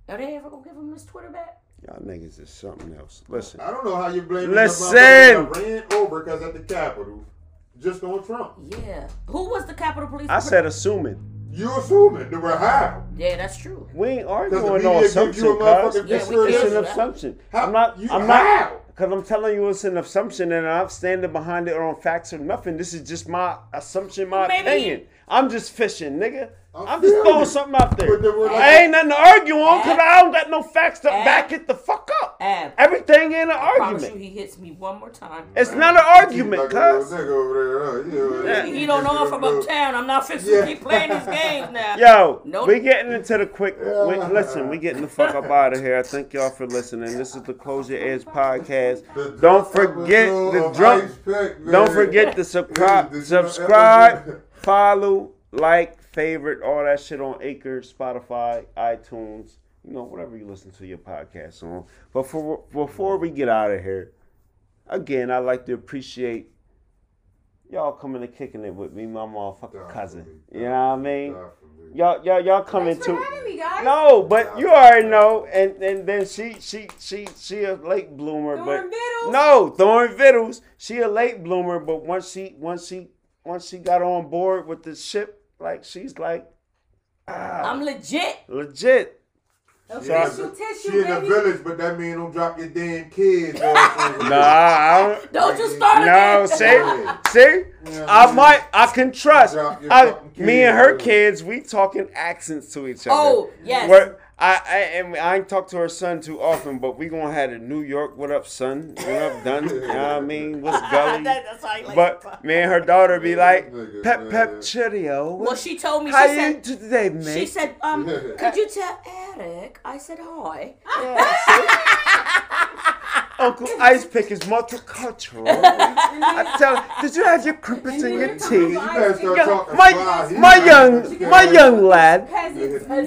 Are they ever gonna give him his Twitter back? Y'all niggas is something else. Listen, I don't know how you blame Listen. the ran over because at the Capitol, just on Trump. Yeah. Who was the Capitol Police? I said assuming. You assuming they were how? Yeah, that's true. We ain't Because the arguing media no assumption, cuz. motherfucking Yeah, we picture of can't It's an assumption. How- I'm not. you- I'm not. Because I'm telling you, it's an assumption, and I'm standing behind it on facts or nothing. This is just my assumption, my Maybe- opinion. I'm just fishing, nigga. I I'm just throwing you. something out there. But there like- I ain't nothing to argue on because I don't got no facts to Ab- back it the fuck up. Ab, Everything ain't an I promise you, he hits me one more time. It's not an argument, Like cuz. Oh, nigga over there, huh? Yeah, Yeah. He don't know I'm from uptown. I'm not fixing Yeah. to keep playing these games now. Yo, Nope. we getting into the quick. Yeah. We, listen, we getting the fuck up out of here. I thank y'all for listening. This is the Close Your Edge podcast. Don't forget episode the drunk. Ice Pick. Don't forget to subscribe, This is the drunk subscribe, follow, like, favorite, all that shit on Anchor, Spotify, iTunes, you know, whatever you listen to your podcast on. But for, before we get out of here, again, I'd like to appreciate y'all coming and kicking it with me, my motherfucking cousin. You know what I mean? Definitely. Y'all, y'all, y'all coming Thanks to. me. No, but you already know, and and then she she she she a late bloomer, but Vittles. no Thorn Vittles. She a late bloomer, but once she once she once she got on board with the ship, like she's like, ah, I'm legit. legit. Official tissue, She in the baby. village, but that mean don't drop your damn kids. Nah, I don't. Don't you start No, again. see, see, Yeah, I man. might, I can trust. I, me and her kids, kids, we talking accents to each other. Oh, yes. Where I, I and I ain't talk to her son too often, but we gonna have a New York. What up, son? What up, done? You know what I mean? What's gully? That- that's how he likes to But talk. me and her daughter be like, pep pep man. cheerio. Well, she told me. She How you said. today, mate? She said, um, could you tell Eric? I said hi. Uncle Ice Pick is multicultural. I tell, did you have your crimpets in your tea? You better start Yeah, talking my my young my young lad. Peasants. I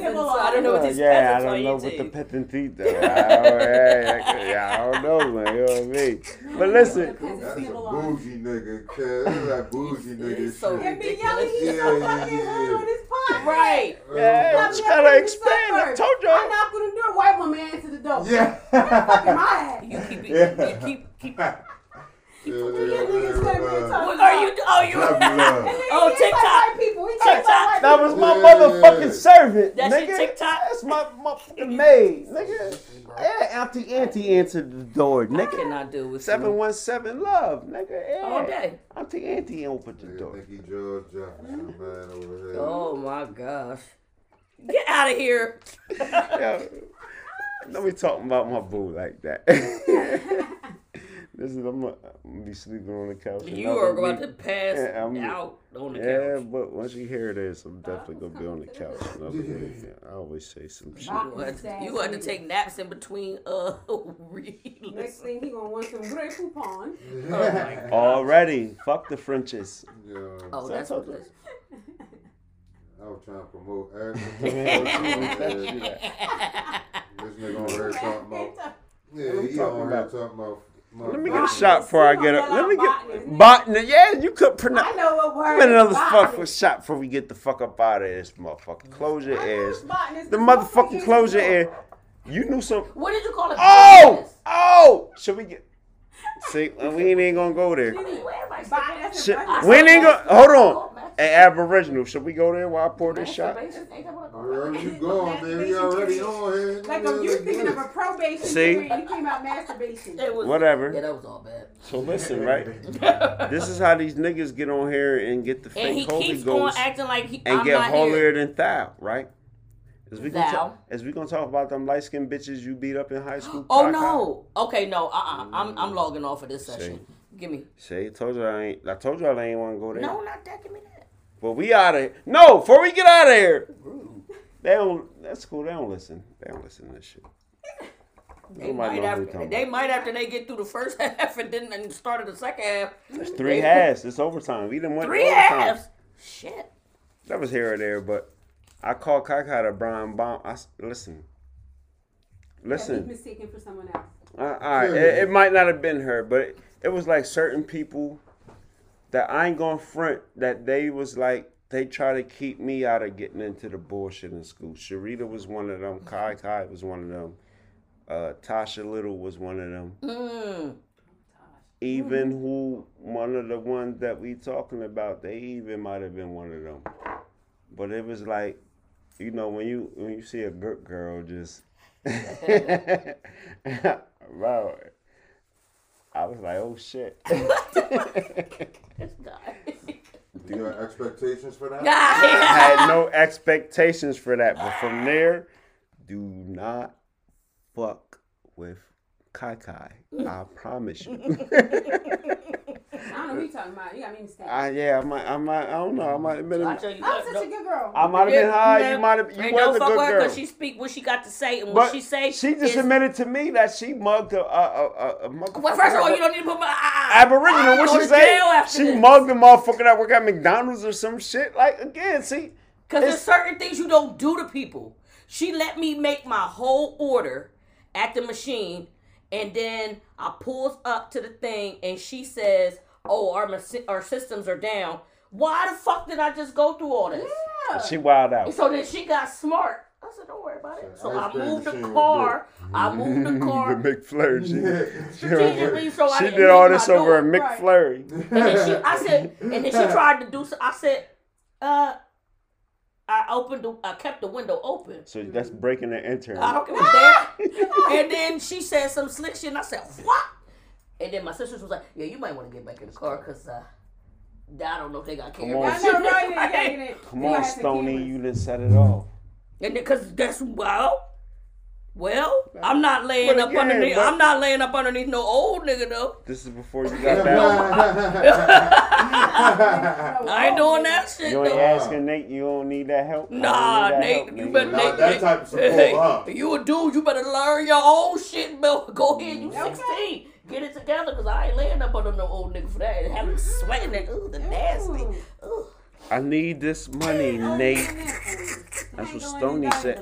don't know what this yeah, I don't know what the teeth. peasant teeth though. Don't, yeah, yeah, I don't know, man. You know what I mean? But listen, That's a bougie nigga, cuz. That's that bougie nigga It's so shit. And be yelling, he's Yeah, so yeah, fucking yeah. hood on his on. Right. Yeah, Stop just gotta up expand. I suburbs. told I y'all. knock on the door. White woman answer the door. Yeah. Fucking my ass. You keep it. Yeah. You keep keep. Yeah, Yeah, niggas gonna yeah, What are you? Oh, you. Love, love. Oh, TikTok. People. He talking TikTok. That was my Yeah. motherfucking servant, That's nigga. your TikTok? That's my motherfucking maid, nigga. Yeah, Auntie Auntie answered the door, I nigga. cannot do with Seven you. one seven love, nigga. Yeah. all day. Auntie Auntie opened the door. think he George Jefferson, mm-hmm. man, over here. Oh my gosh. Get out of here. Yo, don't be talking about my boo like that. this is I'm gonna, I'm gonna be sleeping on the couch. You are about to pass Yeah, I'm- out on the Yeah, couch. Yeah, but once you hear this, I'm definitely gonna be on the couch another I always say some shit. You had, to, you had to take naps in between uh reels. Next thing he gonna want some Grey Poupon. Already, fuck the Frenches. Yeah. Oh, that's what it is. I was trying to promote everything. This nigga on here talking about. Yeah, I'm he talking on here about- talking about. Let me get a shot before I get up. Let me get botanist. Yeah, you could pronounce. I know what word. Give me another botanist. fuck for shot before we get the fuck up out of this motherfucker. Close your I ears. The It's motherfucking used close your know. ear. You knew some. What did you call it? Oh! Oh! Should we get. See, uh, we ain't even gonna go there. Everybody's Botanist. Shit, I- we ain't even gonna. Hold on. Hey, Aboriginal, should we go there while I pour this shot? Wherever you going, man, he already on here. Like if you're thinking of a probation See? period, you came out masturbation. It was, Whatever. Yeah, that was all bad. So listen, right? This is how these niggas get on here and get the And he fake Holy keeps going acting like he, and I'm get not holier here. than thou, right? As we gonna talk, as we gonna talk about them light skinned bitches you beat up in high school. Oh no. Okay, no. Uh, uh I'm I'm logging off of this session. Give me. See, told you I ain't. I told you I ain't want to go there. No, not that. Give me that. But we out of here. No, before we get out of here. They don't. That's cool. They don't listen. They don't listen to this shit. They Nobody might know who we after they about. might after they get through the first half and then and started the second half. It's three halves. It's overtime. We didn't win Three overtime. halves. Shit. That was here or there, but I called Kaka to Brian Bomb. I s- listen. That he's Listen. mistaken for someone else. Uh, all right, it, it might not have been her, but it, it was like certain people that I ain't gonna front that they was like they try to keep me out of getting into the bullshit in school. Sharita was one of them. Khi Khi was one of them. Uh, Tasha Little was one of them. Mm. Even who one of the ones that we talking about, they even might have been one of them. But it was like, you know, when you when you see a good girl just bro I was like, oh shit. Do you have expectations for that? I had no expectations for that. But from there, do not fuck with Khi Khi. I promise you. I don't know who you talking about. You got me mistaken. I, yeah, I might, I might, I don't know. I might have been. I'm such a good girl. I might have been high. You might have. You Ain't was no a fuck good girl. because she speak what she got to say, and But she say. she just is- admitted to me that she mugged a, a, a, a, a motherfucker. Well, first of all, you don't need to put my ah, Aboriginal, what she to say? She this. mugged the motherfucker that work at McDonald's or some shit. Like again, see, Because there's certain things you don't do to people. She let me make my whole order at the machine, and then I pulls up to the thing, and she says, "Oh, our machi- our systems are down." Why the fuck did I just go through all this? Yeah. she wild out. And so then she got smart. I said, "Don't worry about it." So Ice I moved the machine was car. I moved the the car. McFlurry. She, Strategically, so I she didn't did all this my over a door. Right. McFlurry. And then she, I said, and then she tried to do. So I said, uh, I opened. The, I kept the window open. So that's breaking the intern. I don't give a damn. and then she said some slick shit, and I said, "What?" And then my sisters was like, "Yeah, you might want to get back in the car because uh, I don't know if they got Come on. I know, right? Yeah, yeah, yeah. Come You on, gotta have some Stony, you done set it off. And because that's well, well, I'm not laying But up again, underneath. but- I'm not laying up underneath no old nigga though. This is before you got that. I ain't doing that shit. You ain't though. asking Nate. You don't need that help. Nah, that Nate, help, you better Not Nate, that type of support, hey, huh? You a dude, you better learn your own shit, Bill. Go ahead, you Okay. 16. Get it together, because I ain't laying up under no old nigga for that. And having sweating and, ooh, the nasty. Ooh. I need this money, Nate. That's what Stoney said.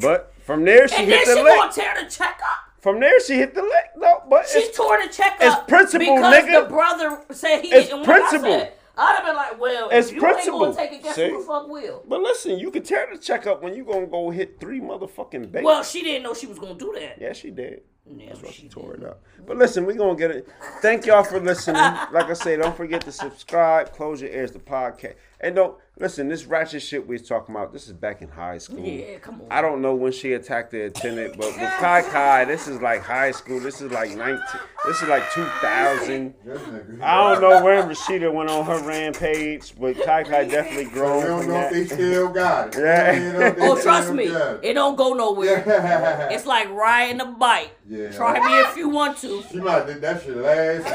But from there, she And then hit she the gonna tear the check up. From there, she hit the lick. No, but She it's, tore the check it's up principle, because nigga. the brother said he It's didn't want I principle. said, I'd have been like, well, It's if you principle. ain't gonna take it, guess See? who the fuck will? But listen, you can tear the check up when you gonna go hit three motherfucking babies. Well, she didn't know she was gonna do that. yeah, she did. Yeah, That's why she she tore did. it up. But listen, we gonna get it. Thank y'all for listening. Like I say, don't forget to subscribe, close your ears to podcast, and don't listen. This ratchet shit we was talking about. This is back in high school. Yeah, come on. I don't know when she attacked the attendant, but with Khi Khi, this is like high school. This is like nineteen. This is like two thousand. I don't know when Rashida went on her rampage, but Khi Khi definitely We grown don't from know if they still got it. Yeah. We don't know if they Oh, trust me, it. it don't go nowhere. Yeah. It's like riding a bike. Yeah. Try me if you want to. She might have did that shit last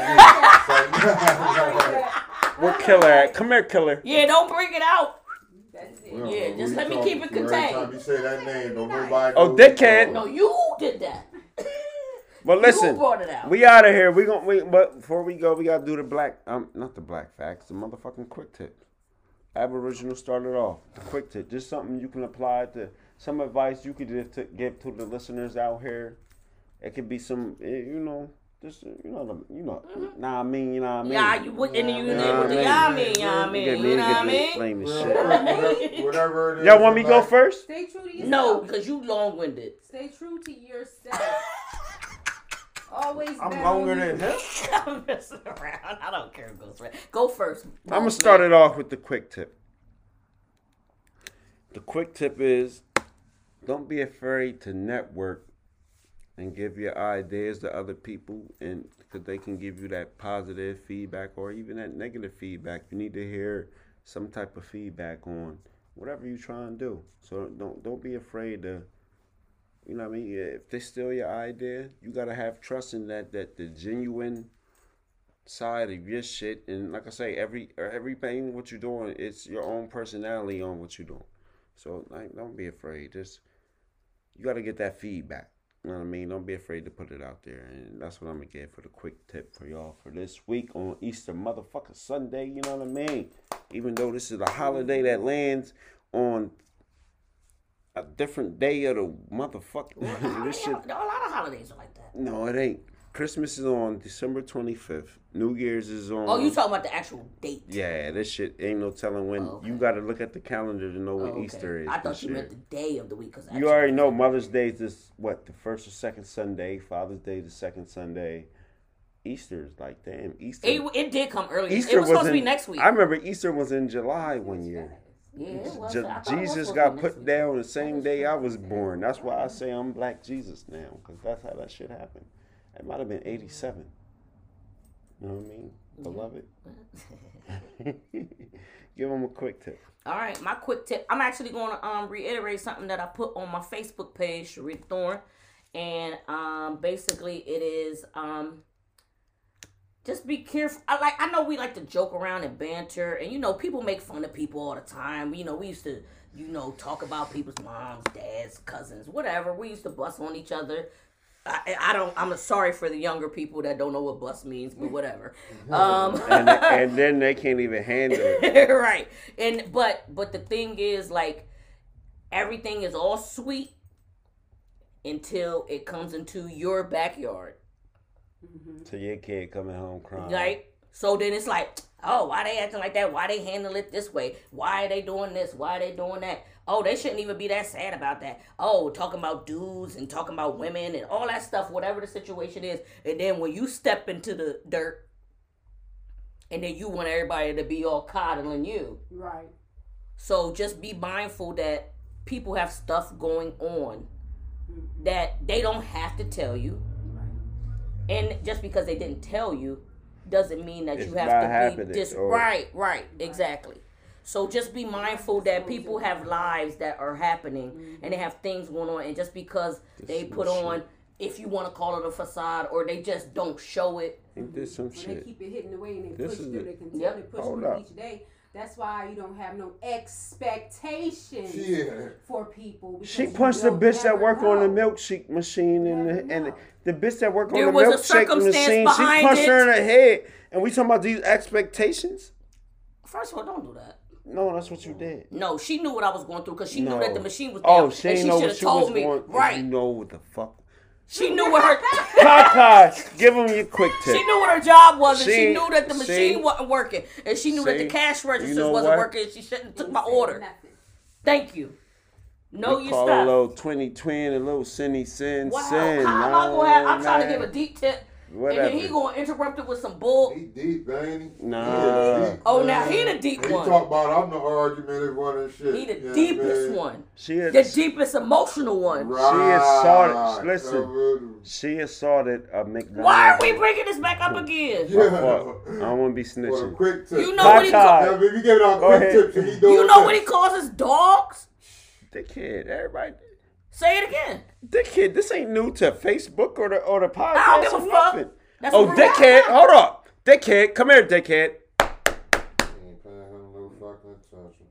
year. Where Killer at? Come here, Killer. Yeah, don't bring it out. That's it. Yeah, know just let you me keep it talking. Every contained. time you say that name, don't nobody Oh, who dickhead. No, you did that. But listen, you brought it out. we out of here. We gon' we but before we go, we gotta do the black um not the black facts, the motherfucking quick tip. Aboriginal started off the quick tip, just something you can apply to some advice you could give to give to the listeners out here. It could be some, eh, you know, just you know, the, you know, mm-hmm. nah, I mean, you know, what I mean. Yeah, you would, and then you Yeah, did with the man. yeah, I mean, yeah, I mean, you know what I mean? flame and shit. whatever it is. Y'all want me to go first? Stay true to yourself. No, because you long winded. Stay true to yourself. Always. I'm longer than you. him. I'm messing around. I don't care who goes first. Go first. I'm gonna start it off with the quick tip. The quick tip is don't be afraid to network and give your ideas to other people and because they can give you that positive feedback or even that negative feedback. You need to hear some type of feedback on whatever you try and do. So don't don't be afraid to you know what I mean? If they steal your idea, you gotta have trust in that that the genuine side of your shit and like I say, every everything what you're doing, it's your own personality on what you're doing. So like don't be afraid. Just you gotta get that feedback. You know what I mean? Don't be afraid to put it out there. And that's what I'm gonna get for the quick tip for y'all for this week on Easter motherfucker Sunday, you know what I mean? Even though this is a holiday that lands on a different day of the motherfucker. this shit A lot of holidays are like that. no, it ain't. Christmas is on December 25th. New Year's is on. Oh, you talking about the actual date? Yeah, this shit ain't no telling when. Oh, okay. You got to look at the calendar to know Oh, okay. Easter is. I thought you year. meant the day of the week. Cause You already know Mother's Day is this what the first or second Sunday. Father's Day the second Sunday. Easter is like damn Easter. It, it did come early. Easter it was supposed to be next week. I remember Easter was in July one year. yeah, it was. Je- I thought it was Jesus got put down the same day I was born. That's why I say I'm Black Jesus now, because that's how that shit happened. It might have been 87. You know what I mean? Beloved. Give them a quick tip. All right, my quick tip. I'm actually going to um reiterate something that I put on my Facebook page, Sharita Thorn, and um basically it is um just be careful. I like I know we like to joke around and banter, and you know people make fun of people all the time. You know we used to you know talk about people's moms, dads, cousins, whatever. We used to bust on each other. I, I don't. I'm sorry for the younger people that don't know what bus means, but whatever. Um, And, and then they can't even handle it. right and but but the thing is like everything is all sweet until it comes into your backyard To your kid coming home crying. right so then it's like oh why they acting like that why they handle it this way why are they doing this why are they doing that oh they shouldn't even be that sad about that oh talking about dudes and talking about women and all that stuff whatever the situation is and then when you step into the dirt and then you want everybody to be all coddling you Right. So just be mindful that people have stuff going on mm-hmm. that they don't have to tell you. Right. And just because they didn't tell you doesn't mean that It's you have to be happening, dis- or- right, right, exactly. So just be mindful that people have lives that are happening and they have things going on and just because they put some on if you want to call it a facade or they just don't show it Ain't this some When they keep it hidden away and they This push through, the- they continue Yep. to push Hold through up. each day. That's why you don't have no expectations Yeah. for people. She punched the bitch that never work on the milkshake machine and the, and the, bitch that work on the milkshake machine. She punched it. her in the head. And we talking about these expectations? First of all, don't do that. No, that's what you did. No, she knew what I was going through because she No. knew that the machine was oh, down. Oh, she and she know should what have she told was me. going. right. You know what the fuck? She knew what her Kaka, give him your quick tip. she knew what her job was, and she See? knew that the machine See? wasn't working, and she knew that the cash registers know wasn't what? working. And she shouldn't have took my order. nothing. Thank you. Know We your call a little twenty twin, a little sinny sin Wow, sin. how am I gonna have? I'm Oh, trying to give a deep tip, Whatever. and then he gonna interrupt it with some bull. He deep, ain't he? Nah. He deep, Oh, man. now he the deep He one. talk about I'm the argumentative one and shit. He the Yeah, deepest man. one, She is, the deepest emotional one. Right. assaulted- listen. Covered. she assaulted a McDonald's. Why are we bringing this back up again? Yeah. Fuck. I don't want to be For a snitching. quick tip. You know what he Kaka. call, Yeah, you give it out quick tips, and he doing you know what he calls his dogs? Dickhead, everybody. Say it again. Dickhead, this ain't new to Facebook or the or the podcast. I don't give a fuck. That's Oh, dickhead, hold up. Dickhead, come here, dickhead. Ain't paying him no fucking attention.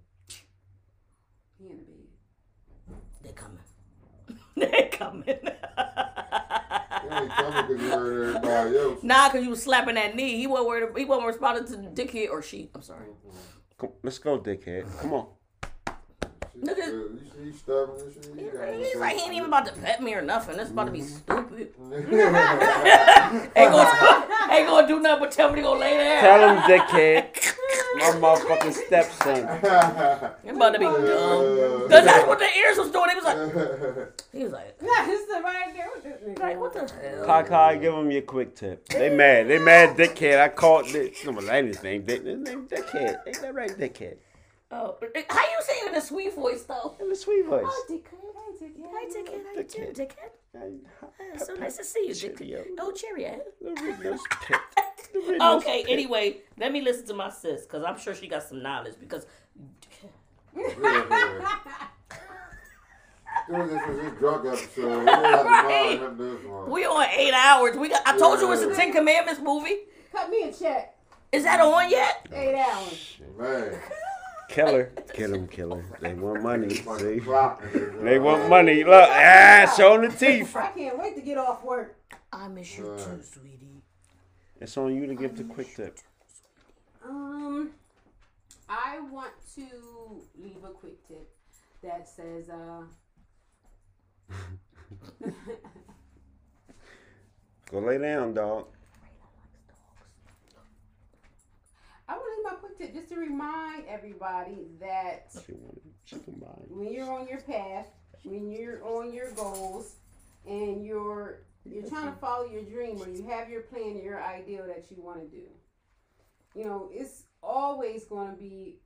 He in. They coming. they coming. Coming because he heard everybody nah, cause you was slapping that knee. He wasn't worried. He wasn't responding to dickhead or she. I'm sorry. Come, let's go, dickhead. Come on. Look at- he's stubborn and shit. He He's like he ain't even about to pet me or nothing. That's about to be mm-hmm. stupid. Ain't gonna, ain't gonna do nothing but tell me to go lay there. Tell him, dickhead. My motherfucking stepson. It's about to be dumb. Uh, Cause that's what the ears was doing. He was like, he was like, Yeah, this is right there with like what the hell? Kaka, give him your quick tip. They mad. They mad, dickhead. I caught this. No, my his name. Dick. His name dickhead. Ain't that right, dickhead? Oh, how you saying in a sweet voice though? In a sweet voice. Oh, dickhead. Hi, dickhead. How you doing, Dickhead. dickhead? Oh, so nice to see you, Cheerio. dickhead. Oh, cheerio. The red nose pit. The red nose Okay, anyway, let me listen to my sis because I'm sure she got some knowledge. Because This was his drug episode. We don't have to Right. mind him this one. we on eight hours. We got. I told you it's a Ten Commandments movie. Cut me a check. Is that on yet? Oh, eight hours. Man. Killer. Kill him, killer. They want money. See? clock in his, They want money. Look, ah, showing the teeth. I can't wait to get off work. I miss you Right. too, sweetie. It's on you to give the quick tip. Um, I want to leave a quick tip that says, uh, Go lay down, dog. I want to leave my quick tip just to remind everybody that She wanted. She combined. when you're on your path, when you're on your goals, and you're you're trying to follow your dream or you have your plan, or your ideal that you want to do. You know, it's always going to be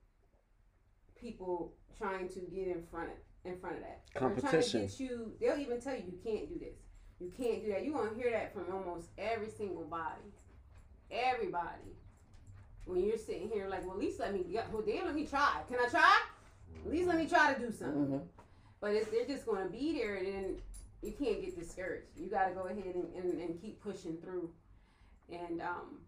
people trying to get in front of in front of that. Competition. Trying to get you. They'll even tell you you can't do this. You can't do that. You're gonna hear that from almost every single body. Everybody. When you're sitting here like, well, at least let me get. Well, damn, let me try. Can I try? At least let me try to do something. hmm But if they're just going to be there, and then you can't get discouraged. You got to go ahead and, and, and keep pushing through, and um,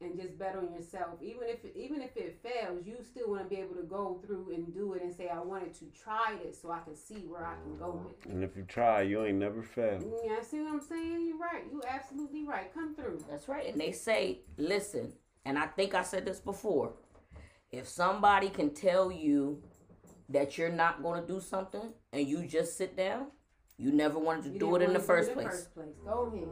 and just bet on yourself. Even if even if it fails, you still want to be able to go through and do it and say, I wanted to try this so I can see where I can go with it. And if you try, you ain't never fail. Yeah, see what I'm saying? You're right. You absolutely right. Come through. That's right. And they say, listen, and I think I said this before. If somebody can tell you that you're not going to do something and you just sit down, you never wanted to You do it in the first it in the place. first place. Go ahead.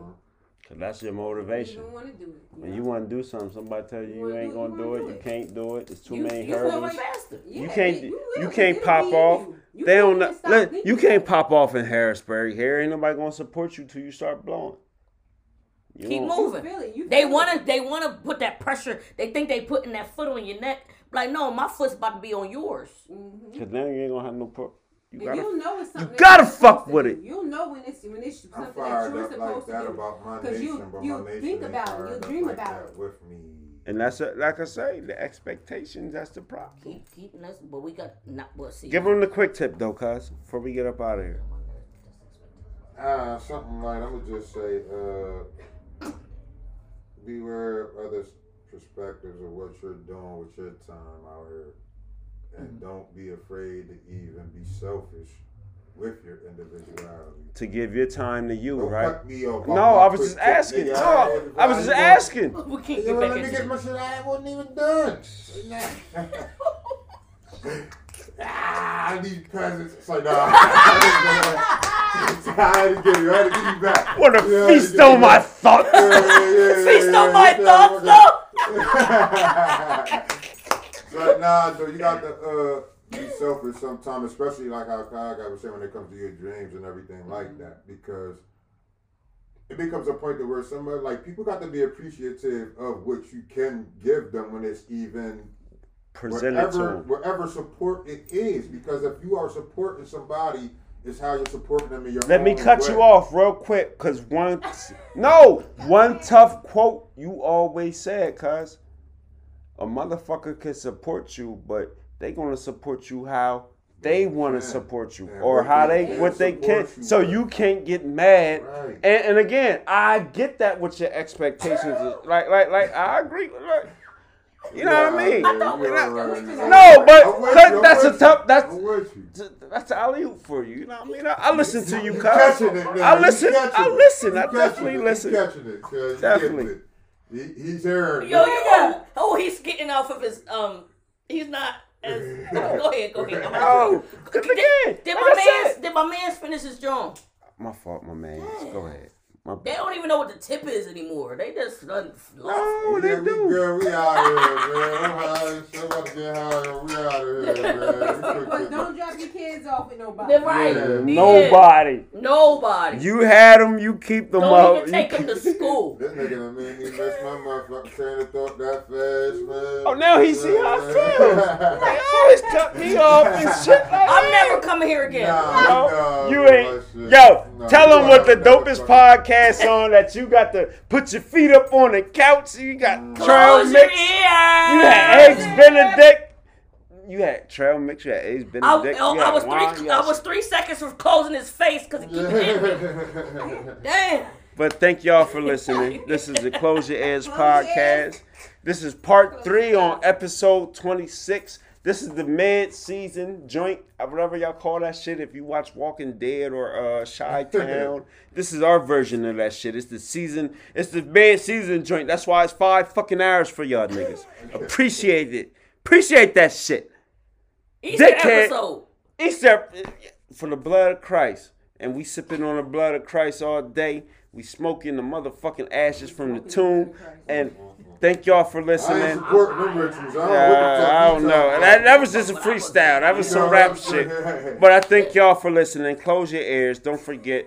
Cause that's your You motivation. don't want to do it. When you want to do something, somebody tell you You you ain't do- gonna you do wanna it, you can't do it. It's too You, many you hurdles. Yeah, You can't they- you can't pop off. you. You They can't don't even know. stop Look, you can't pop off in Harrisburg. Here ain't nobody gonna support you till you start blowing. You Keep don't- You moving. feel it. You They feel it. wanna they wanna put that pressure. They think they putting that foot on your neck. Like, no, my foot's about to be on yours. Mhm. Cause now you ain't gonna have no pro. You And gotta. you'll know it's something. that gotta you're fuck with it. You'll know when it's when it's I'm something that you're up like supposed that to do. about my 'Cause you- nation, but you my think about it, you'll dream like about it. with me. And that's a, like I say, the expectations. That's the problem. Keep keeping us, but we got not. Well, see, Give them the quick tip though, cuz before we get up out of here. Ah, something like I'm gonna just say, uh, beware of others' perspectives of what you're doing with your time out here, and mm-hmm. don't be afraid to even be selfish with your individuality. To give your time to you, Don't right? me off. No, I was just asking. nigga. No, I was just asking. we can't get back let me get my shit. I wasn't even done. ah, these peasants. It's like, nah. I had to get you. I had to get you back. What a Yeah, I feast on my thoughts. Yeah, yeah, yeah, Feast on my thoughts, though. But nah, so you got to uh, be selfish sometimes, especially like how Kyle was saying when it comes to your dreams and everything like that, because it becomes a point to where somebody like people got to be appreciative of what you can give them when it's even Present it to wherever support it is. Because if you are supporting somebody, it's how you're supporting them in your Let me cut way. you off real quick, cause one, no, one tough quote you always said, cuz a motherfucker can support you, but they gonna support you how they want to support you, Yeah, or how they what they can. you, So right. you can't get mad. Right. And, and again, I get that what your expectations is. Like, like, like, I agree. Like, you know what I mean? Yeah, You yeah, know- right, right. No, but I'm with cause you, that's a tough. you. That's I'm you. that's alley oop for you. You know what I mean? I, I listen to you, You cuz. catching it. I listen. I listen. I definitely it. You listen. catching it, 'cause you Definitely. He, he's hearing. Yo, it. yo, oh, oh, he's getting off of his um. He's not as. Go ahead, go ahead. I'm Oh, gonna- did, again, did my man? Did my man finish his drum? My fault, my man. Go ahead. My They don't even know what the tip is anymore. They just done lost. No, Yeah, they we do. good. We out here, man. I'm high. Somebody get high. We out here, But don't drop your kids off with nobody. They're right. Yeah. Yeah. Nobody. Nobody. You had them. You keep them don't up. even take them to school. This nigga done made me miss my motherfucking train of thought that fast, man. Oh, now he see how I feel. They always cut me off and shit like I'm that. never coming here again. Nah, No, nah, you nah, ain't. Yo, Nah, tell you them what the gotta- dopest podcast on that you got to put your feet up on the couch. You got trail Close your mix. ears. You had eggs Benedict. You had trail mix. You had eggs I, Benedict. oh, I was wine, three. you I was three seconds from closing his face because he keep hitting me. Damn. But thank y'all for listening. This is the Close Your Ears podcast. This is part three on episode 26. This is the mid-season joint, uh, whatever y'all call that shit. If you watch Walking Dead or uh, Shy Town, this is our version of that shit. It's the season. It's the mid-season joint. That's why it's five fucking hours for y'all niggas. Appreciate it. Appreciate that shit. Easter Dickhead. episode. Easter for the blood of Christ. And we sipping on the blood of Christ all day. We smoking the motherfucking ashes from the tomb. And thank y'all for I ain't listening. supporting them rituals. I don't, know Uh, I don't know. That, that was just a freestyle. That was You some rap shit. But I thank y'all for listening. Close your ears. Don't forget,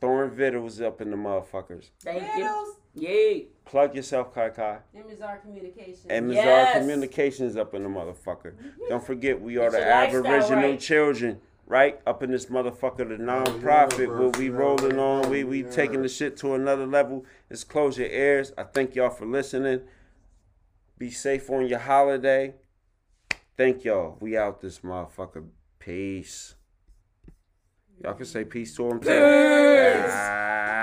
throwing vittles up in the motherfuckers. Thank you. Vittles. Yay. Plug yourself, Khi Khi. Them is our communication. And Mizar Yes. Communications up in the motherfucker. Don't forget, we are Get the Aboriginal right. children, right? Up in this motherfucker, the non-profit, yeah, where we rolling on, we yeah. we taking the shit to another level. It's close your ears. I thank y'all for listening. Be safe on your holiday. Thank y'all. We out this motherfucker. Peace. Y'all can say peace to them too. Peace. Ah.